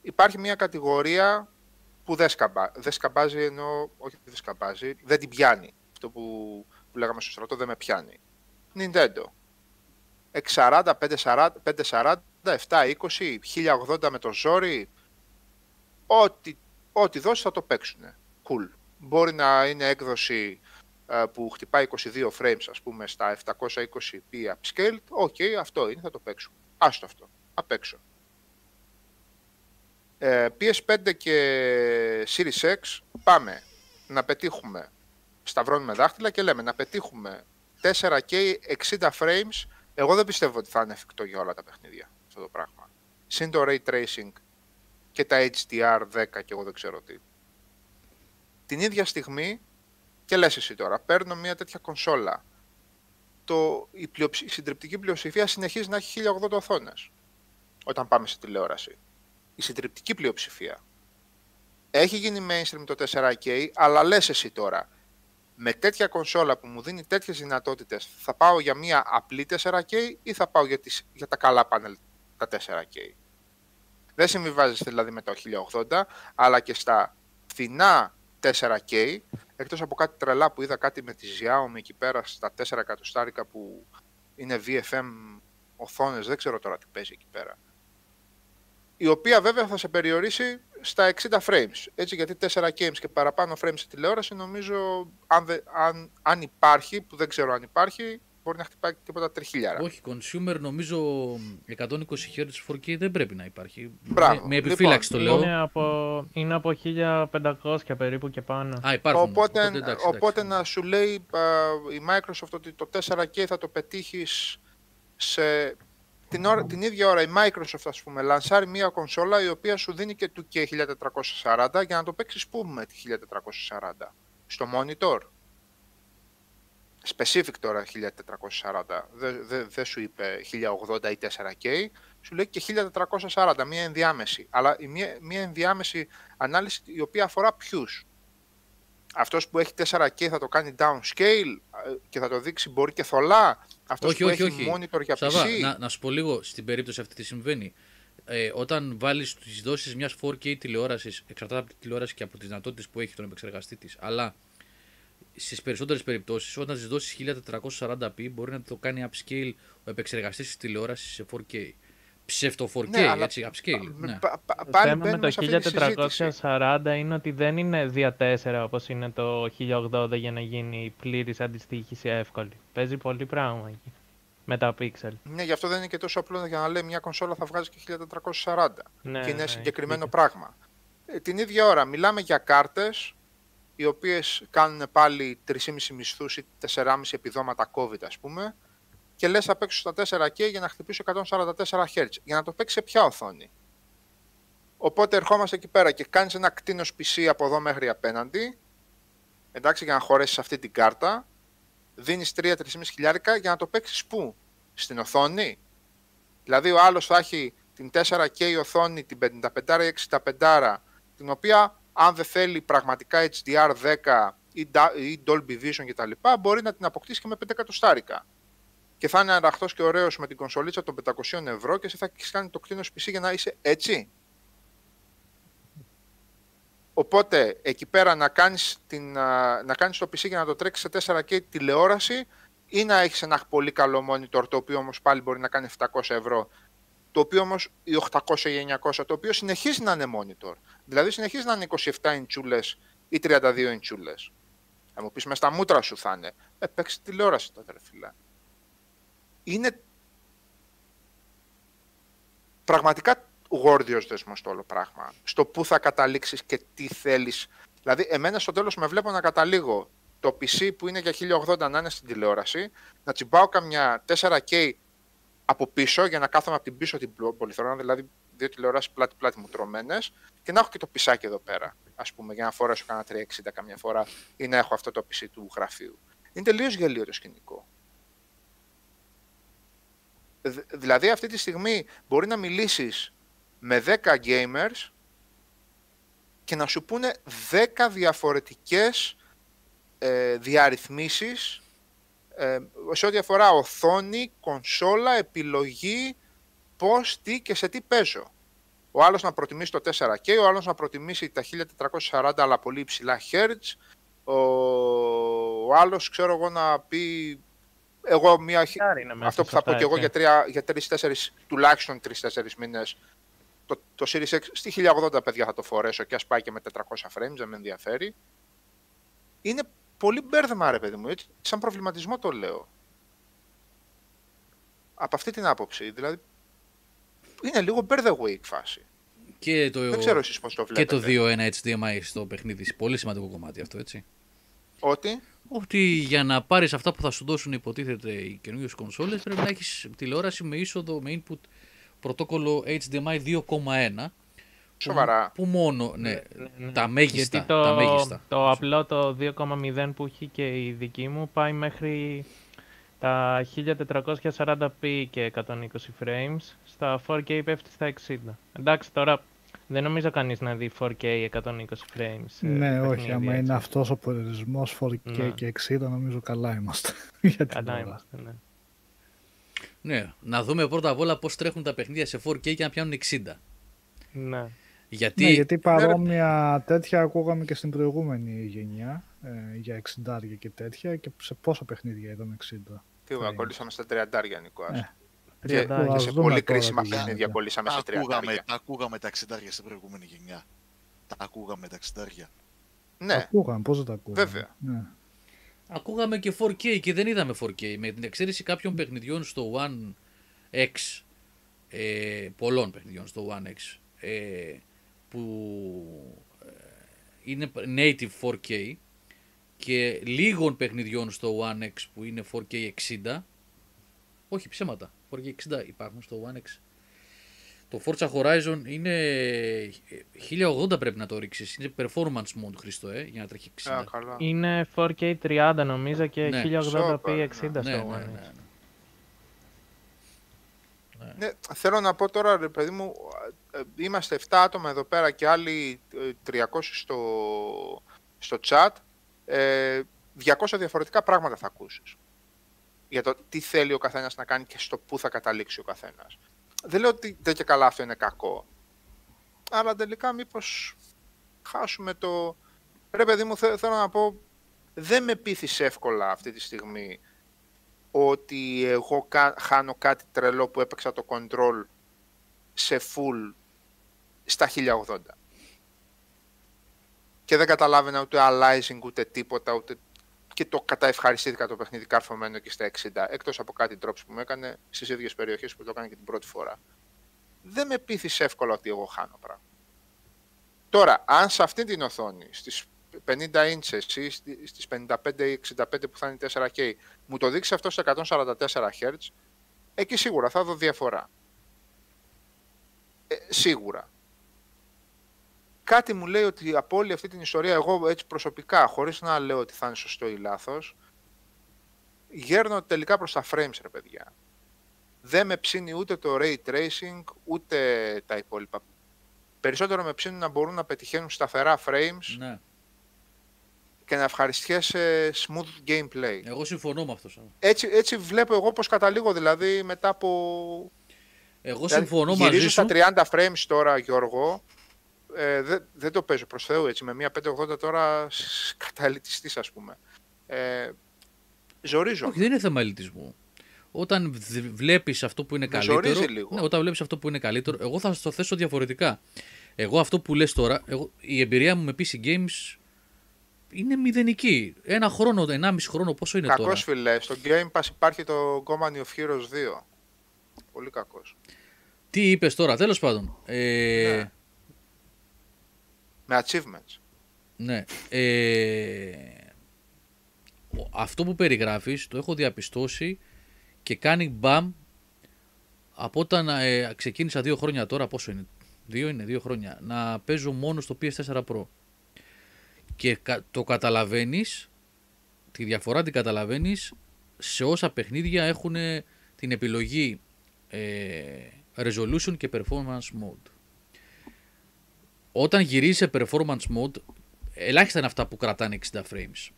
Υπάρχει μια κατηγορία που δεν, σκαμπά, δεν σκαμπάζει, ενώ όχι δεν σκαμπάζει, δεν την πιάνει. Αυτό που, που λέγαμε στο στρατό δεν με πιάνει. Nintendo. 640, 540, 540, 720, 1080 με το ζόρι. Ό,τι, ό,τι δώσει θα το παίξουν. Cool. Μπορεί να είναι έκδοση ε, που χτυπάει 22 frames ας πούμε στα 720p upscale, OK, αυτό είναι, θα το παίξουμε. Άστο αυτό, απ' έξω. Ε, PS5 και Series X πάμε να πετύχουμε, σταυρώνουμε δάχτυλα και λέμε να πετύχουμε 4K 60 frames, εγώ δεν πιστεύω ότι θα είναι εφικτό για όλα τα παιχνίδια αυτό το πράγμα. Συν το Ray Tracing και τα HDR 10 και εγώ δεν ξέρω τι. Την ίδια στιγμή και λες εσύ τώρα, παίρνω μια τέτοια κονσόλα. Το, η, πλειοψη- η συντριπτική πλειοψηφία συνεχίζει να έχει 1080 οθόνες όταν πάμε σε τηλεόραση. Η συντριπτική πλειοψηφία. Έχει γίνει mainstream το 4K, αλλά λες εσύ τώρα, με τέτοια κονσόλα που μου δίνει τέτοιες δυνατότητες, θα πάω για μια απλή 4K ή θα πάω για, τις, για τα καλά πάνελ τα 4K. Δεν συμβιβάζεσαι δηλαδή με το 1080, αλλά και στα φθηνά 4K, εκτός από κάτι τρελά που είδα κάτι με τη Xiaomi εκεί πέρα στα 4 εκατοστάρικα που είναι VFM οθόνες, δεν ξέρω τώρα τι παίζει εκεί πέρα. Η οποία βέβαια θα σε περιορίσει στα 60 frames. Έτσι, γιατί 4 games και παραπάνω frames σε τηλεόραση νομίζω αν, δε- αν, αν υπάρχει, που δεν ξέρω αν υπάρχει, μπορεί να χτυπάει τίποτα τριχίλιαρα.
Όχι, consumer νομίζω 120 Hz 4K δεν πρέπει να υπάρχει.
Μπράβο.
Με, με επιφύλαξη
Λοιπόν,
το λέω.
Είναι από, είναι από 1500 περίπου και πάνω.
Α, υπάρχουν.
Οπότε,
εντάξει, εντάξει.
οπότε να σου λέει α, η Microsoft ότι το 4K θα το πετύχεις σε την, ώρα, την ίδια ώρα η Microsoft ας πούμε λανσάρει μια κονσόλα η οποία σου δίνει και 2K 1440 για να το παίξεις πού με τη 1440 στο monitor specific τώρα 1440 δεν δε, δεν σου είπε 1080 ή 4K σου λέει και 1440 μια ενδιάμεση αλλά η μια, μια ενδιάμεση ανάλυση η οποία αφορά ποιους αυτός που έχει 4K θα το κάνει downscale ε, και θα το δείξει μπορεί και θολά. Αυτός
όχι,
που
όχι,
έχει
όχι.
monitor για
Σαββά,
PC.
να, να σου πω λίγο στην περίπτωση αυτή τι συμβαίνει. Ε, όταν βάλεις τις δόσεις μιας 4K τηλεόρασης, εξαρτάται από τη τηλεόραση και από τις δυνατότητες που έχει τον επεξεργαστή της, αλλά στις περισσότερες περιπτώσεις, όταν τι δώσεις 1440p, μπορεί να το κάνει upscale ο επεξεργαστής της τηλεόρασης σε 4K. Ψεύτο 4K,
Ναι, αλλά
έτσι, upscale.
με-
ναι.
πα- πα-
Το
πάλι
θέμα με
μπαίνουμε
το
σε αυτή τη συζήτηση.
1440 είναι ότι δεν είναι δια 4 όπως είναι το 1080 για να γίνει πλήρης αντιστοίχηση εύκολη. Παίζει πολύ πράγμα εκεί. Με τα pixel.
Ναι, γι' αυτό δεν είναι και τόσο απλό για να λέει μια κονσόλα θα βγάζει και 1440.
Ναι,
και είναι
ναι,
συγκεκριμένο
έχεις
πράγμα. Ε, την ίδια ώρα μιλάμε για κάρτες οι οποίες κάνουν πάλι 3,5 μισθούς ή 4,5 επιδόματα COVID ας πούμε και λες θα παίξω στα 4K για να χτυπήσω 144 Hz. Για να το παίξεις σε ποια οθόνη. Οπότε ερχόμαστε εκεί πέρα και κάνεις ένα κτίνος PC από εδώ μέχρι απέναντι εντάξει για να χωρέσεις αυτή την κάρτα δίνεις 3-3,5 χιλιάρικα για να το παίξεις πού, στην οθόνη. Δηλαδή ο άλλος θα έχει την 4K οθόνη, την 55 ή 65, την οποία αν δεν θέλει πραγματικά HDR10 ή, Da- ή Dolby Vision κτλ. μπορεί να την αποκτήσει και με 5 εκατοστάρικα. Και θα είναι αραχτός και ωραίος με την κονσολίτσα των 500 ευρώ και εσύ θα έχεις κάνει το κτίνος PC για να είσαι έτσι. Οπότε εκεί πέρα να κάνεις, την, α, να κάνεις το PC για να το τρέξεις σε 4K τηλεόραση ή να έχεις ένα πολύ καλό monitor το οποίο όμως πάλι μπορεί να κάνει 700 ευρώ το οποίο όμως οι 800 ή 900 το οποίο συνεχίζει να είναι monitor. Δηλαδή συνεχίζει να είναι 27 ιντσούλες ή 32 ιντσούλες. Θα μου πεις, μες στα μούτρα σου θα είναι. Ε, παίξει τηλεόραση τότε, ρε φίλε. Είναι πραγματικά γόρδιος δεσμός το όλο πράγμα. Στο πού θα καταλήξεις και τι θέλεις. Δηλαδή, εμένα στο τέλος με βλέπω να καταλήγω το PC που είναι για 1080 να είναι στην τηλεόραση, να τσιμπάω καμιά 4K από πίσω για να κάθομαι από την πίσω την πλο- πολυθρόνα, δηλαδή δύο τηλεοράσεις πλάτη-πλάτη μου τρωμένες και να έχω και το πισάκι εδώ πέρα, ας πούμε, για να φορέσω κανένα 360 καμιά φορά ή να έχω αυτό το PC του γραφείου. Είναι τελείως γελίο το σκηνικό. Δ- Δηλαδή αυτή τη στιγμή μπορεί να μιλήσεις με 10 gamers και να σου πούνε 10 διαφορετικές ε, διαρρυθμίσεις ε, σε ό,τι αφορά οθόνη, κονσόλα, επιλογή, πώς, τι και σε τι παίζω. Ο άλλος να προτιμήσει το 4K, ο άλλος να προτιμήσει τα 1440 αλλά πολύ υψηλά Hz, ο, ο άλλος ξέρω εγώ να πει εγώ μια,
Άρα είναι μέσα
αυτό που
σε
θα πω
αυτά,
και εγώ
έτσι.
για, τρία, για τρεις, τέσσερις, τουλάχιστον 3-4 μήνες το, το Series X στη 1080 παιδιά θα το φορέσω και ας πάει και με 400 frames, δεν με ενδιαφέρει. Είναι πολύ μπέρδεμα ρε παιδί μου, έτσι, σαν προβληματισμό το λέω. Από αυτή την άποψη, δηλαδή είναι λίγο bear the wake φάση.
Και το,
Δεν ξέρω εσείς πώς το
και το
βλέπετε.
2.1 HDMI στο παιχνίδι. Πολύ σημαντικό κομμάτι αυτό, έτσι.
Ότι,
Ότι για να πάρεις αυτά που θα σου δώσουν υποτίθεται οι καινούριε κονσόλες πρέπει να έχεις τηλεόραση με είσοδο, με input πρωτόκολλο HDMI 2.1.
σοβαρά.
Που μόνο, ναι,
Ναι, ναι.
τα μέγιστα.
Γιατί το,
τα μέγιστα.
το απλό το 2,0 που έχει και η δική μου πάει μέχρι τα 1440p και 120 frames. Στα 4K πέφτει στα 60. Εντάξει, τώρα δεν νομίζω κανείς να δει 4K 120 frames. σε
Ναι, όχι.
παιχνίδι,
Άμα
έτσι.
είναι αυτός ο περιορισμός 4K
Ναι.
και 60, νομίζω καλά είμαστε. Για την
Καλά
ώρα.
είμαστε, ναι.
Ναι, να δούμε πρώτα απ' όλα πώς τρέχουν τα παιχνίδια σε 4K και να πιάνουν 60.
ναι.
Γιατί,
Ναι, γιατί παρόμοια τέτοια ακούγαμε και στην προηγούμενη γενιά ε, για 60 και τέτοια και σε πόσα παιχνίδια είδαμε 60.
Τι
frames.
κολλήσαμε στα 30 Νικό.
Ε,
Και,
Τριαντάρια.
και
Ας
σε
δούμε
πολύ
τώρα
κρίσιμα
τι
παιχνίδια
γίνεται.
κολλήσαμε
Τα
σε 30.
ακούγαμε, τα ακούγαμε τα 60 στην προηγούμενη γενιά. Τα ακούγαμε τα 60.
Ναι,
Ακούγαμε, πώς δεν τα ακούγαμε.
Βέβαια.
Ναι.
ακούγαμε και 4K και δεν είδαμε 4K. Με την εξαίρεση κάποιων παιχνιδιών στο One X, ε, πολλών παιχνιδιών στο One X, ε, που ε, είναι native 4K και λίγων παιχνιδιών στο One X που είναι 4K 60. Όχι ψέματα, 4K 60 υπάρχουν στο One X. Το Forza Horizon είναι 1080 πρέπει να το ρίξεις. Είναι performance mode Χριστό, ε, για να τρέχει 60.
Α, καλά.
Είναι 4K 30 νομίζω και
Ναι.
1080p
Σόπα,
60
ναι,
στο
ναι,
One
ναι,
X.
ναι.
Ναι, θέλω να πω τώρα, ρε παιδί μου, ε, είμαστε 7 άτομα εδώ πέρα και άλλοι ε, 300 στο, στο chat. Ε, 200 διαφορετικά πράγματα θα ακούσεις. Για το τι θέλει ο καθένας να κάνει και στο πού θα καταλήξει ο καθένας. Δεν λέω ότι δεν και καλά αυτό είναι κακό. Αλλά τελικά μήπως χάσουμε το... Ρε παιδί μου, θε- θέλω να πω, δεν με πείθεις εύκολα αυτή τη στιγμή ότι εγώ κα- χάνω κάτι τρελό που έπαιξα το control σε full στα 1080. Και δεν καταλάβαινα ούτε aliasing ούτε τίποτα, ούτε και το καταευχαριστήθηκα το παιχνίδι καρφωμένο και στα 60, εκτός από κάτι drops που μου έκανε στις ίδιες περιοχές που το έκανε και την πρώτη φορά. Δεν με πείθεις εύκολα ότι εγώ χάνω πράγμα. Τώρα, αν σε αυτή την οθόνη, στις 50 inches ή στη- στις 55 ή 65 που θα είναι 4K, μου το δείξει αυτό στα 144 Hz, εκεί σίγουρα θα δω διαφορά. Ε, σίγουρα. Κάτι μου λέει ότι από όλη αυτή την ιστορία, εγώ έτσι προσωπικά, χωρίς να λέω ότι θα είναι σωστό ή λάθος, γέρνω τελικά προς τα frames, ρε παιδιά. Δεν με ψήνει ούτε το ray tracing, ούτε τα υπόλοιπα. Περισσότερο με ψήνουν να μπορούν να πετυχαίνουν σταθερά frames
Ναι.
Και να ευχαριστιέσαι smooth gameplay.
Εγώ συμφωνώ με αυτό. Σάβα.
Έτσι, έτσι βλέπω εγώ πως καταλήγω δηλαδή μετά από...
Εγώ
Δηλαδή,
συμφωνώ
γυρίζω
μαζί
στα
σου.
30 frames τώρα Γιώργο. Ε, δεν, δεν το παίζω προς Θεού έτσι με μια 580 τώρα σ- καταελιτιστής ας πούμε. Ε, ζορίζω.
Όχι, δεν είναι θέμα ελιτισμού. Όταν βλέπεις αυτό που είναι
Με
καλύτερο.
ζορίζει λίγο.
Ναι, όταν βλέπεις αυτό που είναι καλύτερο, εγώ θα το θέσω διαφορετικά. Εγώ αυτό που λες τώρα, εγώ, η εμπειρία μου με PC Games είναι μηδενική. Ένα χρόνο, ενάμιση χρόνο, πόσο είναι τώρα;
Κακός φίλε, στο Game Pass υπάρχει το Company of Heroes 2. Πολύ κακός.
Τι είπες τώρα, τέλος πάντων. Ε,
Ναι. Με achievements.
Ναι. Ε, ο- αυτό που περιγράφεις το έχω διαπιστώσει και κάνει μπαμ από όταν ε, ξεκίνησα δύο χρόνια τώρα, πόσο είναι, δύο είναι, δύο χρόνια, να παίζω μόνο στο PS4 Pro. Και κα- το καταλαβαίνεις, τη διαφορά την καταλαβαίνεις σε όσα παιχνίδια έχουν την επιλογή ε, resolution και performance mode. Όταν γυρίζεις σε performance mode, ελάχιστα είναι αυτά που κρατάνε 60 frames.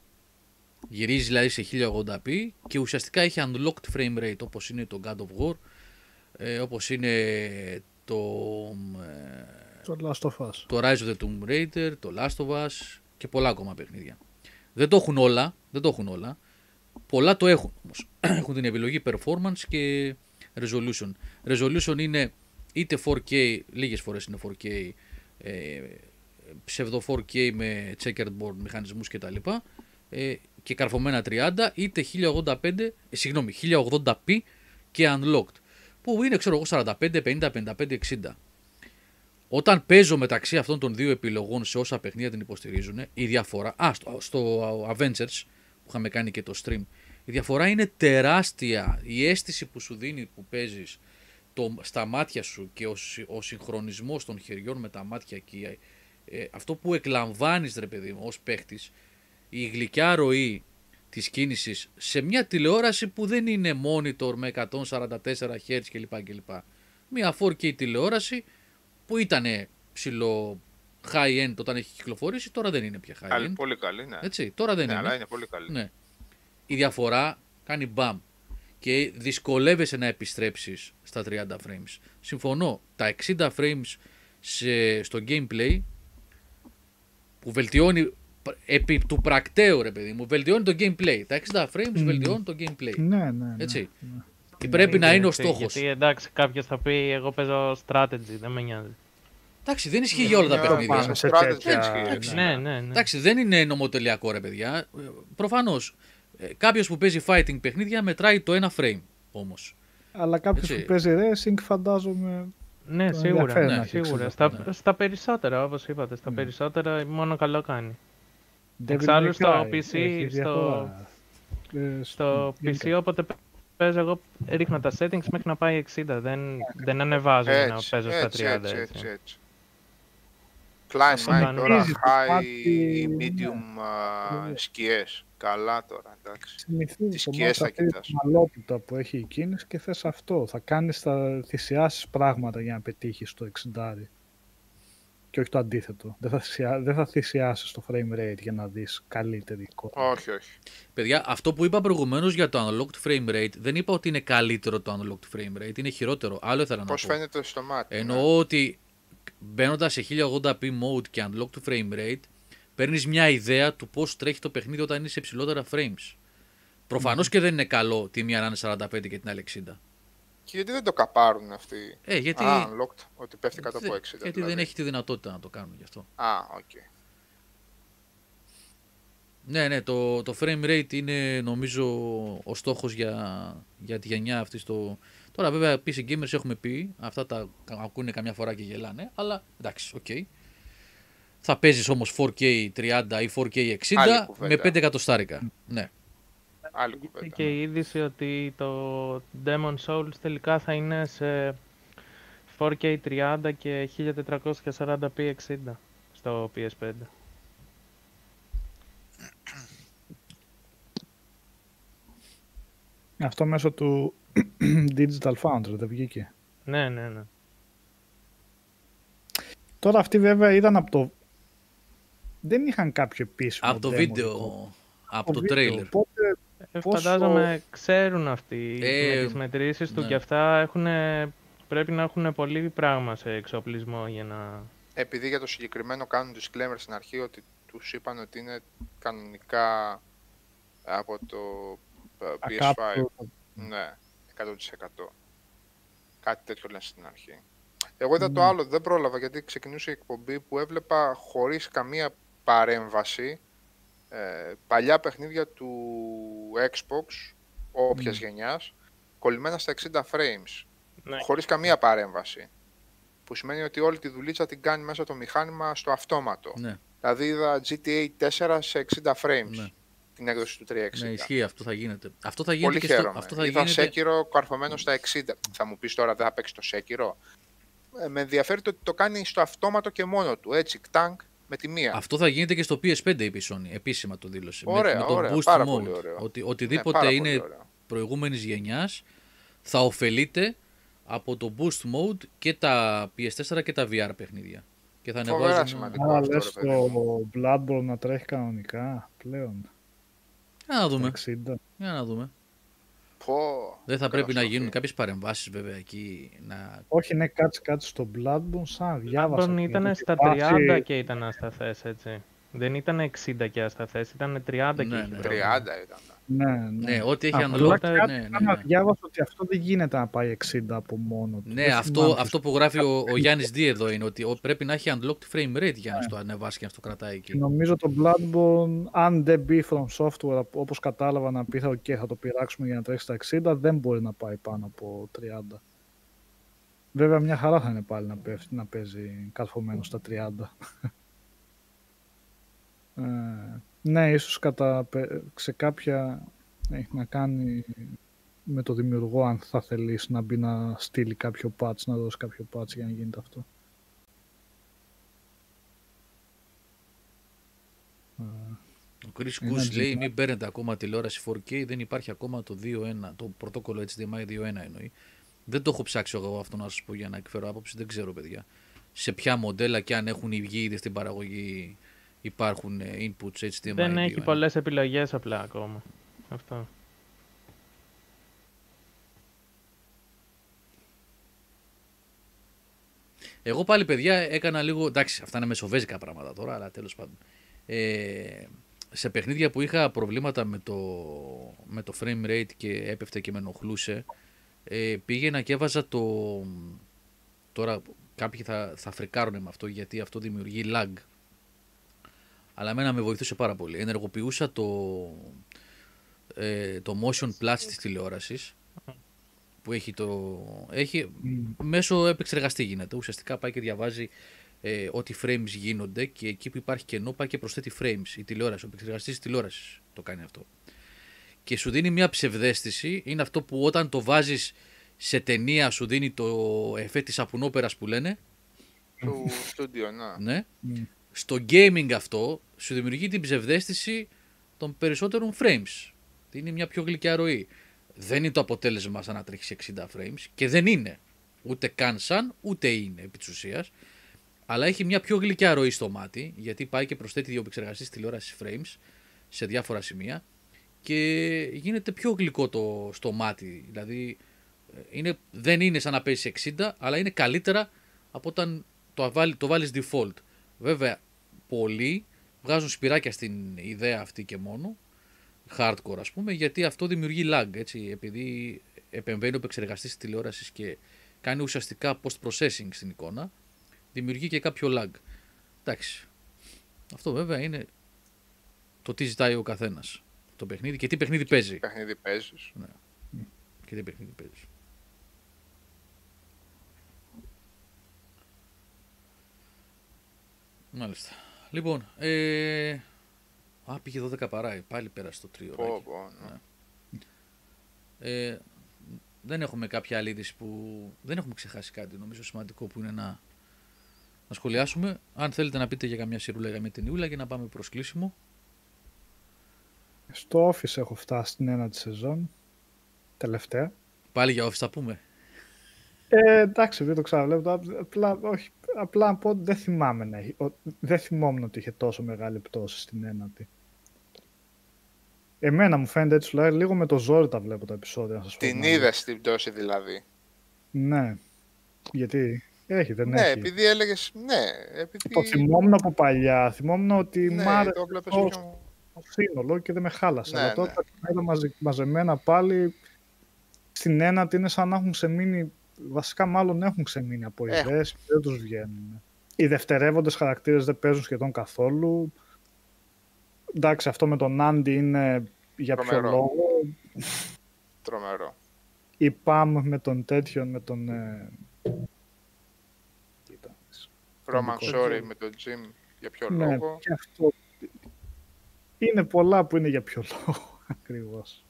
Γυρίζεις δηλαδή σε 1080p και ουσιαστικά έχει unlocked frame rate όπως είναι το God of War, ε, όπως είναι το, ε,
Το Last of Us.
το Rise of the Tomb Raider, το Last of Us και πολλά ακόμα παιχνίδια. Δεν το έχουν όλα, δεν το έχουν όλα. Πολλά το έχουν όμως. έχουν την επιλογή performance και resolution. Resolution είναι είτε 4K, λίγες φορές είναι 4K, ε, ψευδο 4K με checkerboard μηχανισμούς κτλ. Ε, και καρφωμένα 30 είτε 1085, ε, συγγνώμη, 1080p και unlocked. Που είναι ξέρω εγώ 45, 50, 55, 60. Όταν παίζω μεταξύ αυτών των δύο επιλογών σε όσα παιχνίδια την υποστηρίζουν, η διαφορά. Α, στο, στο Avengers που είχαμε κάνει και το stream, η διαφορά είναι τεράστια. Η αίσθηση που σου δίνει που παίζεις στα μάτια σου και ο, συ- ο συγχρονισμός των χεριών με τα μάτια και ε, αυτό που εκλαμβάνεις ρε παιδί μου ως παίχτης, η γλυκιά ροή της κίνησης σε μια τηλεόραση που δεν είναι monitor με 144 Hz κλπ. κλπ. Μια 4K τηλεόραση που ήταν ψηλό high end όταν έχει κυκλοφορήσει, τώρα δεν είναι πια high
Καλή,
end.
πολύ καλή, ναι.
Έτσι, τώρα δεν
ναι,
είναι.
αλλά είναι πολύ καλή.
Ναι. Η διαφορά κάνει μπαμ και δυσκολεύεσαι να επιστρέψεις στα 30 frames. Συμφωνώ, τα 60 frames σε, στο gameplay που βελτιώνει π- επί του πρακτέου ρε παιδί μου, βελτιώνει το gameplay. Τα 60 frames
Μμμ.
βελτιώνουν το gameplay.
Ναι, ναι. ναι.
Έτσι.
ναι.
Και πρέπει να είναι ο
έτσι,
στόχος.
Γιατί εντάξει, κάποιος θα πει: Εγώ παίζω strategy, δεν με νοιάζει.
Εντάξει, δεν ισχύει για όλα τα
Ναι,
παιχνίδια.
πάνω
Πάμε σε
strategy
τέτοια-
ισχύει.
Ναι, ναι, ναι.
Εντάξει, δεν είναι νομοτελειακό ρε παιδιά. Προφανώς. Κάποιος που παίζει fighting παιχνίδια μετράει το ένα frame όμως.
Αλλά κάποιος
Έτσι.
που παίζει racing φαντάζομαι.
Ναι,
Το
σίγουρα.
ενδιαφέρον
Ναι,
να έχει
σίγουρα.
60,
Στα,
ναι.
στα περισσότερα, όπως είπατε, στα
Ναι.
περισσότερα μόνο καλό κάνει.
Devil
Εξάλλου
May
στο
Cry,
PC,
έχει
στο-
διαφορά. Ε,
Στο
γενικά.
PC όποτε παίζω εγώ ρίχνω τα settings μέχρι να πάει 60. Δεν, δεν ανεβάζω για να
Έτσι,
παίζω στα 30.
έτσι, έτσι,
έτσι.
έτσι, έτσι. Klein
Αυτό
Mind
κάνει.
τώρα,
Θυμίζει το
high,
κομμάτι,
medium α,
Ναι.
σκιές. Καλά τώρα, εντάξει.
Συνηθίζεις
Τις
το
σκιές θα
μάτι αυτή
κοιτάς.
τη μαλότητα που έχει η κίνηση και θες αυτό. Θα κάνεις τα θυσιάσεις πράγματα για να πετύχεις το 60. Και όχι το αντίθετο. Δεν θα, θυσιά- δεν θα θυσιάσεις το frame rate για να δεις καλύτερη εικόνα.
Όχι, όχι.
Παιδιά, αυτό που είπα προηγουμένως για το unlocked frame rate δεν είπα ότι είναι καλύτερο το unlocked frame rate, είναι χειρότερο. Άλλο ήθελα να
Πώς
πω.
φαίνεται στο μάτι. ναι.
Εννοώ ότι μπαίνοντας σε 1080p mode και unlocked frame rate, παίρνεις μια ιδέα του πώς τρέχει το παιχνίδι όταν είναι σε υψηλότερα frames. Προφανώς και δεν είναι καλό τη μία να είναι 45 και την άλλη 60.
Και γιατί δεν το cap άρουν αυτοί;
Ε, γιατί,
Α, unlocked, ότι πέφτει κάτω από
δεν-
60.
γιατί
δηλαδή.
δεν έχει τη δυνατότητα να το κάνουν γι' αυτό.
Α, οκ.
Ναι, ναι, το, το frame rate είναι νομίζω ο στόχος για, για τη γενιά αυτή στο... Τώρα βέβαια PC gamers έχουμε πει, αυτά τα ακούνε καμιά φορά και γελάνε, αλλά εντάξει, οκ. Θα παίζεις όμως 4K 30 ή 4K 60
Άλλη κουβέντα.
με 5 εκατοστάρικα. Ναι.
Άλλη
Ήρθε
κουβέντα.
και η είδηση ότι το Demon Souls τελικά θα είναι σε 4K 30 και 1440p 60 στο PS5.
Αυτό μέσω του Digital Foundry δεν βγήκε.
Ναι, ναι, ναι.
Τώρα αυτοί βέβαια ήταν από το δεν είχαν κάποιο επίσημο
Από το
demo
βίντεο,
δικό.
από το
βίντεο.
τρέιλερ.
Οπότε
Ε,
Πόσο-
Φαντάζομαι ξέρουν αυτοί
Ε,
με τις μετρήσεις του
ναι.
και αυτά έχουνε, πρέπει να έχουν πολύ πράγμα σε εξοπλισμό για να...
Επειδή για το συγκεκριμένο κάνουν disclaimer στην αρχή ότι τους είπαν ότι είναι κανονικά από το ε, PS5.
κάπου
Ναι, 100%. Κάτι τέτοιο λένε στην αρχή. Εγώ είδα το
Ναι.
άλλο, δεν πρόλαβα γιατί ξεκινούσε η εκπομπή που έβλεπα χωρίς καμία παρέμβαση ε, παλιά παιχνίδια του Xbox, όποιας γενιάς, κολλημένα στα 60 frames,
Ναι.
χωρίς καμία παρέμβαση. Που σημαίνει ότι όλη τη δουλίτσα την κάνει μέσα το μηχάνημα στο αυτόματο.
Ναι,
Δηλαδή είδα GTA 4 σε 60 frames
ναι,
την έκδοση του 360.
ναι, ισχύει, αυτό θα γίνεται. Αυτό θα γίνεται
Πολύ
και στο,
χαίρομαι.
αυτό θα
Είδα
γίνεται...
Σέκυρο καρφωμένο στα 60. Θα μου πεις τώρα δεν θα παίξει το Σέκυρο. Ε, με ενδιαφέρει το ότι το κάνει στο αυτόματο και μόνο του. Έτσι, κτάνκ με τη μία.
Αυτό θα γίνεται και στο PS5 η Sony, επίσημα το δήλωσε. Με-
Ωραία,
με, το
ωραία,
boost
πάρα
mode.
πολύ ωραίο.
Ότι,
Ναι,
οτιδήποτε
πάρα πολύ
είναι
ωραίο.
προηγούμενης γενιάς θα ωφελείται από το boost mode και τα PS4 και τα VR παιχνίδια. Και θα
Φοβερά
ανεβάζουν...
σημαντικό.
Άρα
αυτό,
λες
ρε παιδί
το Bloodborne να τρέχει κανονικά πλέον;
Για να δούμε.
60.
Για να δούμε.
Πω,
Δεν θα πρέπει να
καταστροφή.
γίνουν κάποιες παρεμβάσεις βέβαια εκεί. Να...
Όχι, ναι, κάτσε κάτσε στο Bloodborne σαν διάβασα.
Bloodborne
και
ήταν
το
στα
βάση-
30 και ήταν ασταθές, έτσι. Δεν ήταν 60 και ασταθές, ήταν 30 και
Ναι,
είχε
ναι.
30
πρόβλημα.
ήταν.
Ναι, ναι.
Ναι, ό,τι έχει
Απλά
unlock.
κάτι
Ναι, ναι,
άμα
ναι.
διάβασα ότι αυτό δεν γίνεται να πάει 60 από μόνο του.
Ναι,
Δεν
αυτό,
θυμάμαι
αυτό που γράφει ο, ο Γιάννης D εδώ είναι ότι ο- πρέπει να έχει unlocked frame rate για να στο ανεβάσει και να στο κρατάει
Και
εκεί.
νομίζω το Bloodborne, αν δεν μπει from software, όπως κατάλαβα να πει, θα, okay, θα το πειράξουμε για να τρέξει στα 60, δεν μπορεί να πάει πάνω από 30. Βέβαια, μια χαρά θα είναι πάλι να, πέφτει, να παίζει καρφωμένος στα 30. ε, ναι, ίσως κατά, πε- σε κάποια έχει να κάνει με το δημιουργό αν θα θελήσει να μπει να στείλει κάποιο patch, να δώσει κάποιο patch για να γίνεται αυτό.
Ο Chris
Ένα
Goose λέει
GTX.
μην παίρνετε ακόμα τηλεόραση 4K, δεν υπάρχει ακόμα το 2.1, το πρωτόκολλο HDMI 2.1 εννοεί. Δεν το έχω ψάξει εγώ αυτό να σας πω για να εκφέρω άποψη, δεν ξέρω παιδιά. Σε ποια μοντέλα και αν έχουν βγει ήδη στην παραγωγή υπάρχουν ε, inputs HDMI
Δεν έχει
2.1.
πολλές επιλογές απλά ακόμα. Αυτό.
Εγώ πάλι, παιδιά, έκανα λίγο. Εντάξει, αυτά είναι μεσοβέζικα πράγματα τώρα, αλλά τέλος πάντων. Ε, σε παιχνίδια που είχα προβλήματα με το, με το frame rate και έπεφτε και με ενοχλούσε, ε, πήγαινα και έβαζα το. Τώρα κάποιοι θα, θα φρικάρουν με αυτό γιατί αυτό δημιουργεί lag. Αλλά εμένα με βοηθούσε πάρα πολύ. Ενεργοποιούσα το, ε, το motion plus της τηλεόρασης που έχει το... Έχει, μέσω επεξεργαστή γίνεται. Ουσιαστικά πάει και διαβάζει ε, ό,τι frames γίνονται και εκεί που υπάρχει κενό πάει και προσθέτει frames. Η τηλεόραση, ο επεξεργαστής της τηλεόρασης το κάνει αυτό. Και σου δίνει μια ψευδέστηση. Είναι αυτό που όταν το βάζεις σε ταινία σου δίνει το εφέ της σαπουνόπερα που λένε.
του στούντιο, να.
Ναι.
Μμ.
Στο gaming αυτό σου δημιουργεί την ψευδέστηση των περισσότερων frames. Είναι μια πιο γλυκιά ροή. Δεν είναι το αποτέλεσμα σαν να τρέχεις 60 frames και δεν είναι. Ούτε καν σαν, ούτε είναι επί της ουσίας. Αλλά έχει μια πιο γλυκιά ροή στο μάτι, γιατί πάει και προσθέτει δύο επεξεργαστή τηλεόρασης frames σε διάφορα σημεία και γίνεται πιο γλυκό το, στο μάτι. Δηλαδή ε, είναι, δεν είναι σαν να παίζει 60, αλλά είναι καλύτερα από όταν το, βάλει, το βάλεις default. Βέβαια, πολλοί βγάζουν σπυράκια στην ιδέα αυτή και μόνο, hardcore ας πούμε, γιατί αυτό δημιουργεί lag, έτσι, επειδή επεμβαίνει ο επεξεργαστής της τηλεόρασης και κάνει ουσιαστικά post-processing στην εικόνα, δημιουργεί και κάποιο lag. Εντάξει. Αυτό βέβαια είναι το τι ζητάει ο καθένας. Το παιχνίδι και τι παιχνίδι παίζει.
Παιχνίδι παίζεις.
Και τι παιχνίδι παίζεις. Μάλιστα. Λοιπόν, ε... Α, πήγε 12 παρά, πάλι πέρασε το τρίο.
Πω, πω, ναι.
Ε, δεν έχουμε κάποια άλλη είδηση που. Δεν έχουμε ξεχάσει κάτι νομίζω σημαντικό που είναι να, να σχολιάσουμε. Αν θέλετε να πείτε για καμιά σειρούλα για μια ταινιούλα και να πάμε προς κλείσιμο.
Στο Office έχω φτάσει στην ένατη σεζόν. Τελευταία.
Πάλι για office θα πούμε.
Ε, εντάξει, δεν το ξαναβλέπω. Απλά, όχι, απλά να πω ότι δεν θυμάμαι να έχει, ο- δεν θυμόμουν ότι είχε τόσο μεγάλη πτώση στην ένατη. Εμένα μου φαίνεται έτσι τουλάχιστον λίγο με το ζόρι τα βλέπω τα επεισόδια. Να σας πω
Την
την αλήθεια.
είδες την πτώση δηλαδή;
Ναι. Γιατί; Έχει, δεν
Ναι,
έχει.
επειδή έλεγε. Ναι, επειδή.
Το θυμόμουν από παλιά. Θυμόμουν ότι
Ναι,
μ' άρεσε
το βλέπεις
το-
πιο-
το σύνολο και δεν με χάλασε.
Ναι,
Αλλά τώρα
ναι.
τα είδα μαζε, μαζεμένα πάλι στην ένατη είναι σαν να έχουν ξεμείνει. Βασικά, μάλλον έχουν ξεμείνει από
Έχουν.
ιδέες και δεν τους βγαίνουν. Οι δευτερεύοντες χαρακτήρες δεν παίζουν σχεδόν καθόλου. Εντάξει, αυτό με τον Άντι είναι για ποιο
Τρομερό.
λόγο.
Τρομερό.
Η Παμ με τον τέτοιον, με τον. Ε... κοίτα,
Roman
δικό
Sorry
του.
με τον Jim για ποιο
Ναι,
λόγο.
και αυτό. Είναι πολλά που είναι για ποιο λόγο ακριβώς.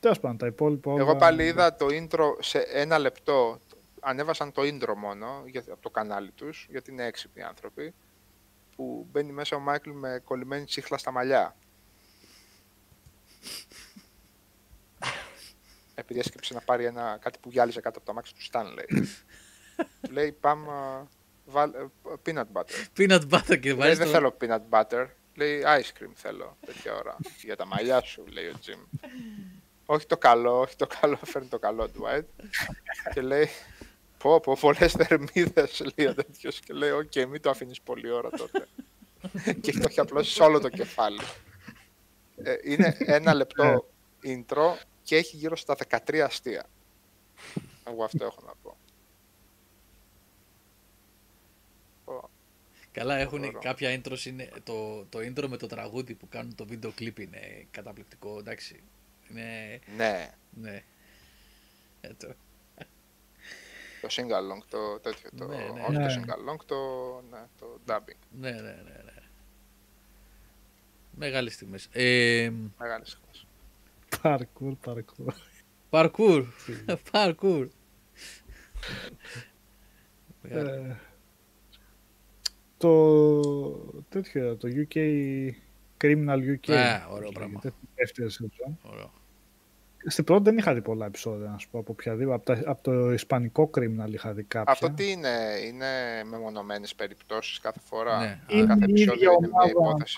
Τέλος πάντων, τα υπόλοιπα.
Εγώ
όλα-
πάλι είδα το intro σε ένα λεπτό. Ανέβασαν το intro μόνο για, από το κανάλι τους, γιατί είναι έξυπνοι άνθρωποι. Που μπαίνει μέσα ο Μάικλ με κολλημένη τσίχλα στα μαλλιά. Επειδή έσκυψε να πάρει ένα, κάτι που γυάλιζε κάτω από τα μάξι του Stanley. του λέει πάμε βάλ, ε, peanut butter.
Peanut butter και
Λέει,
βάζεις
δεν
το...
θέλω peanut butter. Λέει ice cream θέλω τέτοια ώρα. Για τα μαλλιά σου, λέει ο Τζιμ. Όχι το καλό, όχι το καλό, φέρνει το καλό του Dwight. και λέει, πω πω, πολλές θερμίδες, λέει ο τέτοιος. Και λέει, οκ, μην το αφήνεις πολλή ώρα τότε. και το έχει απλώσει σε όλο το κεφάλι. Ε, είναι ένα λεπτό intro και έχει γύρω στα 13 αστεία. Εγώ αυτό έχω να πω. Πω.
Καλά, έχουν
Ωραίο.
κάποια intros είναι. Το, το intro με το τραγούδι που κάνουν το βίντεο κλιπ είναι καταπληκτικό. Εντάξει. Είναι.
Ναι,
Ναι. Ε, το-
Το sing-along, το τέτοιο, το,
Ναι, ναι.
όχι
Ναι.
το sing-along, το, ναι, το dubbing.
ναι, ναι, ναι, ναι. Μεγάλες στιγμές. Ε,
Μεγάλη στιγμή.
Parkour, parkour.
parkour. parkour. Μεγάλη.
Ε, το τέτοιο, το UK Criminal UK.
Α, ωραίο
λέγεται,
πράγμα.
τη δεύτερη σεζόν.
Ωραίο.
Στην πρώτη δεν είχα δει πολλά επεισόδια, να σου πω, από οποιαδήποτε. Από, τα- από το ισπανικό Criminal είχα δει κάποια.
Αυτό τι είναι, είναι μεμονωμένες περιπτώσεις κάθε φορά;
Ναι.
Κάθε
Είναι η ίδια
επεισόδιο είναι μια
ομάδα
υπόθεση;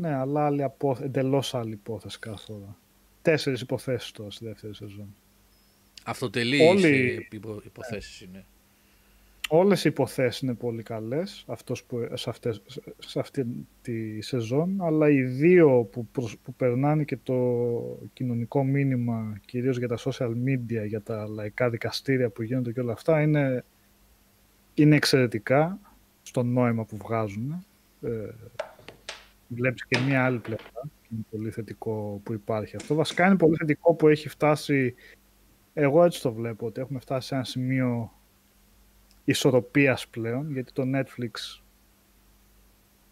Ναι, αλλά άλλη απο... εντελώς άλλη υπόθεση κάθε φορά. Τέσσερις υποθέσεις τώρα στη δεύτερη σεζόν.
Αυτοτελείς
Όλοι-
ε, υπο, υποθέσεις είναι.
Όλες οι υποθέσεις είναι πολύ καλές αυτός που, σε, αυτές, σε αυτή τη σεζόν, αλλά οι δύο που, προσ- που περνάνε και το κοινωνικό μήνυμα, κυρίως για τα social media, για τα λαϊκά δικαστήρια που γίνονται και όλα αυτά, είναι, είναι εξαιρετικά στο νόημα που βγάζουν. Ε, βλέπεις και μία άλλη πλευρά και είναι πολύ θετικό που υπάρχει αυτό. Βασικά είναι πολύ θετικό που έχει φτάσει, εγώ έτσι το βλέπω, ότι έχουμε φτάσει σε ένα σημείο ισορροπίας πλέον, γιατί το Netflix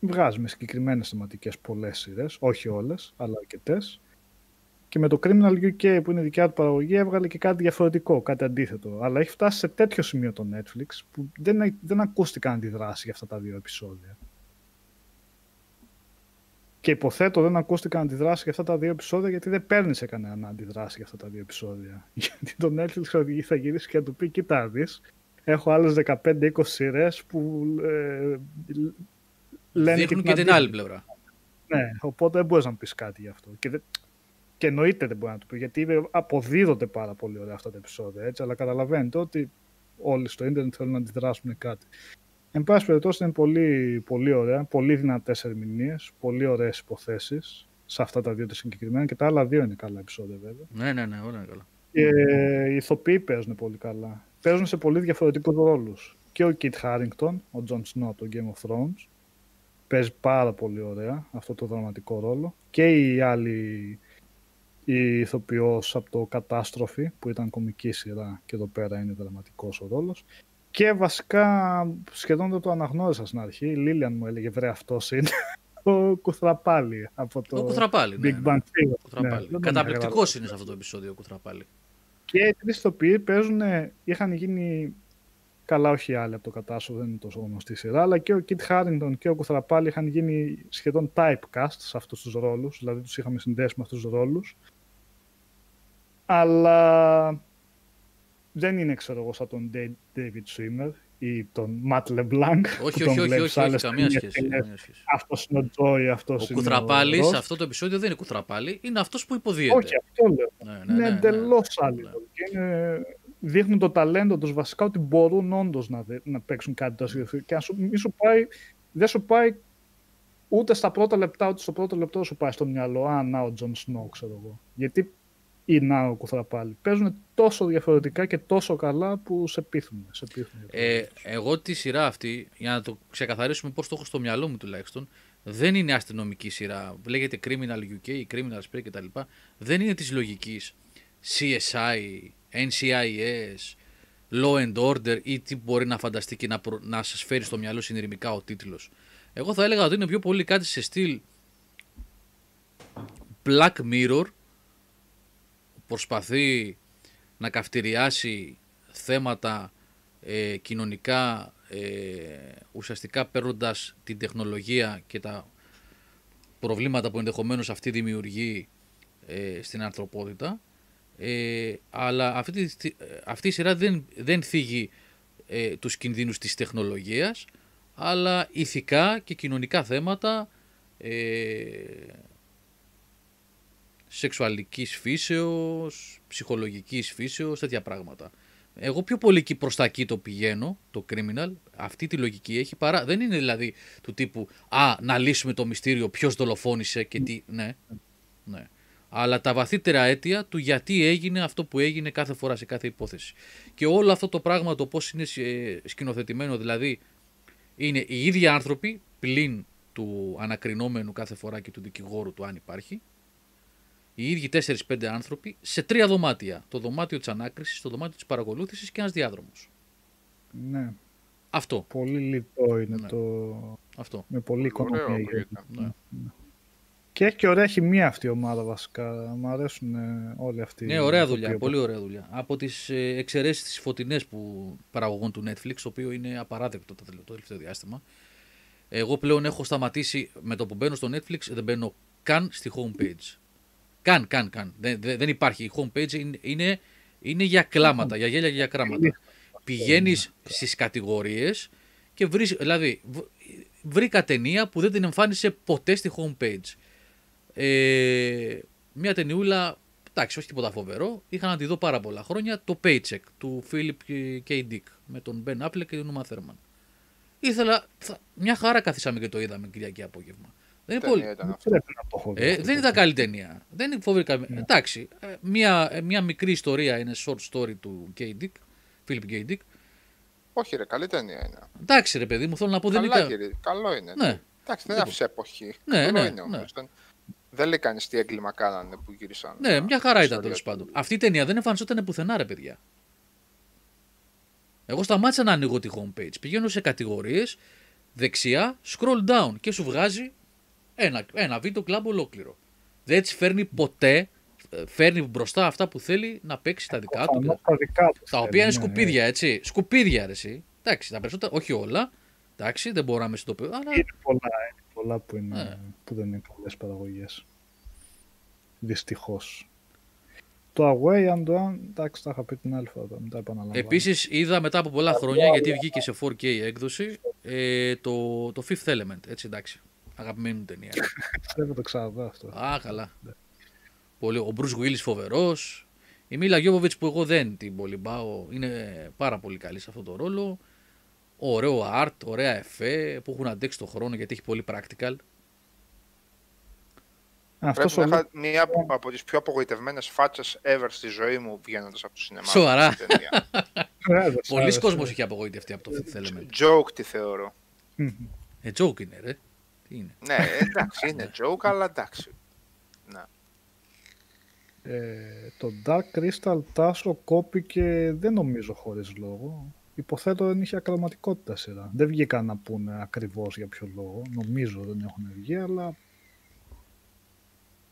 βγάζει με συγκεκριμένες θεματικές πολλές σειρές, όχι όλες, αλλά αρκετές. Και με το Criminal UK που είναι δικιά του παραγωγή έβγαλε και κάτι διαφορετικό, κάτι αντίθετο. Αλλά έχει φτάσει σε τέτοιο σημείο το Netflix που δεν, δεν ακούστηκαν αντιδράσεις για αυτά τα δύο επεισόδια. Και υποθέτω δεν ακούστηκαν αντιδράσεις για αυτά τα δύο επεισόδια γιατί δεν παίρνεις σε κανένα να αντιδράσει για αυτά τα δύο επεισόδια. Γιατί το Netflix θα γυρίσει και θα του πει: Κοίτα, δεις, έχω άλλες 15-20 σειρές που ε, λένε
Δείχνουν και την
αντίθετη.
άλλη πλευρά.
Ναι, οπότε δεν μπορείς να πεις κάτι γι' αυτό. Και, δεν... και εννοείται δεν μπορεί να το πεις, γιατί αποδίδονται πάρα πολύ ωραία αυτά τα επεισόδια. Έτσι, αλλά καταλαβαίνετε ότι όλοι στο ίντερνετ θέλουν να αντιδράσουν κάτι. Εν πάση περιπτώσει είναι πολύ, πολύ ωραία, πολύ δυνατές ερμηνείες, πολύ ωραίες υποθέσεις σε αυτά τα δύο τα συγκεκριμένα και τα άλλα δύο είναι καλά επεισόδια βέβαια.
Ναι, ναι, ναι, όλα είναι καλά.
Και οι ηθοποιοί παίζουν πολύ καλά. Παίζουν σε πολύ διαφορετικούς ρόλους. Και ο Kit Harington, ο Jon Snow από το Game of Thrones, παίζει πάρα πολύ ωραία αυτό το δραματικό ρόλο. Και η άλλη η ηθοποιός από το Κατάστροφη, που ήταν κομική σειρά και εδώ πέρα είναι δραματικός ο ρόλος. Και βασικά σχεδόν δεν το αναγνώρισα στην αρχή. Η Λίλιαν μου έλεγε βρε αυτός είναι ο Κουθραπάλι από το
Ο Κουθραπάλι. Ναι,
Big
ναι.
Bang Theory.
Κουθραπάλι.
Ναι, δεν τον
Καταπληκτικός
είχα
είναι σε αυτό το επεισόδιο ο Κουθραπάλι.
Και οι τρεις ηθοποιοί παίζουν, είχαν γίνει. Καλά, όχι οι άλλοι από το κατάσωπο, δεν είναι τόσο γνωστή σειρά, αλλά και ο Kit Harington και ο Κουθραπάλι είχαν γίνει σχεδόν typecast σε αυτούς τους ρόλους, δηλαδή τους είχαμε συνδέσει με αυτούς τους ρόλους. Αλλά δεν είναι ξέρω εγώ σαν τον Dave- David Schwimmer ή τον Matt LeBlanc.
Όχι, όχι, όχι, όχι, όχι, καμία σχέση. καμία σχέση.
Αυτός είναι ο Τζόι, αυτός
Ο
είναι
Κουθραπάλης,
Ross.
αυτό το επεισόδιο δεν είναι Κουθραπάλη, είναι αυτός που υποδίεται.
Όχι, αυτό λέω.
Ναι, ναι,
είναι
ναι, ναι.
εντελώς άλλη.
Ναι.
Και είναι, δείχνουν το ταλέντο τους βασικά ότι μπορούν όντως να, δε- να παίξουν κάτι τόσο διαφορετικό. Και αν σου, μη σου πάει, δεν σου πάει ούτε στα πρώτα λεπτά, ούτε στο πρώτο λεπτό σου πάει στο μυαλό. Α, να ο Τζον Σνό, ξέρω εγώ. Γιατί ή να ο Κουθραπάλη. Παίζουν τόσο διαφορετικά και τόσο καλά που σε πείθουν. Σε πείθουν για το
Ε,
ρόλο τους.
εγώ τη σειρά αυτή, για να το ξεκαθαρίσουμε πώς το έχω στο μυαλό μου τουλάχιστον, δεν είναι αστυνομική σειρά. Λέγεται Criminal UK ή Criminal Spray κτλ. Δεν είναι της λογικής CSI, NCIS, Law and Order ή τι μπορεί να φανταστεί και να, προ... να σας φέρει στο μυαλό συνειρημικά ο τίτλος. Εγώ θα έλεγα ότι είναι πιο πολύ κάτι σε στυλ Black Mirror που προσπαθεί να καυτηριάσει θέματα ε, κοινωνικά ε, ουσιαστικά παίρνοντας την τεχνολογία και τα προβλήματα που ενδεχομένως αυτή δημιουργεί ε, στην ανθρωπότητα. Ε, αλλά αυτή, τη στι- ε, αυτή η σειρά δεν, δεν θίγει ε, τους κινδύνους της τεχνολογίας αλλά ηθικά και κοινωνικά θέματα ε, σεξουαλικής φύσεως, ψυχολογικής φύσεως, τέτοια πράγματα. Εγώ πιο πολύ εκεί προς τα εκεί το πηγαίνω, το criminal, αυτή τη λογική έχει παρά. Δεν είναι δηλαδή του τύπου «Α, να λύσουμε το μυστήριο ποιος δολοφόνησε και τι...» Ναι, ναι. Αλλά τα βαθύτερα αίτια του γιατί έγινε αυτό που έγινε κάθε φορά σε κάθε υπόθεση. Και όλο αυτό το πράγμα το πώς είναι ε, σκηνοθετημένο, δηλαδή είναι οι ίδιοι άνθρωποι πλην του ανακρινόμενου κάθε φορά και του δικηγόρου του αν υπάρχει, οι ίδιοι 4-5 άνθρωποι σε τρία δωμάτια. Το δωμάτιο της ανάκρισης, το δωμάτιο της παρακολούθησης και ένας διάδρομος.
Ναι,
Αυτό.
πολύ λιτό είναι
Ναι.
το.
αυτό.
Με πολύ
Ωραίο
οικονομία.
ακούγεται.
Ναι.
Και έχει και ωραία χημεία αυτή η ομάδα βασικά. Μ' αρέσουν ε, όλοι αυτοί.
Ναι, ωραία
οι
δουλειά.
ηθοποιοί.
Πολύ ωραία δουλειά. Από τις εξαιρέσεις τις φωτεινές που παραγωγών του Netflix, το οποίο είναι απαράδεκτο το τελε- το τελευταίο διάστημα. Εγώ πλέον έχω σταματήσει με το που μπαίνω στο Netflix, δεν μπαίνω καν στη homepage. Καν, καν, καν. Δεν, δεν, δεν υπάρχει. Η homepage είναι, είναι, είναι για κλάματα, για γέλια και για κράματα. Πηγαίνεις στις κατηγορίες και βρεις. Δηλαδή, β- βρήκα ταινία που δεν την εμφάνισε ποτέ στη homepage. Ε, μια ταινιούλα, εντάξει, όχι τίποτα φοβερό. Είχα να τη δω πάρα πολλά χρόνια. Το Paycheck του Philip K. Dick με τον Ben Affleck και τον Uma Thurman. Ήθελα. θα- μια χαρά καθίσαμε και το είδαμε Κυριακή απόγευμα. Δεν είναι πολύ.
Ταινία ήταν
Δεν
αυτό.
πρέπει να το έχω δει.
Ε,
αυτό
δεν
το
ήταν καλή ταινία. Δεν είναι φοβερή καλή. Εντάξει. ε, Μια, ε, μια μικρή ιστορία είναι short story του K. Dick, Philip K. Dick.
Όχι, ρε, καλή ταινία είναι.
Εντάξει, ρε παιδί μου, θέλω να πω δεν
Καλά,
ήταν.
κύριε, καλό είναι.
Ναι.
Εντάξει, δεν άφησε εποχή.
Ναι,
καλό
ναι,
είναι
ναι.
όμως. Δεν, δεν λέει κανείς τι έγκλημα κάνανε που γύρισαν.
Ναι, μια χαρά ήταν
ιστορία
τέλος
του.
πάντων. Αυτή η ταινία δεν εμφανιζόταν πουθενά, ρε παιδιά. Εγώ σταμάτησα να ανοίγω τη homepage. Πηγαίνω σε κατηγορίες, δεξιά, scroll down και σου βγάζει ένα, ένα βίντεο κλαμπ ολόκληρο. Δεν έτσι φέρνει ποτέ, ε, φέρνει μπροστά αυτά που θέλει να παίξει τα δικά του.
Προφανώς τα δικά του
Τα
θέλει,
οποία είναι
ναι,
σκουπίδια, έτσι. Σκουπίδια, ρε, εσύ. Εντάξει, τα περισσότερα, όχι όλα. Εντάξει, δεν μπορώ να με συνειδητοποιώ, αλλά
Είναι πολλά, είναι πολλά που, είναι,
Ναι.
που δεν είναι καλές παραγωγές. Δυστυχώς. Το Away and One, εντάξει, τα είχα πει την άλλη φορά, μετά επαναλαμβάνω.
Επίσης, είδα μετά από πολλά χρόνια, γιατί βγήκε σε 4K έκδοση, ε, το, το Fifth Element. Έτσι, εντάξει. Αγαπημένη μου ταινία.
Θέλω να το ξαναδώ αυτό.
Α, καλά. Πολύ, ο Bruce Willis φοβερός. Η Μίλα Γιώβοβιτς που εγώ δεν την πολύ πάω, είναι πάρα πολύ καλή σε αυτό το ρόλο. Ωραίο art, ωραία εφέ που έχουν αντέξει το χρόνο γιατί έχει πολύ practical.
Αυτός
Πρέπει
ο
να είχα μία από, από τις πιο απογοητευμένες φάτσες ever στη ζωή μου βγαίνοντας από το σινεμά.
Σοβαρά.
αυτή την ταινία.
Άρεσε,
Πολλοί
άρεσε.
κόσμος είχε απογοητευτεί από το Fifth Element.
Joke τη θεωρώ.
Μμμ.
Ε, joke είναι, ρε. Τι είναι;
ναι, εντάξει, είναι joke, αλλά εντάξει. Ναι.
Ε, το Dark Crystal Τάσο κόπηκε δεν νομίζω χωρίς λόγο. Υποθέτω δεν είχε ακροματικότητα σειρά. Δεν βγήκαν να πούνε ακριβώς για ποιο λόγο. Νομίζω δεν έχουν βγει, αλλά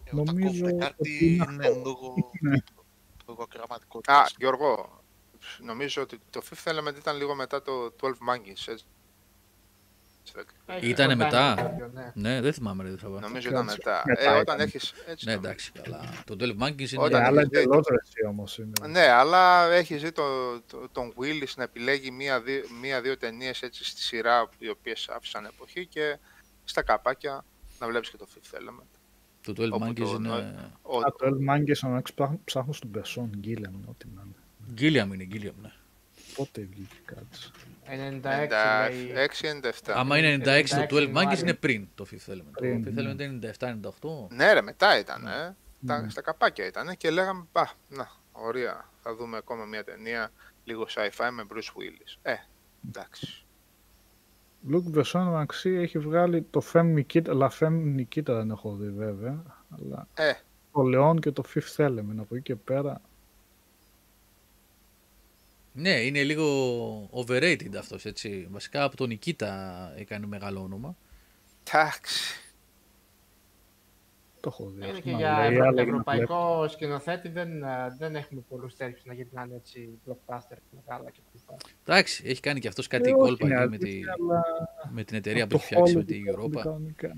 Ε, όταν
Νομίζω
κόβουν
ότι
κάτι
είναι
είναι
αυτό.
λόγω,
Ναι.
λόγω
Α,
ακραματικότητας.
Γιώργο, νομίζω ότι το Fifth Element ήταν λίγο μετά το 12 Monkeys, έτσι.
Έχει
Ήτανε
κοντά
μετά;
κάποιο, ναι.
Ναι, δεν θυμάμαι ρε Σαββά.
Νομίζω ήταν
Κάτσε.
μετά.
Μετά
Ε, όταν
ήταν.
έχεις... Έτσι
Ναι,
νομίζω.
εντάξει, καλά. Το 12 Monkeys είναι...
Όταν
Ε, αλλά
έχεις δει-
εντελώς εσύ όμως είναι.
Ναι, αλλά έχεις δει το, το- τον Willis να επιλέγει μία-δύο μία, δύο ταινίες έτσι στη σειρά οι οποίες άφησαν εποχή και στα καπάκια να βλέπεις και το Fifth Element.
Το 12
όπου
Monkeys
το-
είναι...
Ο,
Α, το Elmangis να ψάχνω, ψάχνω στον Πεσόν, Γκίλεμ, ό,τι να είναι.
Γκίλιαμ είναι, Γκίλιαμ, ναι.
Πότε βγήκε κάτι.
96 λέει.
96-97.
Άμα είναι 96 το 12 Monkeys
Ιανουάριο.
είναι πριν το Fifth Element. Το
Πριν,
Fifth
ναι.
Element είναι 97-98.
Ναι ρε, μετά ήταν, ε. Τα,
Ναι.
στα καπάκια ήταν και λέγαμε, πα, να, ωραία, θα δούμε ακόμα μια ταινία λίγο sci-fi με Bruce Willis. Ε, εντάξει.
Λουκ Μπεσόν αξί έχει βγάλει το Femme Nikita, La Femme Nikita δεν έχω δει βέβαια, αλλά
Ε,
το Leon και το Fifth Element από εκεί και πέρα.
Ναι, είναι λίγο overrated αυτός, έτσι. Βασικά από τον Νικήτα έκανε μεγάλο όνομα.
εντάξει.
Το έχω δει.
Είναι
αυτό
και
να
για
λέει,
ευρω-
άλλα για να βλέπω.
ευρωπαϊκό σκηνοθέτη δεν, ε, δεν έχουμε πολλούς τέτοιους να γυρνάνε έτσι blockbuster μεγάλα και λοιπά.
Εντάξει, έχει κάνει και αυτός κάτι
Ε, όχι,
κόλπα
είναι
εκεί με, τη,
αλήθεια, αλλά
με την εταιρεία που
από
έχει
το
φτιάξει με
Hollywood
τη
κάνουν
Europa.
κανονικά.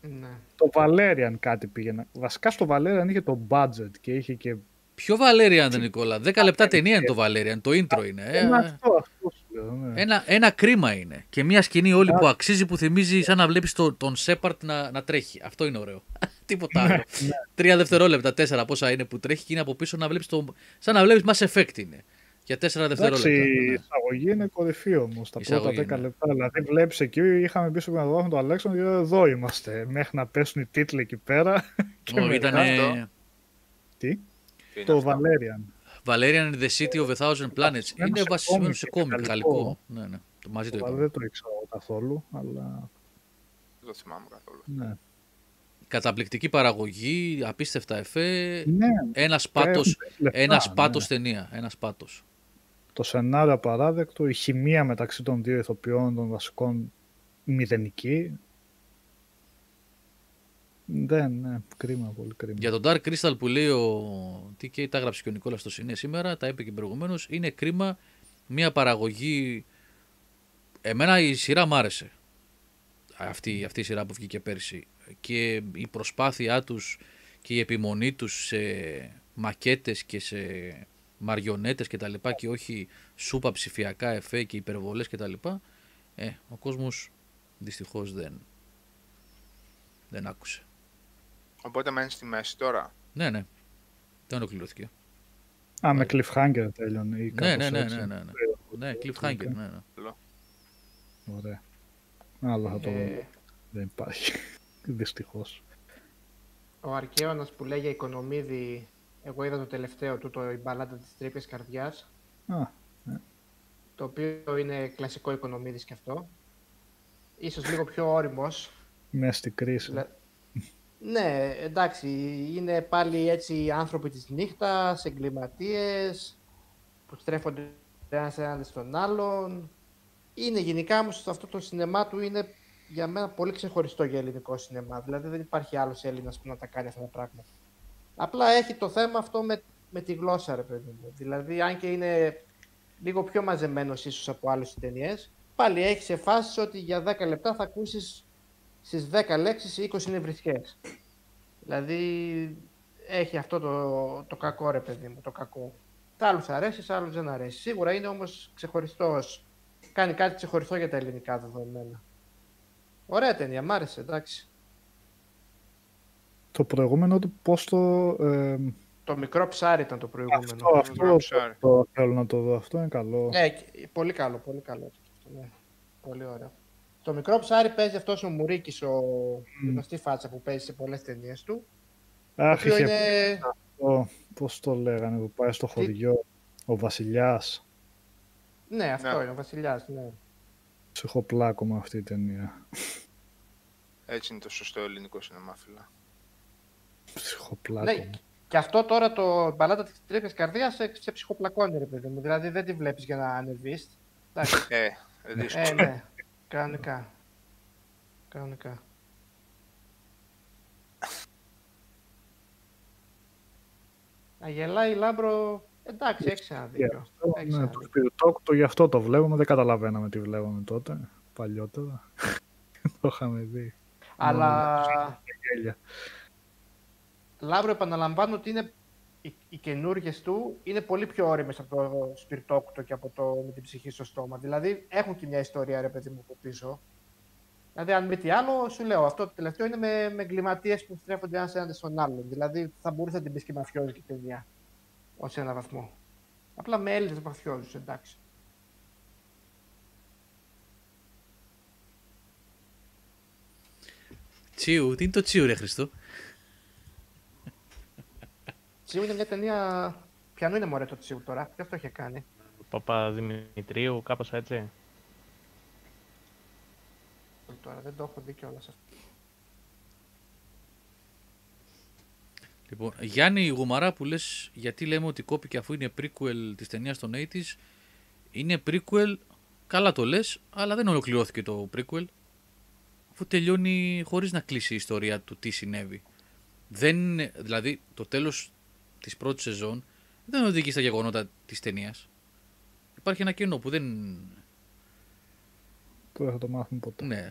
Ναι.
Το Valerian κάτι πήγαινε. Βασικά στο Valerian είχε το budget και είχε και.
Ποιο Valerian δεν Νικόλα, 10 λεπτά ταινία είναι το Valerian, το intro είναι. Ε,
Ένα
ε,
αυτός, αυτό σου λέω. Ναι.
ένα, ένα κρίμα είναι. Και μια σκηνή όλη που αξίζει που θυμίζει σαν να βλέπεις τον Σέπαρτ να, να τρέχει. Αυτό είναι ωραίο. Τίποτα άλλο. Τρία δευτερόλεπτα, τέσσερα πόσα είναι που τρέχει και είναι από πίσω να βλέπεις το. σαν να βλέπεις Mass Effect είναι. Για τέσσερα δευτερόλεπτα.
Εντάξει, η
Ναι.
εισαγωγή είναι κορυφή όμως. Τα
Η
πρώτα 10
εισαγωγή, ναι.
λεπτά. Δηλαδή, βλέπεις εκεί, είχαμε πει στο με τον Αλέξανδρο και εδώ είμαστε. Μέχρι να πέσουν οι τίτλοι εκεί πέρα. και
Ω,
μετά-
Ήταν
αυτό.
Τι,
Τι είναι
το
αυτό.
Valerian.
Valerian in the City of a Thousand Planets.
Βασισμένο
Είναι
σε
βασισμένο
κόμικ
σε
και
κόμικ
γαλλικό.
γαλλικό. Ναι, ναι. Το μαζί το
Το
είπαμε.
δεν το ήξερα εγώ καθόλου, αλλά
Δεν το θυμάμαι καθόλου.
ναι.
Καταπληκτική παραγωγή, απίστευτα εφέ.
Ναι,
Ένας
και
πάτο.
έχουν λεφτά,
Ένας
ναι.
πάτος ταινία. Ένας πάτος.
Το σενάριο απαράδεκτο, η χημεία μεταξύ των δύο ηθοποιών των βασικών μηδενική. Δεν, ναι, κρίμα, πολύ κρίμα.
Για τον Dark Crystal που λέει ο TK, τα έγραψε και ο Νικόλας στο Σινέ σήμερα, τα είπε και προηγουμένως. Είναι κρίμα μια παραγωγή. Εμένα η σειρά μ' άρεσε. Αυτή, αυτή η σειρά που βγήκε πέρσι. Και η προσπάθειά τους και η επιμονή τους σε μακέτες και σε μαριονέτες και τα λοιπά και όχι σούπα ψηφιακά εφέ και υπερβολές και τα λοιπά. Ε, ο κόσμος δυστυχώς δεν, δεν άκουσε.
Οπότε μένεις στη μέση τώρα.
Ναι, ναι. Δεν ολοκληρώθηκε.
Α, με cliffhanger τέλειωνε ή
Ναι,
κάπως
ναι, ναι,
έτσι.
ναι, ναι, ναι. Ναι, cliffhanger, ναι, ναι.
Ωραία. Άλλο θα το δω.
Ε,
Δεν υπάρχει. Δυστυχώς.
ο Αρκαίωνας που λέει για Οικονομίδη, εγώ είδα το τελευταίο του, το «Η μπαλάντα της τρύπης καρδιάς,
Α,
το οποίο είναι κλασικό Οικονομίδης και αυτό. Ίσως λίγο πιο όριμος.
μέσα στη κρίση.
Δηλα- Ναι, εντάξει, είναι πάλι έτσι άνθρωποι της νύχτας, εγκληματίες, που στρέφονται ένας έναντι στον άλλον. Είναι γενικά όμως αυτό το σινεμά του είναι για μένα πολύ ξεχωριστό για ελληνικό σινεμά. Δηλαδή δεν υπάρχει άλλος Έλληνας που να τα κάνει αυτά τα πράγματα. Απλά έχει το θέμα αυτό με, με τη γλώσσα, ρε παιδί μου. Δηλαδή, αν και είναι λίγο πιο μαζεμένος ίσως από άλλες ταινίες, πάλι έχεις σε φάσεις ότι για 10 λεπτά θα ακούσεις στις 10 λέξεις οι 20 είναι βρισχές. Δηλαδή έχει αυτό το, το κακό ρε παιδί μου, το κακό. Τα άλλους αρέσεις, σε άλλους δεν αρέσει. Σίγουρα είναι όμως ξεχωριστός. Κάνει κάτι ξεχωριστό για τα ελληνικά δεδομένα. Ωραία ταινία, μ' άρεσε, εντάξει.
Το προηγούμενο του πώς το... ε,
Το μικρό ψάρι ήταν το προηγούμενο.
αυτό, αυτό
Μικρό ψάρι.
το θέλω να το δω. Αυτό είναι καλό.
Ναι, και- πολύ καλό, πολύ καλό. αυτό, Ναι. Πολύ ωραίο. Το μικρό ψάρι παίζει αυτός ο Μουρίκης, ο γνωστή φάτσα που παίζει σε πολλές ταινίες του. Το
Αχ,
οποίο
είχε
είναι...
αυτό, πώς το λέγανε που πάει στο χωριό. Ο βασιλιάς.
Ναι, αυτό
Ναι.
είναι ο Βασιλιάς, ναι.
Σου έχω πλάκο με αυτή η ταινία.
Έτσι είναι το σωστό ελληνικό σινεμά, φίλα.
Ψυχοπλάκο.
Ναι, και αυτό τώρα το μπαλάτα της τρύπης καρδιάς σε, σε ψυχοπλακώνει, ρε παιδί μου. Δηλαδή δεν τη βλέπεις για να ανεβείς. Εντάξει.
Ε, δύσκολο.
ε, ναι. Κανονικά. Κανονικά. Να γελάει Λάμπρο, εντάξει, έχεις ένα δίκιο. Έχεις
Ναι,
ένα
το
δίκιο.
Σπιρτόκουτο, το γι' αυτό το βλέπουμε, δεν καταλαβαίναμε τι βλέπαμε τότε. παλιότερα. το είχαμε δει.
Αλλά
Γέλια.
Λάμπρο επαναλαμβάνω ότι είναι, οι, οι καινούργιες του είναι πολύ πιο ώριμες από το σπιρτόκουτο και από το με την ψυχή στο στόμα. Δηλαδή έχουν και μια ιστορία ρε παιδί μου από πίσω. Δηλαδή, αν μη τι άλλο, σου λέω αυτό το τελευταίο είναι με, με εγκληματίες που στρέφονται ένας έναντι στον άλλον. Δηλαδή, θα μπορούσε να την πεις και μαφιόζικη ταινία ως ένα βαθμό. Απλά με Έλληνες μαφιόζους, εντάξει.
Τσίου, τι είναι το τσίου, ρε Χριστό;
Τσίου είναι μια ταινία. Πιανού είναι μωρέ το Τσίου τώρα, ποιος το είχε κάνει;
Παπαδημητρίου, κάπως έτσι.
Τώρα δεν το έχω δει κιόλας αυτό.
Λοιπόν, Γιάννη Γουμαρά που λες γιατί λέμε ότι κόπηκε αφού είναι prequel της ταινίας των 80's είναι prequel, καλά το λες, αλλά δεν ολοκληρώθηκε το prequel αφού τελειώνει χωρίς να κλείσει η ιστορία του τι συνέβη. Δεν, είναι- δηλαδή το τέλος της πρώτης σεζόν δεν οδηγεί στα γεγονότα της ταινίας. Υπάρχει ένα κενό που δεν,
Που δεν θα το μάθουμε ποτέ.
ναι,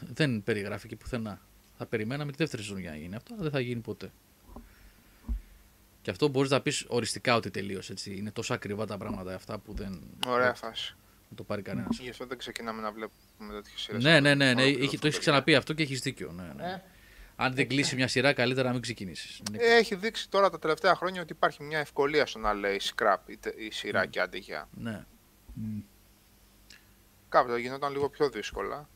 δεν περιγράφηκε πουθενά. Θα περιμέναμε τη δεύτερη σεζόν για να γίνει αυτό, αλλά δεν θα γίνει ποτέ. Και αυτό μπορείς να πεις οριστικά ότι τελείωσε. Έτσι. Είναι τόσο ακριβά τα πράγματα αυτά που δεν
Ωραία φάση.
θα το πάρει κανένας.
Γι' αυτό δεν ξεκινάμε να βλέπουμε τέτοιες σειρές.
Ναι, ναι, ναι, ναι. Έχει, το έχεις ξαναπεί αυτό και έχεις δίκιο. Ναι, ναι.
Ε,
Αν δεν κλείσει μια σειρά, καλύτερα να μην ξεκινήσεις.
Έχει δείξει τώρα τα τελευταία χρόνια ότι υπάρχει μια ευκολία στο να λέει scrap η, τε- η σειρά και άντε για.
Ναι.
Μμ.
Κάποτε γινόταν λίγο πιο δύσκολα.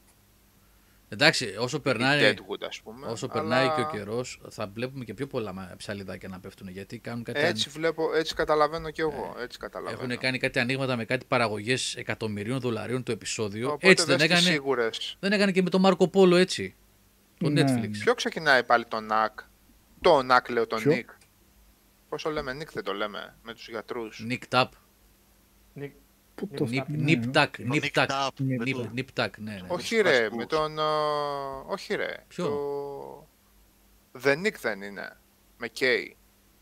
Εντάξει, όσο
Η
περνάει,
Deadwood, ας πούμε.
όσο
αλλά
περνάει και ο καιρός, θα βλέπουμε και πιο πολλά μα- ψαλιδάκια να πέφτουν. Γιατί κάνουν κάτι
Έτσι βλέπω, έτσι καταλαβαίνω κι εγώ. Έτσι καταλαβαίνω.
Έχουν κάνει κάτι ανοίγματα με κάτι παραγωγές εκατομμυρίων δολαρίων το επεισόδιο.
Οπότε
έτσι δεν
δες τις
έκανε,
σίγουρες.
δεν έκανε και με το Μάρκο Πόλο έτσι. Το
Ναι.
Netflix.
Ποιο ξεκινάει πάλι τον Νακ; Το Νακ λέω τον
Ποιο;
Νικ. Πώς το λέμε, Νικ δεν το λέμε, με τους γιατρούς.
Nick Tap.
Νικ-
Πού το
Nip,
ναι.
nip tuck,
Το
nip
Nick
tuck,
Tap, με
Nip-
το-
nip, nip tuck, ναι, ναι.
Όχι
τους
ρε,
βασικούς.
με τον... ε, όχι ρε.
Ποιο;
Το... The Nick δεν είναι. Με K.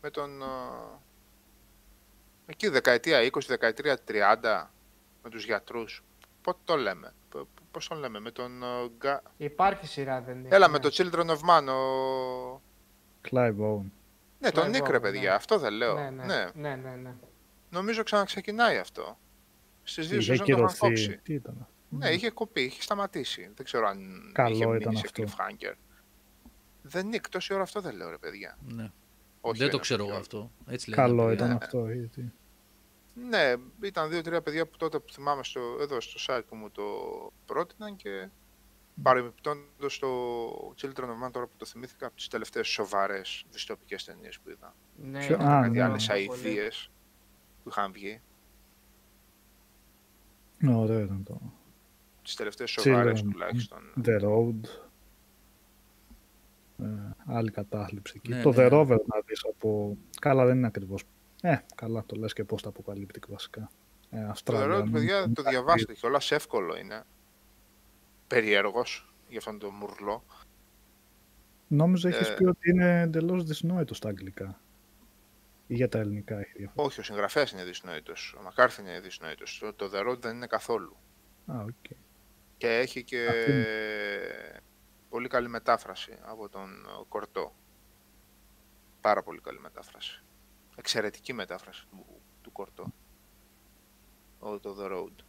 Με τον... ε, Εκεί δεκαετία 20, δεκαετία 30. Με τους γιατρούς. Πότε το λέμε; Π- π- Πώς τον λέμε. Με τον... ε, Γκα-
Υπάρχει σειρά, δεν είναι.
Έλα
Ναι.
με το Children of Man. Ο...
Clive Owen.
Ναι, τον
Clive
Nick ρε
Owen,
παιδιά.
ναι.
Αυτό δεν λέω.
Ναι, ναι,
ναι.
ναι, ναι, ναι.
Νομίζω ξαναξεκινάει αυτό. Στις δύο
Είχε
σεζόν το είχαν
κυρωθεί.
κόψει.
Τι ήταν.
Ναι, είχε κοπεί, είχε σταματήσει. Δεν ξέρω αν
Καλό
είχε μείνει
ήταν
σε
αυτό.
cliffhanger. Δεν Nick, τόση ώρα αυτό δεν λέω ρε παιδιά.
Ναι.
Όχι,
δεν το
είναι
ξέρω εγώ
πιο-
αυτό. Έτσι λένε
Καλό
τα
ήταν
παιδιά.
αυτό. Γιατί...
Ναι, ήταν δύο-τρία παιδιά που τότε που θυμάμαι στο, εδώ στο site που μου το πρότειναν και παρεμπιπτόντως το Children of Man τώρα που το θυμήθηκα από τις τελευταίες σοβαρές δυστοπικές ταινίες που είδα.
Ναι,
Ποιο-
ήταν
Α,
Κάτι
ναι.
άλλες
πολύ.
αηδίες που είχαν βγει.
Ναι, ωραίο ήταν το.
Τις τελευταίες
Children
σοβαρές
of Man.
τουλάχιστον.
The Road. Ε, άλλη κατάθλιψη εκεί.
Ναι,
το
ναι.
The Rover να δεις από... Καλά δεν είναι ακριβώς. Ε, καλά το λες και πώς τα αποκαλύπτει βασικά. Ε,
Το
Αυστραλία.
ερώτημα, παιδιά, το διαβάστε κιόλας, εύκολο είναι. Περίεργος για αυτόν τον μουρλό.
Νόμιζα έχεις
Ε,
πει ότι είναι εντελώς δυσνόητος στα αγγλικά. Ή για τα ελληνικά έχει διαφορά.
Όχι, ο συγγραφέας είναι δυσνόητος. Ο Μακάρθι είναι δυσνόητος. Το, το The Road δεν είναι καθόλου.
Α, οκ.
Και έχει και
Αυτό
πολύ καλή μετάφραση από τον ε, Κορτό. Πάρα πολύ καλή μετάφραση. Εξαιρετική μετάφραση του, του Κορτό. Ο, το The Road.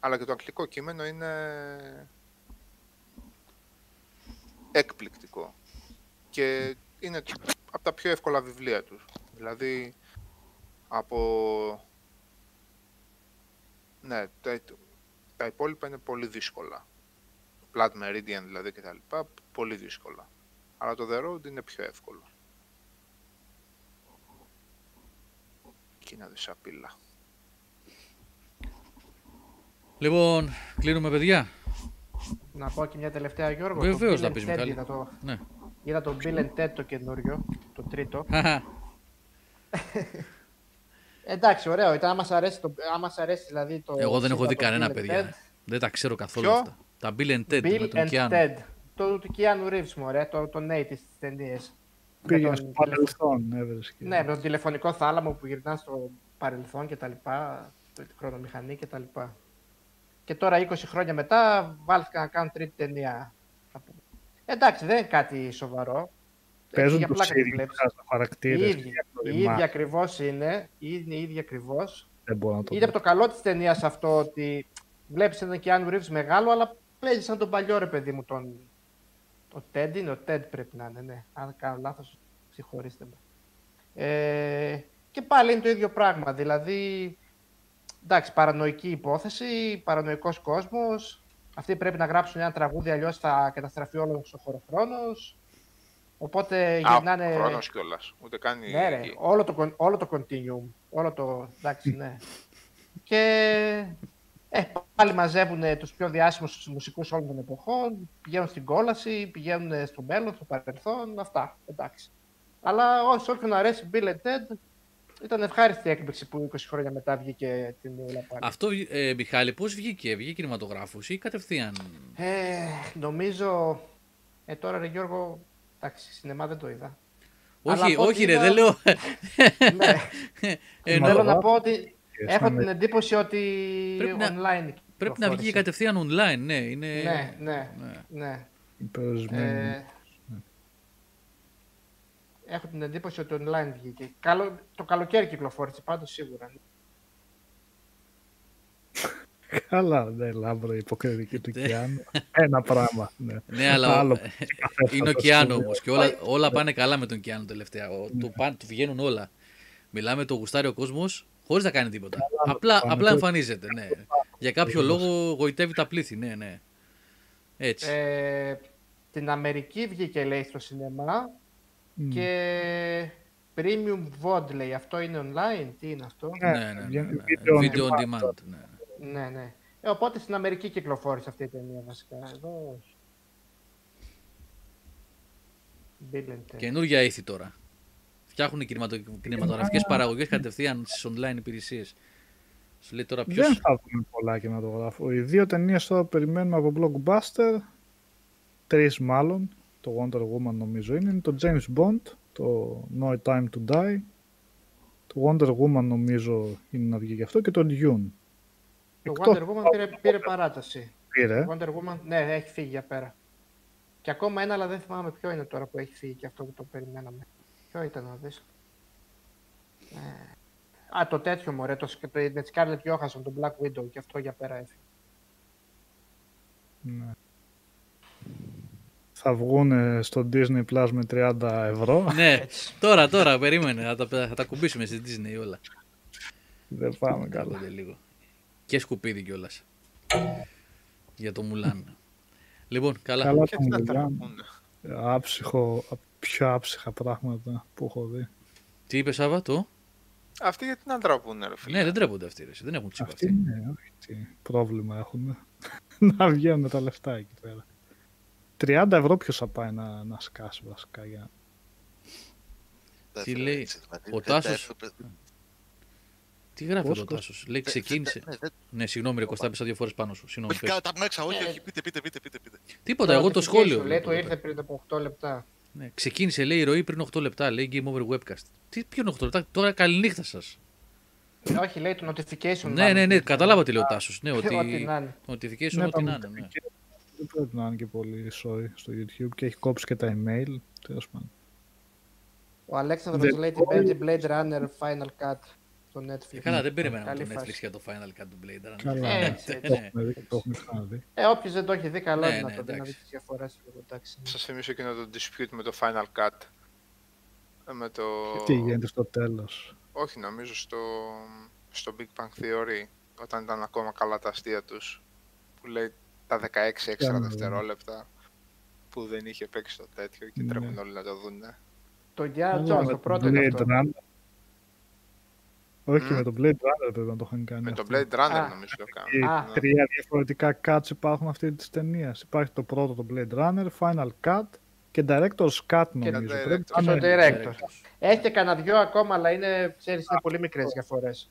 Αλλά και το αγγλικό κείμενο είναι εκπληκτικό. Και είναι από τα πιο εύκολα βιβλία τους. Δηλαδή, από... Ναι, τα, τα υπόλοιπα είναι πολύ δύσκολα. Blood Meridian δηλαδή και τα λοιπά, πολύ δύσκολα. Αλλά το The Road είναι πιο εύκολο. Κίνα δυσαπίλα.
Λοιπόν, κλείνουμε παιδιά.
Να πω και μια τελευταία Γιώργο.
Βεβαίως
το
να
Bill
πεις,
and Ted
Μιχάλη.
Είδα το,
Ναι.
είδα το Bill and Ted το καινούριο, το τρίτο. Εντάξει, ωραίο ήταν. Άμα σ' αρέσει, το, άμα σ' αρέσει δηλαδή το.
Εγώ δεν έχω
είδα
δει
το
κανένα,
Bill and
παιδιά.
Ted.
Δεν τα ξέρω καθόλου
Ποιο;
αυτά. Τα Bill and Ted με
Bill
τον
and
Keanu.
Ted. Το του Keanu Reeves, μωρέ, το, το Nate στις ταινίες.
Πήγαινε
Με
στο
τον
παρελθόν, έβρισκε.
Ναι, με τον τηλεφωνικό θάλαμο που γυρνά στο παρελθόν και τα λοιπά, το χρονομηχανή και τα λοιπά. και τώρα 20 χρόνια μετά βάλθηκαν να κάνουν τρίτη ταινία. θα πούμε. Εντάξει, δεν είναι κάτι σοβαρό.
Παίζουν
για
τους
πλάκα τη
ίδιους
βλέπεις.
χαρακτήρες.
Οι
και
ίδιοι,
οι
οι ίδιοι
ακροδημά-
ακριβώς είναι. Είναι οι ίδιοι ακριβώς.
Δεν μπορώ να το
Είναι
δω.
από το καλό της ταινίας αυτό ότι βλέπεις έναν Keanu Reeves μεγάλο, αλλά παίζεις σαν τον παλιό ρε παιδί μου. Τον... Ο Ted είναι, ο Ted πρέπει να είναι, ναι. Αν κάνω λάθος, συγχωρήστε με. Ε, και πάλι είναι το ίδιο πράγμα. Δηλαδή, εντάξει, παρανοϊκή υπόθεση, παρανοϊκός κόσμος. Αυτοί πρέπει να γράψουν ένα τραγούδι, αλλιώς θα καταστραφεί όλος ο χωροχρόνος. Οπότε
Α,
γυρνάνε.
ο χρόνος κιόλας. Ούτε καν η-
Ναι, ρε,
η-
όλο το, con- όλο το continuum. Όλο το. Εντάξει, ναι. και. Ε, πάλι μαζεύουν τους πιο διάσημους μουσικούς όλων των εποχών, πηγαίνουν στην κόλαση, πηγαίνουν στο μέλλον, στο παρελθόν, αυτά, εντάξει. Αλλά όσο όποιον αρέσει Bill and Ted, ήταν ευχάριστη έκπληξη που 20 χρόνια μετά βγήκε την Ούλα πάλι.
Αυτό, ε, Μιχάλη, πώς βγήκε, βγήκε κινηματογράφος ή κατευθείαν;
Ε, νομίζω, ε, τώρα ρε Γιώργο, εντάξει, σινεμά δεν το είδα. Αλλά
όχι,
από ό,τι
όχι, ρε,
είδα-
δεν λέω.
ναι,
Εννοώ,
θέλω να πω ότι
Και
έχω
σαν-
την εντύπωση ότι
Πρέπει να-
online
πρέπει να βγει
κυκλοφόρησε.
κατευθείαν online, ναι. Είναι...
Ναι, ναι,
ναι.
ναι.
περιορισμένη.
Ε, έχω την εντύπωση ότι online βγήκε. Καλό, το καλοκαίρι κυκλοφόρησε πάντως σίγουρα.
Καλά, ναι, λάμπρο, υποκριτική του Κιάνου. Ένα πράγμα. Ναι.
Ναι, αλλά
Άλλο.
είναι ο
θα το
Κιάνο
πούμε.
όμως και όλα, όλα πάνε καλά με τον Κιάνο τελευταία. Ο- Του, πάνε, του βγαίνουν όλα. Μιλάμε το γουστάρει ο κόσμος χωρίς να κάνει τίποτα. Απλά,
πάνε
απλά
το-
εμφανίζεται. Ναι. Για κάποιο λόγο γοητεύει τα πλήθη. Ναι, ναι. Έτσι.
Ε, την Αμερική βγήκε λέει στο σινεμά
Μμ.
και Premium VOD λέει. Αυτό είναι online, τι είναι αυτό;
ναι, ναι, ναι,
βγαίνει
ναι.
video on
Video on
demand.
demand. Ναι.
Ναι, ναι. Ε, οπότε στην Αμερική κυκλοφόρησε αυτή η ταινία βασικά. Εδώ όχι. Bill and Ted.
Καινούργια ήθη τώρα. Φτιάχνουν κινηματογραφικές παραγωγές κατευθείαν στις online υπηρεσίες. Σου λέει τώρα ποιο.
Δεν θα δούμε πολλά κινηματογράφο. Οι δύο ταινίες τώρα που περιμένουμε από blockbuster, τρεις μάλλον, το Wonder Woman νομίζω είναι, είναι το James Bond, το No Time to Die, το Wonder Woman νομίζω είναι να βγει και αυτό και το Dune.
Το
Εκτός
Wonder Woman πήρε, πήρε παράταση.
πήρε,
Wonder Woman, ναι, έχει φύγει για πέρα. Και ακόμα ένα, αλλά δεν θυμάμαι ποιο είναι τώρα που έχει φύγει και αυτό που το περιμέναμε. Ποιο ήταν να δεις. Ε, α, το τέτοιο μωρέ, το, το, με τη Scarlett Johansson, το Black Widow, και αυτό για πέρα έφυγε.
ναι. θα βγουν στο Disney Plus με 30 ευρώ.
ναι, τώρα, τώρα, περίμενε. Θα τα, θα τα κουμπίσουμε στη Disney όλα.
Δεν πάμε καλά.
Κάλονται λίγο. Και σκουπίδι κιόλας. Για το Μουλάν. λοιπόν, καλά.
Καλά
Και
το
τι να
Mulan.
τα πούνε.
Άψυχο, πιο άψυχα πράγματα που έχω δει.
Τι είπες, Σάβα, το;
Αυτοί γιατί να ντραπούν, ρε φίλε.
Ναι, δεν τρέπονται αυτοί. Ρε. Δεν έχουν τσίπα
Αυτοί
αυτοί.
ναι, όχι, τι πρόβλημα έχουν. να βγαίνουν τα λεφτά εκεί πέρα. 30 ευρώ ποιος θα πάει να, να σκάσει βασικά για...
Δεν
Τι
θέλω
λέει,
έτσι, δηλαδή,
ο
δεν τα
Τάσος-
έπρεπε-
Τι γράφει
Πώς,
εδώ ο
πώς;
Τάσος; Λέει
δεν-
ξεκίνησε.
ναι, δεν-
Ναι, συγγνώμη, ρε Κωστά, πέσα δύο φορές πάνω σου. Συγγνώμη.
Όχι,
πες.
κα- τα μέσα, όχι,
Ε,
όχι, πείτε, πείτε, πείτε, πείτε, πείτε.
Τίποτα, εγώ το
notification,
σχόλιο.
Λέει,
βλέπω
το
εδώ
ήρθε
πέρα.
πριν από 8 λεπτά.
Ναι, ξεκίνησε, λέει, η ροή πριν 8 λεπτά. Λέει Game Over Webcast. Τι, ποιο είναι 8 λεπτά, τώρα καληνύχτα σας.
Ε, όχι, λέει το notification.
Ναι,
μάλλον.
ναι, ναι, κατάλαβα τι λέει ο Τάσος. Ναι, ότι.
Ό,τι να είναι.
Το notification,
Ναι,
ό,τι
τα
να είναι. ναι.
notification Δεν πρέπει να είναι και πολύ sorry στο YouTube και έχει κόψει και τα email. Τέλος πάντων.
Ο Αλέξανδρος
Δεν-
λέει την παίζει Blade Runner Final Cut στο Netflix.
Ε, Καλά, δεν περίμενα
Καλή
από το Netflix
φάση.
για το Final Cut του Blade Runner.
Καλά,
Ε,
ναι.
έτσι,
το
έτσι.
Ναι.
έχουμε δει και το έχουμε ξαναδεί.
Ε, όποιος δεν το έχει δει, καλό
Ναι,
είναι
ναι,
να το δει, να
εντάξει.
δει τις διαφορές. λίγο, εντάξει.
Σας θυμίσω εκείνο το dispute με το Final Cut. Ε, Με το...
Και τι γίνεται στο τέλος;
Όχι, νομίζω στο, στο Big Bang Theory, όταν ήταν ακόμα καλά τα αστεία τους, που λέει τα 16 έξτρα
Κάνω, ναι.
δευτερόλεπτα που δεν είχε παίξει το τέτοιο και
Ναι.
τρέχουν όλοι να το δούνε.
Το Indiana
Καλά,
Jones,
με
το πρώτο είναι
Blade
αυτό.
Runner. Όχι,
Μμ.
με το Blade Runner πρέπει να το είχαν κάνει.
Με το
αυτό.
Blade Runner
Α.
νομίζω το
Και
κάνω.
Α.
Ναι.
τρία διαφορετικά cuts υπάρχουν αυτή της ταινίας. Υπάρχει το πρώτο το Blade Runner, Final Cut και Director's Cut νομίζω.
director's.
Πρέπει
Και
να
στο
είναι-
director. Έχει και κανένα δυο ακόμα, αλλά είναι, ξέρεις, είναι πολύ μικρές διαφορές.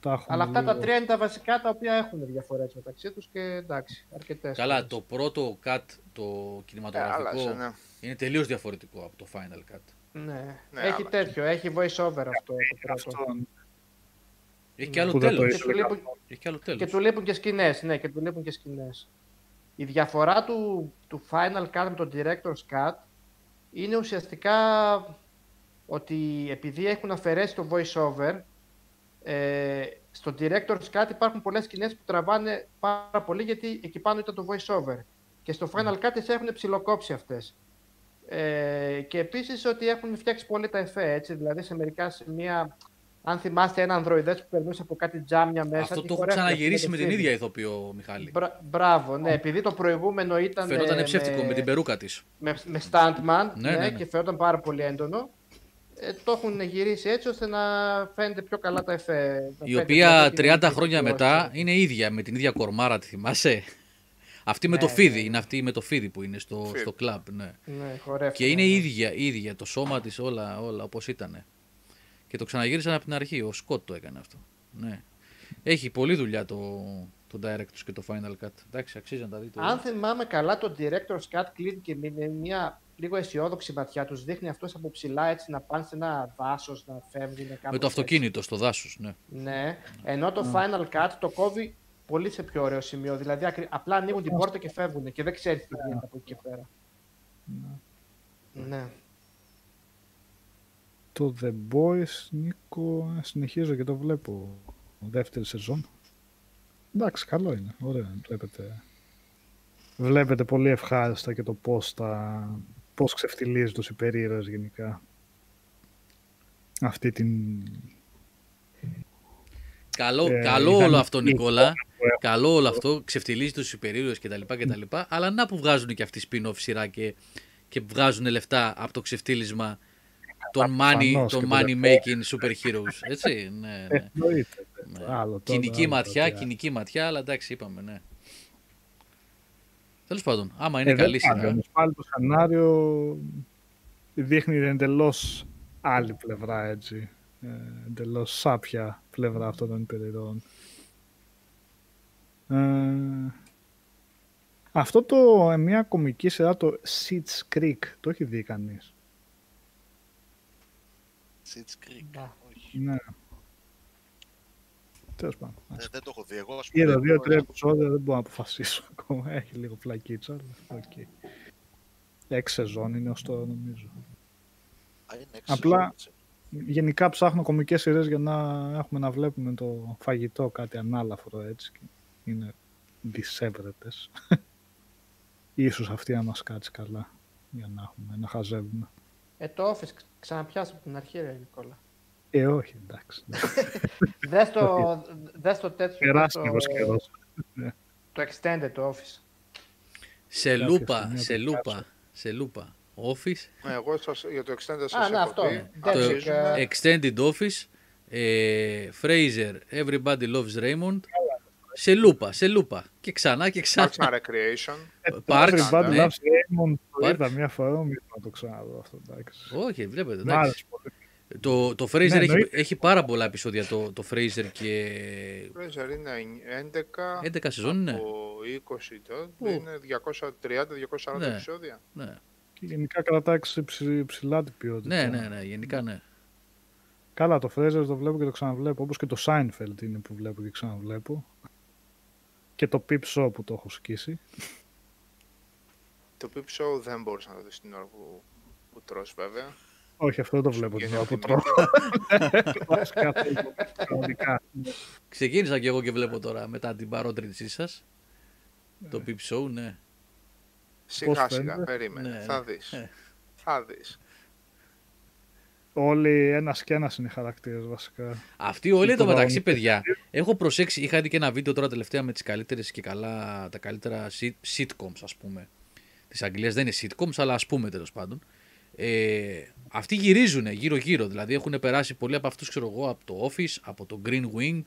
τα έχουμε
Αλλά αυτά τα
λίγο.
τρία είναι τα βασικά τα οποία έχουν διαφορές μεταξύ τους και εντάξει, αρκετές.
Καλά,
φορές.
το πρώτο cut, το
Ε,
κινηματογραφικό,
άλλασε, ναι.
είναι τελείως διαφορετικό από το Final Cut.
Ναι.
Ναι,
έχει
αλλά-
τέτοιο, έχει voice over αυτό το
Έχει
πρώτο.
Αυτό.
Έχει και άλλο
Που δεν το
τέλος.
Και του λείπουν,
Έχει και άλλο
και
τέλος.
του λείπουν και σκηνές, ναι, και του λείπουν και σκηνές. Η διαφορά του, του Final Cut με το Director's Cut είναι ουσιαστικά ότι επειδή έχουν αφαιρέσει το voice-over, ε, στο Director's Cut υπάρχουν πολλές σκηνές που τραβάνε πάρα πολύ γιατί εκεί πάνω ήταν το voice-over. Και στο Final Cut τις έχουν ψιλοκόψει αυτές. Ε, και επίσης ότι έχουν φτιάξει πολύ τα εφέ, έτσι, δηλαδή σε μερικά σημεία, αν θυμάστε ένα ανδροειδές που περνούσε από κάτι τζάμια μέσα.
Αυτό
και
το έχω
χορεύτηκε
ξαναγυρίσει
το
με την
film.
ίδια ηθοποιό, Μιχάλη.
Μπρα- μπράβο, ναι, επειδή το προηγούμενο ήταν.
Φαινόταν
ε,
ψεύτικο με την περούκα της.
με, με stuntman
Ναι,
ναι,
ναι, ναι.
και φαινόταν πάρα πολύ έντονο. Ε, το έχουν γυρίσει έτσι ώστε να φαίνεται πιο καλά τα εφέ. να
Η
φαίνεται
οποία
πιο
30 χρόνια
πιο
μετά
όσο.
είναι ίδια με την ίδια κορμάρα, τη θυμάσαι; Αυτή με
Ναι,
το
ναι,
φίδι,
ναι.
είναι αυτή με το φίδι που είναι στο,
Φίδι.
στο κλαμπ. Ναι.
Ναι, χορεύτηκε,
Και είναι
ναι.
ίδια, ίδια, το σώμα της όλα, όλα όπως ήταν. Και το ξαναγύρισαν από την αρχή, ο Σκότ το έκανε αυτό. Ναι. Έχει πολλή δουλειά το, το Directors και το Final Cut. Εντάξει, αξίζει να τα δείτε. όλα.
Αν θυμάμαι καλά, το Director's Cut κλείνει και με μια λίγο αισιόδοξη ματιά. Τους δείχνει αυτός από ψηλά έτσι να πάνε σε ένα δάσος, να φεύγουν. κάπως
με το
έτσι.
αυτοκίνητο στο δάσος, ναι.
Ναι, ενώ το Final Cut το κόβει πολύ σε πιο ωραίο σημείο. Δηλαδή ακρι- απλά ανοίγουν την πόρτα και φεύγουν και δεν ξέρεις τι γίνεται από εκεί και πέρα. Ναι.
Το The Boys, Νίκο, συνεχίζω και το βλέπω δεύτερη σεζόν. Εντάξει, καλό είναι. Ωραία, βλέπετε. Βλέπετε πολύ ευχάριστα και το πώς, τα, πώς ξεφτιλίζει τους υπερήρωες γενικά. Αυτή την...
Καλό,
Ε,
καλό
ήταν
όλο αυτό,
η
Νικόλα.
εικόνα που έχω.
Καλό όλο αυτό. Ξεφτιλίζει του υπερήρωες κτλ, κτλ. Αλλά να που βγάζουν και αυτοί spin-off σειρά και, και βγάζουν λεφτά από το ξεφτύλισμα των money,
Προφανώς
των
και το
money
The
making super heroes. Έτσι, ναι, ναι.
Εννοείται.
Ναι.
Άλλο τώρα,
κοινική
άλλο
ματιά,
τώρα.
κοινική ματιά, αλλά εντάξει, είπαμε, ναι. Τέλος πάντων, άμα είναι
Ε, δεν
καλή
πάλι,
σειρά.
όμως, πάλι το σενάριο δείχνει εντελώς άλλη πλευρά έτσι. Ε, εντελώς σάπια πλευρά αυτών των υπερηρώων. Ε, αυτό το ε, μια κομική σειρά το Schitt's Creek το έχει δει κανείς;
Schitt's Creek.
Να.
Όχι.
Ναι. Τέλος πάντων.
Ε, δεν το έχω δει. Εγώ, ας πούμε,
Είδα
δεν
δύο-τρία
μπορώ-
επεισόδια, δεν μπορώ να αποφασίσω ακόμα. Έχει λίγο πλακίτσα, αλλά οκ. Έξι σεζόν είναι ως τώρα νομίζω.
Α, είναι έξι
Απλά-
σεζόν, έτσι.
Γενικά ψάχνω κομικές σειρές για να έχουμε να βλέπουμε το φαγητό, κάτι ανάλαφρο έτσι. και Είναι δισεύρετες. Ίσως αυτή να μας κάτσει καλά για να έχουμε, να χαζεύουμε.
Ε, το Office ξ- ξαναπιάσε από την αρχή, ρε Νικόλα.
Ε, όχι, εντάξει.
Δες το, δες το τέτοιο. δες
Περάσει
το,
λίγος καιρός.
το Extended το Office.
Σε
κάποια
λούπα,
στιγμή
σε
θα το
λούπα,
κάτσω.
σε λούπα. Office,
Ναι, εγώ σας, για το Extended σας
Α, ναι,
έχω
αυτό.
πει.
Το
Αξίζουμε.
ε,
Extended Office, ε, Fraser, Everybody Loves Raymond. Σε λούπα, σε λούπα. Και ξανά και ξανά.
Parks and Recreation.
Parks,
Everybody
ναι.
Loves Raymond το
Parks.
είδα μια φορά, μην να το ξαναδώ αυτό, εντάξει.
Όχι, βλέπετε.
Μ'
εντάξει.
άρεσε πολύ.
Το, το Fraser
Ναι,
έχει,
εννοείται.
έχει πάρα πολλά επεισόδια το, το Fraser και
Fraser είναι 11.
11 σεζόν είναι.
Από 20 τότε
Ου.
είναι 230-240
Ναι.
επεισόδια.
Ναι,
Και γενικά κρατάει ψη- ψη- ψηλά την ποιότητα.
ναι, ναι, ναι, γενικά ναι.
Καλά, το Fraser το βλέπω και το ξαναβλέπω, όπως και το Seinfeld είναι που βλέπω και ξαναβλέπω. Και το Peep Show που το έχω σκίσει.
Το Peep Show δεν μπορούσα να το δεις την ώρα που, που τρως βέβαια.
Όχι, αυτό δεν το βλέπω την
Βγαίνει
ώρα
από
που
τη
τρώω. Βασικά, θέλω, κανονικά.
Ξεκίνησα και εγώ και βλέπω τώρα μετά την παρότρινσή σας. Το Peep Show, ναι.
Σιγά σιγά,
φαίνεται;
περίμενε.
Ναι,
Θα
ναι.
δεις.
Ε.
Θα δεις.
Όλοι ένας και ένας είναι οι χαρακτήρες βασικά.
Αυτοί όλοι
Το
εδώ μεταξύ,
δρόμο.
παιδιά, έχω προσέξει, είχα δει και ένα βίντεο τώρα τελευταία με τις καλύτερες και καλά, τα καλύτερα sit- sitcoms, ας πούμε. Της Αγγλίας δεν είναι sitcoms, αλλά ας πούμε τέλος πάντων. Ε, αυτοί γυρίζουν γύρω-γύρω, δηλαδή έχουν περάσει πολλοί από αυτούς, ξέρω εγώ, από το Office, από το Green Wing,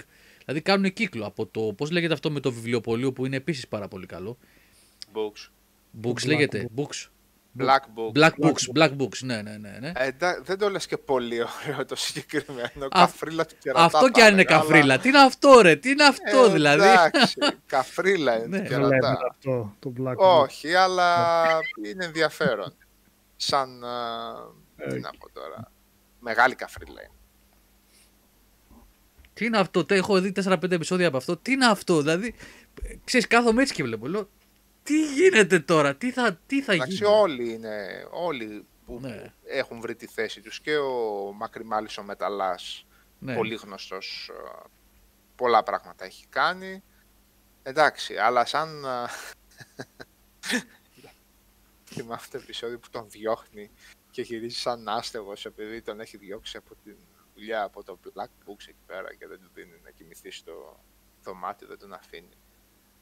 δηλαδή κάνουν κύκλο από το, πώς λέγεται αυτό με το βιβλιοπωλείο που είναι επίσης πάρα πολύ καλό;
Books.
Books
Black
λέγεται, Books.
Black Book.
Black Books, Black Books, ναι, ναι, ναι. ναι.
Ε, εντά- δεν το λες και πολύ ωραίο το συγκεκριμένο. Καφρίλα του κερατά.
Αυτό κι αν είναι
θα έλεγα,
καφρίλα. Τι είναι αυτό, ρε, τι είναι
αλλά-
αυτό
Ε,
δηλαδή;
Εντάξει, καφρίλα είναι
Ναι.
του
Βλέπετε
κερατά.
αυτό, το Black Book.
Όχι, αλλά είναι ενδιαφέρον. Σαν, α, τι
Ε,
να πω τώρα, μεγάλη καφρίλα είναι.
Τι είναι αυτό, τε- έχω δει 4-5 επεισόδια από αυτό. Τι είναι αυτό, δηλαδή. Ξέρεις, κάθομαι έτσι και βλέπω. Λέω, τι γίνεται τώρα, τι θα, τι θα
Εντάξει,
γίνει;
όλοι είναι, όλοι που
Ναι.
έχουν βρει τη θέση τους και ο Μακρυμάλης ο Μεταλλάς,
Ναι.
πολύ γνωστός, ε, πολλά πράγματα έχει κάνει. Εντάξει, αλλά σαν... ε, Θυμάμαι το επεισόδιο που τον διώχνει και γυρίζει σαν άστεγος επειδή τον έχει διώξει από τη δουλειά, από το Black Books εκεί πέρα και δεν του δίνει να κοιμηθεί στο δωμάτιο, δεν τον αφήνει.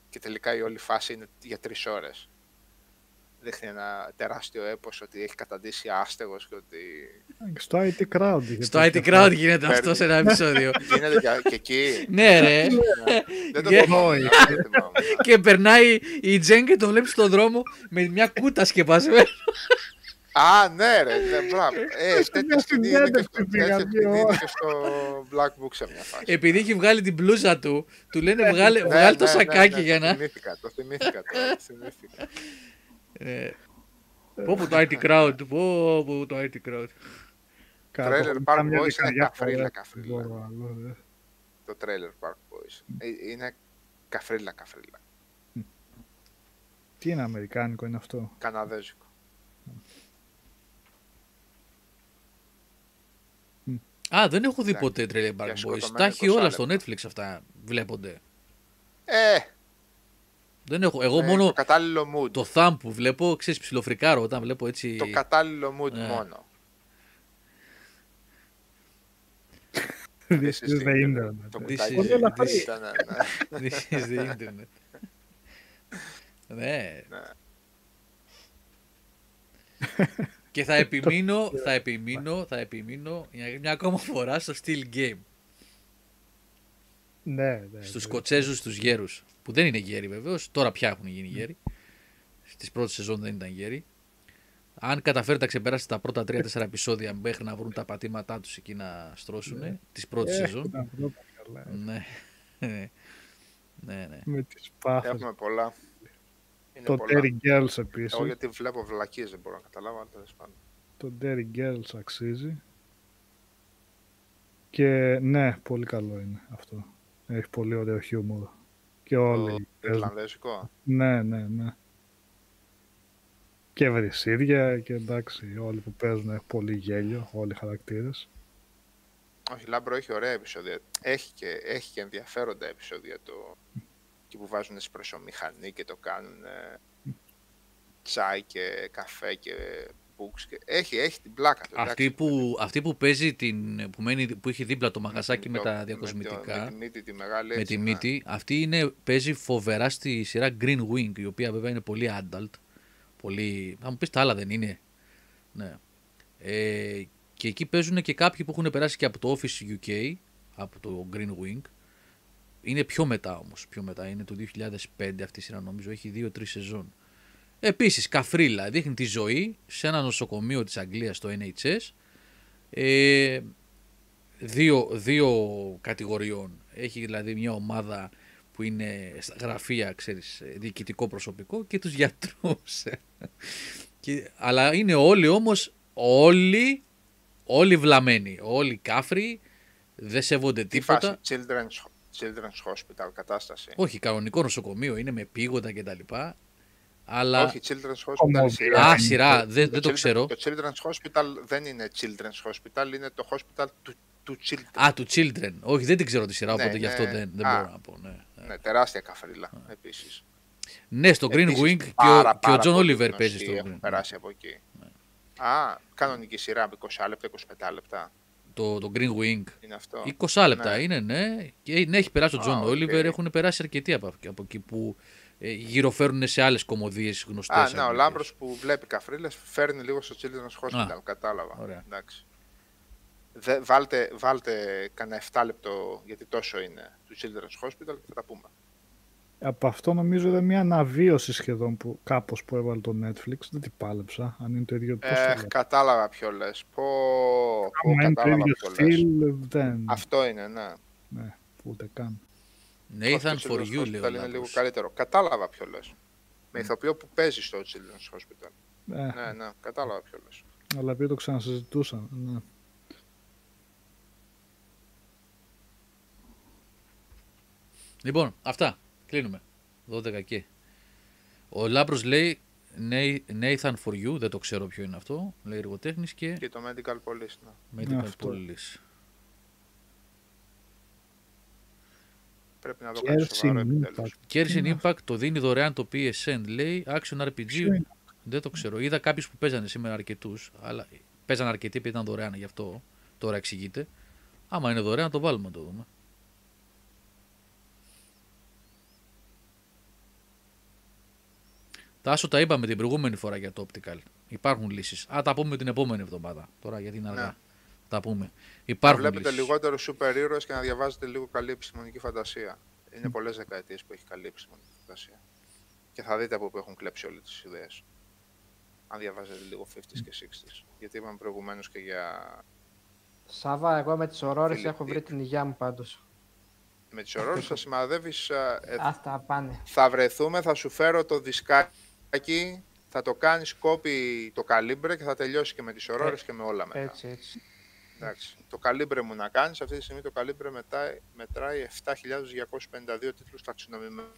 Και τελικά η όλη φάση είναι για τρεις ώρες. Δείχνει ένα τεράστιο έπος ότι έχει καταντήσει άστεγος και ότι
Στο IT Crowd. είχε
Στο
τέτοια
IT Crowd γίνεται αυτό
Παίρνει.
σε ένα επεισόδιο.
γίνεται και, και εκεί.
ναι, ρε.
δεν το
Yeah.
θυμάμαι. δεν το θυμάμαι.
και περνάει η Τζέν και το βλέπεις στον δρόμο με μια κούτα σκεπασμένη.
Α, ναι, ρε, ναι, μπράβο. Ε, τέτοια
μια
σκηνή είναι και στο,
συνέντευξη πήγα
τέτοια
δύο
σκηνή είναι
ώρες.
και στο Black Book σε μια φάση.
Επειδή έχει βγάλει την μπλούζα του, του λένε βγάλε,
Ναι,
βγάλε το
ναι, ναι,
σακάκι
ναι,
για
Το
να.
θυμήθηκα, το θυμήθηκα τώρα, το θυμήθηκα.
Ε, Πω πω το IT crowd, πω πω το IT crowd.
κάτω.
Trailer
Έχω
Park
καμιά
Boys είναι
δεκαριά
καφρίλα,
φορές.
καφρίλα.
Δεν μπορώ άλλο, ε.
Το Trailer Park Boys. Ε, Είναι καφρίλα, καφρίλα.
Τι είναι αμερικάνικο είναι αυτό;
Καναδέζικο.
Α, δεν έχω δει
Εντάξει.
ποτέ Trailer Park
Για
Boys.
σκοτωμένα
Τα έχει
20
όλα στο
λεπτά.
Netflix αυτά. Βλέπονται.
Ε,
Δεν έχω. Εγώ
ε,
μόνο
το κατάλληλο mood.
το thumb που βλέπω, ξέρεις, ψιλοφρικάρω όταν βλέπω έτσι.
Το κατάλληλο mood
Ναι.
μόνο.
This
This
is the internet.
Το
This
κουτάκι
is-
της
this-
internet, ήταν, ναι.
This is the internet. ναι.
Ναι.
Και θα επιμείνω, θα επιμείνω, θα επιμείνω για μια ακόμα φορά στο Steel Game.
Ναι, ναι.
Στους
ναι.
Σκοτσέζους, τους γέρους. Που δεν είναι γέροι βεβαίως, τώρα πια έχουν γίνει γέροι. Στις πρώτες σεζόν δεν ήταν γέροι. Αν καταφέρετε να ξεπεράσετε τα πρώτα 3-4 επεισόδια μέχρι να βρουν τα πατήματά τους εκεί να στρώσουν
Ναι.
της πρώτης
Ε,
σεζόν.
τα πρώτα καλά, ε.
Ναι. ναι, ναι.
Με τις πάφες.
Έχουμε πολλά. Είναι
Το
πολλά.
Terry Girls επίσης.
Εγώ γιατί βλέπω βλακίες δεν μπορώ να καταλάβω, αλλά τέλος πάντων.
Το Terry Girls αξίζει. Και ναι, πολύ καλό είναι αυτό. Έχει πολύ ωραίο χιούμορ. Και
Το
όλοι. παίζουν.
Ιρλανδέζικο.
Ναι, ναι, ναι. Και βρυσίδια και εντάξει, όλοι που παίζουν έχουν πολύ γέλιο, όλοι οι χαρακτήρες.
Όχι, Λάμπρο έχει ωραία επεισόδια. Έχει και, έχει και ενδιαφέροντα επεισόδια το... εκεί που βάζουν εσπρεσομηχανή και το κάνουν ε, τσάι και καφέ και books. Και... Έχει, έχει την πλάκα του.
Αυτή
εντάξει.
που, αυτή που παίζει, την, που, μένει, που έχει δίπλα το μαγαζάκι με
το-
τα
το-
διακοσμητικά,
Με, τη μύτη τη μεγάλη.
με
έτσι,
τη
ναι.
μύτη, αυτή είναι, παίζει φοβερά στη σειρά Green Wing, η οποία βέβαια είναι πολύ adult. Πολύ... Θα μου πεις τα άλλα δεν είναι. Ναι. Ε, και εκεί παίζουν και κάποιοι που έχουν περάσει και από το Office UK, από το Green Wing. Είναι πιο μετά όμως, πιο μετά. Είναι το 2005 αυτή η σειρά νομίζω, έχει δύο-τρεις σεζόν. Επίσης, καφρίλα, δείχνει τη ζωή σε ένα νοσοκομείο της Αγγλίας στο NHS. Ε, δύο, δύο κατηγοριών. Έχει δηλαδή μια ομάδα που είναι στα γραφεία, ξέρεις, ε, διοικητικό προσωπικό και τους γιατρούς. και, αλλά είναι όλοι όμως, όλοι, όλοι βλαμμένοι, όλοι κάφροι, δεν σέβονται
Τι
τίποτα.
φάση, children's, children's hospital κατάσταση.
Όχι, κανονικό νοσοκομείο, είναι με πήγοντα κτλ. Αλλά...
Όχι, children's hospital
Ομόβια.
σειρά.
Α, σειρά, δεν, δεν το
children-
ξέρω.
Το children's hospital δεν είναι children's hospital, είναι το hospital του, του children.
Α, του Children. Όχι, δεν την ξέρω τη σειρά,
Ναι,
οπότε γι' αυτό
ναι.
δεν, δεν
Α.
μπορώ να πω. Ναι,
Ναι, τεράστια καφρίλα επίσης.
ναι στο Green
Επίσης,
Wing και
πάρα,
ο, και ο
πάρα
John
πολύ
Oliver
γνωστοί
παίζει στο
Έχουν
Green.
περάσει από εκεί. Α, κανονική σειρά από 20 λεπτά, 25 λεπτά.
Το, το Green Wing.
Είναι αυτό.
20 λεπτά
Ναι.
είναι, ναι. Και ναι, έχει περάσει ο
Α,
John
OK.
Oliver, έχουν περάσει αρκετοί από, από εκεί που ε, γυροφέρουν σε άλλες κωμωδίες γνωστές.
Α, ναι, ο Λάμπρος που βλέπει καφρίλες φέρνει λίγο στο Children's Hospital,
Α,
κατάλαβα.
ωραία.
Εντάξει. Δε, βάλτε, βάλτε κανένα 7 λεπτό, γιατί τόσο είναι, του Children's Hospital και θα τα πούμε.
Από αυτό νομίζω είναι μια αναβίωση σχεδόν που κάπως που έβαλε το Netflix. Δεν την πάλεψα, αν είναι το ίδιο πώς το
Ε,
λέω.
κατάλαβα ποιο λες. Πω, πω
Άμα είναι το
κατάλαβα
ίδιο
ποιο λες.
στυλ, δεν.
Αυτό είναι, ναι.
Ναι, ούτε καν.
Nathan
Όχι, το
for
Children's
you, λέει ο
Hospital είναι λίγο
Λάμπρος.
καλύτερο. Κατάλαβα ποιο λες. Με ηθοποιό που παίζει στο Children's Hospital.
Ε,
Ναι, ναι, κατάλαβα ποιο λες.
Αλλά επειδή το ξανασυζητούσαν. Ναι.
Λοιπόν, αυτά. Κλείνουμε. 12 και. Ο Λάμπρος λέει Nathan for you, δεν το ξέρω ποιο είναι αυτό. Λέει εργοτέχνης και
Και το Medical Police. Ναι.
Medical
Αυτό.
Police.
Πρέπει να δω κάτι σοβαρό
Genshin
επιτέλους.
Impact.
Kershin
είναι
Impact το δίνει δωρεάν το PSN. Λέει Action RPG.
Ποιο είναι;
Δεν το ξέρω. Είδα κάποιους που παίζανε σήμερα αρκετούς. Αλλά παίζανε αρκετοί επειδή ήταν δωρεάν γι' αυτό. Τώρα εξηγείται. Άμα είναι δωρεάν, το βάλουμε να το δούμε. Τα άσο τα είπαμε την προηγούμενη φορά για το Optical. Υπάρχουν λύσεις. Α, τα πούμε την επόμενη εβδομάδα. Τώρα γιατί είναι αργά.
Ναι.
Τα πούμε.
Να
Υπάρχουν
βλέπετε
λύσεις.
λιγότερο σούπερ ήρωες και να διαβάζετε λίγο καλή επιστημονική φαντασία. Είναι πολλές δεκαετίες που έχει καλή επιστημονική φαντασία. Και θα δείτε από πού έχουν κλέψει όλες τις ιδέες. Αν διαβάζετε λίγο 50s και 60s. Γιατί είπαμε προηγουμένως και για.
Σάβα, εγώ με τις ορόρες
Φίλιπ,
έχω
τι.
βρει την υγειά μου πάντως.
Με τις ορόρες θα σημαδεύεις. α, ε,
Αυτά πάνε.
θα βρεθούμε, θα σου φέρω το δισκάκι, θα το κάνεις κόπι το καλύμπρε και θα τελειώσει και με τις ορόρες και με όλα μετά.
Έτσι, έτσι.
Εντάξει. Το καλύμπρε μου να κάνεις, αυτή τη στιγμή το καλύμπρε μετράει, μετράει 7.252 τίτλους ταξινομημένους.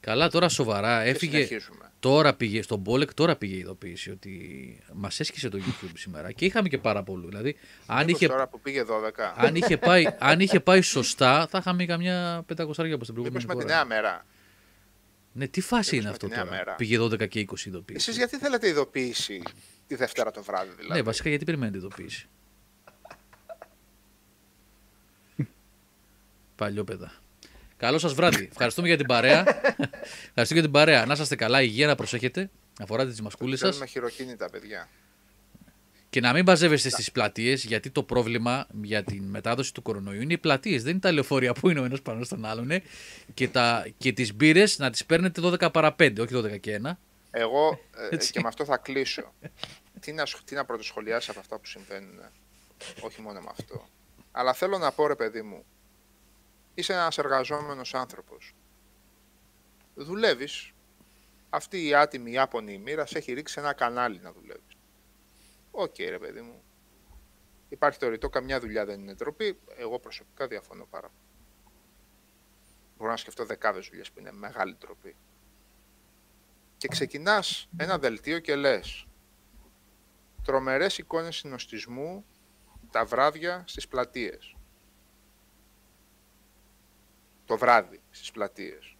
Καλά, τώρα σοβαρά.
Και
Έφυγε.
συνεχίζουμε.
Τώρα πήγε στον Μπόλεκ, τώρα πήγε η ειδοποίηση ότι μας έσχισε το YouTube σήμερα και είχαμε και πάρα πολλού. Δηλαδή, αν
Μήπως
είχε,
τώρα που πήγε 12,
αν, είχε πάει, αν είχε πάει σωστά, θα είχαμε καμιά 500 από την
μήπως
προηγούμενη
με τη
φορά.
νέα μέρα.
Ναι, τι φάση
μήπως
είναι
με
αυτό
τη νέα
τώρα;
μέρα.
Πήγε 12 και 20 ειδοποίηση.
Εσείς γιατί θέλετε ειδοποίηση τη Δευτέρα το βράδυ δηλαδή;
Ναι, βασικά γιατί περιμένετε ειδοποίηση; Παλιόπαιδα. Καλό σας βράδυ. Ευχαριστούμε για την παρέα. Ευχαριστούμε για την παρέα. Να είστε καλά, υγεία να προσέχετε. Να φοράτε τις μασκούλες σας.
Θέλουμε χειροκίνητα, παιδιά.
Και να μην μπαζεύεστε στις πλατείες, γιατί το πρόβλημα για την μετάδοση του κορονοϊού είναι οι πλατείες. Δεν είναι τα λεωφορεία που είναι ο ένας πάνω στον άλλον. ε. Και, τα, και τις μπύρες να τις παίρνετε 12 παρα 5, όχι 12 και 1.
Εγώ ε,
Έτσι.
και με αυτό θα κλείσω. τι, να, σχ- τι να πρωτοσχολιάσει από αυτά που συμβαίνουν. ε. Όχι μόνο με αυτό. Αλλά θέλω να πω ρε παιδί μου. Είσαι ένας εργαζόμενος άνθρωπος. Δουλεύεις. Αυτή η άτιμη Ιάπωνη μοίρα σε έχει ρίξει σε ένα κανάλι να δουλεύεις. Οκ ρε παιδί μου. Υπάρχει το ρητό, καμιά δουλειά δεν είναι ντροπή. Εγώ προσωπικά διαφωνώ πάρα πολύ. Μπορώ να σκεφτώ δεκάδες δουλειές που είναι μεγάλη ντροπή και ξεκινάς ένα δελτίο και λες τρομερές εικόνες συνοστισμού τα βράδια στις πλατείες. Το βράδυ στις πλατείες.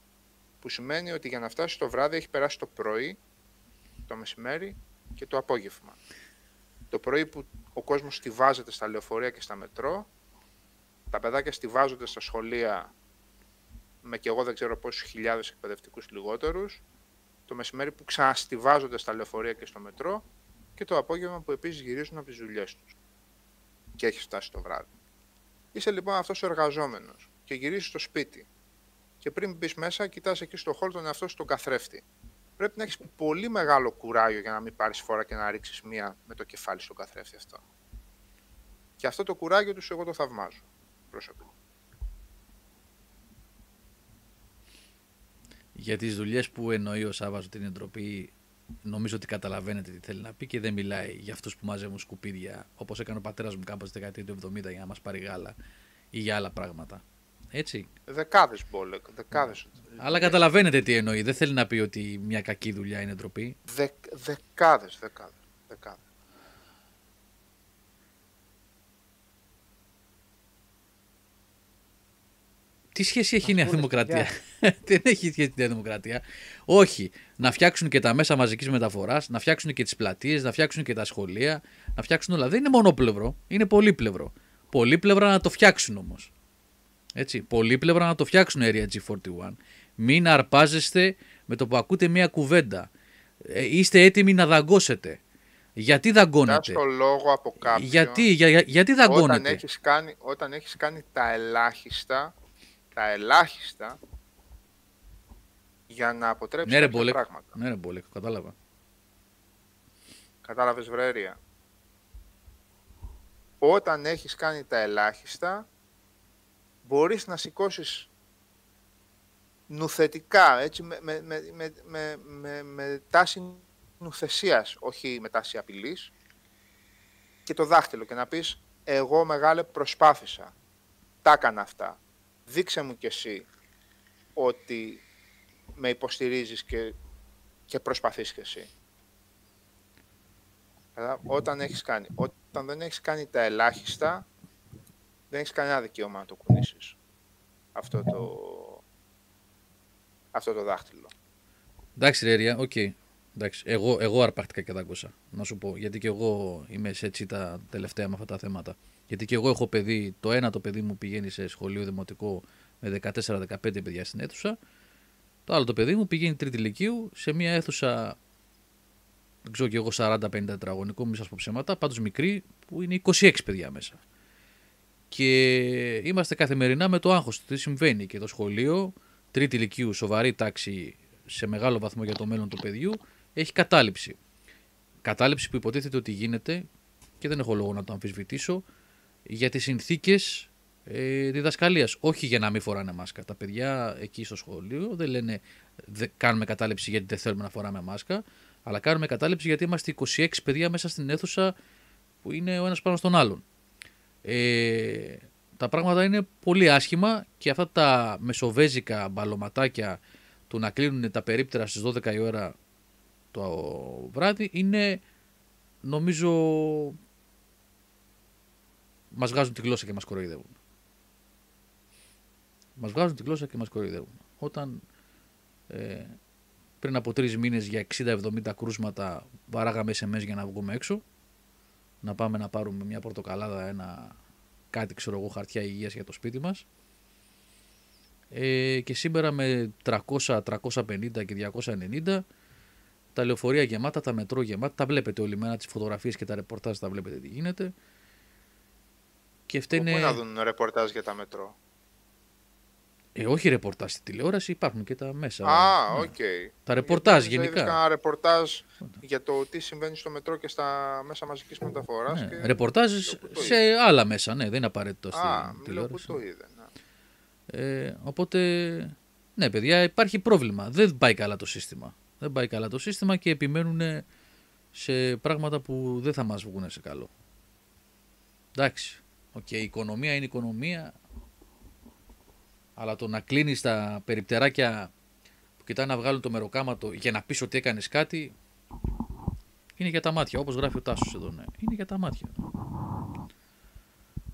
Που σημαίνει ότι για να φτάσει το βράδυ έχει περάσει το πρωί, το μεσημέρι και το απόγευμα. Το πρωί που ο κόσμος στηβάζεται στα λεωφορεία και στα μετρό, τα παιδάκια στηβάζονται στα σχολεία με και εγώ δεν ξέρω πόσους χιλιάδες εκπαιδευτικούς λιγότερους, το μεσημέρι που ξαναστηβάζονται στα λεωφορεία και στο μετρό και το απόγευμα που επίσης γυρίζουν από τις δουλειές τους. Και έχει φτάσει το βράδυ. Είσαι λοιπόν αυτός ο εργαζόμενος και γυρίζεις στο σπίτι και πριν μπεις μέσα κοιτάς εκεί στο χώρο τον εαυτό σου τον καθρέφτη. Πρέπει να έχεις πολύ μεγάλο κουράγιο για να μην πάρεις φορά και να ρίξεις μία με το κεφάλι στον καθρέφτη αυτό. Και αυτό το κουράγιο τους εγώ το θαυμάζω προσωπικά.
Για τις δουλειές που εννοεί ο Σάββας ότι είναι ντροπή, νομίζω ότι καταλαβαίνετε τι θέλει να πει και δεν μιλάει για αυτούς που μαζεύουν σκουπίδια όπως έκανε ο πατέρας μου κάπως στη δεκαετία του 70 για να μας πάρει γάλα ή για άλλα πράγματα. Έτσι.
Δεκάδες μπόλεκ, δεκάδες.
Αλλά καταλαβαίνετε τι εννοεί. Δεν θέλει να πει ότι μια κακή δουλειά είναι ντροπή.
Δε, δεκάδες, δεκάδες, δεκάδες.
Τι σχέση έχει η Νέα
πούνε
Δημοκρατία; Δεν έχει σχέση η Νέα Δημοκρατία. Όχι. Να φτιάξουν και τα μέσα μαζικής μεταφοράς, να φτιάξουν και τις πλατείες, να φτιάξουν και τα σχολεία, να φτιάξουν όλα. Δεν είναι μονόπλευρο. Είναι πολύπλευρο. Πολύπλευρα να το φτιάξουν όμως. Έτσι. Πολύπλευρα να το φτιάξουν Area G41. Μην αρπάζεστε με το που ακούτε μία κουβέντα. Ε, είστε έτοιμοι να δαγκώσετε. Γιατί δαγκώνετε;
το λόγο από κάποιον
Γιατί, για, για- γιατί
όταν
δαγκώνετε.
έχεις, κάνει, όταν έχεις κάνει τα ελάχιστα, τα ελάχιστα για να αποτρέψεις
Ναι ρε
κάποια
Μπόλεκ.
πράγματα.
Ναι ρε Μπόλεκ, κατάλαβα.
Κατάλαβες βρέρια. Όταν έχεις κάνει τα ελάχιστα, μπορείς να σηκώσεις νουθετικά, έτσι, με, με, με, με, με, με, με τάση νουθεσίας, όχι με τάση απειλής, και το δάχτυλο και να πεις, εγώ μεγάλε προσπάθησα, τα έκανα αυτά, δείξε μου κι εσύ ότι με υποστηρίζεις και, και προσπαθείς κι εσύ. Αλλά όταν έχεις κάνει, όταν δεν έχεις κάνει τα ελάχιστα, δεν έχεις κανένα δικαίωμα να το κουνήσεις. Αυτό το, αυτό το δάχτυλο.
Εντάξει, Ρέρια, οκ. Εντάξει, εγώ, εγώ αρπάχτηκα και δάγκωσα, να σου πω. Γιατί και εγώ είμαι σε έτσι τα τελευταία με αυτά τα θέματα. Γιατί και εγώ έχω παιδί, το ένα το παιδί μου πηγαίνει σε σχολείο δημοτικό με 14-15 παιδιά στην αίθουσα. Το άλλο το παιδί μου πηγαίνει τρίτη ηλικίου σε μια αίθουσα, δεν ξέρω και εγώ 40-50 τετραγωνικό, μη σας πω ψέματα, πάντως μικρή, που είναι 26 παιδιά μέσα. Και είμαστε καθημερινά με το άγχος του τι συμβαίνει και το σχολείο, τρίτη ηλικίου, σοβαρή τάξη σε μεγάλο βαθμό για το μέλλον του παιδιού, έχει κατάληψη. Κατάληψη που υποτίθεται ότι γίνεται και δεν έχω λόγο να το αμφισβητήσω για τις συνθήκες ε, διδασκαλίας. Όχι για να μην φοράνε μάσκα. Τα παιδιά εκεί στο σχολείο δεν λένε δε, κάνουμε κατάληψη γιατί δεν θέλουμε να φοράμε μάσκα, αλλά κάνουμε κατάληψη γιατί είμαστε 26 παιδιά μέσα στην αίθουσα που είναι ο ένας πάνω στον άλλον. Ε, τα πράγματα είναι πολύ άσχημα και αυτά τα μεσοβέζικα μπαλωματάκια του να κλείνουν τα περίπτερα στις 12 η ώρα το βράδυ είναι νομίζω μας βγάζουν τη γλώσσα και μας κοροϊδεύουν. Μας βγάζουν τη γλώσσα και μας κοροϊδεύουν. Όταν ε, πριν από τρεις μήνες για 60-70 κρούσματα βαράγαμε SMS για να βγούμε έξω, να πάμε να πάρουμε μια πορτοκαλάδα, ένα κάτι ξέρω εγώ χαρτιά υγείας για το σπίτι μας ε, και σήμερα με 300, 350 και 290 τα λεωφορεία γεμάτα, τα μετρό γεμάτα, τα βλέπετε όλη μέρα, τις φωτογραφίες και τα ρεπορτάζ τα βλέπετε τι γίνεται. Και φταίνε...
Πού να δουν ρεπορτάζ για τα μετρό;
Ε, όχι ρεπορτάζ στη τηλεόραση, υπάρχουν και τα μέσα.
Α,
ναι.
οκ.
Τα ρεπορτάζ
Γιατί
γενικά.
Είδα ένα ρεπορτάζ για το τι συμβαίνει στο μετρό και στα μέσα μαζικής μεταφοράς.
Ναι,
και...
Ρεπορτάζ
Λέω που το
σε
είδες.
άλλα μέσα, ναι, δεν είναι απαραίτητο στη
Α, μιλάω που
τηλεόραση.
το είδε. Ναι.
Ε, οπότε, ναι, παιδιά, υπάρχει πρόβλημα. Δεν πάει καλά το σύστημα. Δεν πάει καλά το σύστημα και επιμένουν σε πράγματα που δεν θα μας βγουν σε καλό. Εντάξει, οκ, η οικονομία είναι οικονομία, αλλά το να κλείνεις τα περιπτεράκια που κοιτάνε να βγάλουν το μεροκάματο για να πεις ότι έκανες κάτι, είναι για τα μάτια, όπως γράφει ο Τάσος εδώ, ναι. Είναι για τα μάτια.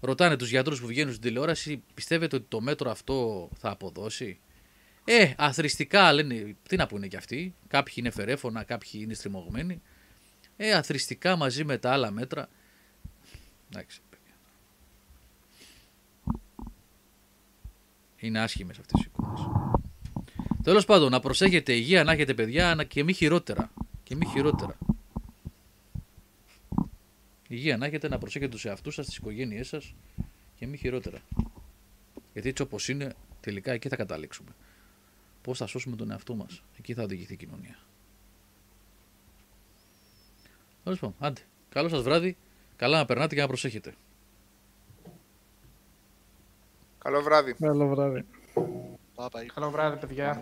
Ρωτάνε τους γιατρούς που βγαίνουν στην τηλεόραση, πιστεύετε ότι το μέτρο αυτό θα αποδώσει; Ε, αθρηστικά λένε, τι να πούνε κι αυτοί. Κάποιοι είναι φερέφωνα, κάποιοι είναι στριμωγμένοι. Ε, αθρηστικά μαζί με τα άλλα μέτρα. Εντάξει, Είναι άσχημες αυτές οι εικόνες. Τέλος πάντων, να προσέχετε υγεία, να έχετε παιδιά να- και μη χειρότερα. Και μη χειρότερα. Υγεία να έχετε να προσέχετε τους εαυτούς σας, τις οικογένειές σας και μη χειρότερα. Γιατί έτσι όπως είναι, τελικά εκεί θα καταλήξουμε. Πώς θα σώσουμε τον εαυτό μας. Εκεί θα οδηγηθεί η κοινωνία. Τέλος πάντων, άντε. Καλό σας βράδυ. Καλά να περνάτε και να προσέχετε.
Καλό βράδυ.
Καλό βράδυ.
Καλό βράδυ, παιδιά.